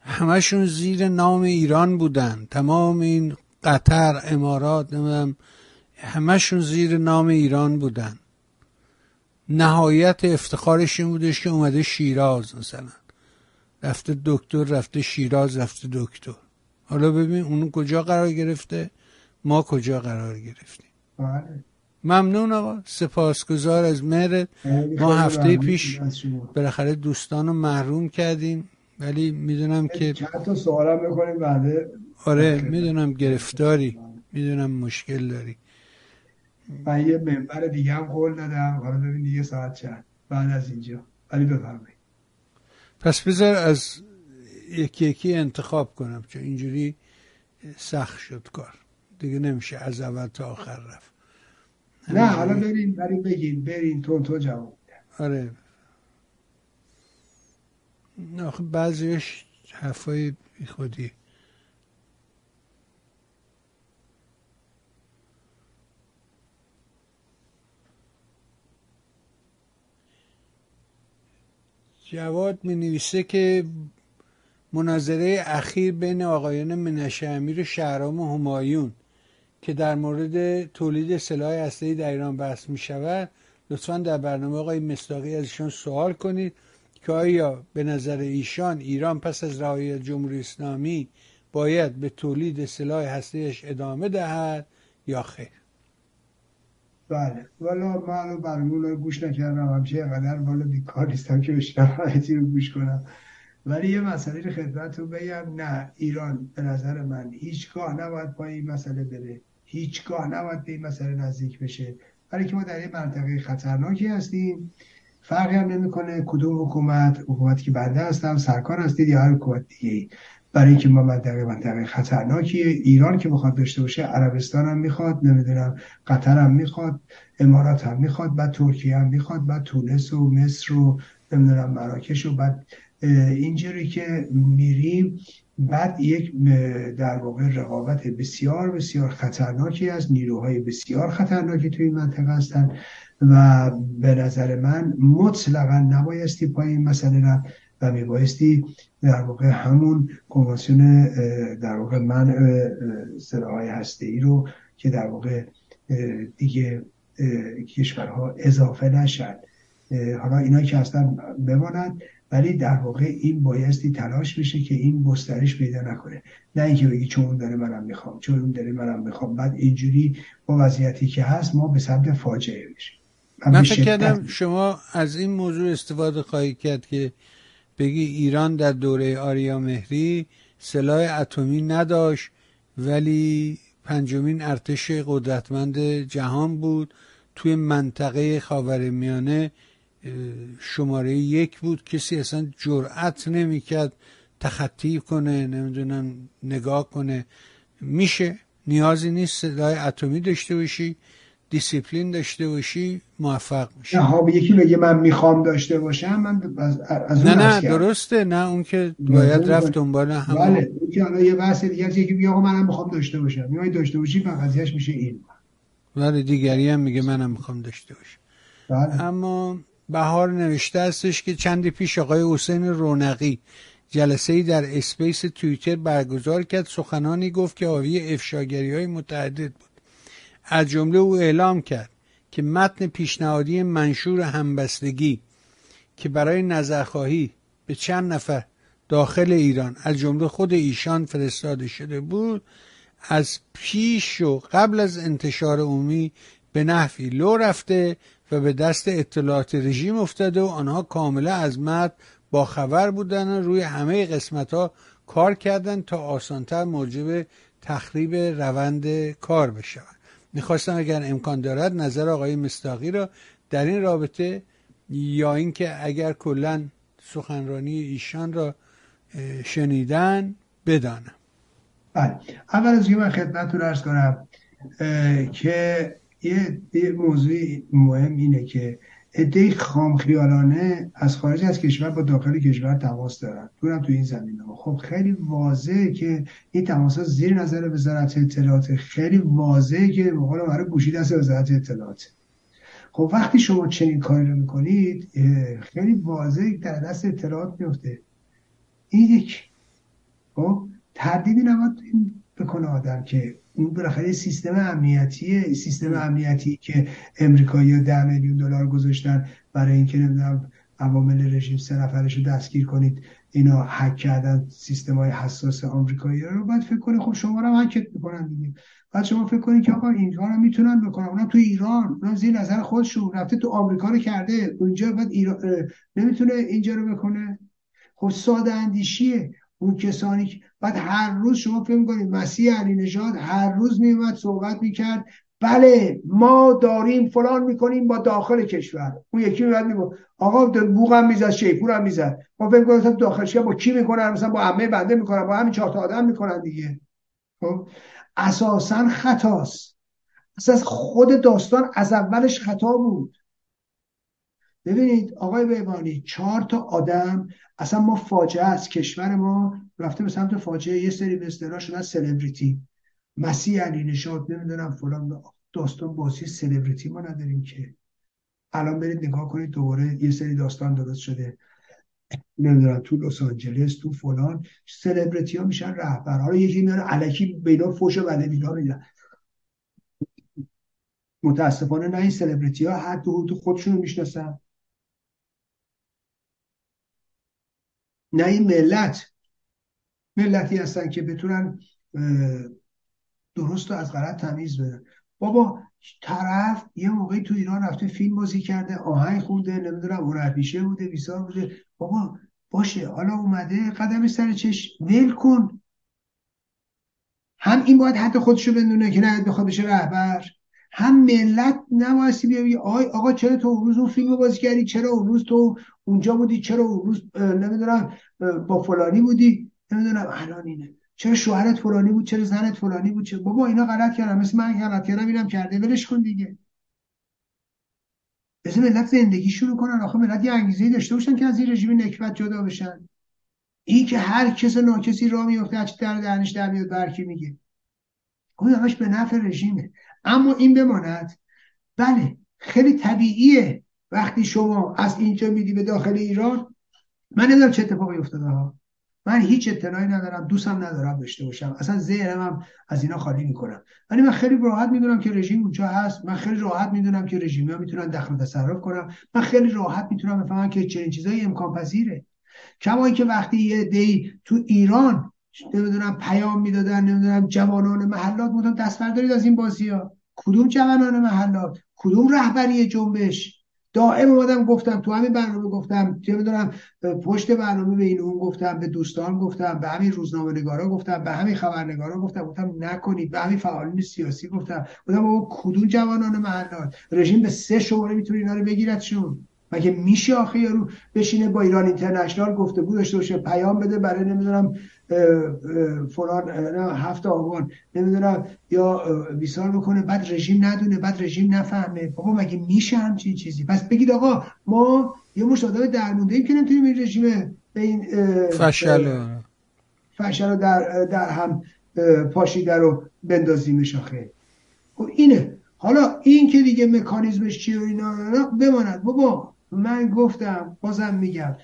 همشون زیر نام ایران بودن. تمام این قطر امارات نمی‌دونم همشون زیر نام ایران بودن. نهایت افتخارش این بودش که اومده شیراز مثلا. رفته دکتر رفته شیراز رفته دکتر. حالا ببین اون کجا قرار گرفته؟ ما کجا قرار گرفتیم؟ بله. ممنون آقا. سپاسگزار از مهرت ما هفته پیش بالاخره دوستان رو محروم کردیم. ولی می‌دونم که چند تا سوالم بکنیم بعد. آره می‌دونم گرفتاری می‌دونم مشکل داری. من یه منبر دیگه هم قول دادم. حالا ببین دیگه ساعت چند. بعد از اینجا. ولی بفرمایید. پس بذار از یکی یکی انتخاب کنم چون اینجوری سخت شد کار. دیگه نمیشه از اول تا آخر رفت. نه حالا برین برین بگین برین تو تو جواب آره. آخه بعضیش حرفای خودی جواد می نویسه که مناظره اخیر بین آقایان منشه امیر و شهرام و همایون. که در مورد تولید سلاح هسته‌ای در ایران بحث می شود لطفا در برنامه آقای مصداقی از ایشان سوال کنید که آیا به نظر ایشان ایران پس از رهایی جمهوری اسلامی باید به تولید سلاح هسته‌ایش ادامه دهد یا خیر؟ بله. والا من برنامه گوش نکردم. همچه قدر والا بیکار نیستم که بشنم رو گوش کنم. ولی یه مسئله خدمت رو بگم. نه ایران به نظر من هیچگاه نباید با این مسئله بره. هیچگاه نباید به این مسئله نزدیک بشه. برای که ما در یه منطقه خطرناکی هستیم. فرقی هم نمی‌کنه کدوم حکومت حکومتی که بنده هستم سرکار هستید یا هر حکومت دیگه برای اینکه ما منطقه منطقه خطرناکیه ایران که بخواد داشته باشه عربستان هم می‌خواد نمی‌دونم قطر هم می‌خواد امارات هم می‌خواد بعد ترکیه هم می‌خواد بعد تونس و مصر و نمی‌دونم مراکش و بعد اینجوری که میریم بعد یک در واقع رقابت بسیار بسیار خطرناکی از نیروهای بسیار خطرناکی توی این منطقه هستن و به نظر من مطلقا نبایستی پای این مسئله رفت و میبایستی در واقع همون کنوانسیون در واقع منع سلاحهای هسته ای رو که در واقع دیگه کشورها اضافه نشد حالا اینا که هستن بمانند. ولی در واقع این بایستی تلاش بشه که این گسترش پیدا نکنه. نه اینکه بگی چون اون داره منم می‌خوام چون اون داره منم می‌خوام. بعد اینجوری با وضعیتی که هست ما به سمت فاجعه بشیم من فکر کردم شما از این موضوع استفاده خواهی کرد که بگی ایران در دوره آریا مهری سلاح اتمی نداشت ولی پنجمین ارتش قدرتمند جهان بود. توی منطقه خاورمیانه شماره یک بود کسی اصلا جرأت نمی‌کرد تخطی کنه نمی‌دونم نگاه کنه. میشه نیازی نیست سلاح اتمی داشته باشی دیسیپلین داشته باشی موفق میشی نه یکی بگه من می‌خوام داشته باشم من از, از نه نه درسته. نه اون که باید رفت دنبال هم بله اون که حالا یه بحث دیگه یکی بگه آقا منم می‌خوام داشته باشم. میای داشته باشی قضیهش میشه این. ولی دیگری هم میگه منم می‌خوام داشته باشم. بله. اما بهار نوشته هستش که چندی پیش آقای حسین رونقی جلسه ای در اسپیس توییتر برگزار کرد. سخنانی گفت که حاوی افشاگری های متعدد بود. از جمله او اعلام کرد که متن پیشنهادی منشور همبستگی که برای نظرخواهی به چند نفر داخل ایران از جمله خود ایشان فرستاده شده بود از پیش و قبل از انتشار عمومی به نحوی لو رفته و به دست اطلاعات رژیم افتاده و آنها کاملا از متن با خبر بودن روی همه قسمت ها کار کردن تا آسانتر موجب تخریب روند کار بشود می‌خواستم اگر امکان دارد نظر آقای مستاقی را در این رابطه یا اینکه اگر کلا سخنرانی ایشان را شنیدن بدانم. بله. اول از من خدمتتون ارز کنم که یه, یه موضوع مهم اینه که عده خامخیالانه از خارج از کشور با داخل کشور تماس دارن. دورم تو این زمین ها خب خیلی واضحه که این تماس ها زیر نظر وزارت اطلاعات. خیلی واضحه که مقال برای گوشی دست وزارت اطلاعات. خب وقتی شما چنین کاری رو می‌کنید خیلی واضح در دست اطلاعات میفته این یک خب تردیدی نباید بکنه آدم که اون بالاخره سیستم امنیتی سیستم امنیتی که امریکایی ده میلیون دلار گذاشتن برای اینکه نمی‌دونم عوامل رژیم سه نفرش رو دستگیر کنید. اینا حک کردن سیستم های حساس آمریکایی رو. باید فکر کنید خب شما رو حکت می‌کنن دیگه. بعد شما فکر کنید که آقا اینها رو می‌تونن بکنن. اونا تو ایران اونا زیر نظر خودشون رفته تو آمریکا رو کرده. اونجا بعد ایران نمی‌تونه اینجا رو بکنه. خب ساده اندیشیه. اون کسانی که بعد هر روز شما فکر کنید مسیح علی نژاد هر روز میومد صحبت می‌کرد. بله ما داریم فلان می‌کنیم با داخل کشور. اون یکی میاد میگه آقا بوق هم می‌زد هم می‌زد. ما فکر کنیم داخلش با کی می‌کنن؟ مثلا با عمه بنده می‌کنن با همین چهار تا آدم می‌کنن دیگه. خب؟ اساسا خطاست. اصلا خود داستان از اولش خطا بود. ببینید آقای بیبانی چهار تا آدم اصلا ما فاجعه است. کشور ما رفته به سمت فاجعه. یه سری به اصطلاح شدن سلبریتی. مسیح علی نشاد نمی‌دونم فلان داستان بازی سلبریتی ما نداریم که. الان برید نگاه کنید دوباره یه سری داستان درست شده. نمی‌دونم تو لس آنجلس تو فلان. سلبریتی ها میشن رهبر حالا یکی میان علکی بینا فوش و اینا میدن. متاسفانه نه این سلبریتی ها حد تو خودشون می‌شناسن. نه این ملت. ملتی هستن که بتونن درست و از غلط تمیز بدن بابا طرف یه موقعی تو ایران رفته فیلم بازی کرده آهنگ خونده نمی‌دونم هنرپیشه بوده بیسار بوده. بابا باشه حالا اومده قدم سر چش ول کن. هم این باید حتی خودشو بدونه که نه بخواد بشه رهبر. هم ملت نبایستی بیا آی آقا چرا تو روز اون فیلم بازی کردی؟ چرا اون روز تو اونجا بودی؟ چرا اون روز نمی‌دونم با فلانی بودی؟ نمی‌دونم. الان اینه. چرا شوهرت فلانی بود؟ چرا زنت فلانی بود؟ چرا؟ بابا اینا غلط کردم مثل من غلط کردم اینم کرده. ولش کن دیگه. بذار ملت زندگی شروع کنن. آخه ملت یه انگیزه داشته باشن که از این رژیم نکبت جدا بشن. این که هر کس ناکسی را میفته هرچی در درنش در میاد برکی میگه. اون همش به نفع رژیمه. اما این بماند. بله خیلی طبیعیه. وقتی شما از اینجا میدی به داخل ایران من نمی‌دونم چه اتفاقی افتاده ها. من هیچ اطلاعی ندارم دوستم ندارم داشته باشم. اصلا ذهنم هم از اینا خالی می‌کنم. ولی من خیلی راحت می‌دونم که رژیم اونجا هست. من خیلی راحت می‌دونم که رژیمی ها می‌تونن دخل تصرف کنم من خیلی راحت می‌تونم بفهمم که چنین چیزایی امکان پذیره کما اینکه وقتی یه دی تو ایران نمی‌دونم پیام می‌دادن نمی‌دونم جوانان محلات مدام دست بردارید از این بازی ها کدوم جوانان محلات؟ کدوم رهبری جنبش؟ دائم اومدم گفتم تو همین برنامه گفتم چه می‌دونم پشت برنامه به این اون گفتم به دوستان گفتم به همین روزنامه نگارا گفتم به همین خبرنگارا گفتم. گفتم نکنید به همین فعالین سیاسی گفتم. گفتم بابا کدوم جوانان محلات؟ رژیم به سه شماره می‌تونه اینا رو بگیردشون مگه میشه آخه یارو بشینه با ایران اینترنشنال گفته بود داشته باشه پیام بده برای نمی‌دونم فلان هفت آبان. نمی‌دونم یا ویسال بکنه بعد رژیم ندونه بعد رژیم نفهمه. بابا مگه میشه همچین چیزی؟ پس بگید آقا ما یه مشت آدم درمونده ایم که نمی‌تونیم این رژیم به این فشل. فشل رو در, در هم پاشیده رو بندازیم شاخه. خب اینه. حالا این که دیگه مکانیزمش چیه و اینا بماند. بابا من گفتم بازم میگم.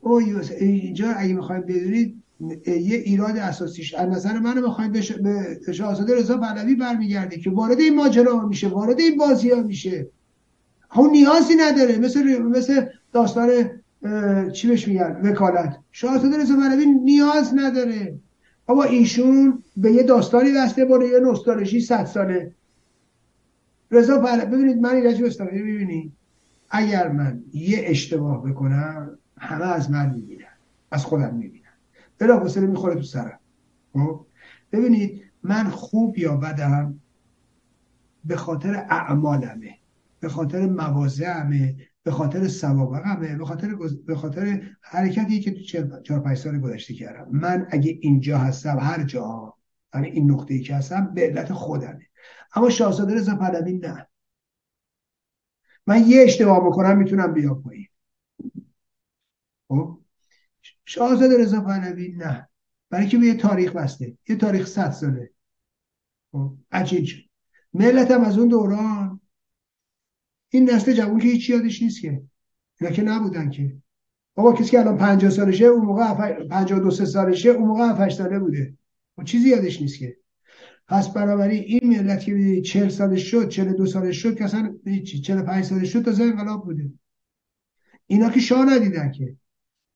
او اینجا اگه می‌خوایم بدونید یه ایراد اساسیش. از نظر من بخوایم به شاهزاده رضا پهلوی برمیگرده که وارد این ماجرا میشه وارد این بازی ها میشه. اون نیازی نداره. مثل مثل داستان چی بهش میگن؟ وکالت. شاهزاده رضا پهلوی نیاز نداره. اما ایشون به یه داستانی وصله باره یه نوستالژی صد ساله. رضا پهلوی ببینید من ایرج بستانی ببینید اگر من یه اشتباه بکنم همه از من می‌بینن از خودم می‌بینن بلا فاصله می‌خوره تو سرم. خب؟ ببینید من خوب یا بدم به خاطر اعمالمه به خاطر مواضعمه به خاطر سوابقمه به خاطر به خاطر حرکتی که تو چهار پنج سال گذشته کردم. من اگه اینجا هستم هر جا یعنی این نقطه ای که هستم به علت خودمه. اما شاهزاده رضا پهلوی نه. من یه اشتباه بکنم می‌تونم بیام پایین. خب؟ شاهزاده رضا پهلوی نه. برای که به یه تاریخ بسته؟ یه تاریخ صد ساله. خب عجیب ملت هم از اون دوران. این نسل جوان که هیچی یادش نیست که. اینا که نبودن که. بابا کسی که الان 50 سالشه اون موقع 52 سالشه اون موقع 7 ساله بوده. و چیزی یادش نیست که. پس بنابراین این ملت که 40 سالش شد 42 سالش شد که اصلا 45 سالش شد تازه انقلاب بوده. اینا که شاه ندیدن که.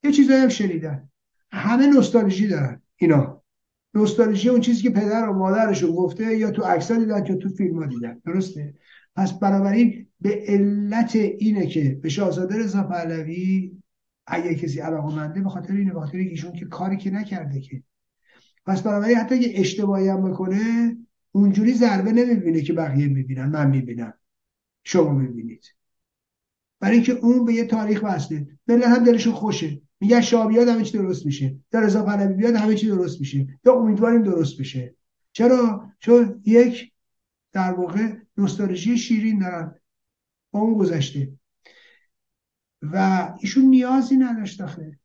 یه چیزایی هم شنیدن. همه نوستالژی دارن اینا. نوستالژی اون چیزی که پدر و مادرشون گفته یا تو عکس دیدن یا تو فیلم ها دیدن. درسته؟ پس بنابراین به علت اینه که به شاهزاده رضا پهلوی اگه کسی علاقه به خاطر اینه به خاطر ایشون که کاری که نکرده که. پس بنابراین حتی اگه اشتباهی هم بکنه اونجوری ضربه نمی‌بینه که بقیه می‌بینن من می‌بینم. شما می‌بینید. برای اینکه اون به یه تاریخ وصله ملت هم دلشون خوشه. میگن شاه بیاد همه چی درست میشه. در رضا پهلوی بیاد همه چی درست میشه. یا امیدواریم درست بشه. چرا؟ چون یک در واقع نوستالژی شیرین دارن با اون گذشته. و ایشون نیازی نداشت آخه.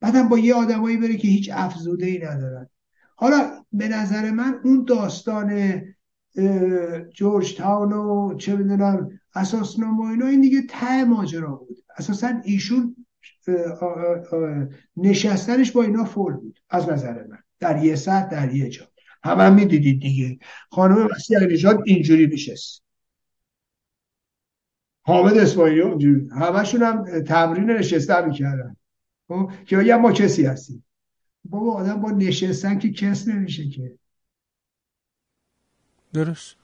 بعدم با یه آدمایی بره که هیچ افزوده ای ندارن. حالا به نظر من اون داستان جورج تاون و چه می‌دونم اساس و اینا این دیگه ته ماجرا بود. اساسا ایشون نشستنش با اینا فول بود از نظر من. در یه ساعت در یه جا. همه هم می‌دیدید دیگه. خانم مسیح نژاد اینجوری میشست حامد اسماعیلی اونجوری همشون هم تمرین نشسته می‌کردن. خب؟ که یا ما کسی هستیم. بابا آدم با نشستن که کس نمیشه که. درست.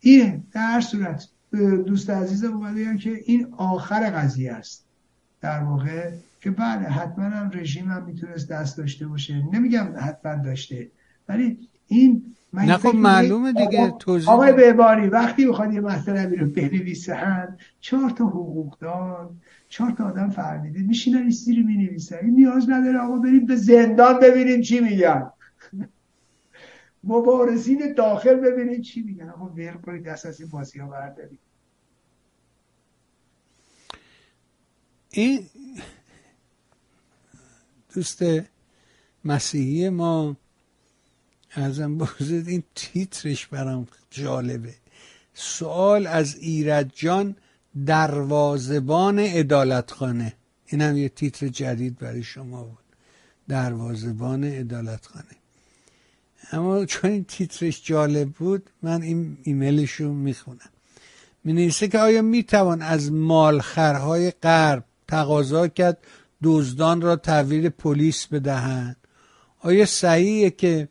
اینه. در هر صورت. دوست عزیزم اومده که این آخر قضیه است. در واقع که بله حتما هم رژیم هم می‌تونست دست داشته باشه. نمیگم حتما داشته ولی این نه خب معلومه دیگه توضیح آقای بهبانی وقتی بخواد یه مطلبی رو بنویسن چهار تا حقوقدان چهار تا آدم فهمیده میشینن این سیری می‌نویسن این نیاز نداره آقا بریم به زندان ببینیم چی میگن. مبارزین داخل ببینید چی میگن. آقا ول کنید دست از این بازی ها بردارید. این دوست مسیحی ما ازم بازید این تیترش برام جالبه. سوال از ایرج جان دروازبان ادالتخانه این هم یه تیتر جدید برای شما بود. دروازبان ادالتخانه اما چون این تیترش جالب بود من این ایمیلش رو می‌خونم. می که آیا می‌توان از مالخرهای غرب تقاضا کرد دزدان را تحویل پلیس بدهند. آیا صحیحه که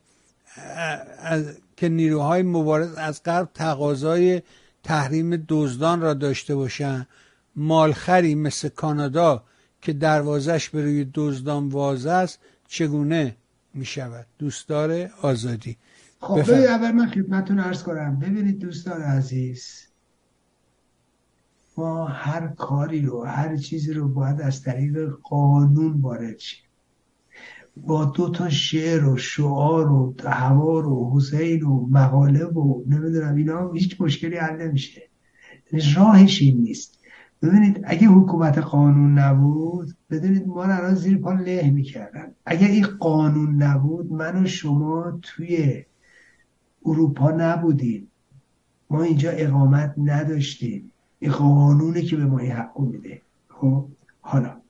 که نیروهای مبارز از غرب تقاضای تحریم دزدان را داشته باشند؟ مالخری مثل کانادا که دروازش به روی دزدان واز است چگونه می شود دوستدار آزادی. خب اول من خدمتتون عرض کنم. ببینید دوستان عزیز ما هر کاری رو هر چیزی رو باید از طریق قانون وارد شیم. با دو تا شعر و شعار و هوار و حسین و مقاله و نمی‌دونم اینا هیچ مشکلی حل نمیشه. راهش این نیست. ببینید اگه حکومت قانون نبود بدونید ما الان زیر پا له می‌کردن. اگه این قانون نبود من و شما توی اروپا نبودیم. ما اینجا اقامت نداشتیم. این قانونه که به ما این حق میده. خب؟ حالا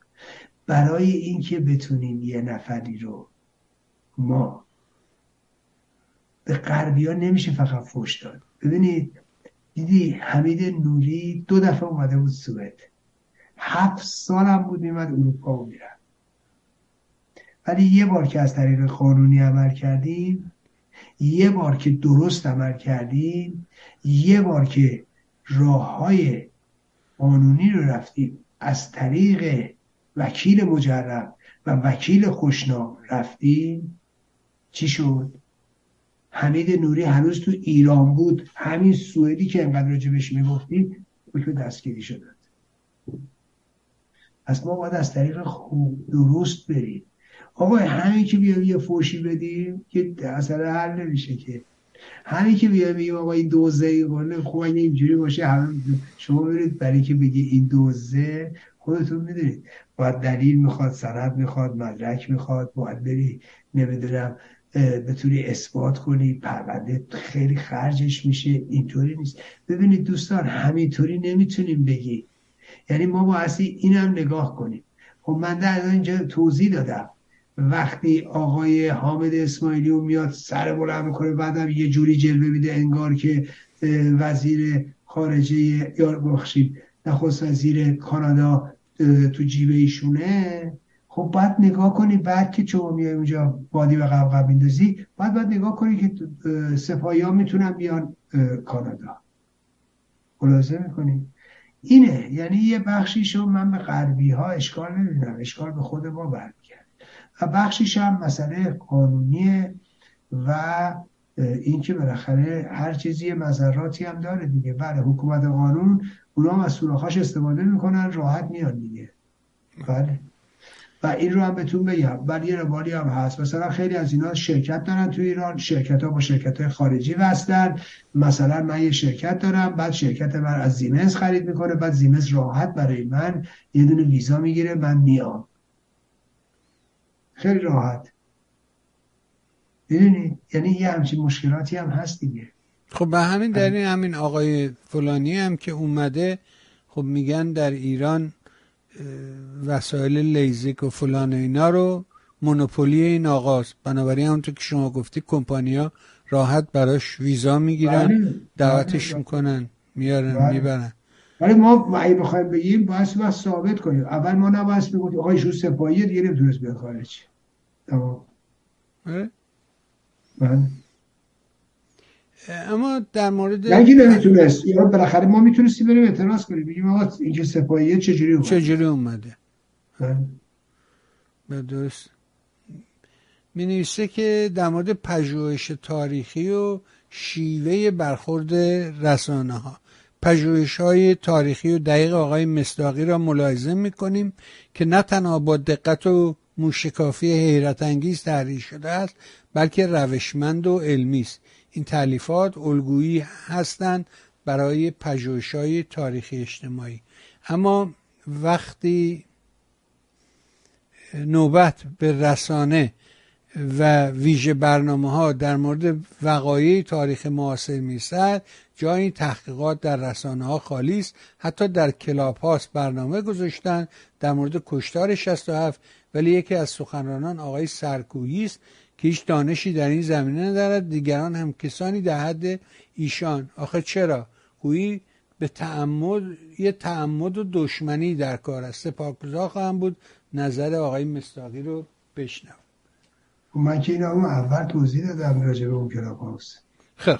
برای اینکه بتونیم یه نفری رو ما به غربی ها نمیشه فقط فوش داد. ببینید دیدی حمید نوری دو دفعه اومده بود سوئد. هفت سالم بود میمد اروپا و میرم ولی یه بار که از طریق قانونی عمل کردیم یه بار که درست عمل کردیم یه بار که راه های قانونی رو رفتیم. از طریق وکیل مجرب و وکیل خوشنام رفتیم. چی شد؟ حمید نوری هنوز تو ایران بود. همین سوئدی که انقدر راجبش می‌گفتیم حکم دستگیری شده پس ما باید از طریق خوب درست بریم. آقا همین که بیایم یه فوشی بدیم که اصلا حل نمیشه که. همین که بیایم بگیم آقا این دوزه این خوب اگه اینجوری باشه همه شما برید برای که بگی این دوزه خودتون می‌دونید. باید دلیل می‌خواد سند می‌خواد مدرک می‌خواد باید بری نمی‌دونم بتونی اثبات کنی پرونده خیلی خرجش میشه اینطوری نیست. ببینید دوستان همینطوری نمی‌تونیم بگی یعنی ما با اصلی اینم نگاه کنیم. خب من در اینجا توضیح دادم. وقتی آقای حامد اسماعیلی میاد سر بلند می‌کنه بعدم یه جوری جلوه میده انگار که وزیر خارجه یا بخشید. نخست وزیر کانادا تو جیب ایشونه. خب باید نگاه کنی بعد که شما میای اونجا بادی به قبقب میندازی باید باید نگاه کنی که سپاهی ها می‌تونن بیان کانادا. خلاصه می‌کنی؟ اینه. یعنی یه بخشیشو من به غربی ها اشکال نمی‌دونم. اشکال به خود ما برمیگرد و بخشیش هم مسئله قانونیه و اینکه بالاخره هر چیزی مذراتی هم داره دیگه. بله حکومت قانون اونا هم از سوراخاش استفاده می‌کنن راحت میان دیگه. بله. و این رو هم بهتون بگم. ولی یه روالی هم هست. مثلا خیلی از اینا شرکت دارن تو ایران. شرکت ها با شرکت های خارجی وصلن. مثلا من یه شرکت دارم بعد شرکت من از زیمنس خرید می‌کنه بعد زیمنس راحت برای من یه دونه ویزا می‌گیره من میام. خیلی راحت. می‌دونید یعنی یه همچین مشکلاتی هم هست دیگه. خب به همین این همین آقای فلانی هم که اومده خب میگن در ایران وسایل لیزیک و فلان اینا رو مونوپولی این آقاست. بنابراین همونطور که شما گفتی کمپانیا راحت براش ویزا می‌گیرن بله. دعوتش بله. می‌کنن میارن بله. می‌برن. ولی ما اگه بخوایم بگیم باید باید ثابت کنیم. اول ما نباید بگیم آقای شو سپاهی دیگه نمی‌تونست بیاد خارج. تمام. بله اما در مورد نگی نمی‌تونست. یا بالاخره ما می‌تونستیم بریم اعتراض کنیم. بگیم آقا اینکه سپاهیه چجوری اومده چجوری اومده؟ به درست. می نویسه که در مورد پژوهش تاریخی و شیوه برخورد رسانه ها پژوهش های تاریخی و دقیق آقای مصداقی را ملاحظه می کنیم که نه تنها با دقت و موشکافی حیرت انگیز تحریر شده است بلکه روشمند و علمی است. این تعلیفات الگویی هستند برای پژوهش‌های تاریخی اجتماعی. اما وقتی نوبت به رسانه و ویژه برنامه ها در مورد وقایع تاریخ معاصر می‌رسد جای تحقیقات در رسانه ها خالی است. حتی در کلاب هاست برنامه گذاشتن. در مورد کشتار 67 ولی یکی از سخنرانان آقای سرکویی است که هیچ دانشی در این زمینه ندارد. دیگران هم کسانی در حد ایشان. آخه چرا؟ گویی به تعمد یه تعمد و دشمنی در کار است. سپاکگزار خواهم بود نظر آقای مستاقی رو بشنو خب من که این اول توضیح دادم راجع به اون کلاب خیلی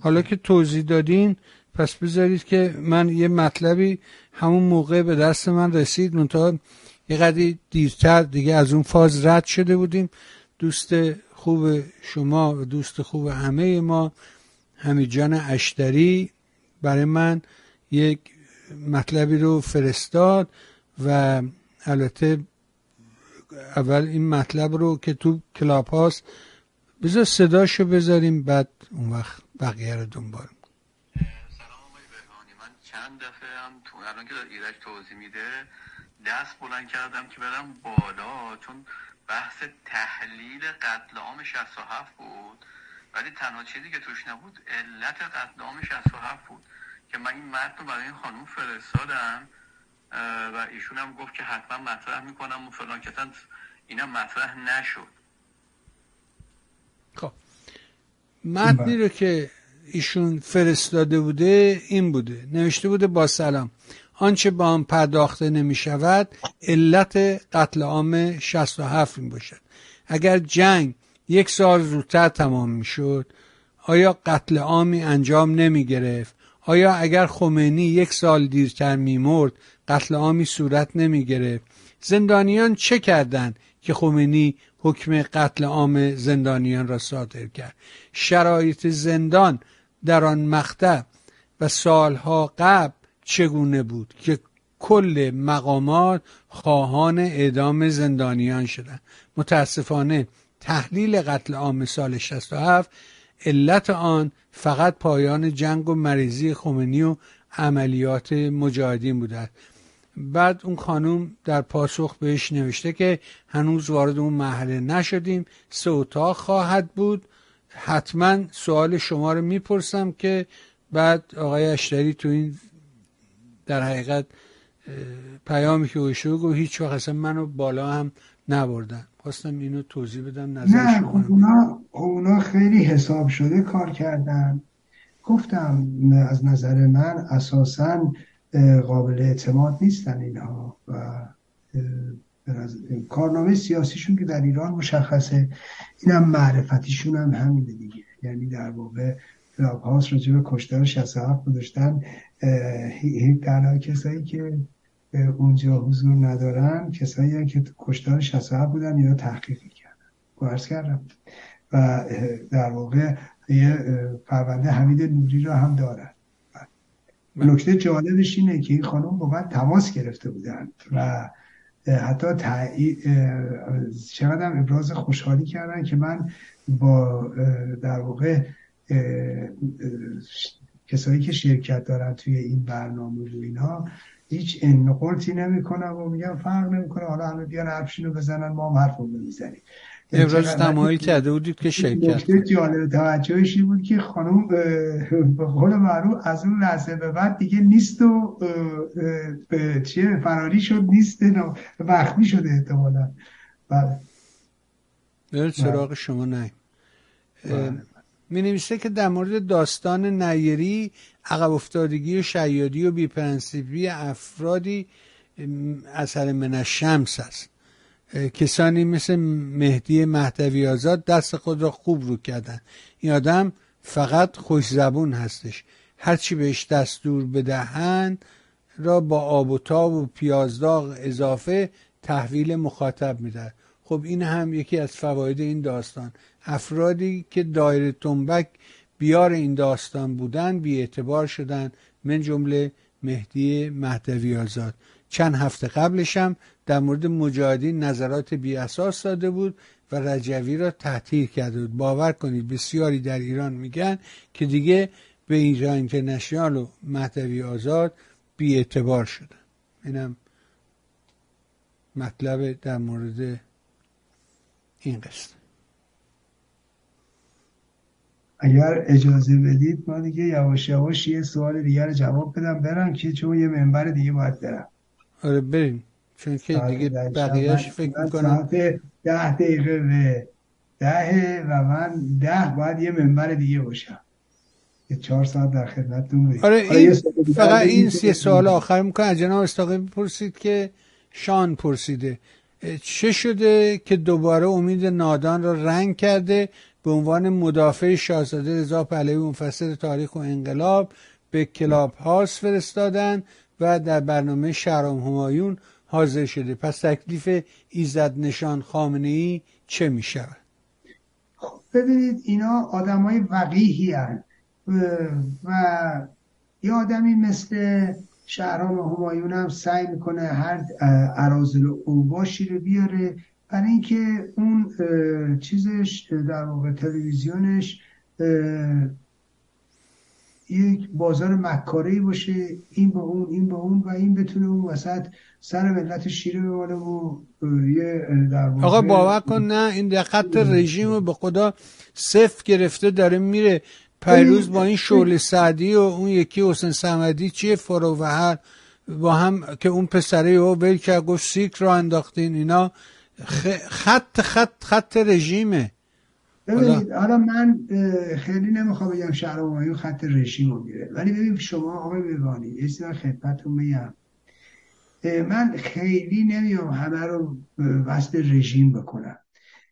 حالا که توضیح دادین پس بذارید که من یه مطلبی همون موقع به دست من رسید. منتها یه قدی دیرتر دیگه از اون فاز رد شده بودیم. دوست خوب شما و دوست خوب همه ما همیجان اشتری برای من یک مطلبی رو فرستاد و البته اول این مطلب رو که تو کلاب هاست بذار صداشو بذاریم بعد اون وقت بقیه رو دنبال سلام آقای بهانی من چند دفعه هم تو الان که ایرج توضیح میده دست بلند کردم که برم بالا چون بحث تحلیل قتل عام 67 بود. ولی تنها چیزی که توش نبود علت قتل عام 67 بود که من این متن رو برای این خانوم فرستادم و ایشون هم گفت که حتما مطرح می‌کنم و فلان که اینم مطرح نشد. خب. متنی رو که ایشون فرستاده بوده این بوده. نوشته بوده با سلام. آنچه با آن پرداخته نمی شود علت قتل عام 67 این باشد. اگر جنگ یک سال زودتر تمام می شد آیا قتل عامی انجام نمی گرفت آیا اگر خمینی یک سال دیرتر می مرد قتل عامی صورت نمی گرفت زندانیان چه کردند که خمینی حکم قتل عام زندانیان را صادر کرد. شرایط زندان در آن مقطع و سالها قبل چگونه بود که کل مقامات خواهان اعدام زندانیان شدند؟ متاسفانه تحلیل قتل عام سال 67 علت آن فقط پایان جنگ و مریضی خمینی و عملیات مجاهدین بوده بعد اون خانوم در پاسخ بهش نوشته که هنوز وارد اون محله نشدیم سه اتاق خواهد بود. حتما سوال شما رو می‌پرسم که بعد آقای اشتری تو این در حقیقت پیامی که اوشو گفت هیچ وقت اصلا منو بالا هم نبردن. خواستم اینو توضیح بدم نظر نه شما اونا, اونا خیلی حساب شده کار کردن. گفتم از نظر من اساسا قابل اعتماد نیستن اینها و کارنامه سیاسیشون که در ایران مشخصه اینم معرفتیشون هم همینه دیگه. یعنی در واقع کلاب هاست راجع به کشتار 67 گذاشتن تنها کسایی که اونجا حضور ندارن کسایی که کشتار 67 بودن یا تحقیق کردن گوهرس کردم. و در واقع یه پرونده حمید نوری را هم دارن. نکته جالبش اینه که این خانم با من تماس گرفته بودن و حتی چقدر ابراز خوشحالی کردن که من با در واقع کسایی که شرکت دارن توی این برنامه و اینا هیچ انقلتی نمی‌کنم و میگم فرق نمی‌کنه. حالا همه بیان حرفشینو بزنن ما هم حرف رو ابراز تمایل کرده بودید که شرکت جالب توجهشی بود که خانم به قول معروف از اون لحظه به بعد دیگه نیست و چیه فراری شد نیست وقتی شده احتمالا. بله. سراغ شما نه بله. می نویسه که در مورد داستان نیری عقب افتادگی و شیادی و بیپرنسیبی افرادی اثر من شمس است. کسانی مثل مهدی مهدوی آزاد دست خود را خوب رو کردن. این آدم فقط خوش زبون هستش. هرچی بهش دستور بدهند را با آب و تاب و پیازداغ اضافه تحویل مخاطب میده خب این هم یکی از فواید این داستان. افرادی که دایره تنبک بیار این داستان بودن بی اعتبار شدن من جمله مهدی مهدوی آزاد چند هفته قبلش هم در مورد مجاهدین نظرات بی اساس داده بود و رجوی را تحتیر کرده بود. باور کنید بسیاری در ایران میگن که دیگه به ایران اینترنشنال و مهدوی آزاد بی اعتبار شدن. اینم مطلب در مورد این قصه اگر اجازه بدید ما دیگه یواش یواش یه سوال دیگر جواب بدم. برم که چون یه منبر دیگه باید برم. آره بریم. چون که دیگه بقیهش فکر می‌کنم ده دقیقه به ده و من ده باید یه منبر دیگه باشم. یه چهار ساعت در خدمتتون بودیم آره این فقط این سی سوال آخر می‌کنم. از جناب استاقی پرسید که شان پرسیده. چه شده که دوباره امید نادان را رنگ کرده به عنوان مدافع شاهزاده رضا پهلوی مفسر تاریخ و انقلاب به کلاب هاست فرستادن و در برنامه شهرام همایون حاضر شده. پس تکلیف ایزد نشان خامنه ای چه می شود خب ببینید اینا آدم های وقیهی و یه آدمی مثل شهرام همایون هم سعی می‌کنه هر عرازل اوباشی رو بیاره. برای اینکه اون چیزش در واقع تلویزیونش یک بازار مکاره باشه این با اون این با اون و این بتونه اون وسط سر ملت شیره بمانه و یه در آقا باور کن نه این دقت رژیم رو به خدا صفر گرفته داره میره. پیروز با این شعله سعدی و اون یکی حسین سمدی چیه؟ فرو و هر با هم که اون پسره او ول که گفت سیک رو انداختین اینا. خط خط خط رژیمه. ببینید حالا من خیلی نمی‌خوام بگم شهر همایون خط رژیم رو میره ولی ببین شما آقای بیوانی یه چیزی خدمتتون بگم من خیلی نمیام همه رو وصل رژیم بکنم.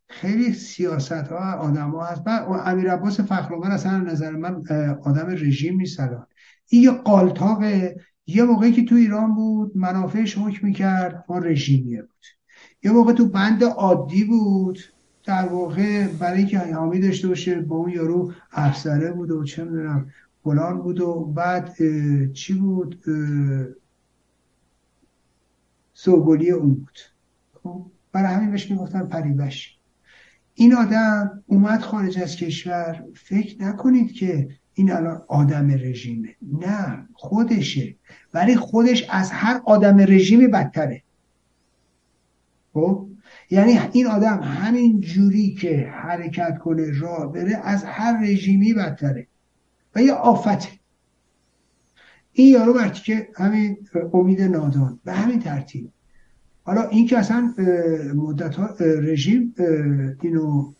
خیلی سیاست ها آدم ها هست. من امیر عباس فخرآور اصلا نظر من آدم رژیم نیست الان. این یه قالتاقه یه موقعی که تو ایران بود منافعش حکم می‌کرد ما رژیمیه بود. یه موقع تو بند عادی بود در واقع برای اینکه حامی داشته باشه با اون یارو افسره بود و چه می‌دونم فلان بود و بعد چی بود؟ سوگلی اون بود. خب برای همین بهش می‌گفتن پریبش این آدم اومد خارج از کشور. فکر نکنید که این الان آدم رژیمه. نه خودشه. ولی خودش از هر آدم رژیمی بدتره. خب؟ یعنی این آدم همین جوری که حرکت کنه راه بره از هر رژیمی بدتره و یه آفته. این یارو که همین امید نادان به همین ترتیب. حالا این که اصلا مدت ها رژیم اینو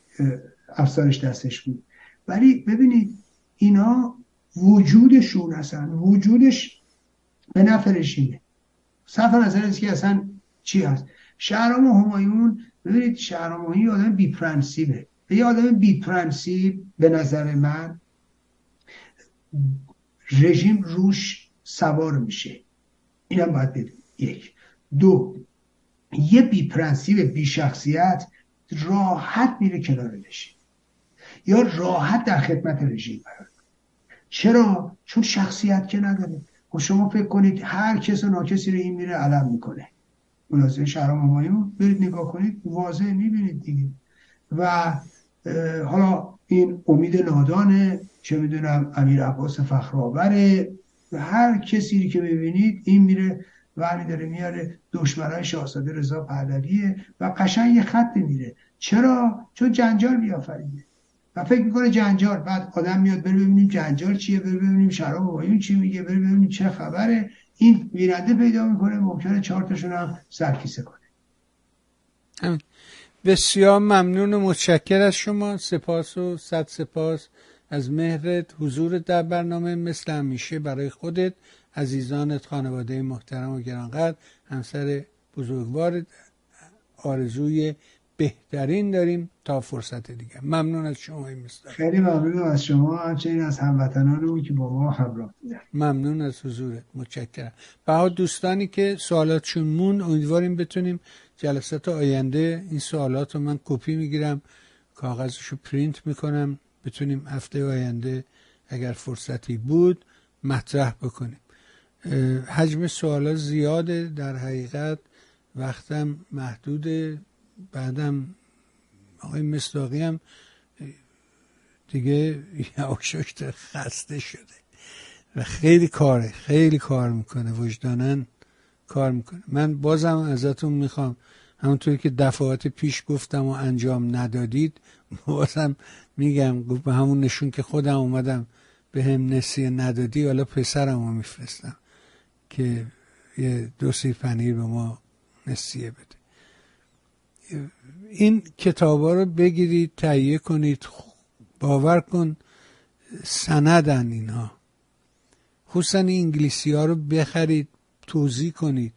افزارش دستش بود. ولی ببینید اینا وجودشون هستن وجودش به نفع رژیمه. صرف نظر از که اصلا چی هست. شهرام همایون ببینید شهرام همایون آدم بی پرنسیبه یه آدم بی پرنسیب به نظر من. رژیم روش سوار میشه. اینم باید بدون یک. دو. یه بی پرنسیب بی شخصیت راحت میره کنار رژیم. یا راحت در خدمت رژیم قرار چرا؟ چون شخصیت که نداره. خب شما فکر کنید هر کس و ناکسی رو این میره علم می‌کنه. مناسب شهرام همایون برید نگاه کنید واضح می‌بینید دیگه. و حالا این امید نادانه چه می‌دونم امیر عباس فخرآوره و هر کسی که ببینید این میره و داره میاره دشمنای شاهزاده رضا پهلویه و قشنگ یه خط میره چرا؟ چون جنجال بیافرینه. و فکر می‌کنه جنجال. بعد آدم میاد بره ببینیم جنجال چیه بره ببینیم شراب وایون چی میگه بره ببینیم چه خبره. این ویرنده پیدا می‌کنه ممکنه چهار تاشون هم سرکیسه کنه. بسیار ممنون و متشکر از شما. سپاس و صد سپاس از مهرت. حضور در برنامه مثل همیشه برای خودت عزیزانت خانواده محترم و گرانقدر همسر بزرگوار آرزوی بهترین داریم تا فرصت دیگه ممنون از شما این خیلی ممنون از شما. همچنین از هموطنانمون که با ما همراه بودن. ممنون از حضورت. متشکرم. بها دوستانی که سوالاتشون مون امیدواریم بتونیم جلسات آینده این سوالات رو من کپی می‌گیرم کاغذش رو پرینت می‌کنم. بتونیم هفته آینده اگر فرصتی بود مطرح بکنیم. حجم سوالات زیاده. در حقیقت وقتم محدوده. بعدم آقای مصداقی هم دیگه یواشکت خسته شده و خیلی کاره خیلی کار می‌کنه وجدانن کار می‌کنه. من بازم ازتون می‌خوام همونطوری که دفعات پیش گفتم و انجام ندادید بازم میگم به همون نشون که خودم اومدم به هم نسیه ندادی حالا پسرم رو میفرستم که یه دو سی پنیر به ما نسیه بده. این کتابا رو بگیرید تهیه کنید باور کن سندن اینها. خصوصا انگلیسی ها رو بخرید توضیح کنید.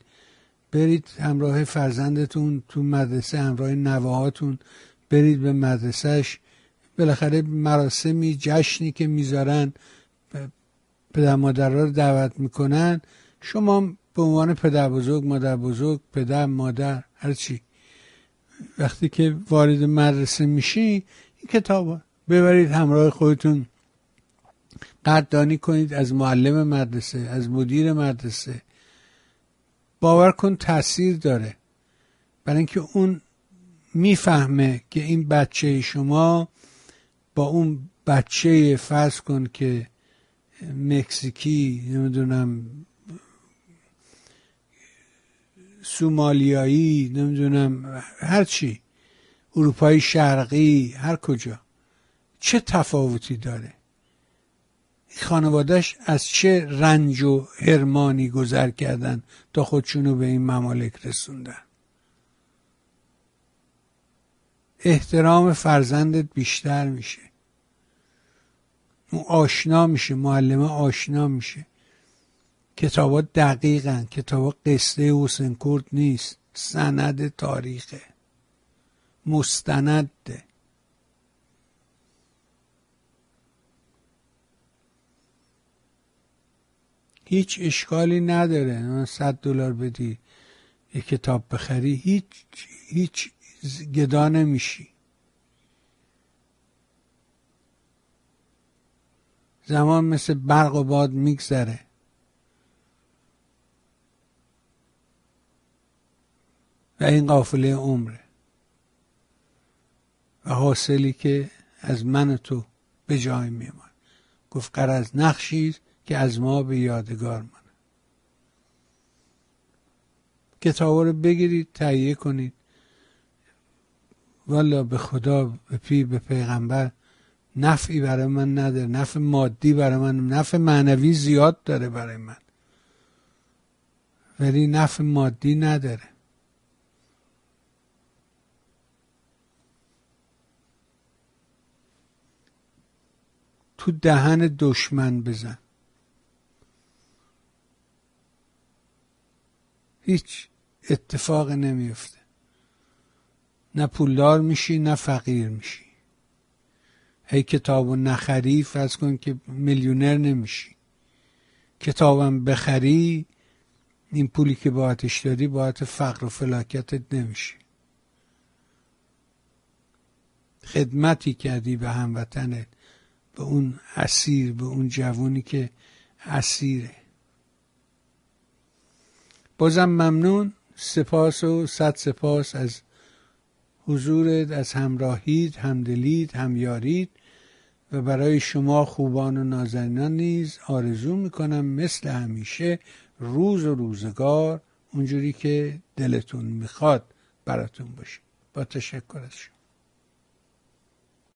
برید همراه فرزندتون تو مدرسه همراه نواهاتون برید به مدرسهش بالاخره مراسمی جشنی که می‌ذارن پدر مادر رو دعوت می‌کنن. شما به عنوان پدر بزرگ مادر بزرگ پدر مادر هرچی وقتی که وارد مدرسه میشی این کتاب ببرید همراه خودتون. قدردانی کنید از معلم مدرسه از مدیر مدرسه. باور کن تاثیر داره. برای اینکه اون می‌فهمه که این بچه شما با اون بچه فرض کن که مکزیکی نمی‌دونم سومالیایی نمی‌دونم هرچی اروپای شرقی هر کجا. چه تفاوتی داره؟ خانوادهش از چه رنج و هرمانی گذر کردن تا خودشونو به این ممالک رسوندن؟ احترام فرزندت بیشتر میشه. اون آشنا میشه معلمه آشنا میشه. کتابا دقیقن. کتابا قصه حسین کرد نیست. سند تاریخه. مستنده. هیچ اشکالی نداره. صد دلار بدی یه کتاب بخری. هیچ هیچ گدا نمیشی. زمان مثل برق و باد میگذره. و این قافله عمره و حاصلی که از من تو به جای میمان گفت از نقشی که از ما به یادگار مانه کتاب رو بگیرید تهیه کنید. والا به خدا به پی به پیغمبر نفعی برای من نداره. نفع مادی برای من نفع معنوی زیاد داره برای من. ولی نفع مادی نداره. تو دهن دشمن بزن. هیچ اتفاق نمیفته نه پولدار میشی نه فقیر میشی. هی کتابو نخری فرض کن که میلیونر نمیشی. کتابم بخری این پولی که باعتش داری باعت فقر و فلاکتت نمیشی. خدمتی کردی به هموطنت. به اون اسیر به اون جوونی که اسیره. بازم ممنون. سپاس و صد سپاس از حضورت از همراهید همدلید همیارید و برای شما خوبان و نازنینان نیز آرزو می‌کنم مثل همیشه روز و روزگار اونجوری که دلتون می‌خواد براتون باشه. با تشکر از شما.